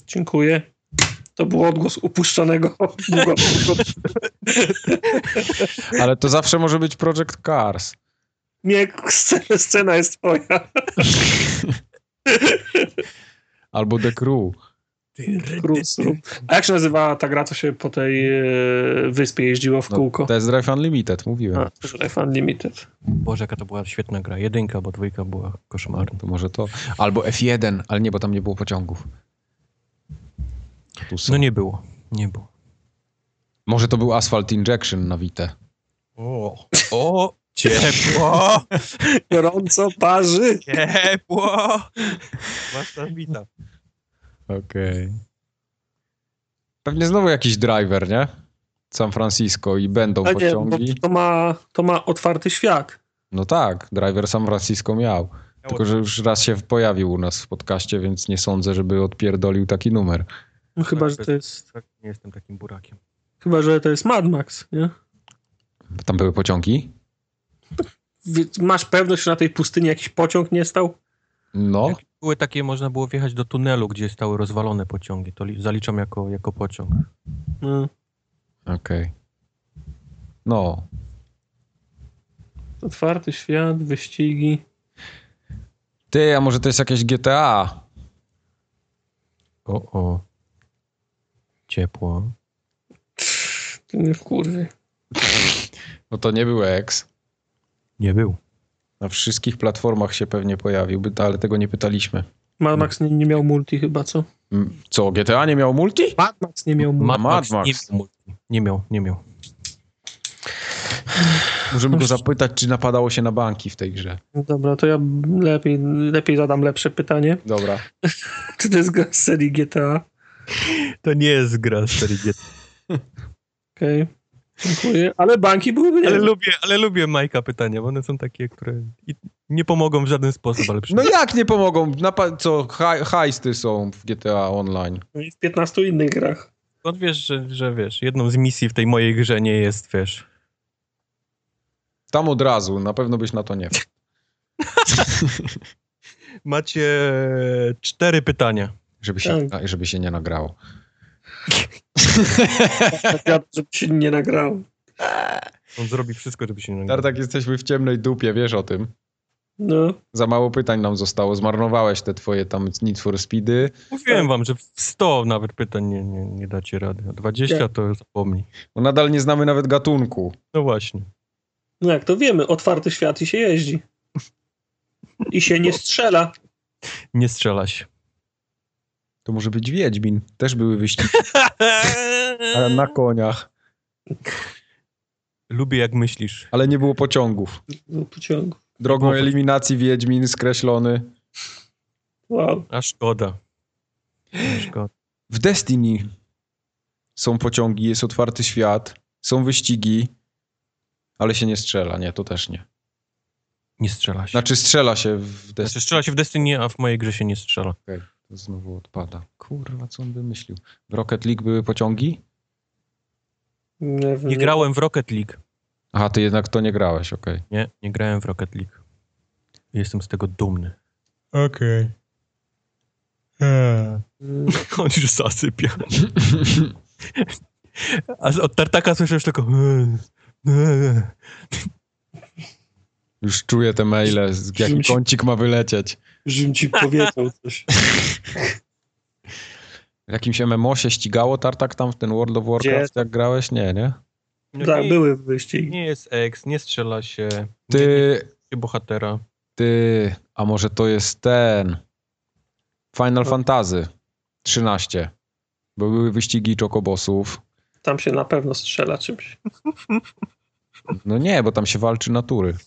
Dziękuję. To był odgłos upuszczonego. Ale to zawsze może być Project Cars. Nie, scena, scena jest twoja. Albo The Crew. Cruise, rób. A jak się nazywała ta gra, co się po tej e, wyspie jeździło w No, kółko? Test Drive Unlimited, mówiłem. A, Drive Unlimited. Boże, jaka to była świetna gra. Jedynka, bo dwójka była koszmarna. To może to. Albo F1, ale nie, bo tam nie było pociągów. No nie było. Nie było. Może to był Asphalt Injection na Vita. O, o, ciepło, Gorąco parzy. ciepło. Masz tam wita. Okej. Pewnie znowu jakiś driver, nie? San Francisco i będą A nie, pociągi. to ma, to ma otwarty świat. No tak, driver San Francisco miał. Tylko, że już raz się pojawił u nas w podcaście, więc nie sądzę, żeby odpierdolił taki numer. No, chyba, że to jest, Tak, Nie jestem takim burakiem. chyba, że to jest Mad Max, nie? Tam były pociągi? Masz pewność, że na tej pustyni jakiś pociąg nie stał? No, Były takie, można było wjechać do tunelu, gdzie stały rozwalone pociągi. To li- zaliczam jako, jako pociąg. No. okej. No, Otwarty świat, wyścigi. ty, a może to jest jakieś GTA? O, o. Ciepło. To nie w kurwy. No to nie był X. Nie był. Na wszystkich platformach się pewnie pojawił, by- ale tego nie pytaliśmy. Mad Max nie, nie miał multi chyba, co? Mm, Co, GTA nie miał multi? Mad Max nie miał multi. Mad Mad Max, Max. Nie, miał, multi. nie miał, nie miał. Możemy go zapytać, czy napadało się na banki w tej grze. No Dobra, to ja lepiej, lepiej zadam lepsze pytanie. Dobra. Czy to jest gra z serii GTA? To nie jest gra z serii GT. Okej. Dziękuję. Ale banki byłyby Ale nie. lubię, ale lubię Majka pytania, bo one są takie, które nie pomogą w żaden sposób, ale No jak nie pomogą? Napa- co, haj- hajsty są w GTA Online. No i w 15 innych grach. Skąd wiesz, że, że wiesz, jedną z misji w tej mojej grze nie jest, wiesz... Tam od razu, na pewno byś na to nie wpadł. Macie cztery pytania. Żeby się, Tak. żeby się nie nagrało. Tak, ja, żeby się nie nagrało. On zrobi wszystko, żeby się nie nagrało. Tartak, jesteśmy w ciemnej dupie, wiesz o tym. No. Za mało pytań nam zostało. Zmarnowałeś te twoje tam Need for Speedy. Mówiłem wam, że w 100 nawet pytań nie, nie, nie dacie rady. A 20 Nie. to zapomnij. Bo nadal nie znamy nawet gatunku. No właśnie. No jak to wiemy, otwarty świat i się jeździ. I się nie strzela. Nie strzela się. To może być Wiedźmin. Też były wyścigi. Ale na koniach. Lubię jak myślisz. Ale nie było pociągów. Do pociągu. Drogą Było eliminacji Wiedźmin skreślony. Wow. A szkoda. A szkoda. W Destiny są pociągi, jest otwarty świat, są wyścigi, ale się nie strzela. Nie, to też nie. Nie strzela się. Znaczy strzela się w Destiny. Znaczy, strzela się w Destiny, a w mojej grze się nie strzela. To znowu odpada. Kurwa, co on wymyślił? W Rocket League były pociągi? Nie, Nie grałem w Rocket League. Aha, ty jednak to nie grałeś, okej. Nie, nie grałem w Rocket League. Jestem z tego dumny. Okej. Mm, On już zasypia. A od tartaka słyszę już tylko... Już czuję te maile, z- jaki kącik ma wylecieć. Żebym ci powiedział coś. W jakimś MMO się ścigało tartak tam w ten World of Warcraft, jak grałeś? Nie, nie? No Tak, nie, były wyścigi. nie jest ex, nie strzela się. Nie, Ty, nie bohatera. ty, a może to jest ten Final No. Fantasy 13, bo były wyścigi czokobosów. Tam się na pewno strzela czymś. No nie, bo tam się walczy natury.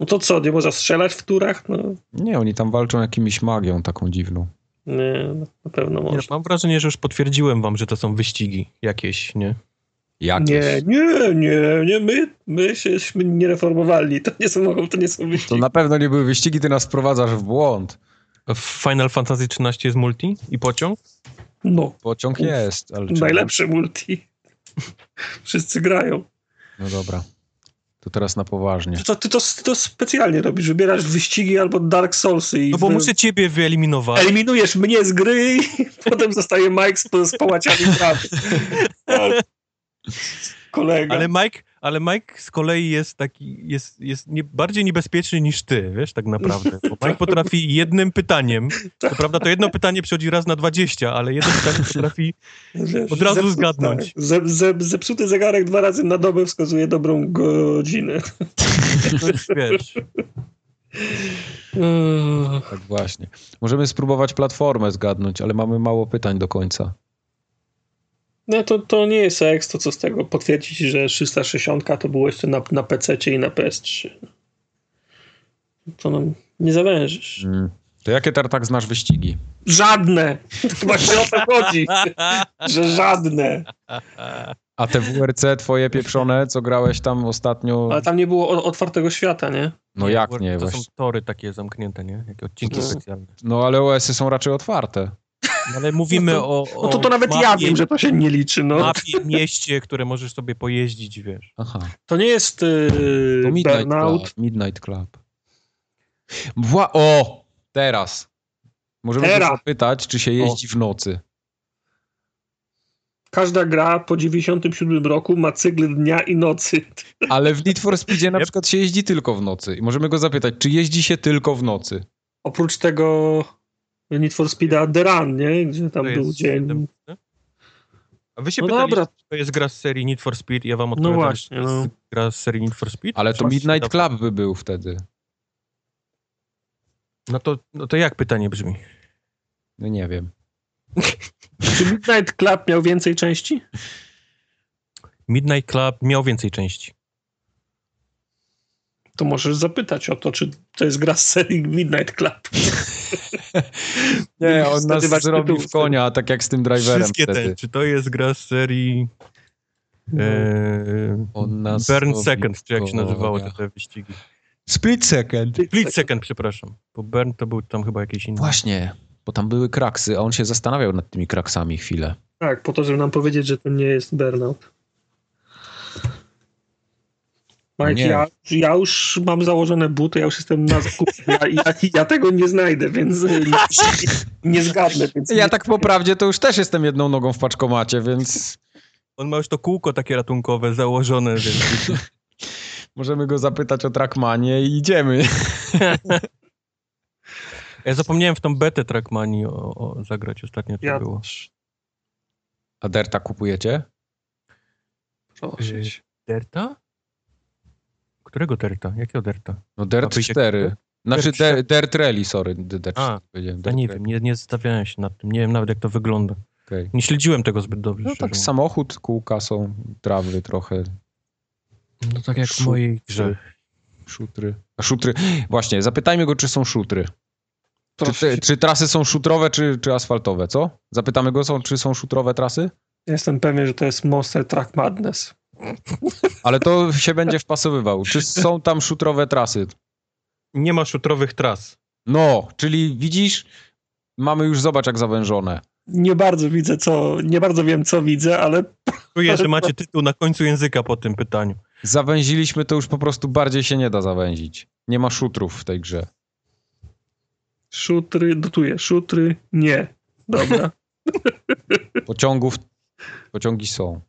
No to co, nie można strzelać w turach? No Nie, oni tam walczą jakimiś magią taką dziwną. Nie, na pewno Nie, no, można. mam wrażenie, że już potwierdziłem wam, że to są wyścigi jakieś, nie? Jakieś. Nie, nie, nie, nie, my, my się jesteśmy niereformowalni. To nie są, to nie są To wyścigi. na pewno nie były wyścigi, ty nas wprowadzasz w błąd. W Final Fantasy 13 jest multi i pociąg? No, Pociąg jest, ale czy... najlepsze multi. Wszyscy grają. No dobra. To teraz na poważnie. Ty to, ty, to, ty to specjalnie robisz. Wybierasz wyścigi albo Dark Soulsy i No bo wy- muszę ciebie wyeliminować. eliminujesz mnie z gry i potem zostaje Mike z, z pałaciami prawy. Ale- Kolega. Ale Mike, ale Mike z kolei jest taki, jest, jest nie, bardziej niebezpieczny niż ty, wiesz, tak naprawdę. Bo Mike potrafi jednym pytaniem, to prawda, to jedno pytanie przychodzi raz na 20, ale jedno pytanie potrafi Wiesz, od razu zepsu- zgadnąć. Tak, ze, ze, zepsuty zegarek dwa razy na dobę wskazuje dobrą godzinę. no, wiesz, Tak właśnie. Możemy spróbować platformę zgadnąć, ale mamy mało pytań do końca. No to, to nie jest eks, to co z tego potwierdzić, że 360 to było jeszcze na, na PC i na PS3. To nam nie zawężysz. Mm. To jakie tartak znasz wyścigi? Żadne! To właśnie o to chodzi, że żadne. A te WRC twoje pieprzone, co grałeś tam ostatnio? Ale tam nie było otwartego świata, nie? No jak nie To właśnie? są tory takie zamknięte, nie? Jakie odcinki No. specjalne. No ale OS-y są raczej otwarte. No, ale mówimy No to- o, o No to, to nawet mapie, ja wiem, że to się nie liczy. No. mapie, mieście, które możesz sobie pojeździć, wiesz. Aha. To nie jest yy, To Midnight. Club. Midnight Club. Wła- o! Teraz. Możemy się Teraz. zapytać, czy się jeździ w nocy. Każda gra po 97 roku ma cykl dnia i nocy. Ale w Need for Speedzie na przykład się jeździ tylko w nocy. I możemy go zapytać, czy jeździ się tylko w nocy? Oprócz tego Need for Speed'a The Run, nie? Gdzie tam To był jest dzień. A wy się No pytaliście, dobra. czy to jest gra z serii Need for Speed, ja wam odpowiadam, właśnie, że to jest no. gra z serii Need for Speed. Ale to Midnight Club by był wtedy. No to, no to jak pytanie brzmi? No nie wiem. Czy Midnight Club miał więcej części? Midnight Club miał więcej części. To możesz zapytać o to, czy to jest gra z serii Midnight Club. Nie, on nas Zgadywać zrobi tytuł w konia, tak jak z tym driverem Wszystkie wtedy. te. Czy to jest gra z serii e, On nas Burn Second, czy jak się nazywały te, te wyścigi? Split Second. Split Second, przepraszam. Bo Burn to był tam chyba jakiś inny. Właśnie, bo tam były kraksy, a on się zastanawiał nad tymi kraksami chwilę. Tak, po to, żeby nam powiedzieć, że to nie jest Burnout. Mike, Nie. ja, ja już mam założone buty, ja już jestem na zakupie. Ja, ja, ja tego nie znajdę, więc e, nie, nie zgadnę. Więc Ja tak po prawdzie to już też jestem jedną nogą w paczkomacie, więc On ma już to kółko takie ratunkowe założone, więc możemy go zapytać o Trackmanie i idziemy. ja zapomniałem w tą betę Trackmanii o, o zagrać ostatnio, co Ja było. A Derta kupujecie? Proszę. Derta? Którego Derta? Jakiego Derta? No Dert A wyjście 4. kupuje? Znaczy Pierwsze- de, Dirt Rally, sorry. D, D, A, nie wiem, nie, nie zastanawiałem się nad tym. Nie wiem nawet, jak to wygląda. Okej. Nie śledziłem tego zbyt dobrze. No tak mówiąc. samochód, kółka są, trawy trochę, No tak jak w Szut- mojej grze. szutry. A szutry, właśnie, zapytajmy go, czy są szutry. Czy, czy trasy są szutrowe, czy, czy asfaltowe, co? Zapytamy go, są, czy są szutrowe trasy? Jestem pewien, że to jest Monster Truck Madness. Ale to się będzie wpasowywał. Czy są tam szutrowe trasy? Nie ma szutrowych tras. No, czyli widzisz, mamy już, zobacz jak zawężone. Nie bardzo widzę, co. Nie bardzo wiem, co widzę, ale Czuję, że macie tytuł na końcu języka po tym pytaniu. Zawęziliśmy to już po prostu bardziej się nie da zawęzić. Nie ma szutrów w tej grze. szutry, dotuję. Szutry, nie. Dobra. Pociągów, pociągi są.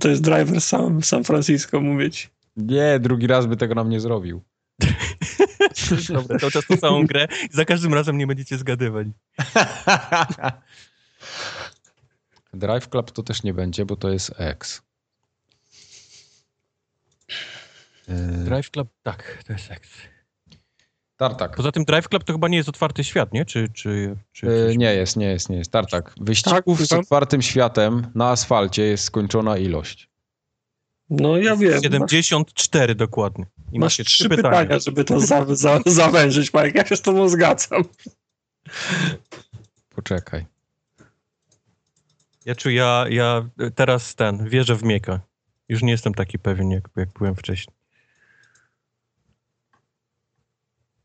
To jest, driver San, San Francisco, mówię ci. Nie, drugi raz by tego nam nie zrobił. Dobra, cały czas tą samą grę i za każdym razem nie będziecie zgadywać. Drive Club to też nie będzie, bo to jest X. Drive Club, tak, to jest seks. Tartak. Poza tym Drive Club to chyba nie jest otwarty świat, nie? Czy, czy, czy Yy, nie jest, nie jest, nie jest. Tartak. Wyścigów Tak, z otwartym światem na asfalcie jest skończona ilość. No ja wiem. Masz, 74 dokładnie. I masz macie trzy pytania, żeby to za, za, zawężyć, Mike. Ja się z tobą zgadzam. Poczekaj. Ja czuję, ja, ja teraz ten, wierzę w Mieka. Już nie jestem taki pewien, jak, jak byłem wcześniej.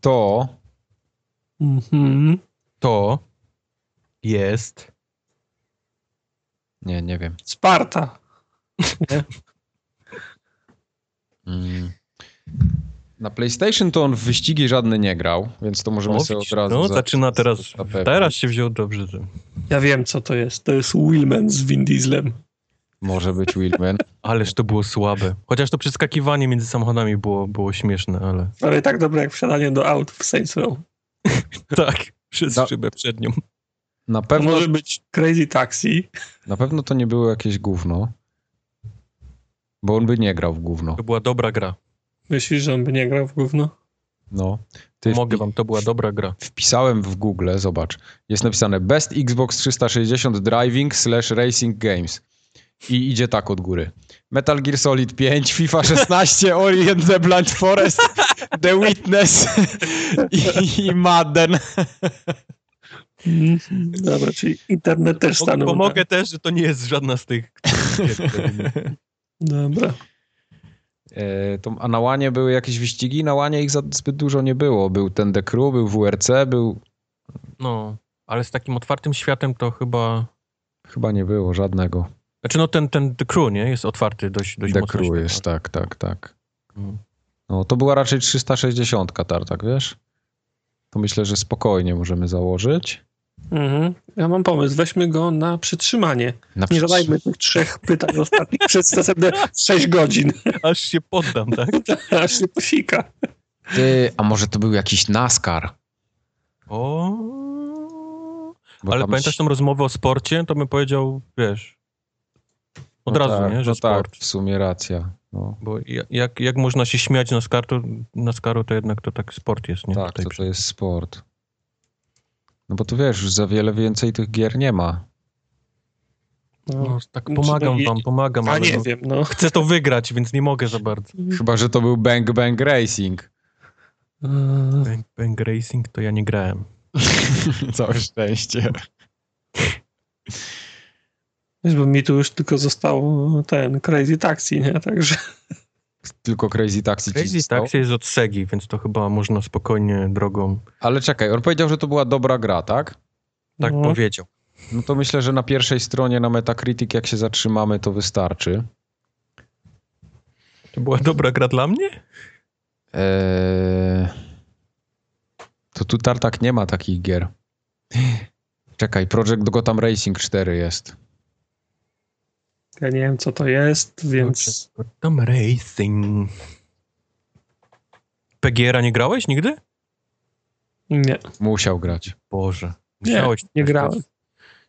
To Mhm. To jest... nie, nie wiem. Sparta. Mm. Na PlayStation to on w wyścigi żadne nie grał, więc to możemy O, sobie od razu. no, za- zaczyna teraz, teraz się wziął dobrze. Ja wiem, co to jest. To jest Willman z Vin Dieslem. Może być Willman. Ależ to było słabe. Chociaż to przeskakiwanie między samochodami było, było śmieszne, ale... Ale tak dobre jak wsiadanie do aut w Saints Row. Tak, przez Da- szybę przed nią. Na To pewno, może być Crazy Taxi. na pewno to nie było jakieś gówno. Bo on by nie grał w gówno. To była dobra gra. Myślisz, że on by nie grał w gówno? No. Ty Mogę wam, to była dobra gra. wpisałem w Google, zobacz. Jest napisane Best Xbox 360 Driving slash Racing Games. I idzie tak od góry. Metal Gear Solid 5, FIFA 16, Ori and the Blind Forest, The Witness i, i Madden. Dobra, czyli internet też stanął. Pomogę też, że to nie jest żadna z tych... Dobra. E, to, a na łanie były jakieś wyścigi? Na łanie ich za, zbyt dużo nie było. Był ten The Crew, był WRC, był... No, ale z takim otwartym światem to chyba... Chyba nie było żadnego. Znaczy no ten, ten The Crew, nie? Jest otwarty dość, dość The mocno. Crew świat. jest, tak, tak, tak. Mm. No, to była raczej 360 tartak, wiesz? To myślę, że spokojnie możemy założyć. Mhm. Ja mam pomysł. Weźmy go na przytrzymanie. Na Nie zadajmy tych trzech pytań ostatnich przez następne 6 godzin, Aż się poddam, tak? aż się posika. Ty, a może to był jakiś NASCAR? O... Bo Ale pamiętasz się- tą rozmowę o sporcie? To bym powiedział, wiesz... Od no razu, tak, nie? Że no sport. tak, w sumie racja. No, Bo ja- jak, jak można się śmiać na skaru, na skaru, to jednak to tak sport jest, nie? tak, Tutaj to, przy- to jest sport. No bo tu wiesz, już za wiele więcej tych gier nie ma. No, tak Czy pomagam wam, pomagam, A ale nie no, wiem, no. chcę to wygrać, więc nie mogę za bardzo. Chyba, że to był Bang Bang Racing. Eee, Bang, bang Racing to ja nie grałem. Całe szczęście. Wiesz, bo mi tu już tylko został ten Crazy Taxi, nie? Także Tylko Crazy Taxi ci Crazy zostało. Taxi jest od Segi, więc to chyba można spokojnie drogą. Ale czekaj, on powiedział, że to była dobra gra, tak? Tak No. powiedział. No to myślę, że na pierwszej stronie na Metacritic, jak się zatrzymamy, to wystarczy. To była dobra gra dla mnie? Eee... To tu Tartak nie ma takich gier. Czekaj, Project Gotham Racing 4 jest. Ja nie wiem, co to jest, więc Tam Racing. PGR-a nie grałeś nigdy? nie, Musiał grać. Boże. nie, Musiałeś nie też grałem. grać.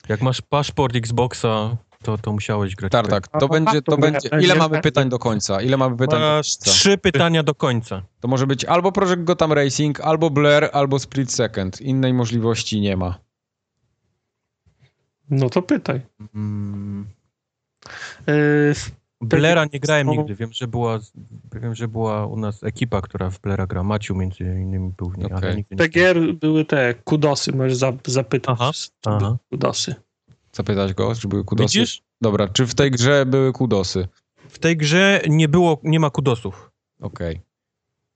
Jak masz paszport Xboxa to, to musiałeś grać. Tartak, to A, będzie, to to będzie... Ile mamy pytań do końca? Ile mamy pytań do Masz końca? trzy pytania do końca. To może być albo Project Gotham Racing, albo Blair, albo Split Second. Innej możliwości nie ma. No to pytaj. Mm, Yy, Blera nie grałem nigdy. Wiem, że była, wiem, że była u nas ekipa, która w Blera gra. Maciu między innymi był w niej, ale Okej. nigdy nie gier były te kudosy, możesz za, zapytać. Aha, aha. Kudosy. Zapytać go, czy były kudosy? Widzisz? Dobra, czy w tej grze były kudosy? W tej grze nie było, nie ma kudosów. Okej.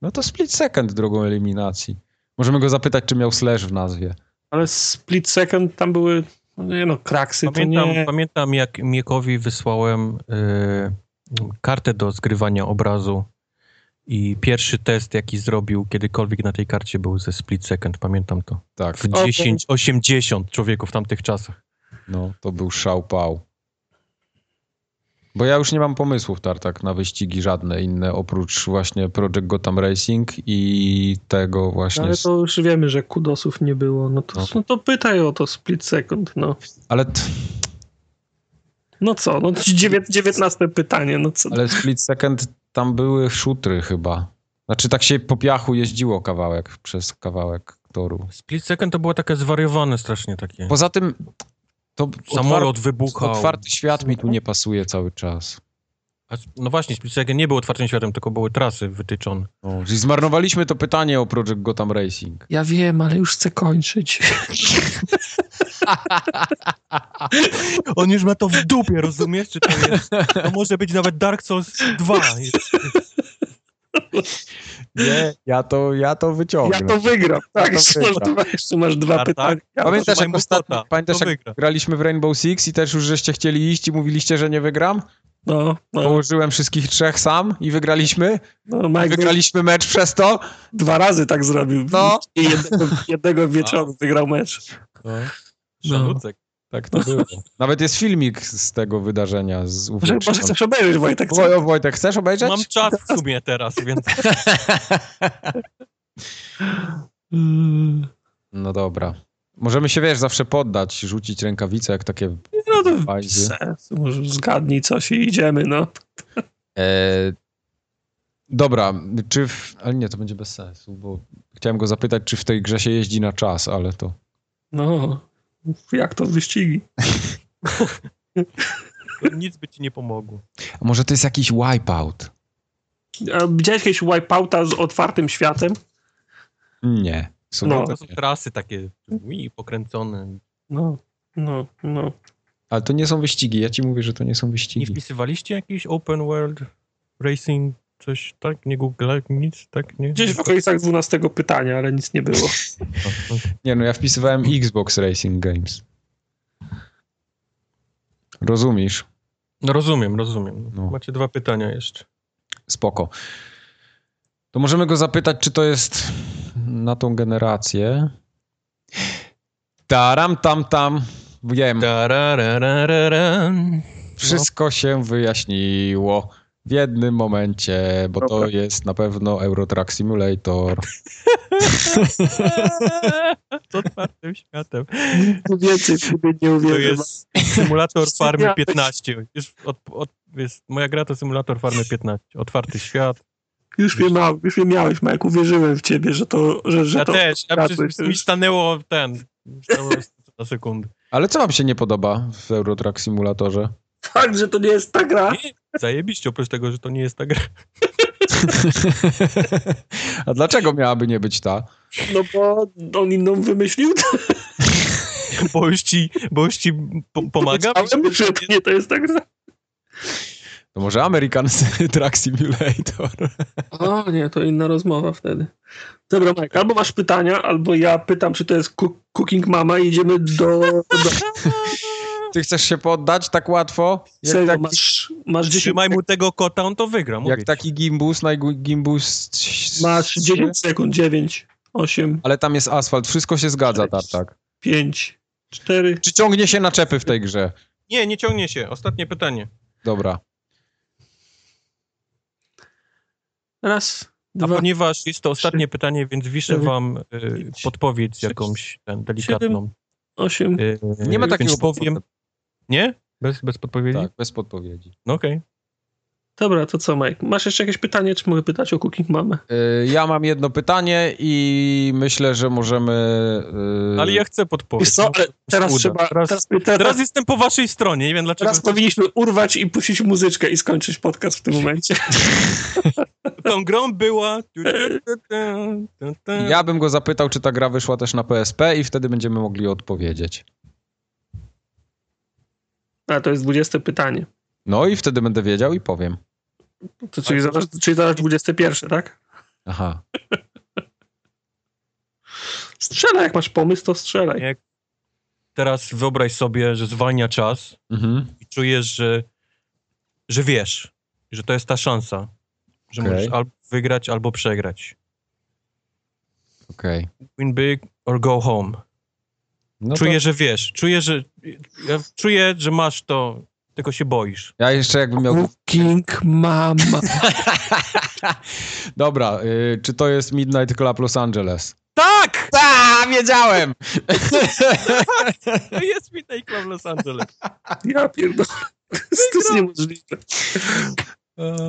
No to Split Second drogą eliminacji. Możemy go zapytać, czy miał slash w nazwie. Ale Split Second tam były, nie no, kraksy Pamiętam, to nie... pamiętam jak Miekowi wysłałem y, kartę do zgrywania obrazu i pierwszy test, jaki zrobił kiedykolwiek na tej karcie był ze split second, pamiętam to. Tak, W 10, 80 człowieku w tamtych czasach. no to był szał pał. Bo ja już nie mam pomysłów, Tartak, na wyścigi żadne inne, oprócz właśnie Project Gotham Racing i tego właśnie... Ale to już wiemy, że kudosów nie było. No to, No. no to pytaj o to Split Second, no. Ale, t... No co, no dziewię- dziewiętnaste pytanie, no co? ale Split Second tam były szutry chyba. Znaczy tak się po piachu jeździło kawałek przez kawałek toru. Split second to było takie zwariowane strasznie takie. Poza tym to Samolot otwar- wybuchał. otwarty świat mi tu nie pasuje cały czas. A, No właśnie, second nie był otwartym światem, tylko były trasy wytyczone. No, czyli zmarnowaliśmy to pytanie o Project Gotham Racing. Ja wiem, ale już chcę kończyć. On już ma to w dupie, rozumiesz? Czy to jest... To może być nawet Dark Souls 2. Nie, ja to, ja to wyciągnę. Ja to wygram. Tak, to jeszcze, masz wygram. dwa, jeszcze masz dwa pytania. Ja Pamiętasz, jak ostatnio, pamiętasz to jak wygra. graliśmy w Rainbow Six i też już żeście chcieli iść i mówiliście, że nie wygram? No, no, Położyłem wszystkich trzech sam i wygraliśmy. no Mike Wygraliśmy mecz przez to. dwa razy tak zrobił. No. I jednego, jednego wieczoru wygrał mecz. Szanucek. Tak to było. Nawet jest filmik z tego wydarzenia. Z Może, może chcesz obejrzeć, Wojtek? co? Woj- Wojtek, chcesz obejrzeć? Mam czas w sumie teraz, więc No dobra. Możemy się, wiesz, zawsze poddać, rzucić rękawice, jak takie No to Fajzy. sens. Może zgadnij coś i idziemy, no. E, dobra, czy w, ale nie, to będzie bez sensu, bo chciałem go zapytać, czy w tej grze się jeździ na czas, ale to... No, jak to wyścigi? to nic by ci nie pomogło. A może to jest jakiś wipeout? Widziałeś jakieś wipeouta z otwartym światem? Nie. Sumie No. to To są nie. trasy takie ui, pokręcone. No, no, no. Ale to nie są wyścigi, ja ci mówię, że to nie są Nie wyścigi. wpisywaliście jakiś open world racing, coś tak? Nie Google, nic, tak? Nie? Gdzieś w okolicach 12 pytania, ale nic nie było. Nie, no ja wpisywałem Xbox Racing Games. Rozumiesz? No rozumiem, rozumiem. No. Macie dwa pytania jeszcze. Spoko. To możemy go zapytać, czy to jest na tą generację. Taram tam tam. Wiem, wszystko się wyjaśniło w jednym momencie, bo to jest na pewno Eurotrack Simulator. Z otwartym światem. Więcej w ciebie nie To uwierzę. jest symulator farmy Miałeś- 15. Już od, od, jest, moja gra to symulator farmy 15. Otwarty świat. Już mnie, ma, już mnie miałeś, Mike. Uwierzyłem w ciebie, że to... Że, że Ja to też. Ja to mi stanęło ten. Stanęło na sekundę. Ale co wam się nie podoba w Eurotrack Simulatorze? Fakt, że to nie jest ta gra. Nie, zajebiście, oprócz tego, że to nie jest ta gra. A dlaczego miałaby nie być ta? No bo on inną wymyślił. Bo już ci, bo już ci po, pomaga. Powiedziałem, że to nie to jest ta gra. To może American Track Simulator. O nie, to inna rozmowa wtedy. Dobra, Mike, albo masz pytania, albo ja pytam, czy to jest cook- Cooking Mama i idziemy do... do Ty chcesz się poddać tak łatwo? Jak, serio, taki, masz, masz 10 Trzymaj mu tego kota, on to wygra. Mówię jak taki gimbus, najgimbus... Masz 10 sekund, 9, 8, Ale tam jest asfalt, wszystko się zgadza, Tartak. 5, 4. Czy ciągnie się naczepy w tej grze? Nie, nie ciągnie się. Ostatnie pytanie. Dobra. Raz, A dwa, ponieważ jest to ostatnie pytanie, więc wiszę cztery, wam y, podpowiedź sześć, jakąś ten, delikatną. 8. Y, Nie ma takiego więc powiem. Nie? Bez, bez podpowiedzi? Tak, bez podpowiedzi. No okej. Dobra, to co, Mike? Masz jeszcze jakieś pytanie, czy mogę pytać o Cooking Mamę? Y, Ja mam jedno pytanie i myślę, że możemy... y, Ale ja chcę podpowiedź. Co, ale teraz uda. trzeba... Teraz, Teraz, teraz, teraz, jestem po waszej stronie, nie wiem dlaczego. teraz powinniśmy urwać i puścić muzyczkę i skończyć podcast w tym momencie. Tą grą była... Ja bym go zapytał, czy ta gra wyszła też na PSP i wtedy będziemy mogli odpowiedzieć. A, to jest 20 pytanie. No i wtedy będę wiedział i powiem. To czyli, zaraz, czyli zaraz 21, tak? Aha. Strzelaj, jak masz pomysł, to strzelaj. Nie. Teraz wyobraź sobie, że zwalnia czas Mhm. i czujesz, że, że wiesz, że to jest ta szansa, że Okej. możesz albo wygrać, albo przegrać. Okej. Win big or go home. No to- czuję, że wiesz, czuję, że ja czuję, że masz to, tylko się boisz. Ja jeszcze jakbym miał... Cooking Mama. Dobra, y, czy to jest Midnight Club Los Angeles? Tak! A, wiedziałem! To jest Midnight Club Los Angeles. Ja pierdolę. To jest, to niemożliwe.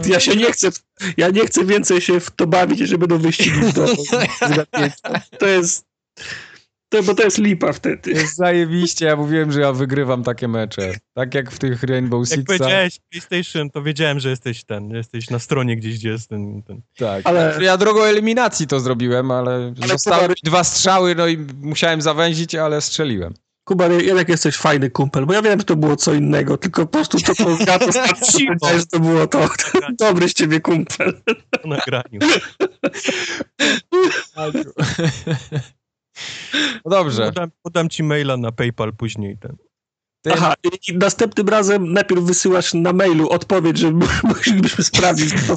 Ja się nie chcę, ja nie chcę więcej się w to bawić, że będą wyścigi do zgadnięcia. To jest, to, bo to jest lipa wtedy. Jest zajebiście, ja mówiłem, że ja wygrywam takie mecze. Tak jak w tych Rainbow Jak Sixach. powiedziałeś PlayStation, to wiedziałem, że jesteś ten, jesteś na stronie gdzieś, gdzie jest ten... ten. Tak. Ale- Ja drogą eliminacji to zrobiłem, ale, Ale zostały Kuba- dwa strzały, no i musiałem zawęzić, ale strzeliłem. Kuba, jednak jesteś fajny kumpel, bo ja wiem, że to było co innego, tylko po prostu to, co zgadza, że to było to. Dobry z ciebie kumpel. po nagraniu. No dobrze. Podam, podam ci maila na PayPal później. Ten. Ty, Aha, i następnym razem najpierw wysyłasz na mailu odpowiedź, że musielibyśmy sprawdzić, że to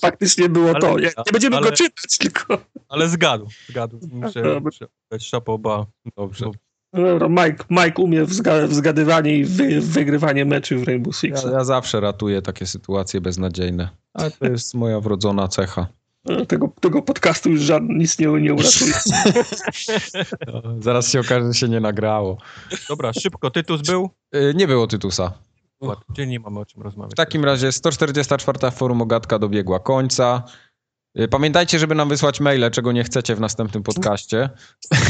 faktycznie było Ale- to. Nie, nie będziemy ale- go czytać, tylko... Ale zgadł, zgadł. Muszę, Dobra. muszę dać szapoba. Dobrze. No Dobra, Mike, Mike umie w, zga, w zgadywanie i wy, wygrywanie meczy w Rainbow Six. Ja, ja zawsze ratuję takie sytuacje beznadziejne. Ale to jest moja wrodzona cecha. Tego, tego podcastu już żadny, nic nie, nie uratuje. Zaraz się okaże, że się nie nagrało. Dobra, szybko, Tytus był? Y, Nie było Tytusa. Czyli nie mamy o czym rozmawiać. W takim razie 144 forum Ogatka dobiegła końca. Y, Pamiętajcie, żeby nam wysłać maile, czego nie chcecie w następnym podcaście.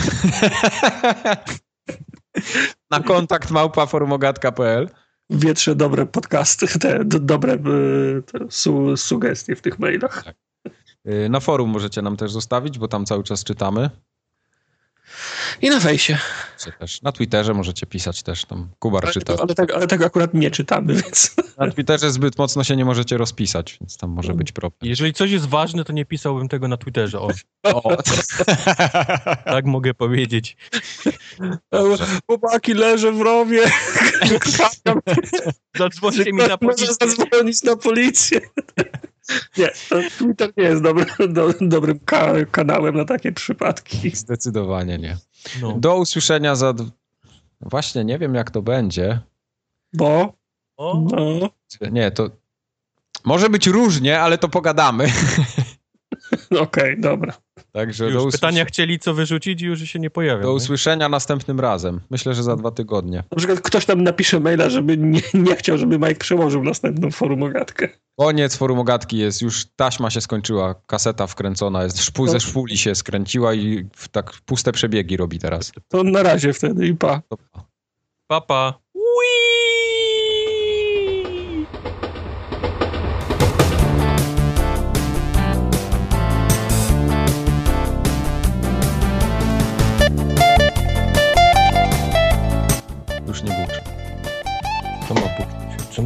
Na kontakt małpa forumogatka.pl Wietrze dobre podcasty, te do, dobre y, te su, sugestie w tych mailach. Y, Na forum możecie nam też zostawić, bo tam cały czas czytamy. I na fejsie. Czy też na Twitterze możecie pisać też, tam Kubar Ale, czyta. ale, tak, ale tego akurat nie czytamy, więc... Na Twitterze zbyt mocno się nie możecie rozpisać, więc tam może być problem. Jeżeli coś jest ważne, to nie pisałbym tego na Twitterze. O, O. tak mogę powiedzieć. Chłopaki, leżę w rowie. Zadzwońcie mi na policję. zadzwonić na policję. Nie, to Twitter nie jest dobry, do, dobrym ka kanałem na takie przypadki. Zdecydowanie nie. No. Do usłyszenia za... Właśnie nie wiem, jak to będzie. Bo, O, no, Nie, to... Może być różnie, ale to pogadamy. okej, dobra. Także już do, usłysz... pytania chcieli co wyrzucić i już się nie pojawią. do nie? usłyszenia następnym razem. Myślę, że za dwa tygodnie. Na przykład ktoś tam napisze maila, żeby nie, nie chciał, żeby Mike przełożył następną forum ogatkę. Koniec forumogatki jest, już taśma się skończyła, kaseta wkręcona jest, szpu, ze szpuli się skręciła i w tak puste przebiegi robi teraz. To na razie wtedy i pa. To- Papa. Whee!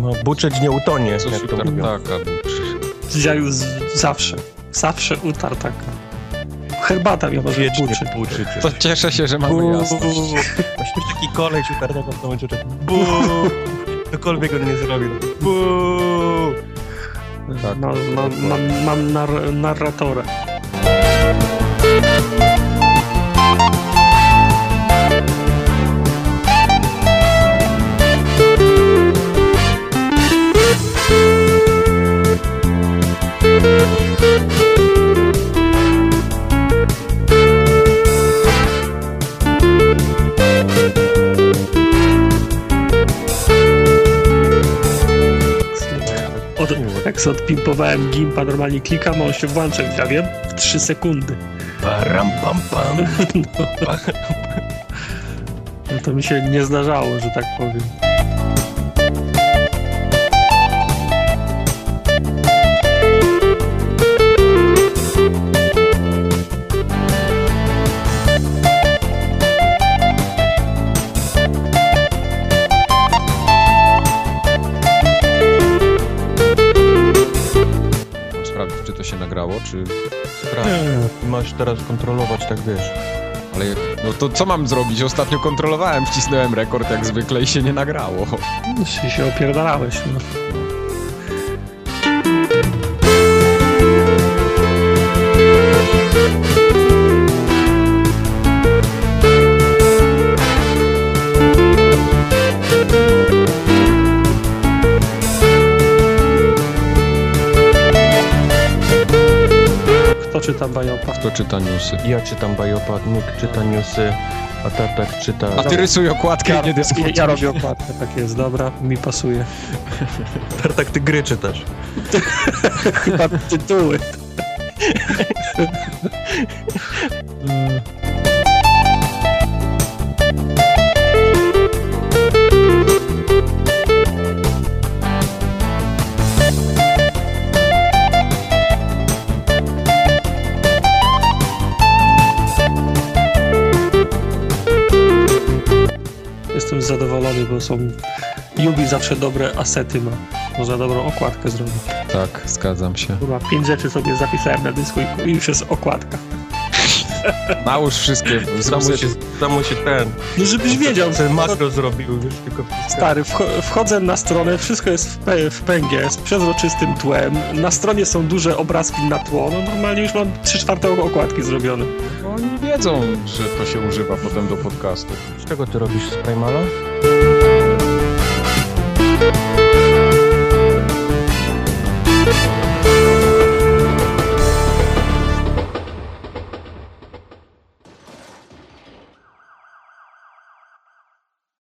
Ma buczeć nie utonie, Coś jak to tak, mówią. taka buczy. Ja już z- zawsze, zawsze utartaka. Herbata mi może buczy. buczy. To cieszę się, że mamy jasność. Właśnie taki koleś utartego w momencie, że bu. Cokolwiek on nie zrobi. Bu. Tak, Mam, mam, mam, mam nar narratora. Jak sobie odpimpowałem gimpa, normalnie klikam, a on się włącza i ja wiem, w 3 sekundy. Param, pam, pam. No. no to mi się nie zdarzało, że tak powiem. To się nagrało, czy... Sprawdź. Masz teraz kontrolować, tak wiesz. Ale no to co mam zrobić? Ostatnio kontrolowałem, wcisnąłem rekord jak zwykle i się nie nagrało. Się, się opierdalałeś, no. Kto czyta Bajopa? Kto czyta newsy? Ja czytam Biopat, Nick czyta newsy, a Tartak czyta... A ty rysuj okładkę i nie ja, dyskutuj. ja robię okładkę, tak jest, dobra, mi pasuje. Tartak, ty gry czytasz. Chyba tytuły. Bo są Yubi zawsze dobre asety ma. Można dobrą okładkę zrobić. Tak, zgadzam się. Chyba pięć rzeczy sobie zapisałem na dysku i- i już jest okładka. Nałóż wszystkie Samo się, samo się ten... No żebyś wiedział, Ten makro zrobił, już tylko... Stary, wcho- wchodzę na stronę, wszystko jest w, pe- w pęgie, z przezroczystym tłem. Na stronie są duże obrazki na tło. No normalnie już mam 3 czwarte okładki zrobione. Oni wiedzą, że to się używa potem do podcastu. Z czego ty robisz z Primala?